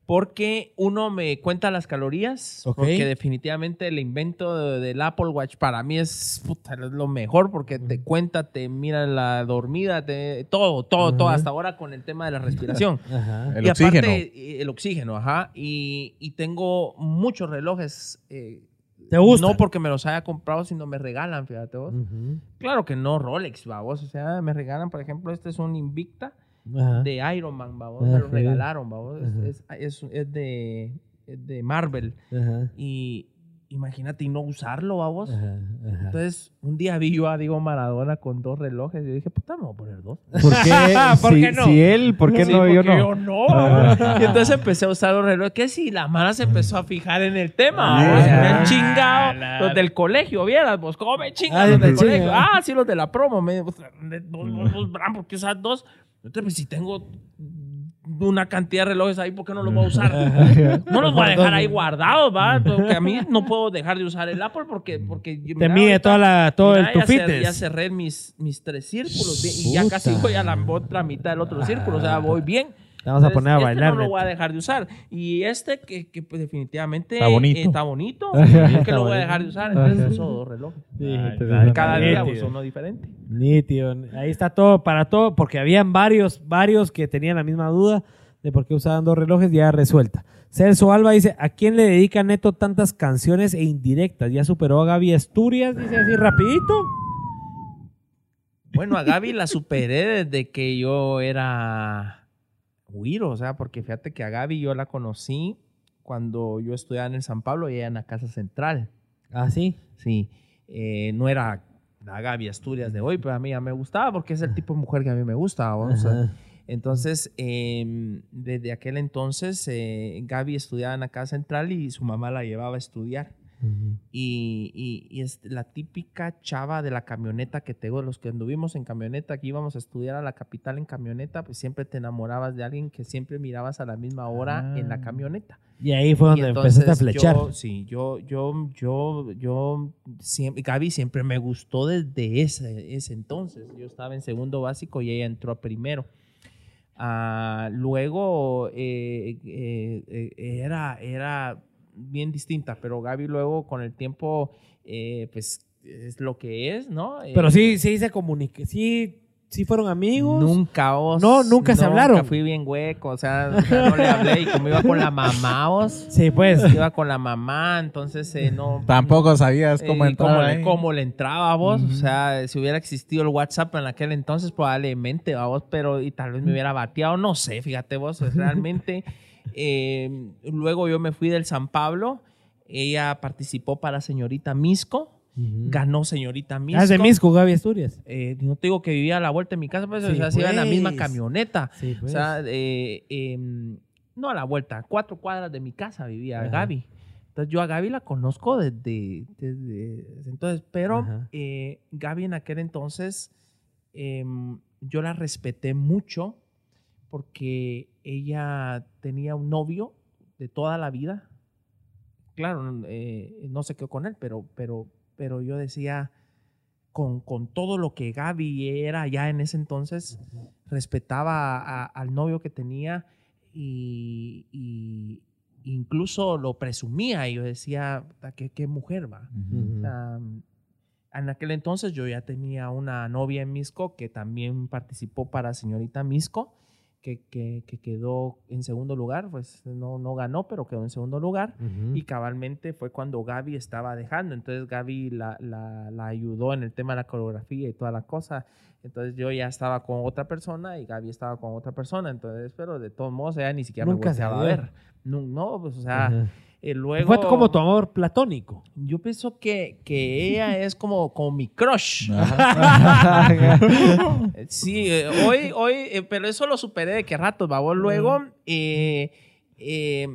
[SPEAKER 5] Porque uno me cuenta las calorías,
[SPEAKER 1] Ok.
[SPEAKER 5] porque definitivamente el invento de- del Apple Watch para mí es, puta, es lo mejor, porque te cuenta, te mira la dormida, te, todo, todo, todo,
[SPEAKER 1] Ajá.
[SPEAKER 5] hasta ahora con el tema de la respiración.
[SPEAKER 1] Ajá.
[SPEAKER 3] El
[SPEAKER 5] y
[SPEAKER 3] oxígeno.
[SPEAKER 5] aparte, eh, el oxígeno, ajá. Y, y tengo muchos relojes. eh,
[SPEAKER 1] ¿Te gusta?
[SPEAKER 5] No porque me los haya comprado, sino me regalan, fíjate vos. Claro que no Rolex, vamos. O sea, me regalan, por ejemplo, este es un Invicta
[SPEAKER 1] Ajá.
[SPEAKER 5] de Iron Man, vamos.
[SPEAKER 1] Ah,
[SPEAKER 5] Me lo
[SPEAKER 1] sí.
[SPEAKER 5] regalaron, vamos. Es,
[SPEAKER 1] Ajá.
[SPEAKER 5] es, es- es de, es de Marvel.
[SPEAKER 1] Ajá.
[SPEAKER 5] Y imagínate y no usarlo, vamos.
[SPEAKER 1] Ajá. Ajá.
[SPEAKER 5] Entonces, un día vi yo a Diego Maradona con dos relojes y yo dije, puta, me voy a poner dos.
[SPEAKER 2] ¿Por qué?
[SPEAKER 1] ¿Por
[SPEAKER 2] si,
[SPEAKER 1] qué no?
[SPEAKER 2] si él, ¿por qué
[SPEAKER 5] Sí,
[SPEAKER 2] no? Yo no.
[SPEAKER 5] Yo no. y entonces empecé a usar los relojes. Que si la mano se empezó a fijar en el tema.
[SPEAKER 1] Ah,
[SPEAKER 5] vos, me han chingado.
[SPEAKER 1] la-
[SPEAKER 5] Los del colegio, vieras vos, ¿cómo me
[SPEAKER 1] Ah,
[SPEAKER 5] chingan los del colegio? Ah, sí, los de la promo. Me, vos, vos, vos, vos, ¿por qué usas dos? Entonces, pues, si tengo una cantidad de relojes ahí, ¿por qué no los voy a usar? No los voy a dejar ahí guardados, ¿va? Porque a mí no puedo dejar de usar el Apple porque, porque
[SPEAKER 1] Te
[SPEAKER 5] mira,
[SPEAKER 1] mide toda la, todo
[SPEAKER 5] Mira,
[SPEAKER 1] el tu
[SPEAKER 5] ya, cer-
[SPEAKER 1] fitness.
[SPEAKER 5] ya cerré mis, mis tres círculos bien, y ya casi voy a la otra mitad del otro círculo, o sea, voy bien.
[SPEAKER 1] Te vamos a poner a
[SPEAKER 5] este
[SPEAKER 1] bailar.
[SPEAKER 5] no lo voy a dejar de usar. Y este que, que, pues, definitivamente
[SPEAKER 3] Está bonito.
[SPEAKER 5] eh, está bonito,
[SPEAKER 2] Está
[SPEAKER 5] que lo voy a dejar de usar. Entonces uso dos relojes.
[SPEAKER 1] Sí,
[SPEAKER 2] Ay,
[SPEAKER 1] entonces,
[SPEAKER 5] Cada día uso uno diferente.
[SPEAKER 1] Nítido. Ahí está todo para todo, porque habían varios, varios que tenían la misma duda de por qué usaban dos relojes, ya resuelta. Celso Alba dice, ¿a quién le dedica Neto tantas canciones e indirectas? Ya superó a Gaby Asturias, dice así rapidito.
[SPEAKER 5] Bueno, a Gaby la superé desde que yo era O sea, porque fíjate que a Gaby yo la conocí cuando yo estudiaba en el San Pablo y ella en la Casa Central.
[SPEAKER 1] Ah, sí.
[SPEAKER 5] Sí, eh, no era la Gaby Asturias de hoy, pero a mí ya me gustaba porque es el tipo de mujer que a mí me gusta. entonces, eh, desde aquel entonces, eh, Gaby estudiaba en la Casa Central y su mamá la llevaba a estudiar. Y, y- y es la típica chava de la camioneta que te digo, los que anduvimos en camioneta, que íbamos a estudiar a la capital en camioneta, pues siempre te enamorabas de alguien que siempre mirabas a la misma hora en la
[SPEAKER 3] Ah.
[SPEAKER 5] camioneta.
[SPEAKER 1] Y ahí fue donde empezaste a flechar.
[SPEAKER 5] Yo, sí, yo, yo, yo, yo, siempre, Gaby siempre me gustó desde ese, ese entonces. Yo estaba en segundo básico y ella entró a primero. Ah, luego eh, eh, eh, era, era bien distinta, pero Gaby luego con el tiempo, eh, pues es lo que es, ¿no?
[SPEAKER 1] Pero
[SPEAKER 5] Eh,
[SPEAKER 1] sí, sí se comunicó, sí, sí fueron amigos.
[SPEAKER 5] Nunca, os,
[SPEAKER 1] No, nunca se hablaron.
[SPEAKER 5] fui bien hueco, o sea, o sea, no le hablé y como iba con la mamá, os,
[SPEAKER 1] Sí, pues.
[SPEAKER 5] iba con la mamá, entonces eh, no...
[SPEAKER 3] Tampoco sabías cómo
[SPEAKER 5] eh,
[SPEAKER 3] entrar
[SPEAKER 5] cómo, le, cómo le entraba a vos, o
[SPEAKER 3] Ujú.
[SPEAKER 5] sea, si hubiera existido el WhatsApp en aquel entonces, probablemente a vos, pero y tal vez me hubiera bateado, no sé, fíjate vos, es realmente. eh, luego yo me fui del San Pablo, ella participó para Señorita Misco, ganó Señorita Misco.
[SPEAKER 1] Ah, es de Misco, Gaby Asturias.
[SPEAKER 5] Eh, no te digo que vivía a la vuelta de mi casa, pues,
[SPEAKER 1] Sí,
[SPEAKER 5] o sea, se iba en la misma
[SPEAKER 1] pues.
[SPEAKER 5] camioneta.
[SPEAKER 1] Sí,
[SPEAKER 5] O
[SPEAKER 1] pues.
[SPEAKER 5] sea, eh, em, no a la vuelta, cuatro cuadras de mi casa vivía
[SPEAKER 1] Ajá.
[SPEAKER 5] Gaby. Entonces yo a Gaby la conozco desde, desde entonces, pero eh, Gaby en aquel entonces em, yo la respeté mucho porque ella tenía un novio de toda la vida. Claro, eh, no se quedó con él, pero, pero, pero yo decía, con, con todo lo que Gaby era ya en ese entonces, respetaba a- al novio que tenía y, y incluso lo presumía. Y yo decía, "Puta, ¿qué, qué mujer va?
[SPEAKER 1] Ujú.
[SPEAKER 5] O sea, en aquel entonces yo ya tenía una novia en Misco que también participó para Señorita Misco, que, que- que quedó en segundo lugar, pues no, no ganó, pero quedó en segundo lugar.
[SPEAKER 1] Ujú.
[SPEAKER 5] Y cabalmente fue cuando Gaby estaba dejando. Entonces Gaby la, la- la ayudó en el tema de la coreografía y toda la cosa. Entonces yo ya estaba con otra persona y Gaby estaba con otra persona. Entonces, pero de todos modos ella ni siquiera
[SPEAKER 1] Nunca
[SPEAKER 5] me
[SPEAKER 1] se
[SPEAKER 5] volteaba a ver. No, no, pues o sea,
[SPEAKER 1] Ajá.
[SPEAKER 5] Eh, luego,
[SPEAKER 1] Fue como tu amor platónico.
[SPEAKER 5] Yo pienso que, que ella es como, como mi crush. Sí, eh, hoy, hoy, eh, pero eso lo superé de qué rato, babos. Luego, eh, eh,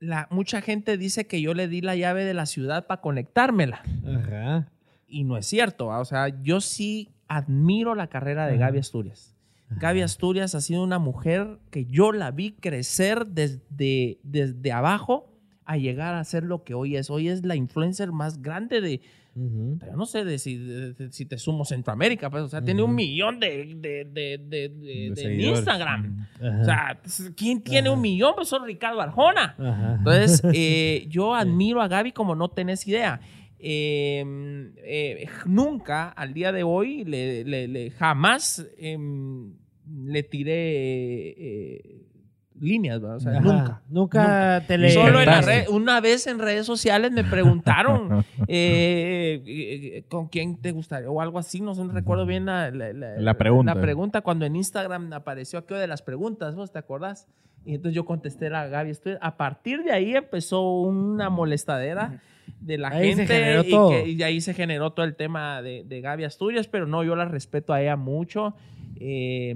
[SPEAKER 5] la, mucha gente dice que yo le di la llave de la ciudad para conectármela.
[SPEAKER 1] Ajá.
[SPEAKER 5] Y no es cierto, ¿va? o sea, yo sí admiro la carrera de Gaby Asturias. Gaby Asturias ha sido una mujer que yo la vi crecer desde, desde abajo a llegar a ser lo que hoy es. Hoy es la influencer más grande de, yo no sé de si, de- de- si te sumo Centroamérica, pues, o sea, tiene un millón de, de,
[SPEAKER 3] seguidores.
[SPEAKER 5] Instagram. O sea, pues, ¿quién tiene un millón? Pues solo Ricardo Arjona. Entonces, eh, yo admiro a Gaby como no tenés idea. Eh, eh, nunca, al día de hoy, le, le- le- jamás em, le tiré eh, líneas, ¿verdad? O sea, nunca.
[SPEAKER 1] Nunca te le.
[SPEAKER 5] Solo en la red, una vez en redes sociales me preguntaron eh, eh, con quién te gustaría o algo así, no sé, no recuerdo bien la, la- la-
[SPEAKER 3] La pregunta.
[SPEAKER 5] la pregunta cuando en Instagram apareció aquello de las preguntas, ¿vos te acordás? Y entonces yo contesté a Gaby, estoy, a partir de ahí empezó una molestadera de la
[SPEAKER 1] Ahí
[SPEAKER 5] gente y, que- y ahí se generó todo el tema de, de Gaby Asturias, pero no, yo la respeto a ella mucho, eh,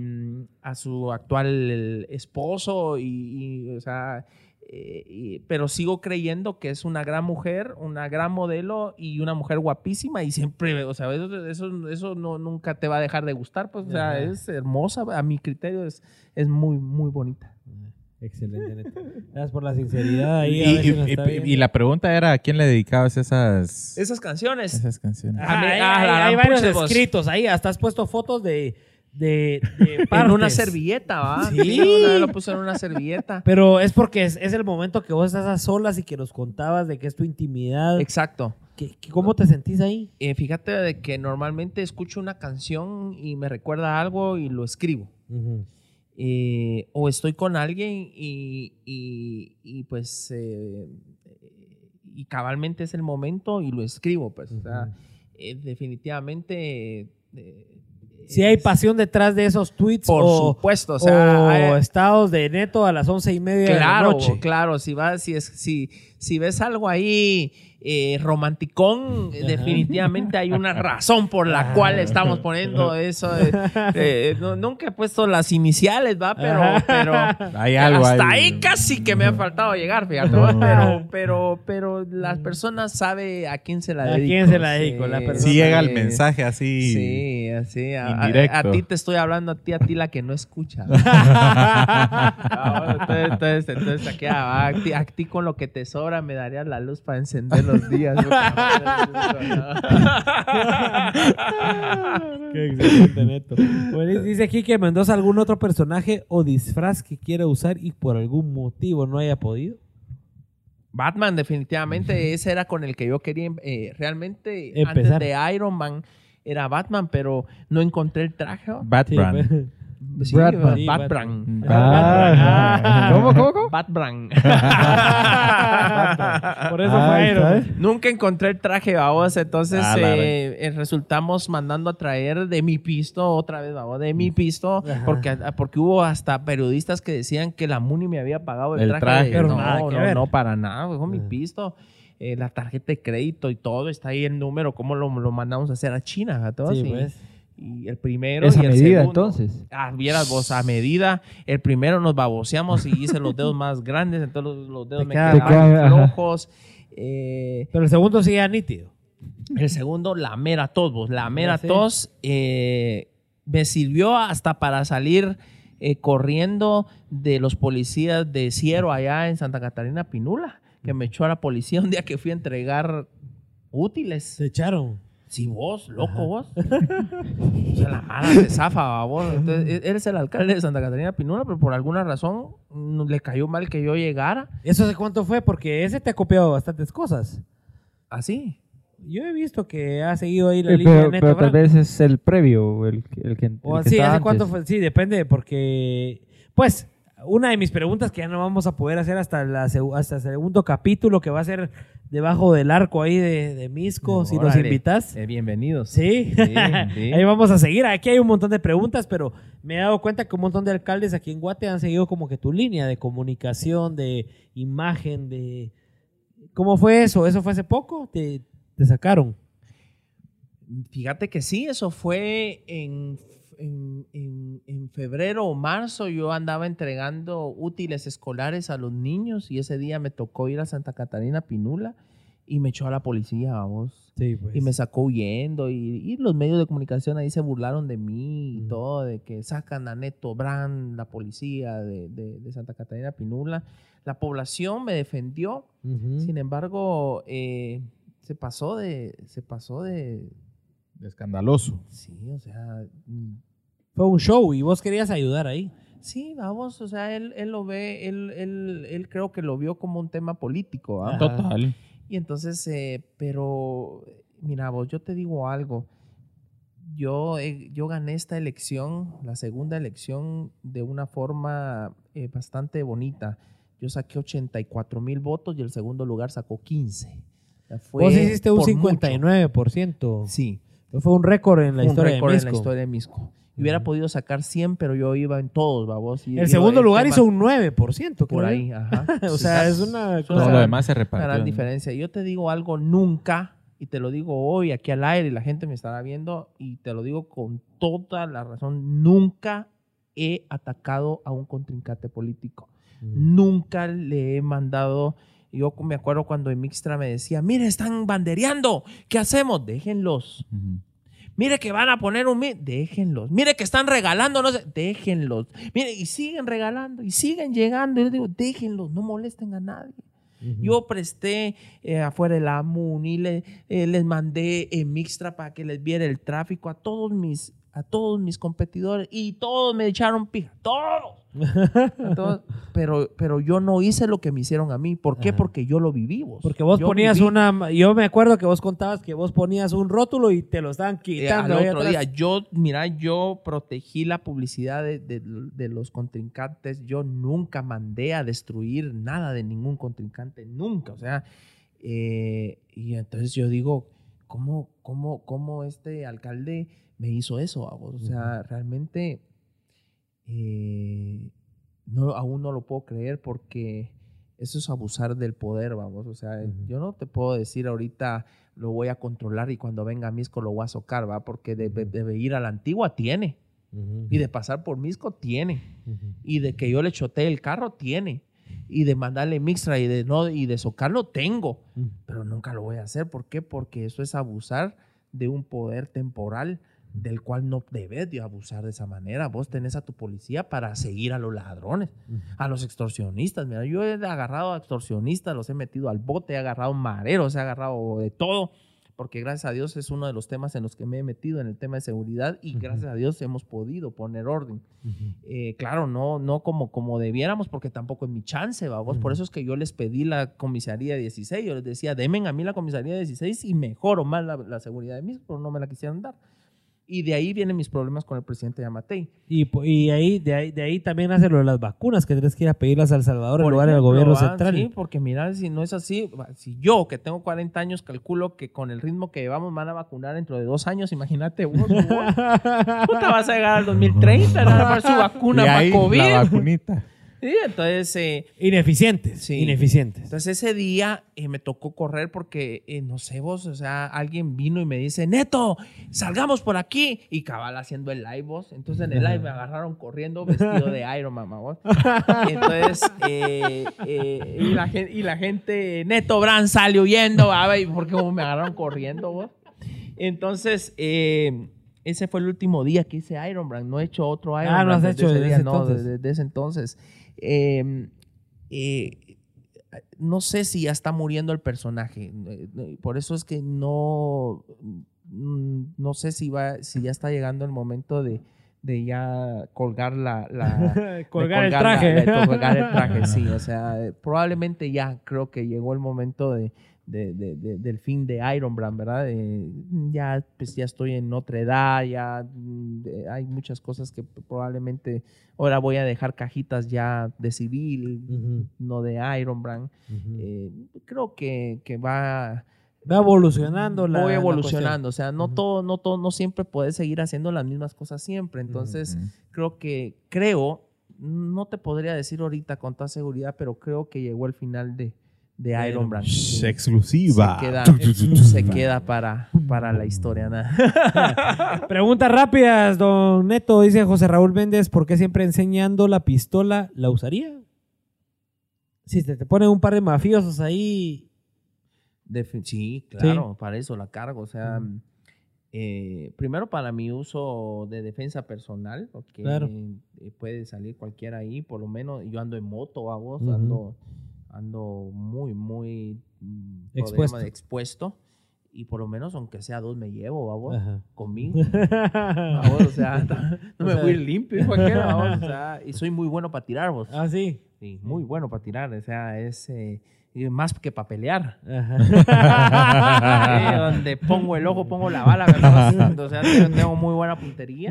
[SPEAKER 5] a su actual esposo y, y, o sea, eh, y- pero sigo creyendo que es una gran mujer, una gran modelo y una mujer guapísima y siempre, o sea, eso, eso, eso no, nunca te va a dejar de gustar, pues, o sea,
[SPEAKER 1] Ajá.
[SPEAKER 5] es hermosa, a mi criterio es, es muy, muy bonita.
[SPEAKER 1] Excelente. Gracias por la sinceridad ahí.
[SPEAKER 3] Y,
[SPEAKER 1] a
[SPEAKER 3] y- y- y la pregunta era, ¿a quién le dedicabas esas,
[SPEAKER 5] Esas canciones,
[SPEAKER 3] esas canciones?
[SPEAKER 1] Ajá,
[SPEAKER 5] a mí-
[SPEAKER 1] hay,
[SPEAKER 5] ah,
[SPEAKER 1] hay- hay
[SPEAKER 5] gran
[SPEAKER 1] varios escritos ahí. Hasta has puesto fotos de. de, de
[SPEAKER 5] en una servilleta, ¿va?
[SPEAKER 1] Sí.
[SPEAKER 5] Sí, una vez lo puse en una servilleta.
[SPEAKER 1] Pero es porque es, es el momento que vos estás a solas y que nos contabas de que es tu intimidad.
[SPEAKER 5] Exacto.
[SPEAKER 1] ¿Qué- qué- ¿Cómo te sentís ahí?
[SPEAKER 5] Eh, fíjate de que normalmente escucho una canción y me recuerda algo y lo escribo. Eh, o estoy con alguien y, y- y, pues eh, y cabalmente es el momento y lo escribo pues o sea eh, definitivamente eh,
[SPEAKER 1] Si hay pasión detrás de esos tweets
[SPEAKER 5] por
[SPEAKER 1] o,
[SPEAKER 5] supuesto o sea
[SPEAKER 1] o
[SPEAKER 5] hay-
[SPEAKER 1] estados de neto a las once y media
[SPEAKER 5] claro
[SPEAKER 1] de la noche.
[SPEAKER 5] claro si vas si es si si ves algo ahí eh, romanticón
[SPEAKER 1] Ajá.
[SPEAKER 5] definitivamente hay una razón por la cual estamos poniendo eso no- nunca he puesto las iniciales va pero pero
[SPEAKER 3] Hay algo
[SPEAKER 5] hasta
[SPEAKER 3] ahí.
[SPEAKER 5] ahí casi que me ha faltado llegar, fíjate. ¿va? Pero, pero, pero las personas sabe a quién se la
[SPEAKER 1] ¿A
[SPEAKER 5] dedico.
[SPEAKER 1] quién se la dedico? La persona.
[SPEAKER 3] Si llega el mensaje así.
[SPEAKER 5] Sí, así. A, a- a ti te estoy hablando, a ti, a ti la que no escucha. Ah, entonces, entonces, entonces aquí, ah, a, ti, a ti con lo que te sobra me darías la luz para encender los días.
[SPEAKER 1] Qué excelente, Neto. Bueno, dice aquí que Mendoza algún otro personaje o disfraz que quiera usar y por algún motivo no haya podido.
[SPEAKER 5] Batman, definitivamente, ese era con el que yo quería eh, realmente
[SPEAKER 1] Empezar.
[SPEAKER 5] antes de Iron Man era Batman, pero no encontré el traje.
[SPEAKER 3] Batman.
[SPEAKER 1] Sí,
[SPEAKER 2] Batman.
[SPEAKER 1] Sí,
[SPEAKER 5] Batman.
[SPEAKER 2] Ah, ¿Cómo, cómo, cómo?
[SPEAKER 1] Por eso
[SPEAKER 2] Ah,
[SPEAKER 1] fue.
[SPEAKER 5] Nunca encontré el traje, babos. Entonces
[SPEAKER 3] Ah,
[SPEAKER 5] eh, eh, resultamos mandando a traer de mi pisto, otra vez, babos, de mi pisto,
[SPEAKER 1] Ajá.
[SPEAKER 5] porque, porque hubo hasta periodistas que decían que la Muni me había pagado el,
[SPEAKER 3] El
[SPEAKER 5] traje.
[SPEAKER 1] Pero
[SPEAKER 5] no,
[SPEAKER 1] nada
[SPEAKER 5] no,
[SPEAKER 1] ver.
[SPEAKER 5] no, para nada, fue mi pisto. eh, la tarjeta de crédito y todo, está ahí el número, cómo lo, lo mandamos a hacer a China, a todos.
[SPEAKER 1] Sí,
[SPEAKER 5] y,
[SPEAKER 1] pues.
[SPEAKER 5] Y el primero
[SPEAKER 2] Esa
[SPEAKER 5] y el
[SPEAKER 2] medida,
[SPEAKER 5] segundo.
[SPEAKER 2] entonces.
[SPEAKER 5] Ah, vieras vos, a medida, el primero nos baboseamos y hice los dedos más grandes, entonces los, los dedos
[SPEAKER 1] Te
[SPEAKER 5] me
[SPEAKER 1] queda-
[SPEAKER 5] quedaban flojos. eh,
[SPEAKER 1] Pero el segundo sí era nítido.
[SPEAKER 5] el segundo, la mera tos, vos. La mera
[SPEAKER 1] sí.
[SPEAKER 5] tos eh, me sirvió hasta para salir eh, corriendo de los policías de Ciero allá en Santa Catarina Pinula, que me echó a la policía un día que fui a entregar útiles.
[SPEAKER 1] Se echaron.
[SPEAKER 5] Si vos, loco vos. o sea, la mala se zafa, vos. Entonces, e- eres el alcalde de Santa Catarina Pinula, pero por alguna razón no le cayó mal que yo llegara.
[SPEAKER 1] ¿Eso hace cuánto fue? Porque ese te ha copiado bastantes cosas.
[SPEAKER 5] Así.
[SPEAKER 1] Yo he visto que ha seguido ahí la
[SPEAKER 2] Eh,
[SPEAKER 1] línea
[SPEAKER 2] pero
[SPEAKER 1] de Neto
[SPEAKER 2] pero tal vez es el previo, el, que- el que.
[SPEAKER 1] O
[SPEAKER 2] el que
[SPEAKER 1] sí, ¿hace cuánto
[SPEAKER 2] antes.
[SPEAKER 1] fue? Sí, depende, porque. Pues, una de mis preguntas que ya no vamos a poder hacer hasta, la, hasta el segundo capítulo, que va a ser debajo del arco ahí de, de Misco, si nos
[SPEAKER 5] Órale.
[SPEAKER 1] invitas.
[SPEAKER 5] Eh, bienvenidos.
[SPEAKER 1] Sí,
[SPEAKER 5] Sí, sí.
[SPEAKER 1] ahí vamos a seguir. Aquí hay un montón de preguntas, pero me he dado cuenta que un montón de alcaldes aquí en Guate han seguido como que tu línea de comunicación, de imagen, de, ¿Cómo fue eso? ¿Eso fue hace poco? ¿Te, te sacaron?
[SPEAKER 5] Fíjate que sí, eso fue en, en, en- en febrero o marzo. Yo andaba entregando útiles escolares a los niños y ese día me tocó ir a Santa Catarina Pinula y me echó a la policía, vamos.
[SPEAKER 1] Sí, pues.
[SPEAKER 5] Y me sacó huyendo y, y los medios de comunicación ahí se burlaron de mí y
[SPEAKER 1] Ujú.
[SPEAKER 5] todo, de que sacan a Neto Brand, la policía de, de- de Santa Catarina Pinula. La población me defendió,
[SPEAKER 1] Ujú.
[SPEAKER 5] sin embargo, eh, se pasó de, se pasó de,
[SPEAKER 3] Escandaloso.
[SPEAKER 5] sí, o sea, mm,
[SPEAKER 1] Fue un show y vos querías ayudar ahí.
[SPEAKER 5] sí, vamos, o sea, él, él lo ve, él, él, él creo que lo vio como un tema político, ¿ah?
[SPEAKER 3] Total.
[SPEAKER 5] Y entonces, eh, pero, mira vos, yo te digo algo. Yo, eh, yo gané esta elección, la segunda elección, de una forma eh, bastante bonita. Yo saqué 84 mil votos y el segundo lugar sacó 15. O sea, fue
[SPEAKER 1] vos hiciste un
[SPEAKER 5] por mucho.
[SPEAKER 1] 59%.
[SPEAKER 5] Sí,
[SPEAKER 1] Fue un récord en la
[SPEAKER 5] un
[SPEAKER 1] historia
[SPEAKER 5] récord
[SPEAKER 1] de
[SPEAKER 5] en la historia de Misco. Hubiera podido sacar 100, pero yo iba en todos, babos. y
[SPEAKER 1] El segundo lugar
[SPEAKER 5] tema-
[SPEAKER 1] hizo un 9%.
[SPEAKER 5] por
[SPEAKER 1] creo
[SPEAKER 5] ahí,
[SPEAKER 1] yo.
[SPEAKER 5] ajá.
[SPEAKER 1] o sea, es una cosa...
[SPEAKER 3] Todo lo demás se
[SPEAKER 5] Una
[SPEAKER 3] repartió.
[SPEAKER 5] gran
[SPEAKER 3] ¿no?
[SPEAKER 5] diferencia. Yo te digo algo, nunca, y te lo digo hoy aquí al aire y la gente me estará viendo, y te lo digo con toda la razón, nunca he atacado a un contrincante político. Nunca le he mandado, yo me acuerdo cuando en Mixtra me decía, mire, están bandereando, ¿qué hacemos? Déjenlos. Mire que van a poner un... Déjenlos. Mire que están regalando, no sé, déjenlos. Mire, y siguen regalando, y siguen llegando. Y yo digo, déjenlos, no molesten a nadie. Yo presté eh, afuera de la MUNI, le- eh, les mandé en Mixtra para que les viera el tráfico a todos mis a todos mis competidores y todos me echaron pija, todos. Pero, pero yo no hice lo que me hicieron a mí. ¿Por qué?
[SPEAKER 1] Ajá.
[SPEAKER 5] Porque yo lo viví. vos.
[SPEAKER 1] Porque vos
[SPEAKER 5] Yo
[SPEAKER 1] ponías
[SPEAKER 5] viví,
[SPEAKER 1] una... Yo me acuerdo que vos contabas que vos ponías un rótulo y te lo estaban
[SPEAKER 5] eh,
[SPEAKER 1] quitando.
[SPEAKER 5] al
[SPEAKER 1] ahí
[SPEAKER 5] otro día, yo, mira, yo protegí la publicidad de, de- de los contrincantes. Yo nunca mandé a destruir nada de ningún contrincante, nunca. O sea, eh, y entonces yo digo, ¿cómo, cómo, cómo este alcalde me hizo eso? a vos? O sea, realmente eh, no, aún no lo puedo creer porque eso es abusar del poder, vamos. O sea, yo no te puedo decir ahorita lo voy a controlar y cuando venga Misco lo voy a socar, ¿va? Porque de, de- de ir a la antigua tiene. Y de pasar por Misco tiene. Y de que yo le chotee el carro tiene. Y de mandarle mixtra y de no y de socarlo tengo. Pero nunca lo voy a hacer. ¿Por qué? Porque eso es abusar de un poder temporal del cual no debes de abusar de esa manera. Vos tenés a tu policía para seguir a los ladrones, a los extorsionistas. Mira, yo he agarrado a extorsionistas, los he metido al bote, he agarrado mareros, he agarrado de todo, porque gracias a Dios es uno de los temas en los que me he metido en el tema de seguridad y gracias a Dios hemos podido poner orden. Eh, claro, no, no como, como debiéramos, porque tampoco es mi chance, vamos. Por eso es que yo les pedí la comisaría 16. Yo les decía, denme a mí la comisaría 16 y mejoro más la, la seguridad de mí, pero no me la quisieron dar. Y de ahí vienen mis problemas con el presidente Yamatei.
[SPEAKER 1] Y, y ahí, de ahí, de ahí también hace lo de las vacunas, que tenés que ir a pedirlas a El Salvador en lugar del gobierno
[SPEAKER 5] ah,
[SPEAKER 1] central.
[SPEAKER 5] Sí, porque mira, si no es así, si yo que tengo 40 años calculo que con el ritmo que llevamos van a vacunar dentro de dos años, imagínate vos, vos, vas a llegar al 2030, van a dar su vacuna
[SPEAKER 3] y
[SPEAKER 5] para COVID.
[SPEAKER 3] la vacunita.
[SPEAKER 5] Sí, entonces... eh,
[SPEAKER 1] Ineficientes.
[SPEAKER 5] Sí.
[SPEAKER 1] Ineficientes.
[SPEAKER 5] Entonces ese día eh, me tocó correr porque, eh, no sé vos, o sea, alguien vino y me dice, Neto, salgamos por aquí. Y cabal haciendo el live vos. Entonces en el live me agarraron corriendo vestido de Iron Man, vos. Entonces, eh, y, la gente, y la gente, Neto Brand sale huyendo, a ver, porque como me agarraron corriendo vos. Entonces, ese fue el último día que hice Iron Man. No he hecho otro Iron
[SPEAKER 1] Ah, no has
[SPEAKER 5] desde
[SPEAKER 1] hecho
[SPEAKER 5] ese día, no,
[SPEAKER 1] entonces.
[SPEAKER 5] desde ese entonces. Eh, eh, no sé si ya está muriendo el personaje. eh, eh, Por eso es que no, mm, no sé si va, si ya está llegando el momento de, de ya colgar la,
[SPEAKER 1] colgar el
[SPEAKER 5] la-
[SPEAKER 1] traje.
[SPEAKER 5] de colgar el traje, sí. O sea, probablemente ya creo que llegó el momento de, de- de- de- del fin de Iron Man, ¿verdad? Eh, ya, pues ya estoy en otra edad, ya mm, eh, hay muchas cosas que probablemente ahora voy a dejar cajitas ya de civil, no de Iron
[SPEAKER 1] ujú.
[SPEAKER 5] Eh, creo que, que va
[SPEAKER 1] Va evolucionando la.
[SPEAKER 5] voy
[SPEAKER 1] la
[SPEAKER 5] evolucionando, o sea, no todo, no todo, no siempre puedes seguir haciendo las mismas cosas siempre. Entonces, creo que, creo, no te podría decir ahorita con toda seguridad, pero creo que llegó el final de, de Iron Brand.
[SPEAKER 3] Shh, exclusiva.
[SPEAKER 5] Se queda, se queda para, para la historia. nada.
[SPEAKER 1] Preguntas rápidas, don Neto. Dice José Raúl Méndez, ¿por qué siempre enseñando la pistola la usaría? Si te, te ponen un par de mafiosos ahí.
[SPEAKER 5] Sí, claro, para eso la cargo. O sea, eh, primero para mi uso de defensa personal, porque
[SPEAKER 1] Claro.
[SPEAKER 5] eh, puede salir cualquiera ahí, por lo menos yo ando en moto, a vos, ando, ando muy, muy mm,
[SPEAKER 1] Expuesto.
[SPEAKER 5] expuesto. Y por lo menos, aunque sea dos, me llevo, a vos,
[SPEAKER 1] Ajá.
[SPEAKER 5] conmigo. A vos, o sea, no me voy limpio, hijo, aquel, a vos, o sea, y soy muy bueno para tirar, vos.
[SPEAKER 1] ah, sí.
[SPEAKER 5] Sí, muy bueno para tirar, o sea, es eh, más que para pelear.
[SPEAKER 1] Ajá.
[SPEAKER 5] Eh, donde pongo el ojo, pongo la bala, ¿verdad? O sea, tengo, muy buena puntería.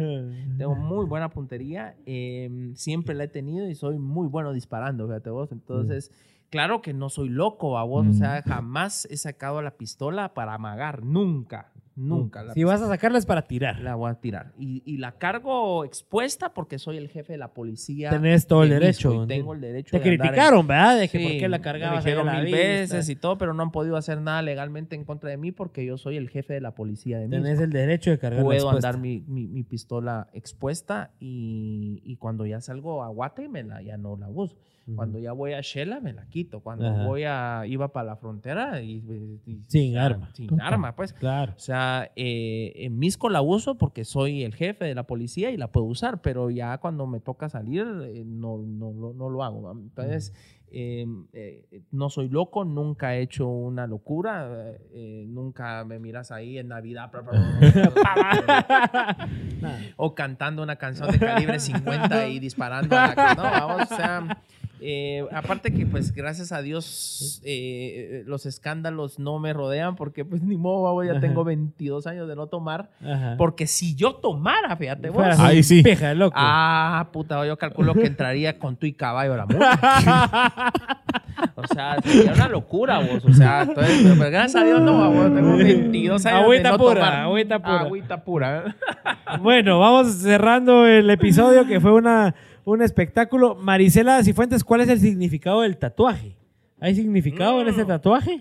[SPEAKER 5] Tengo muy buena puntería. eh, siempre la he tenido y soy muy bueno disparando, fíjate vos. Entonces, claro que no soy loco a vos. O sea, jamás he sacado la pistola para amagar. Nunca, nunca.
[SPEAKER 1] Si vas a sacarla es para tirar.
[SPEAKER 5] la voy a tirar. Y, y la cargo expuesta porque soy el jefe de la policía.
[SPEAKER 1] Tenés todo el
[SPEAKER 5] de
[SPEAKER 1] derecho.
[SPEAKER 5] Y tengo el derecho
[SPEAKER 1] Te
[SPEAKER 5] de andar en-
[SPEAKER 1] criticaron, ¿verdad? De que
[SPEAKER 5] Sí,
[SPEAKER 1] por qué la
[SPEAKER 5] me
[SPEAKER 1] cargabas a
[SPEAKER 5] dijeron
[SPEAKER 1] la
[SPEAKER 5] mil
[SPEAKER 1] vista.
[SPEAKER 5] veces y todo, pero no han podido hacer nada legalmente en contra de mí porque yo soy el jefe de la policía de Misco.
[SPEAKER 1] Tenés el derecho de cargar
[SPEAKER 5] Puedo andar mi, mi- mi pistola expuesta y, y cuando ya salgo a Guate me la, ya no la uso. Cuando ya voy a Shela me la quito. Cuando
[SPEAKER 1] Ajá.
[SPEAKER 5] voy a iba para la frontera y, y-
[SPEAKER 1] Sin
[SPEAKER 5] ya,
[SPEAKER 1] arma.
[SPEAKER 5] Sin arma, pues.
[SPEAKER 1] Claro.
[SPEAKER 5] O sea, eh, en Misco la uso porque soy el jefe de la policía y la puedo usar, pero ya cuando me toca salir eh, no, no, lo- no lo hago. Entonces, eh, eh, no soy loco, nunca he hecho una locura, eh, eh, nunca me miras ahí en Navidad o cantando una canción de calibre 50 y disparando a la... No, vamos, o sea... eh, aparte que pues gracias a Dios eh, los escándalos no me rodean porque pues ni modo, babo, ya
[SPEAKER 1] Ajá.
[SPEAKER 5] tengo 22 años de no tomar.
[SPEAKER 1] Ajá.
[SPEAKER 5] Porque si yo tomara, fíjate vos.
[SPEAKER 3] Ahí sí.
[SPEAKER 1] Peja loco.
[SPEAKER 5] Ah, puta, yo calculo que entraría con tu y caballo a la multa. O sea, sería una locura vos. O sea, entonces, pero, pero gracias a Dios no, vos, tengo 22 años
[SPEAKER 1] Agüita
[SPEAKER 5] de no
[SPEAKER 1] pura,
[SPEAKER 5] tomar.
[SPEAKER 1] agüita pura.
[SPEAKER 5] Agüita pura.
[SPEAKER 1] Bueno, vamos cerrando el episodio que fue una, un espectáculo. Marisela Cifuentes, ¿cuál es el significado del tatuaje? ¿Hay significado en ese
[SPEAKER 5] Mm.
[SPEAKER 1] tatuaje?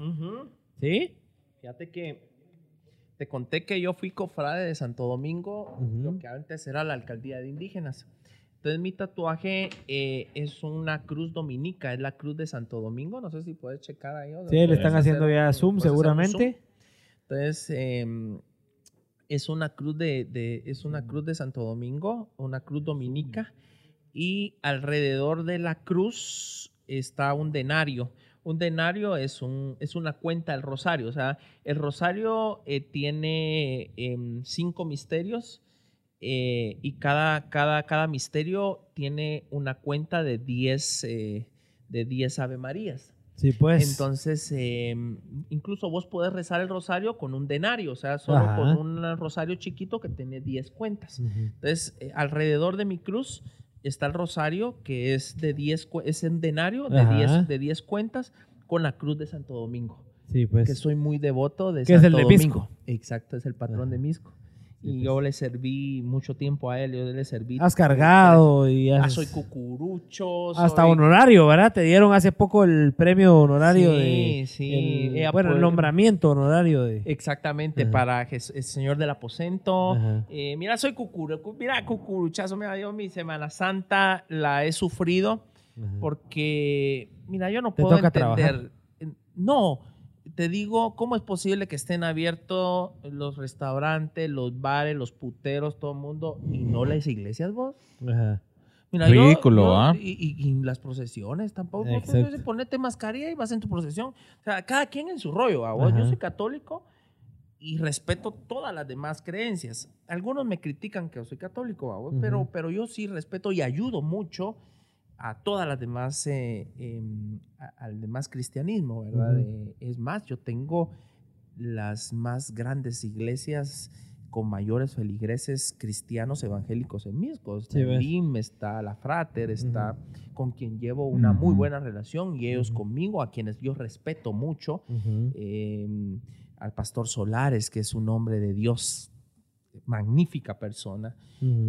[SPEAKER 1] ¿Sí?
[SPEAKER 5] Fíjate que te conté que yo fui cofrade de Santo Domingo, lo que antes era la alcaldía de indígenas. Entonces mi tatuaje eh, es una cruz dominica, es la cruz de Santo Domingo. No sé si puedes checar ahí. o
[SPEAKER 1] Sí, le están
[SPEAKER 5] hacer
[SPEAKER 1] haciendo ya zoom seguramente.
[SPEAKER 5] zoom. Entonces em, es una cruz de, de- es una cruz de Santo Domingo, una cruz dominica y alrededor de la cruz está un denario. Un denario es, un, es una cuenta del rosario. O sea, el rosario eh, tiene em, cinco misterios eh, y cada, cada, cada misterio tiene una cuenta de 10 eh, de 10 Ave Marías.
[SPEAKER 1] Sí, pues.
[SPEAKER 5] Entonces, eh, incluso vos podés rezar el rosario con un denario, o sea, solo
[SPEAKER 1] Ajá.
[SPEAKER 5] con un rosario chiquito que tiene 10 cuentas. Entonces, eh, alrededor de mi cruz está el rosario, que es de 10, cu- es un denario de
[SPEAKER 1] Ajá.
[SPEAKER 5] 10, de 10 cuentas, con la cruz de Santo Domingo,
[SPEAKER 1] Sí, pues.
[SPEAKER 5] que soy muy devoto de
[SPEAKER 1] Que es
[SPEAKER 5] Santo
[SPEAKER 1] el de
[SPEAKER 5] Domingo.
[SPEAKER 1] Misco.
[SPEAKER 5] Exacto, es el patrón
[SPEAKER 1] Ajá.
[SPEAKER 5] de Misco. Y
[SPEAKER 1] pues.
[SPEAKER 5] yo le serví mucho tiempo a él, yo le serví.
[SPEAKER 1] Has cargado y
[SPEAKER 5] Ah, soy cucurucho.
[SPEAKER 1] hasta honorario, ¿verdad? Te dieron hace poco el premio honorario
[SPEAKER 5] Sí,
[SPEAKER 1] de.
[SPEAKER 5] sí.
[SPEAKER 1] el-
[SPEAKER 5] Ella
[SPEAKER 1] bueno, el nombramiento honorario de.
[SPEAKER 5] Exactamente,
[SPEAKER 1] Ajá.
[SPEAKER 5] para Jes- el Señor del Aposento. Eh, mira, soy cucuru, cu- mira, cucuruchazo, mira, yo mi Semana Santa la he sufrido
[SPEAKER 1] Ajá.
[SPEAKER 5] porque, mira, yo no
[SPEAKER 1] Te
[SPEAKER 5] puedo
[SPEAKER 1] toca
[SPEAKER 5] entender. No, te digo, ¿cómo es posible que estén abiertos los restaurantes, los bares, los puteros, todo el mundo y no las iglesias, vos?
[SPEAKER 1] Ajá.
[SPEAKER 5] Mira,
[SPEAKER 3] Ridículo, ¿ah?
[SPEAKER 5] Y, y- y las procesiones tampoco. Vos entonces ponete mascarilla y vas en tu procesión. O sea, cada quien en su rollo. ¿ah? Vos, Yo soy católico y respeto todas las demás creencias. Algunos me critican que yo soy católico, ¿ah?
[SPEAKER 1] Ujú.
[SPEAKER 5] pero, pero yo sí respeto y ayudo mucho a todas las demás, eh, em, al demás cristianismo, ¿verdad? Eh, es más, yo tengo las más grandes iglesias con mayores feligreses cristianos evangélicos en Misco. Está
[SPEAKER 1] Sí,
[SPEAKER 5] el. LIM, está la Frater, está con quien llevo una muy buena relación y ellos conmigo, a quienes yo respeto mucho. Eh, al pastor Solares, que es un hombre de Dios magnífica persona.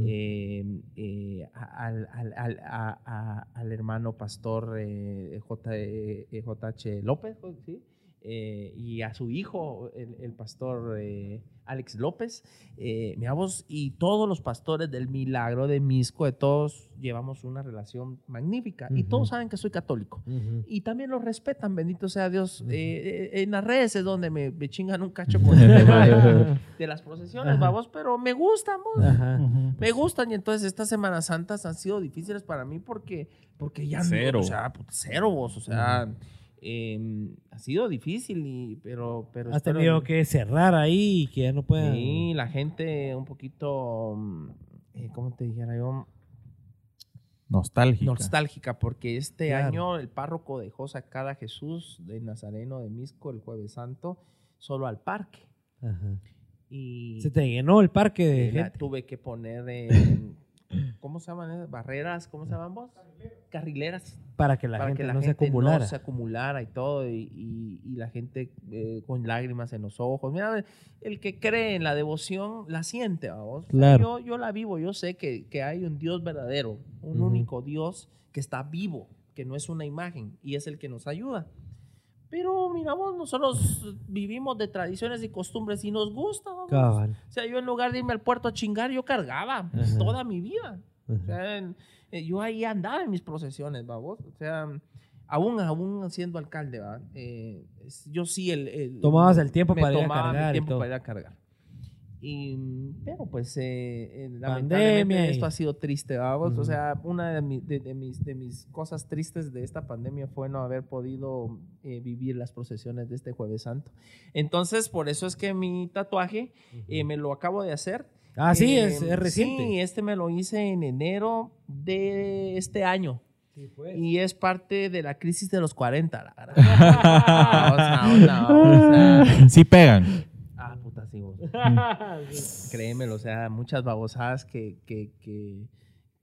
[SPEAKER 5] Eh, eh, al, al- al- a- a- al hermano pastor eh, J, eh, JH López, ¿sí? Eh, y a su hijo, el, el pastor eh, Alex López, eh, mira vos, y todos los pastores del Milagro de Misco, de todos llevamos una relación magnífica, y
[SPEAKER 1] Ujú.
[SPEAKER 5] todos saben que soy católico. Y también los respetan, bendito sea Dios. Eh, eh, en las redes es donde me, me chingan un cacho con el tema de, de las procesiones, vamos, pero me gustan, vos.
[SPEAKER 1] Ajá.
[SPEAKER 5] Me gustan y entonces estas Semanas Santas han sido difíciles para mí porque, porque ya
[SPEAKER 3] Cero.
[SPEAKER 5] no, o sea, puta, cero vos, o sea, eh, ha sido difícil y, pero, pero
[SPEAKER 1] Has
[SPEAKER 5] espero-
[SPEAKER 1] tenido que cerrar ahí y que ya no puedan.
[SPEAKER 5] Sí, la gente un poquito, mm, eh, ¿cómo te dijera yo?
[SPEAKER 3] Nostálgica.
[SPEAKER 5] Nostálgica, porque este
[SPEAKER 1] Claro.
[SPEAKER 5] año el párroco dejó sacar a Jesús de Nazareno de Misco el Jueves Santo solo al parque.
[SPEAKER 1] Ajá.
[SPEAKER 5] Y
[SPEAKER 1] Se te llenó el parque de gente.
[SPEAKER 5] tuve que poner, en- ¿cómo se llaman? esas? Barreras, ¿cómo se llaman vos? Carrileras.
[SPEAKER 1] para que la
[SPEAKER 5] para
[SPEAKER 1] gente
[SPEAKER 5] que la
[SPEAKER 1] no se
[SPEAKER 5] gente
[SPEAKER 1] acumulara.
[SPEAKER 5] no se acumulara y todo, y, y- y la gente eh, con lágrimas en los ojos. Mira, el que cree en la devoción la siente. O sea,
[SPEAKER 1] Claro.
[SPEAKER 5] Yo, yo la vivo, yo sé que, que hay un Dios verdadero, un único Dios que está vivo, que no es una imagen, y es el que nos ayuda. Pero miramos, nosotros vivimos de tradiciones y costumbres y nos gusta. vamos.
[SPEAKER 1] Cabal.
[SPEAKER 5] O sea, yo en lugar de irme al puerto a chingar, yo cargaba
[SPEAKER 1] Ajá.
[SPEAKER 5] toda mi vida. O sea, en- eh, yo ahí andaba en mis procesiones, babos. O sea, aún, aún siendo alcalde, ¿va? Eh, yo sí el, el-
[SPEAKER 1] Tomabas el tiempo para ir a cargar y
[SPEAKER 5] tiempo para ir a cargar. Y, pero pues eh, eh,
[SPEAKER 1] Pandemia
[SPEAKER 5] lamentablemente esto ha sido triste, vamos. O sea, una de, mi- de- de mis, de mis cosas tristes de esta pandemia fue no haber podido eh, vivir las procesiones de este jueves santo. Entonces, por eso es que mi tatuaje eh, me lo acabo de hacer.
[SPEAKER 1] Ah, sí, es, es reciente.
[SPEAKER 5] Sí, este me lo hice en enero de este año.
[SPEAKER 1] Sí, pues.
[SPEAKER 5] Y es parte de la crisis de los 40, la verdad. o sea, o sea, o sea,
[SPEAKER 3] Sí pegan.
[SPEAKER 5] Vos. Créemelo, o sea, muchas babosadas que, que, que,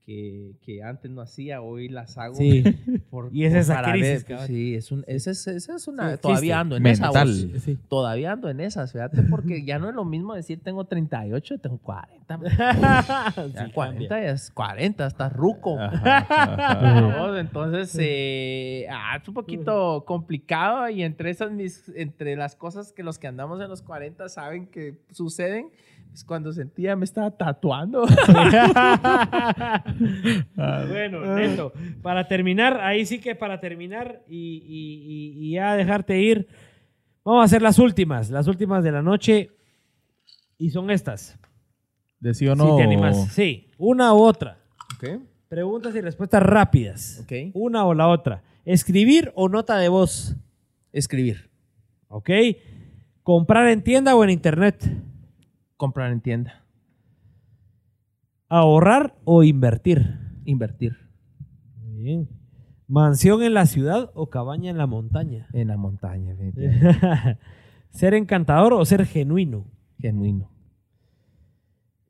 [SPEAKER 5] que, que antes no hacía, hoy las hago.
[SPEAKER 1] Sí.
[SPEAKER 5] por-
[SPEAKER 1] Y es esa
[SPEAKER 5] para
[SPEAKER 1] crisis,
[SPEAKER 5] ver,
[SPEAKER 1] cabal.
[SPEAKER 5] Sí, es, un, esa es, esa es una...
[SPEAKER 1] Sí,
[SPEAKER 5] todavía ando en esa.
[SPEAKER 3] Mental.
[SPEAKER 5] vos.
[SPEAKER 1] Sí.
[SPEAKER 5] Todavía ando en esas, fíjate, porque ya no es lo mismo decir tengo 38, tengo 40. man. Ya
[SPEAKER 1] Sí,
[SPEAKER 5] 40
[SPEAKER 1] cambia.
[SPEAKER 5] ya es 40, estás ruco.
[SPEAKER 3] Ajá, ajá.
[SPEAKER 5] Entonces, eh, ah, es un poquito complicado y entre esas mis, entre las cosas que los que andamos en los 40 saben que suceden, es cuando sentía me estaba tatuando.
[SPEAKER 1] bueno, Neto, para terminar, ahí sí que para terminar y, y- y- y ya dejarte ir, vamos a hacer las últimas, las últimas de la noche y son estas.
[SPEAKER 3] ¿De sí o
[SPEAKER 1] Si
[SPEAKER 3] no?
[SPEAKER 1] te animas. Sí, una u otra.
[SPEAKER 5] ok,
[SPEAKER 1] Preguntas y respuestas rápidas.
[SPEAKER 5] ok.
[SPEAKER 1] Una o la otra. Escribir o nota de voz.
[SPEAKER 5] Escribir,
[SPEAKER 1] ¿Ok? Comprar en tienda o en internet.
[SPEAKER 5] Comprar en tienda,
[SPEAKER 1] Ahorrar o invertir.
[SPEAKER 5] invertir
[SPEAKER 1] Muy bien. Mansión en la ciudad o cabaña en la montaña.
[SPEAKER 5] en la montaña,
[SPEAKER 1] ser encantador o ser genuino.
[SPEAKER 5] genuino,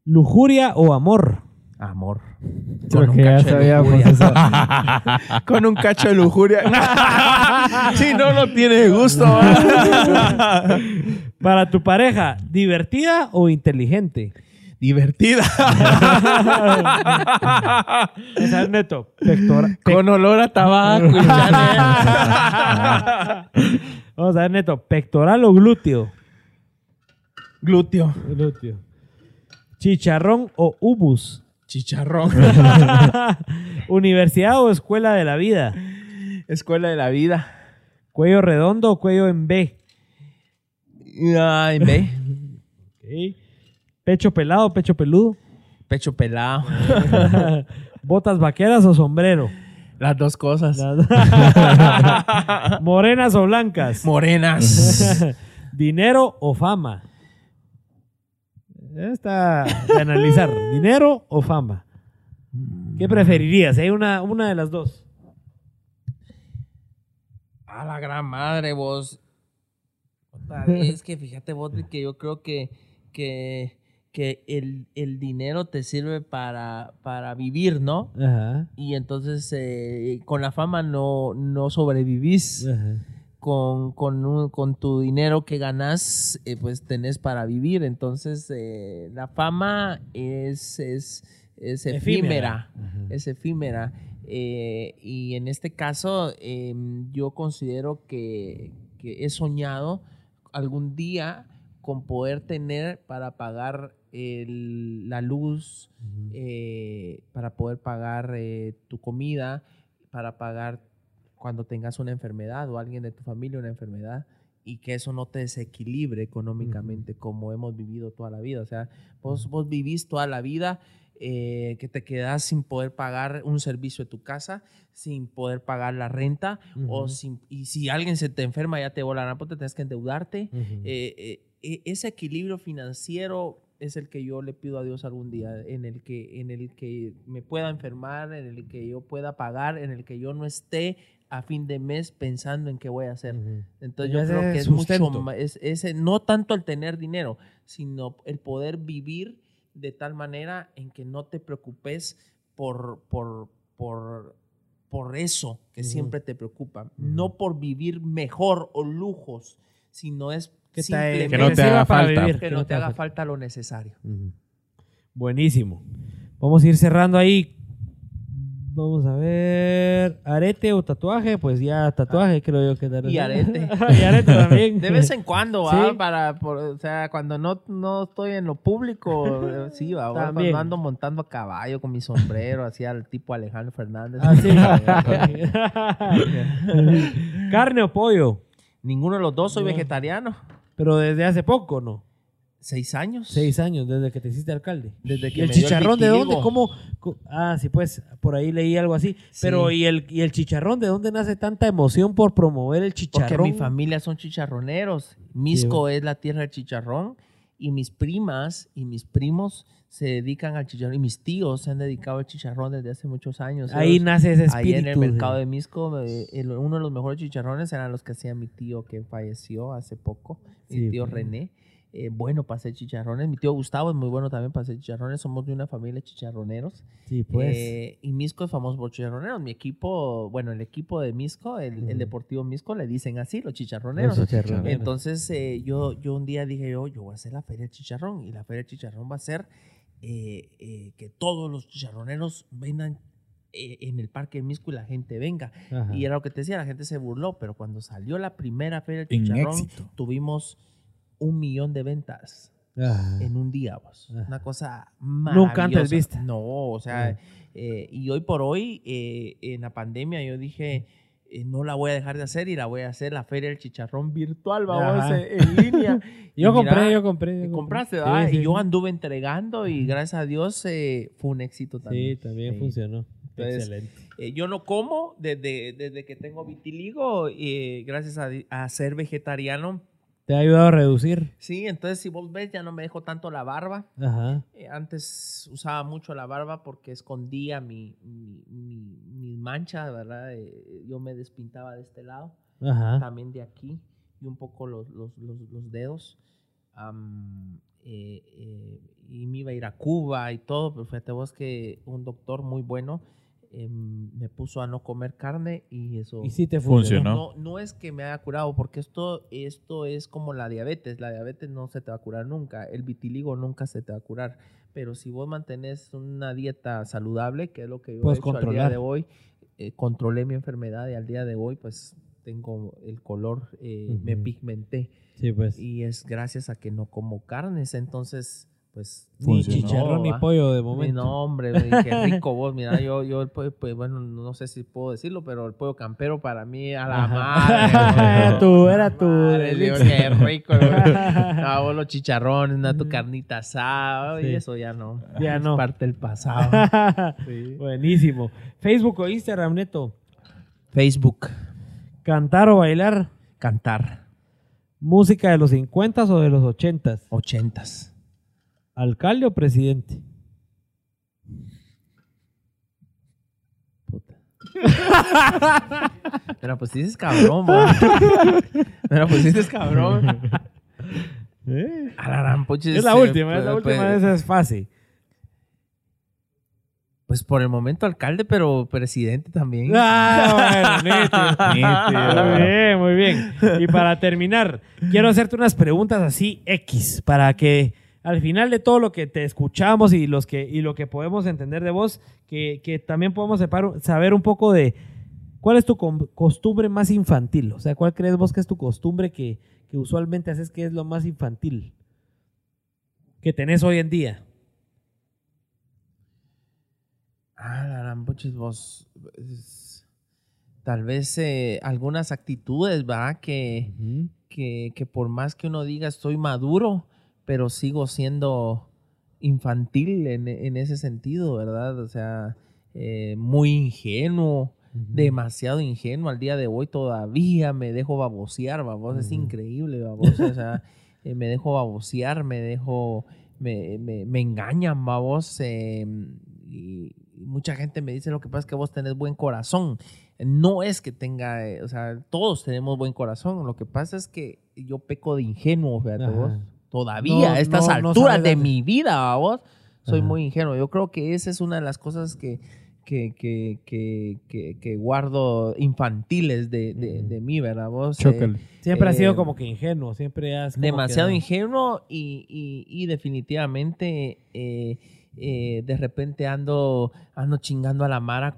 [SPEAKER 1] Lujuria o amor.
[SPEAKER 5] Amor.
[SPEAKER 2] Creo que ya sabíamos eso.
[SPEAKER 5] Con un cacho de lujuria. si no, no tiene gusto.
[SPEAKER 1] Para tu pareja, divertida o inteligente.
[SPEAKER 5] Divertida.
[SPEAKER 1] Esa es neto. Pectora-
[SPEAKER 5] Con olor a tabaco.
[SPEAKER 1] Vamos a ver, neto. Pectoral o glúteo.
[SPEAKER 5] Glúteo.
[SPEAKER 1] Glúteo. Chicharrón o ubus.
[SPEAKER 5] Chicharrón.
[SPEAKER 1] Universidad o escuela de la vida.
[SPEAKER 5] Escuela de la vida.
[SPEAKER 1] Cuello redondo o cuello en B.
[SPEAKER 5] Ay, ve.
[SPEAKER 1] Ok. Pecho pelado o pecho peludo.
[SPEAKER 5] Pecho pelado.
[SPEAKER 1] Botas vaqueras o sombrero.
[SPEAKER 5] Las dos cosas.
[SPEAKER 1] Las- Morenas o blancas.
[SPEAKER 5] Morenas.
[SPEAKER 1] Dinero o fama. Está de analizar. Dinero o fama. ¿Qué preferirías? Hay una, una de las dos.
[SPEAKER 5] A la gran madre, vos. Es que fíjate vos que yo creo que, que, que el, el dinero te sirve para, para vivir, ¿no?
[SPEAKER 1] Ajá.
[SPEAKER 5] Y entonces eh, con la fama no, no sobrevivís.
[SPEAKER 1] Ajá.
[SPEAKER 5] Con, con, un- con tu dinero que ganas, eh, pues tenés para vivir. Entonces, eh, la fama es, es, es efímera.
[SPEAKER 1] Efímera.
[SPEAKER 5] Es efímera. Eh, y en este caso, em, yo considero que, que he soñado algún día con poder tener para pagar el- la luz, eh, para poder pagar eh, tu comida, para pagar cuando tengas una enfermedad o alguien de tu familia una enfermedad y que eso no te desequilibre económicamente como hemos vivido toda la vida. O sea, vos, vos vivís toda la vida eh, que te quedas sin poder pagar un servicio de tu casa, sin poder pagar la renta, o
[SPEAKER 1] Ujú.
[SPEAKER 5] sin, y si alguien se te enferma ya te volarán, pues te tienes que endeudarte.
[SPEAKER 1] Ujú.
[SPEAKER 5] Eh, eh, e- ese equilibrio financiero es el que yo le pido a Dios algún día, en el que, en el que me pueda enfermar, en el que yo pueda pagar, en el que yo no esté a fin de mes pensando en qué voy a hacer. Entonces yo creo que
[SPEAKER 1] es
[SPEAKER 5] mucho más, es, ese, no tanto el tener dinero, sino el poder vivir de tal manera en que no te preocupes por, por, por, por eso que siempre te preocupa. No por vivir mejor o lujos, sino es
[SPEAKER 1] Que te-
[SPEAKER 5] simplemente
[SPEAKER 3] Que no te haga falta.
[SPEAKER 1] vivir,
[SPEAKER 5] que no te haga falta lo necesario.
[SPEAKER 1] Buenísimo. Vamos a ir cerrando ahí. Vamos a ver. ¿Arete o tatuaje? Pues ya tatuaje, creo yo que vez.
[SPEAKER 5] Y arete.
[SPEAKER 1] y arete también.
[SPEAKER 5] De vez en cuando,
[SPEAKER 1] Sí.
[SPEAKER 5] ¿va? Para, por- o sea, cuando no, no estoy en lo público, eh, sí, va. Cuando ando montando a caballo con mi sombrero, así al tipo Alejandro Fernández.
[SPEAKER 1] Ah, sí. ¿Carne o pollo?
[SPEAKER 5] Ninguno de los dos soy
[SPEAKER 1] No.
[SPEAKER 5] vegetariano.
[SPEAKER 1] Pero desde hace poco, ¿no?
[SPEAKER 5] ¿Seis años?
[SPEAKER 1] Seis años, desde que te hiciste alcalde.
[SPEAKER 5] Desde
[SPEAKER 1] ¿Y
[SPEAKER 5] que
[SPEAKER 1] el chicharrón de dónde? ¿Cómo? Ah, sí, pues, por ahí leí algo así. Pero, ¿y el, ¿y el chicharrón? ¿De dónde nace tanta emoción por promover el
[SPEAKER 5] Porque
[SPEAKER 1] chicharrón?
[SPEAKER 5] mi familia son chicharroneros. Misco es la tierra del chicharrón. Y mis primas y mis primos se dedican al chicharrón. Y mis tíos se han dedicado al chicharrón desde hace muchos años.
[SPEAKER 1] Ahí
[SPEAKER 5] Ellos-
[SPEAKER 1] nace ese espíritu.
[SPEAKER 5] Ahí en el mercado de Misco, eh, el- uno de los mejores chicharrones eran los que hacía mi tío que falleció hace poco, mi
[SPEAKER 1] Sí,
[SPEAKER 5] tío
[SPEAKER 1] pues.
[SPEAKER 5] René. Eh, bueno para hacer chicharrones. Mi tío Gustavo es muy bueno también para hacer chicharrones. Somos de una familia de chicharroneros.
[SPEAKER 1] Sí, pues.
[SPEAKER 5] Eh, y Misco es famoso por chicharroneros. Mi equipo, bueno, el equipo de Misco, el. Deportivo Misco, le dicen así, los chicharroneros.
[SPEAKER 1] Los chicharroneros.
[SPEAKER 5] Entonces, eh, yo, yo un día dije, yo, yo voy a hacer la Feria del Chicharrón. Y la Feria del Chicharrón va a ser eh, eh, que todos los chicharroneros vengan en el Parque de Misco y la gente venga.
[SPEAKER 1] Ajá.
[SPEAKER 5] Y era lo que te decía, la gente se burló, pero cuando salió la primera Feria del Chicharrón, tuvimos un millón de ventas
[SPEAKER 1] Ajá.
[SPEAKER 5] en un día, vos.
[SPEAKER 1] Ajá.
[SPEAKER 5] Una cosa
[SPEAKER 1] Nunca antes
[SPEAKER 5] maravillosa.
[SPEAKER 1] vista.
[SPEAKER 5] No, o sea,
[SPEAKER 1] Ajá.
[SPEAKER 5] eh, y hoy por hoy, eh, en la pandemia, yo dije, eh, no la voy a dejar de hacer y la voy a hacer la Feria del Chicharrón virtual, vamos, en línea.
[SPEAKER 1] Yo compré, yo compré. yo compré.
[SPEAKER 5] compraste, ¿verdad?
[SPEAKER 1] sí,
[SPEAKER 5] y yo
[SPEAKER 1] sí.
[SPEAKER 5] anduve entregando y gracias a Dios eh, fue un éxito también.
[SPEAKER 1] Sí, también funcionó.
[SPEAKER 5] Entonces,
[SPEAKER 1] Excelente.
[SPEAKER 5] Eh, yo no como desde, desde que tengo vitiligo, eh, gracias a, a ser vegetariano.
[SPEAKER 1] ¿Te ha ayudado a reducir?
[SPEAKER 5] Sí, entonces si vos ves, ya no me dejo tanto la barba.
[SPEAKER 1] Ajá.
[SPEAKER 5] Eh, antes usaba mucho la barba porque escondía mi, mi, mi- mis manchas, ¿verdad? Eh, yo me despintaba de este lado,
[SPEAKER 1] Ajá.
[SPEAKER 5] también de aquí y un poco los, los, los, los dedos. Eh, eh, y me iba a ir a Cuba y todo, pero fíjate vos que un doctor muy bueno em, me puso a no comer carne y eso...
[SPEAKER 1] Y sí te
[SPEAKER 3] Funcionó.
[SPEAKER 5] No, no es que me haya curado, porque esto, esto es como la diabetes. La diabetes no se te va a curar nunca. El vitiligo nunca se te va a curar. Pero si vos mantenés una dieta saludable, que es lo que yo
[SPEAKER 1] Puedes
[SPEAKER 5] he hecho al
[SPEAKER 1] controlar.
[SPEAKER 5] día de hoy, eh, controlé mi enfermedad y al día de hoy, pues tengo el color, eh, me pigmenté.
[SPEAKER 1] Sí, pues.
[SPEAKER 5] Y es gracias a que no como carnes. Entonces, pues.
[SPEAKER 1] Ni chicharrón ni pollo de
[SPEAKER 5] Ni
[SPEAKER 1] momento.
[SPEAKER 5] No, hombre, qué rico vos. Mira, yo, yo el pollo, pues, bueno, no sé si puedo decirlo, pero el pollo campero para mí, a la madre.
[SPEAKER 1] Era
[SPEAKER 5] güey.
[SPEAKER 1] tu- era tu
[SPEAKER 5] Madre, Dios,
[SPEAKER 1] elixir.
[SPEAKER 5] qué rico. güey. Ah, vos los chicharrones, una tu carnita asada,
[SPEAKER 1] Sí.
[SPEAKER 5] y eso ya no.
[SPEAKER 1] Ya
[SPEAKER 5] es
[SPEAKER 1] no.
[SPEAKER 5] parte del pasado.
[SPEAKER 1] Buenísimo. Facebook o Instagram, Neto.
[SPEAKER 5] Facebook,
[SPEAKER 1] Cantar o bailar.
[SPEAKER 5] cantar,
[SPEAKER 1] Música de los 50 o de los 80
[SPEAKER 5] ochentas.
[SPEAKER 1] ¿Alcalde o presidente?
[SPEAKER 5] Puta. Me la pusiste cabrón, vos. Me la pusiste cabrón. A la gran pucha,
[SPEAKER 1] Es la
[SPEAKER 5] se-
[SPEAKER 1] última, es la
[SPEAKER 5] pues,
[SPEAKER 1] última,
[SPEAKER 5] pues,
[SPEAKER 1] esa es fácil.
[SPEAKER 5] Pues por el momento alcalde, pero presidente también.
[SPEAKER 1] Ah, bueno, nítido. Muy bien, muy bien. Y para terminar, quiero hacerte unas preguntas así X, para que al final de todo lo que te escuchamos y, los que, y lo que podemos entender de vos, que, que también podemos saber un poco de cuál es tu costumbre más infantil. O sea, ¿cuál crees vos que es tu costumbre que, que usualmente haces que es lo más infantil que tenés hoy en día?
[SPEAKER 5] Ah, la vos. es- tal vez eh, algunas actitudes, ¿verdad? Que, que, que por más que uno diga estoy maduro, pero sigo siendo infantil en, en ese sentido, ¿verdad? O sea, eh, muy ingenuo, demasiado ingenuo. Al día de hoy todavía me dejo babosear, babos, es increíble, babos, o sea, eh, me dejo babosear, me dejo, me, me, me engañan, babos, eh, y, mucha gente me dice lo que pasa es que vos tenés buen corazón. No es que tenga, eh, o sea, todos tenemos buen corazón, lo que pasa es que yo peco de ingenuo, fíjate vos, todavía
[SPEAKER 1] No,
[SPEAKER 5] a estas
[SPEAKER 1] no,
[SPEAKER 5] alturas de mi vida, babos, soy
[SPEAKER 1] Ajá.
[SPEAKER 5] muy ingenuo. Yo creo que esa es una de las cosas que, que, que, que, que, que guardo infantiles de, de, mí, ¿verdad? Vos, eh.
[SPEAKER 1] Siempre has sido
[SPEAKER 5] Eh,
[SPEAKER 1] como que ingenuo, siempre has... como
[SPEAKER 5] demasiado
[SPEAKER 1] que-
[SPEAKER 5] ingenuo y, y, y definitivamente eh, eh, de repente ando, ando chingando a la Mara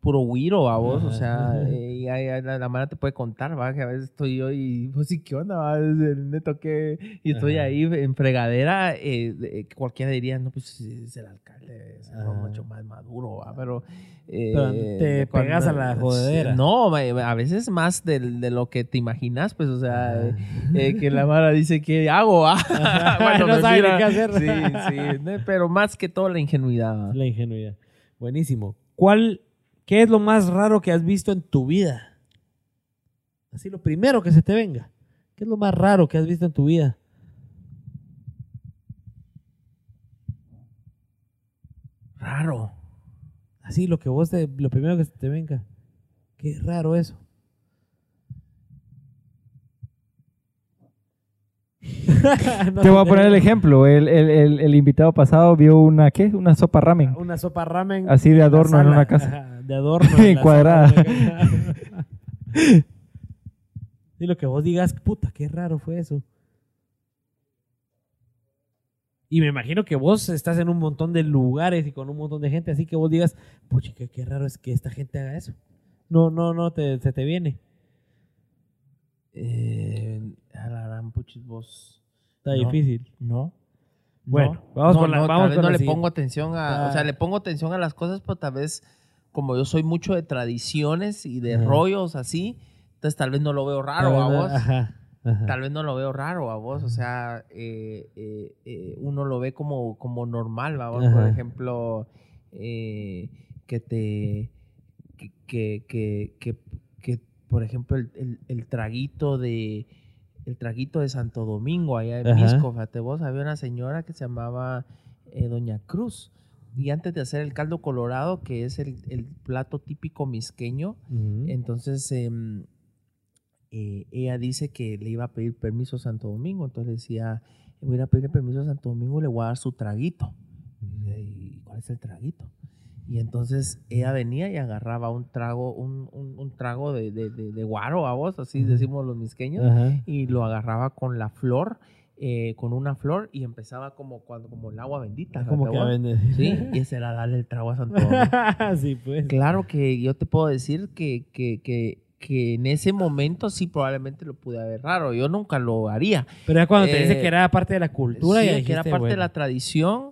[SPEAKER 5] puro güiro a vos, o sea, eh, la, la Mara te puede contar, va, que a veces estoy yo y pues sí, ¿qué onda? Va? Neto que y estoy
[SPEAKER 1] Ajá.
[SPEAKER 5] ahí en fregadera, eh, de- cualquiera diría, no, pues es el alcalde, es mucho más maduro, va, pero... eh,
[SPEAKER 1] Pero te
[SPEAKER 5] de
[SPEAKER 1] pegas a la jodedera.
[SPEAKER 5] No, a veces más de, lo que te imaginas, pues, o sea,
[SPEAKER 1] Ah.
[SPEAKER 5] eh, eh, que la Mara dice, ¿qué hago? ah? Cuando
[SPEAKER 1] No sabe qué hacer.
[SPEAKER 5] Sí, sí, pero más que todo la ingenuidad.
[SPEAKER 1] La ingenuidad. Buenísimo. ¿Cuál, qué es lo más raro que has visto en tu vida? Así lo primero que se te venga. ¿Qué es lo más raro que has visto en tu vida?
[SPEAKER 5] Raro.
[SPEAKER 1] Así lo que vos te, lo primero que se te venga. Qué raro eso. No
[SPEAKER 2] Te voy a poner el ejemplo. El, el- el- el invitado pasado vio una, ¿qué? Una sopa ramen.
[SPEAKER 1] Una sopa ramen.
[SPEAKER 2] Así de adorno en una casa.
[SPEAKER 1] De adorno. en
[SPEAKER 2] Cuadrada.
[SPEAKER 1] Y lo que vos digas, puta, qué raro fue eso. Y me imagino que vos estás en un montón de lugares y con un montón de gente, así que vos digas, pucha, qué, qué raro es que esta gente haga eso. No, no, no, te, se te viene.
[SPEAKER 5] Eh, a la gran puchis, vos.
[SPEAKER 1] Está
[SPEAKER 5] No.
[SPEAKER 1] difícil.
[SPEAKER 5] No.
[SPEAKER 1] Bueno,
[SPEAKER 5] No.
[SPEAKER 1] vamos
[SPEAKER 5] No,
[SPEAKER 1] con la- vamos
[SPEAKER 5] tal vez
[SPEAKER 1] con
[SPEAKER 5] no
[SPEAKER 1] la
[SPEAKER 5] le
[SPEAKER 1] siguiente.
[SPEAKER 5] pongo atención a, o sea,
[SPEAKER 1] Ah.
[SPEAKER 5] le pongo atención a las cosas, pero tal vez como yo soy mucho de tradiciones y de
[SPEAKER 1] Ajá.
[SPEAKER 5] rollos así, entonces tal vez no lo veo raro a vos.
[SPEAKER 1] Ajá, ajá.
[SPEAKER 5] Tal vez no lo veo raro a vos, o sea, eh, eh, eh, uno lo ve como, como normal, ¿va? vos? Por ejemplo, que te, que, que- que, por ejemplo, el, el- el traguito de, el traguito de Santo Domingo, allá en
[SPEAKER 1] Ajá.
[SPEAKER 5] Misco, fíjate vos, había una señora que se llamaba eh, Doña Cruz, y antes de hacer el caldo colorado, que es el, el plato típico misqueño, entonces, em, eh, ella dice que le iba a pedir permiso a Santo Domingo. Entonces decía, voy a ir a pedir permiso a Santo Domingo, le voy a dar su traguito. Y dice, ¿Y cuál es el traguito? Y entonces ella venía y agarraba un trago, un, un- un trago de, de, de- de guaro a vos, así decimos los misqueños,
[SPEAKER 1] Ajá.
[SPEAKER 5] y lo agarraba con la flor, eh, con una flor, y empezaba como cuando como el agua bendita.
[SPEAKER 1] Como
[SPEAKER 5] fíjate
[SPEAKER 1] que vende.
[SPEAKER 5] Sí, y ese era darle el trago a Santo
[SPEAKER 1] sí, pues.
[SPEAKER 5] Claro que yo te puedo decir que, que, que, que en ese momento sí probablemente lo pude ver raro. Yo nunca lo haría.
[SPEAKER 1] Pero ya cuando te dice
[SPEAKER 5] Eh,
[SPEAKER 1] que era parte de la cultura,
[SPEAKER 5] Sí,
[SPEAKER 1] ya
[SPEAKER 5] que era parte de la tradición.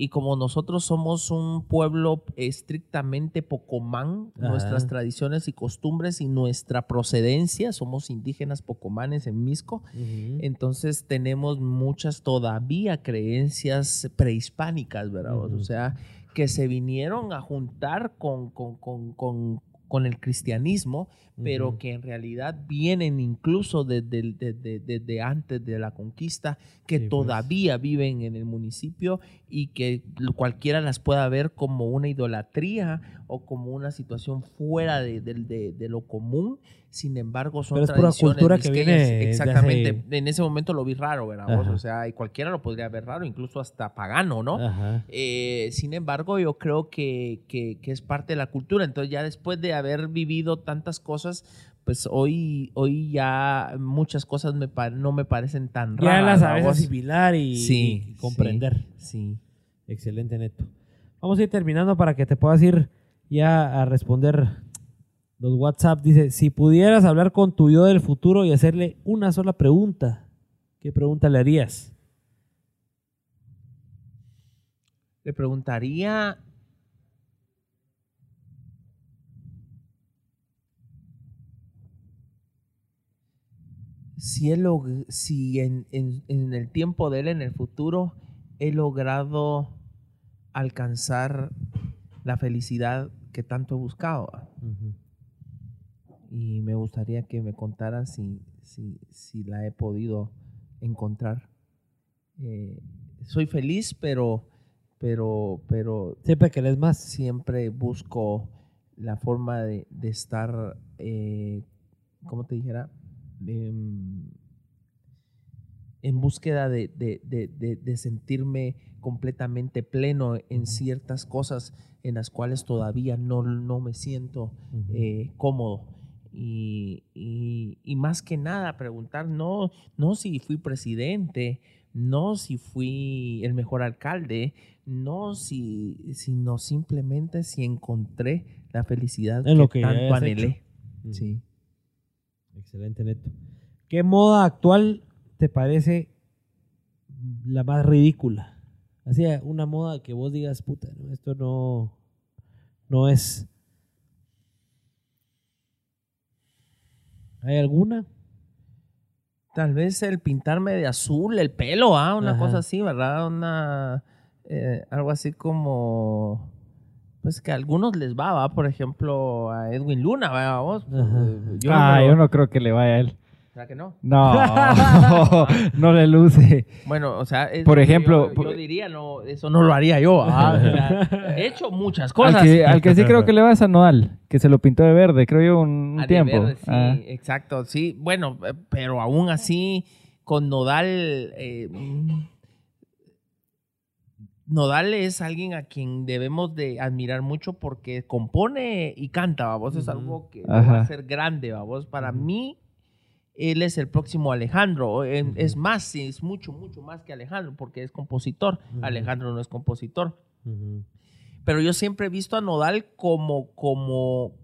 [SPEAKER 5] Y como nosotros somos un pueblo estrictamente pocomán,
[SPEAKER 1] Ajá.
[SPEAKER 5] nuestras tradiciones y costumbres y nuestra procedencia, somos indígenas pocomanes en Misco, entonces tenemos muchas todavía creencias prehispánicas, ¿verdad? O sea, que se vinieron a juntar con, con, con, con, con el cristianismo, pero que en realidad vienen incluso desde, desde- desde antes de la conquista, que
[SPEAKER 1] Sí, pues.
[SPEAKER 5] todavía viven en el municipio y que cualquiera las pueda ver como una idolatría o como una situación fuera de, de- de- de lo común Sin embargo, son
[SPEAKER 1] Pero es pura
[SPEAKER 5] tradiciones
[SPEAKER 1] cultura que viene
[SPEAKER 5] Exactamente. En ese momento lo vi raro, ¿verdad? vos? O sea, y cualquiera lo podría ver raro, incluso hasta pagano, ¿no?
[SPEAKER 1] Ajá.
[SPEAKER 5] Eh, sin embargo, yo creo que, que- que es parte de la cultura. Entonces, ya después de haber vivido tantas cosas, pues hoy, hoy ya muchas cosas me no me parecen tan
[SPEAKER 1] Ya
[SPEAKER 5] raras.
[SPEAKER 1] las sabes asimilar y,
[SPEAKER 5] Sí,
[SPEAKER 1] y comprender.
[SPEAKER 5] Sí.
[SPEAKER 1] Excelente, Neto. Vamos a ir terminando para que te puedas ir ya a responder los WhatsApp. Dice, si pudieras hablar con tu yo del futuro y hacerle una sola pregunta, ¿qué pregunta le harías?
[SPEAKER 5] Le preguntaría. Si, él si en, en- en el tiempo de él, en el futuro, he logrado alcanzar la felicidad que tanto he buscado. Y me gustaría que me contara si, si, si la he podido encontrar. Eh, soy feliz, pero, pero, pero
[SPEAKER 1] Siempre que lees más.
[SPEAKER 5] siempre busco la forma de, de estar, eh, ¿cómo te dijera? Em, en búsqueda de, de- de- de- de sentirme completamente pleno en ciertas cosas en las cuales todavía no, no me siento eh, cómodo. Y, y- y más que nada preguntar, no, no si fui presidente, no si fui el mejor alcalde, no si, sino simplemente si encontré la felicidad
[SPEAKER 1] En lo
[SPEAKER 5] que tanto anhelé.
[SPEAKER 1] hecho. Ujú.
[SPEAKER 5] Sí.
[SPEAKER 1] Excelente, Neto. ¿Qué moda actual te parece la más ridícula? Así, una moda que vos digas, puta, no, esto no, no es. ¿Hay alguna?
[SPEAKER 5] Tal vez el pintarme de azul el pelo, ¿ah? Una
[SPEAKER 1] Ajá.
[SPEAKER 5] cosa así, ¿verdad? Una, eh, algo así como, pues que a algunos les va, ¿va? Por ejemplo, a Edwin Luna, ¿va? Vos, eh, yo
[SPEAKER 2] ah,
[SPEAKER 5] no,
[SPEAKER 2] yo no creo que le vaya a él.
[SPEAKER 5] ¿Será que no?
[SPEAKER 2] No, no le luce.
[SPEAKER 5] Bueno, o sea, es
[SPEAKER 2] Por ejemplo,
[SPEAKER 5] yo, diría, no, eso no lo haría yo, ¿ah? O sea, he hecho muchas cosas.
[SPEAKER 2] Al que, al que sí creo que le va es a Nodal, que se lo pintó de verde, creo yo, un,
[SPEAKER 5] de
[SPEAKER 2] tiempo.
[SPEAKER 5] verde, sí,
[SPEAKER 2] Ah.
[SPEAKER 5] exacto, sí. Bueno, eh, pero aún así, con Nodal, eh, mm, Nodal es alguien a quien debemos de admirar mucho porque compone y canta, vamos, es algo que va a ser grande, vamos. Para mí, él es el próximo Alejandro.
[SPEAKER 1] Ujú.
[SPEAKER 5] Es más, sí, es mucho, mucho más que Alejandro porque es compositor. Alejandro no es compositor pero yo siempre he visto a Nodal como, como,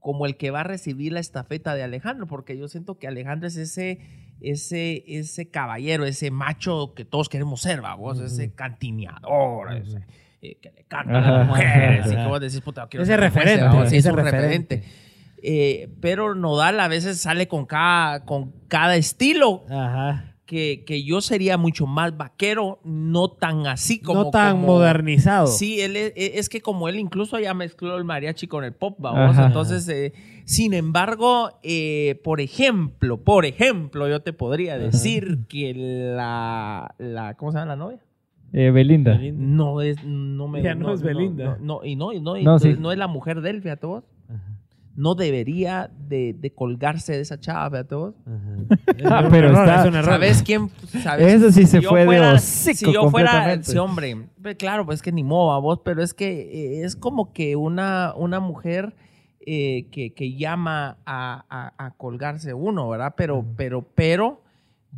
[SPEAKER 5] como el que va a recibir la estafeta de Alejandro, porque yo siento que Alejandro es ese, ese, ese caballero, ese macho que todos queremos ser, vamos, ese cantineador, ese, eh, que le canta a las mujeres, y que vos decís, puta, quiero
[SPEAKER 1] Ese referente,
[SPEAKER 5] sí,
[SPEAKER 1] ese
[SPEAKER 5] es un
[SPEAKER 1] referente.
[SPEAKER 5] referente. Eh, pero Nodal a veces sale con cada, con cada estilo
[SPEAKER 1] Ajá.
[SPEAKER 5] que, que yo sería mucho más vaquero, no tan así como...
[SPEAKER 1] no tan
[SPEAKER 5] como-
[SPEAKER 1] modernizado.
[SPEAKER 5] Sí, él es, es que como él incluso ya mezcló el mariachi con el pop, vamos.
[SPEAKER 2] Ajá.
[SPEAKER 5] Entonces, eh, sin embargo, eh, por ejemplo, por ejemplo, yo te podría decir que la, la, ¿cómo se llama la novia?
[SPEAKER 2] Eh, Belinda.
[SPEAKER 5] No es, no me
[SPEAKER 1] Ya no es Belinda.
[SPEAKER 5] No, no, y no, y no, y
[SPEAKER 2] No,
[SPEAKER 5] no,
[SPEAKER 2] sí.
[SPEAKER 5] no es la mujer de él, fíjate vos. No debería de, de colgarse de esa chava, fíjate vos.
[SPEAKER 1] Ajá.
[SPEAKER 2] Ah, pero
[SPEAKER 1] error,
[SPEAKER 2] está-
[SPEAKER 1] es un error.
[SPEAKER 5] ¿Sabes quién? ¿Sabes?
[SPEAKER 2] Eso sí se fue de
[SPEAKER 5] fuera-
[SPEAKER 2] hocico
[SPEAKER 5] Si yo fuera, sí, hombre, pues claro, pues que ni modo a vos, pero es que eh, es como que una, una mujer eh, que, que llama a, a- a colgarse uno, ¿verdad? Pero, pero, pero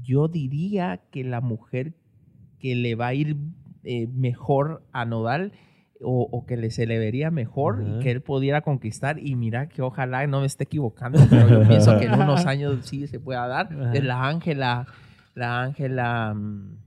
[SPEAKER 5] yo diría que la mujer que le va a ir eh, mejor a Nodal o, o que le, se le vería mejor y que él pudiera conquistar. Y mira que ojalá no me esté equivocando, pero yo pienso que en unos años sí se pueda dar, es la Ángela, la Ángela, mm,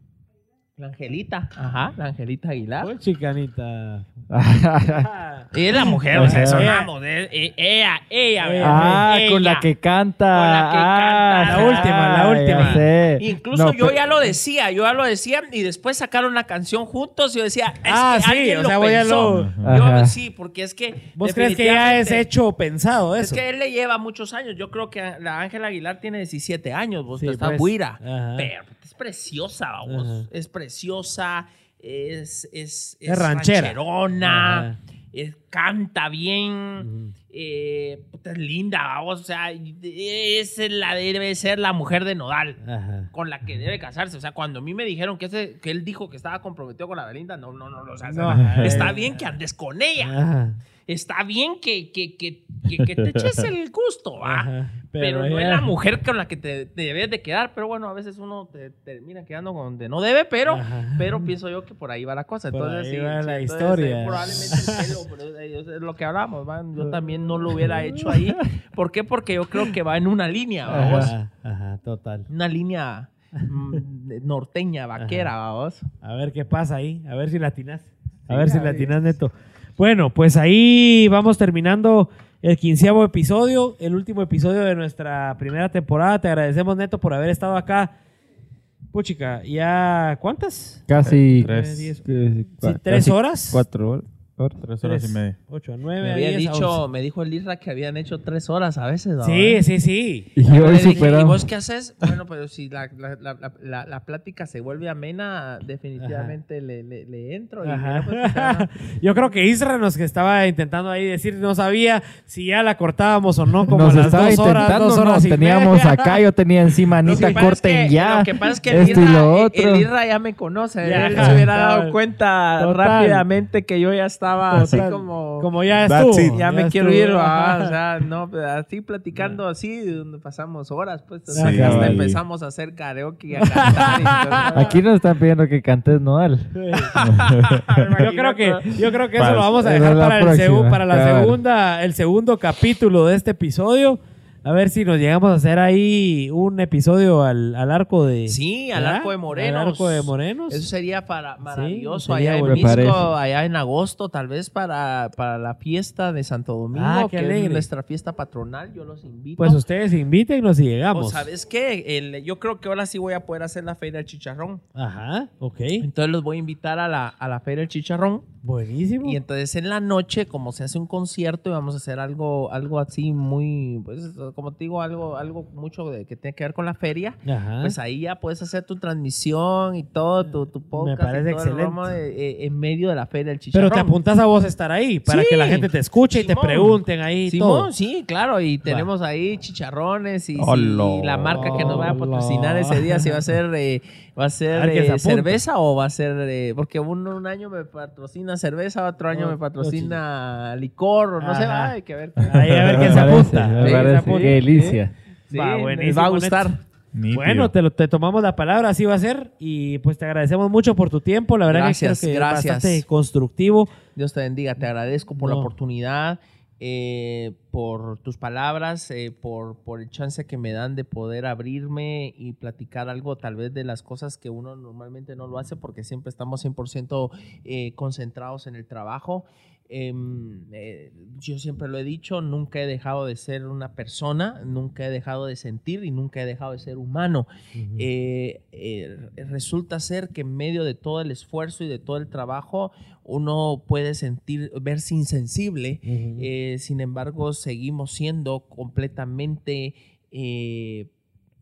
[SPEAKER 5] la Angelita, ajá, la Angelita Aguilar.
[SPEAKER 1] Uy, chicanita.
[SPEAKER 5] Es la mujer, o sea, sonamos, eh, eh, ella, ella, ¿verdad?
[SPEAKER 2] ah,
[SPEAKER 5] Ella.
[SPEAKER 2] con la que canta.
[SPEAKER 5] Con la que
[SPEAKER 2] Ah,
[SPEAKER 5] canta.
[SPEAKER 1] La última, la
[SPEAKER 2] ya
[SPEAKER 1] última.
[SPEAKER 2] sé.
[SPEAKER 5] Incluso
[SPEAKER 2] No,
[SPEAKER 5] yo
[SPEAKER 2] pe-
[SPEAKER 5] ya lo decía, yo ya lo decía y después sacaron la canción juntos y yo decía, es
[SPEAKER 1] Ah,
[SPEAKER 5] que
[SPEAKER 1] sí,
[SPEAKER 5] alguien
[SPEAKER 1] o
[SPEAKER 5] lo
[SPEAKER 1] sea, ya
[SPEAKER 5] pensó.
[SPEAKER 1] lo-
[SPEAKER 5] Yo
[SPEAKER 2] Ajá.
[SPEAKER 5] sí, porque es que
[SPEAKER 1] ¿Vos crees que ya es
[SPEAKER 5] definitivamente-
[SPEAKER 1] hecho pensado
[SPEAKER 5] Es
[SPEAKER 1] eso?
[SPEAKER 5] que él le lleva muchos años. Yo creo que la Ángela Aguilar tiene 17 años, vos
[SPEAKER 1] Sí,
[SPEAKER 5] está
[SPEAKER 1] pues.
[SPEAKER 5] buira.
[SPEAKER 1] Ajá.
[SPEAKER 5] Pero es preciosa, vos.
[SPEAKER 1] Ajá.
[SPEAKER 5] Es preciosa, es, es,
[SPEAKER 1] Es ranchera.
[SPEAKER 5] rancherona, es- canta bien. Eh, puta, es linda, vamos, o sea, es la debe ser la mujer de Nodal
[SPEAKER 1] Ajá.
[SPEAKER 5] con la que debe casarse. O sea, cuando a mí me dijeron que, ese, que él dijo que estaba comprometido con la Belinda, no, no, no, no, o sea,
[SPEAKER 1] No.
[SPEAKER 5] está bien que andes con ella.
[SPEAKER 1] Ajá.
[SPEAKER 5] Está bien que, que, que, te eches el gusto, ¿va?
[SPEAKER 1] Ajá.
[SPEAKER 5] Pero, no es la mujer con la que te, te debes de quedar. Pero bueno, a veces uno te termina quedando donde no debe, pero,
[SPEAKER 1] Ajá.
[SPEAKER 5] pero pienso yo que por ahí va la cosa.
[SPEAKER 1] Por
[SPEAKER 5] Entonces,
[SPEAKER 1] ahí
[SPEAKER 5] sí,
[SPEAKER 1] va
[SPEAKER 5] sí,
[SPEAKER 1] la
[SPEAKER 5] entonces,
[SPEAKER 1] historia.
[SPEAKER 5] eh, probablemente el pelo, pero, eh, es lo que hablamos, ¿va? Yo también no lo hubiera hecho ahí. ¿Por qué? Porque yo creo que va en una línea, vamos.
[SPEAKER 1] Ajá, ajá, total.
[SPEAKER 5] Una línea mm, norteña, vaquera, vamos.
[SPEAKER 1] A ver qué pasa ahí. A ver si latinas. A
[SPEAKER 5] Sí,
[SPEAKER 1] ver si latinas, Neto. Bueno, pues ahí vamos terminando el quinceavo episodio, el último episodio de nuestra primera temporada. Te agradecemos, Neto, por haber estado acá. Puchica, ¿ya cuántas?
[SPEAKER 2] Casi
[SPEAKER 3] Tres.
[SPEAKER 1] diez, Sí,
[SPEAKER 2] cua-
[SPEAKER 1] ¿Tres
[SPEAKER 2] casi
[SPEAKER 1] horas?
[SPEAKER 2] Cuatro horas.
[SPEAKER 3] Tres horas y media.
[SPEAKER 1] Ocho, a
[SPEAKER 5] Me
[SPEAKER 1] nueve, a
[SPEAKER 5] había
[SPEAKER 1] diez,
[SPEAKER 5] dicho, me dijo el Isra que habían hecho tres horas a veces, ¿va?
[SPEAKER 1] Sí, sí, sí.
[SPEAKER 2] Y
[SPEAKER 5] Yo
[SPEAKER 2] hoy
[SPEAKER 5] ¿Y vos qué haces? Bueno, pero si la, la, la, la- plática se vuelve amena, definitivamente le, le, le entro. Y
[SPEAKER 1] Ajá.
[SPEAKER 5] pues,
[SPEAKER 1] Yo creo que Isra nos que estaba intentando ahí decir, no sabía si ya la cortábamos o no, como
[SPEAKER 2] Nos
[SPEAKER 1] a las
[SPEAKER 2] estaba
[SPEAKER 1] dos horas,
[SPEAKER 2] intentando,
[SPEAKER 1] dos
[SPEAKER 2] no,
[SPEAKER 1] horas y
[SPEAKER 2] teníamos
[SPEAKER 1] media.
[SPEAKER 2] acá, yo tenía encima, Anita,
[SPEAKER 5] pasa es
[SPEAKER 2] corten
[SPEAKER 5] que-
[SPEAKER 2] ya.
[SPEAKER 5] Lo que pasa es que el Isra,
[SPEAKER 2] lo
[SPEAKER 5] el-
[SPEAKER 2] otro.
[SPEAKER 5] el Isra ya me conoce.
[SPEAKER 1] Ya,
[SPEAKER 5] él se hubiera dado cuenta
[SPEAKER 1] Total.
[SPEAKER 5] rápidamente que yo ya estaba
[SPEAKER 1] Total.
[SPEAKER 5] así como...
[SPEAKER 1] Como ya estuvo.
[SPEAKER 3] it.
[SPEAKER 5] ya, me quiero
[SPEAKER 1] estuvo,
[SPEAKER 5] ir, sea, no, pues, así platicando así, donde pasamos horas, pues,
[SPEAKER 1] Sí,
[SPEAKER 5] hasta empezamos a hacer karaoke y a cantar. y todo.
[SPEAKER 2] Aquí nos están pidiendo que cantes Noel.
[SPEAKER 1] yo creo que yo creo que eso
[SPEAKER 3] Para-
[SPEAKER 1] lo vamos a
[SPEAKER 2] para
[SPEAKER 1] dejar
[SPEAKER 2] la
[SPEAKER 1] para, el
[SPEAKER 2] próxima,
[SPEAKER 1] segu- para la segunda el segundo capítulo de este episodio a ver si nos llegamos a hacer ahí un episodio al, al arco de
[SPEAKER 5] Sí, al
[SPEAKER 1] ¿verdad?
[SPEAKER 5] arco de Morenos.
[SPEAKER 1] al arco de Morenos
[SPEAKER 5] Eso sería para maravilloso
[SPEAKER 1] sería
[SPEAKER 5] allá en. Misco, allá en agosto, tal vez para, para la fiesta de Santo Domingo,
[SPEAKER 1] Ah, qué
[SPEAKER 5] que
[SPEAKER 1] alegre.
[SPEAKER 5] es nuestra fiesta patronal. Yo los invito.
[SPEAKER 1] pues ustedes invítenos y llegamos
[SPEAKER 5] O sabes qué, El- yo creo que ahora sí voy a poder hacer la feria del chicharrón.
[SPEAKER 1] ajá ok
[SPEAKER 5] Entonces los voy a invitar a la, a la feria del chicharrón.
[SPEAKER 1] Buenísimo
[SPEAKER 5] Y entonces en la noche, como se hace un concierto, y vamos a hacer algo, algo así muy, pues, como te digo, algo, algo mucho de, que tiene que ver con la feria.
[SPEAKER 1] Ajá.
[SPEAKER 5] Pues ahí ya puedes hacer tu transmisión y todo, tu, tu podcast.
[SPEAKER 1] parece
[SPEAKER 5] y todo el
[SPEAKER 1] excelente.
[SPEAKER 5] romo de- eh, en medio de la feria del chicharrón.
[SPEAKER 1] pero te apuntas a vos a estar ahí para
[SPEAKER 5] Sí.
[SPEAKER 1] que la gente te escuche y te pregunten ahí
[SPEAKER 5] Simón,
[SPEAKER 1] todo
[SPEAKER 5] sí, claro, y tenemos ahí chicharrones y, la marca que nos va a patrocinar ese día si va a ser eh, va a ser eh, cerveza o va a ser eh, porque un, un año me patrocina cerveza, otro año
[SPEAKER 1] No,
[SPEAKER 5] me patrocina licor o no sé,
[SPEAKER 1] Ajá.
[SPEAKER 5] va, hay que ver.
[SPEAKER 1] Ahí a ver quién se apunta.
[SPEAKER 2] me
[SPEAKER 1] Sí,
[SPEAKER 2] parece. Qué delicia.
[SPEAKER 5] Sí,
[SPEAKER 1] Va,
[SPEAKER 5] les
[SPEAKER 1] buenísimo,
[SPEAKER 5] va a
[SPEAKER 1] Neto.
[SPEAKER 5] gustar.
[SPEAKER 3] Nítido.
[SPEAKER 1] Bueno, te, lo- te tomamos la palabra, así va a ser. Y pues te agradecemos mucho por tu tiempo. La verdad
[SPEAKER 5] Gracias,
[SPEAKER 1] que creo que
[SPEAKER 5] gracias.
[SPEAKER 1] es bastante constructivo.
[SPEAKER 5] Dios te bendiga, te agradezco por la
[SPEAKER 1] No.
[SPEAKER 5] oportunidad, eh, por tus palabras, eh, por, por el chance que me dan de poder abrirme y platicar algo tal vez de las cosas que uno normalmente no lo hace porque siempre estamos 100% eh, concentrados en el trabajo. Em, eh, yo siempre lo he dicho, nunca he dejado de ser una persona, nunca he dejado de sentir y nunca he dejado de ser humano. Resulta ser que en medio de todo el esfuerzo y de todo el trabajo, uno puede sentir, verse insensible. Eh, sin embargo, seguimos siendo completamente eh,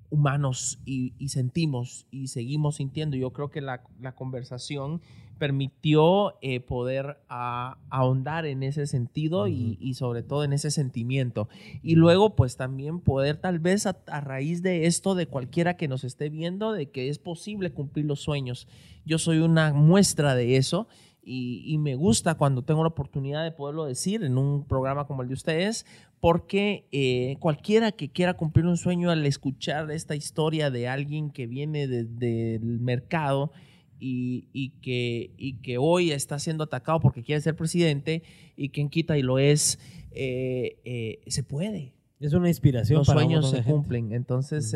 [SPEAKER 5] humanos y, y sentimos y seguimos sintiendo. Yo creo que la, la conversación permitió eh, poder a- ahondar en ese sentido y, y sobre todo en ese sentimiento. Y luego, pues también poder tal vez a, a raíz de esto, de cualquiera que nos esté viendo, de que es posible cumplir los sueños. Yo soy una muestra de eso y, y me gusta cuando tengo la oportunidad de poderlo decir en un programa como el de ustedes, porque eh, cualquiera que quiera cumplir un sueño al escuchar esta historia de alguien que viene de- del mercado y, y que, y que hoy está siendo atacado porque quiere ser presidente y quien quita y lo es, eh, eh, se puede.
[SPEAKER 1] Es una inspiración
[SPEAKER 5] Los
[SPEAKER 1] para
[SPEAKER 5] sueños se
[SPEAKER 1] gente.
[SPEAKER 5] cumplen. Entonces,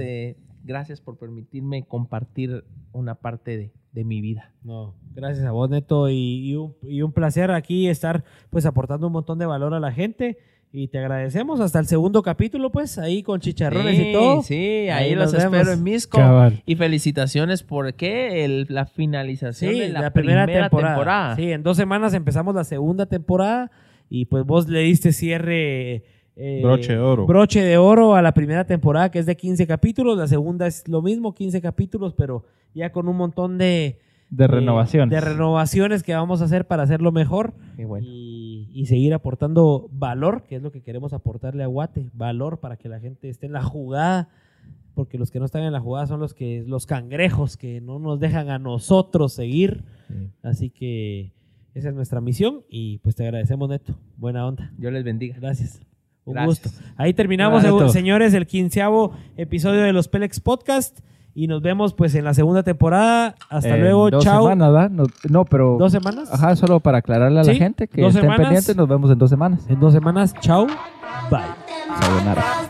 [SPEAKER 5] gracias por permitirme compartir una parte de, de mi vida.
[SPEAKER 1] No, gracias a vos, Neto. Y, y un, y un placer aquí estar pues aportando un montón de valor a la gente. Y te agradecemos hasta el segundo capítulo, pues, ahí con chicharrones
[SPEAKER 5] Sí,
[SPEAKER 1] y todo.
[SPEAKER 5] Sí, ahí,
[SPEAKER 1] Ahí
[SPEAKER 5] los espero
[SPEAKER 1] vemos.
[SPEAKER 5] en Misco.
[SPEAKER 2] Cabal.
[SPEAKER 5] Y felicitaciones por ¿qué? El- la finalización
[SPEAKER 1] Sí,
[SPEAKER 5] de la,
[SPEAKER 1] la, primera,
[SPEAKER 5] primera,
[SPEAKER 1] temporada.
[SPEAKER 5] temporada.
[SPEAKER 1] Sí, en dos semanas empezamos la segunda temporada y pues vos le diste cierre. Eh,
[SPEAKER 3] Broche de oro.
[SPEAKER 1] Broche de oro a la primera temporada que es de 15 capítulos. La segunda es lo mismo, 15 capítulos, pero ya con un montón de...
[SPEAKER 2] De
[SPEAKER 1] eh,
[SPEAKER 2] renovación.
[SPEAKER 1] de renovaciones que vamos a hacer para hacerlo mejor.
[SPEAKER 5] Qué bueno.
[SPEAKER 1] Y, y seguir aportando valor, que es lo que queremos aportarle a Guate, valor para que la gente esté en la jugada, porque los que no están en la jugada son los que los cangrejos que no nos dejan a nosotros seguir. Así que esa es nuestra misión y pues te agradecemos, Neto. Buena onda.
[SPEAKER 5] Dios les bendiga.
[SPEAKER 1] Gracias. Un
[SPEAKER 5] Gracias.
[SPEAKER 1] gusto. Ahí terminamos,
[SPEAKER 2] Gracias,
[SPEAKER 1] señores, el quinceavo episodio de los Pelex Podcast y nos vemos pues en la segunda temporada. Hasta luego,
[SPEAKER 2] dos
[SPEAKER 1] chao.
[SPEAKER 2] semanas, ¿va? No, no, pero...
[SPEAKER 1] ¿Dos semanas?
[SPEAKER 2] Ajá, solo para aclararle a la
[SPEAKER 1] Sí,
[SPEAKER 2] gente que estén
[SPEAKER 1] semanas.
[SPEAKER 2] pendientes, nos vemos en dos semanas.
[SPEAKER 1] En dos semanas, chao. Bye.
[SPEAKER 2] Sayonara.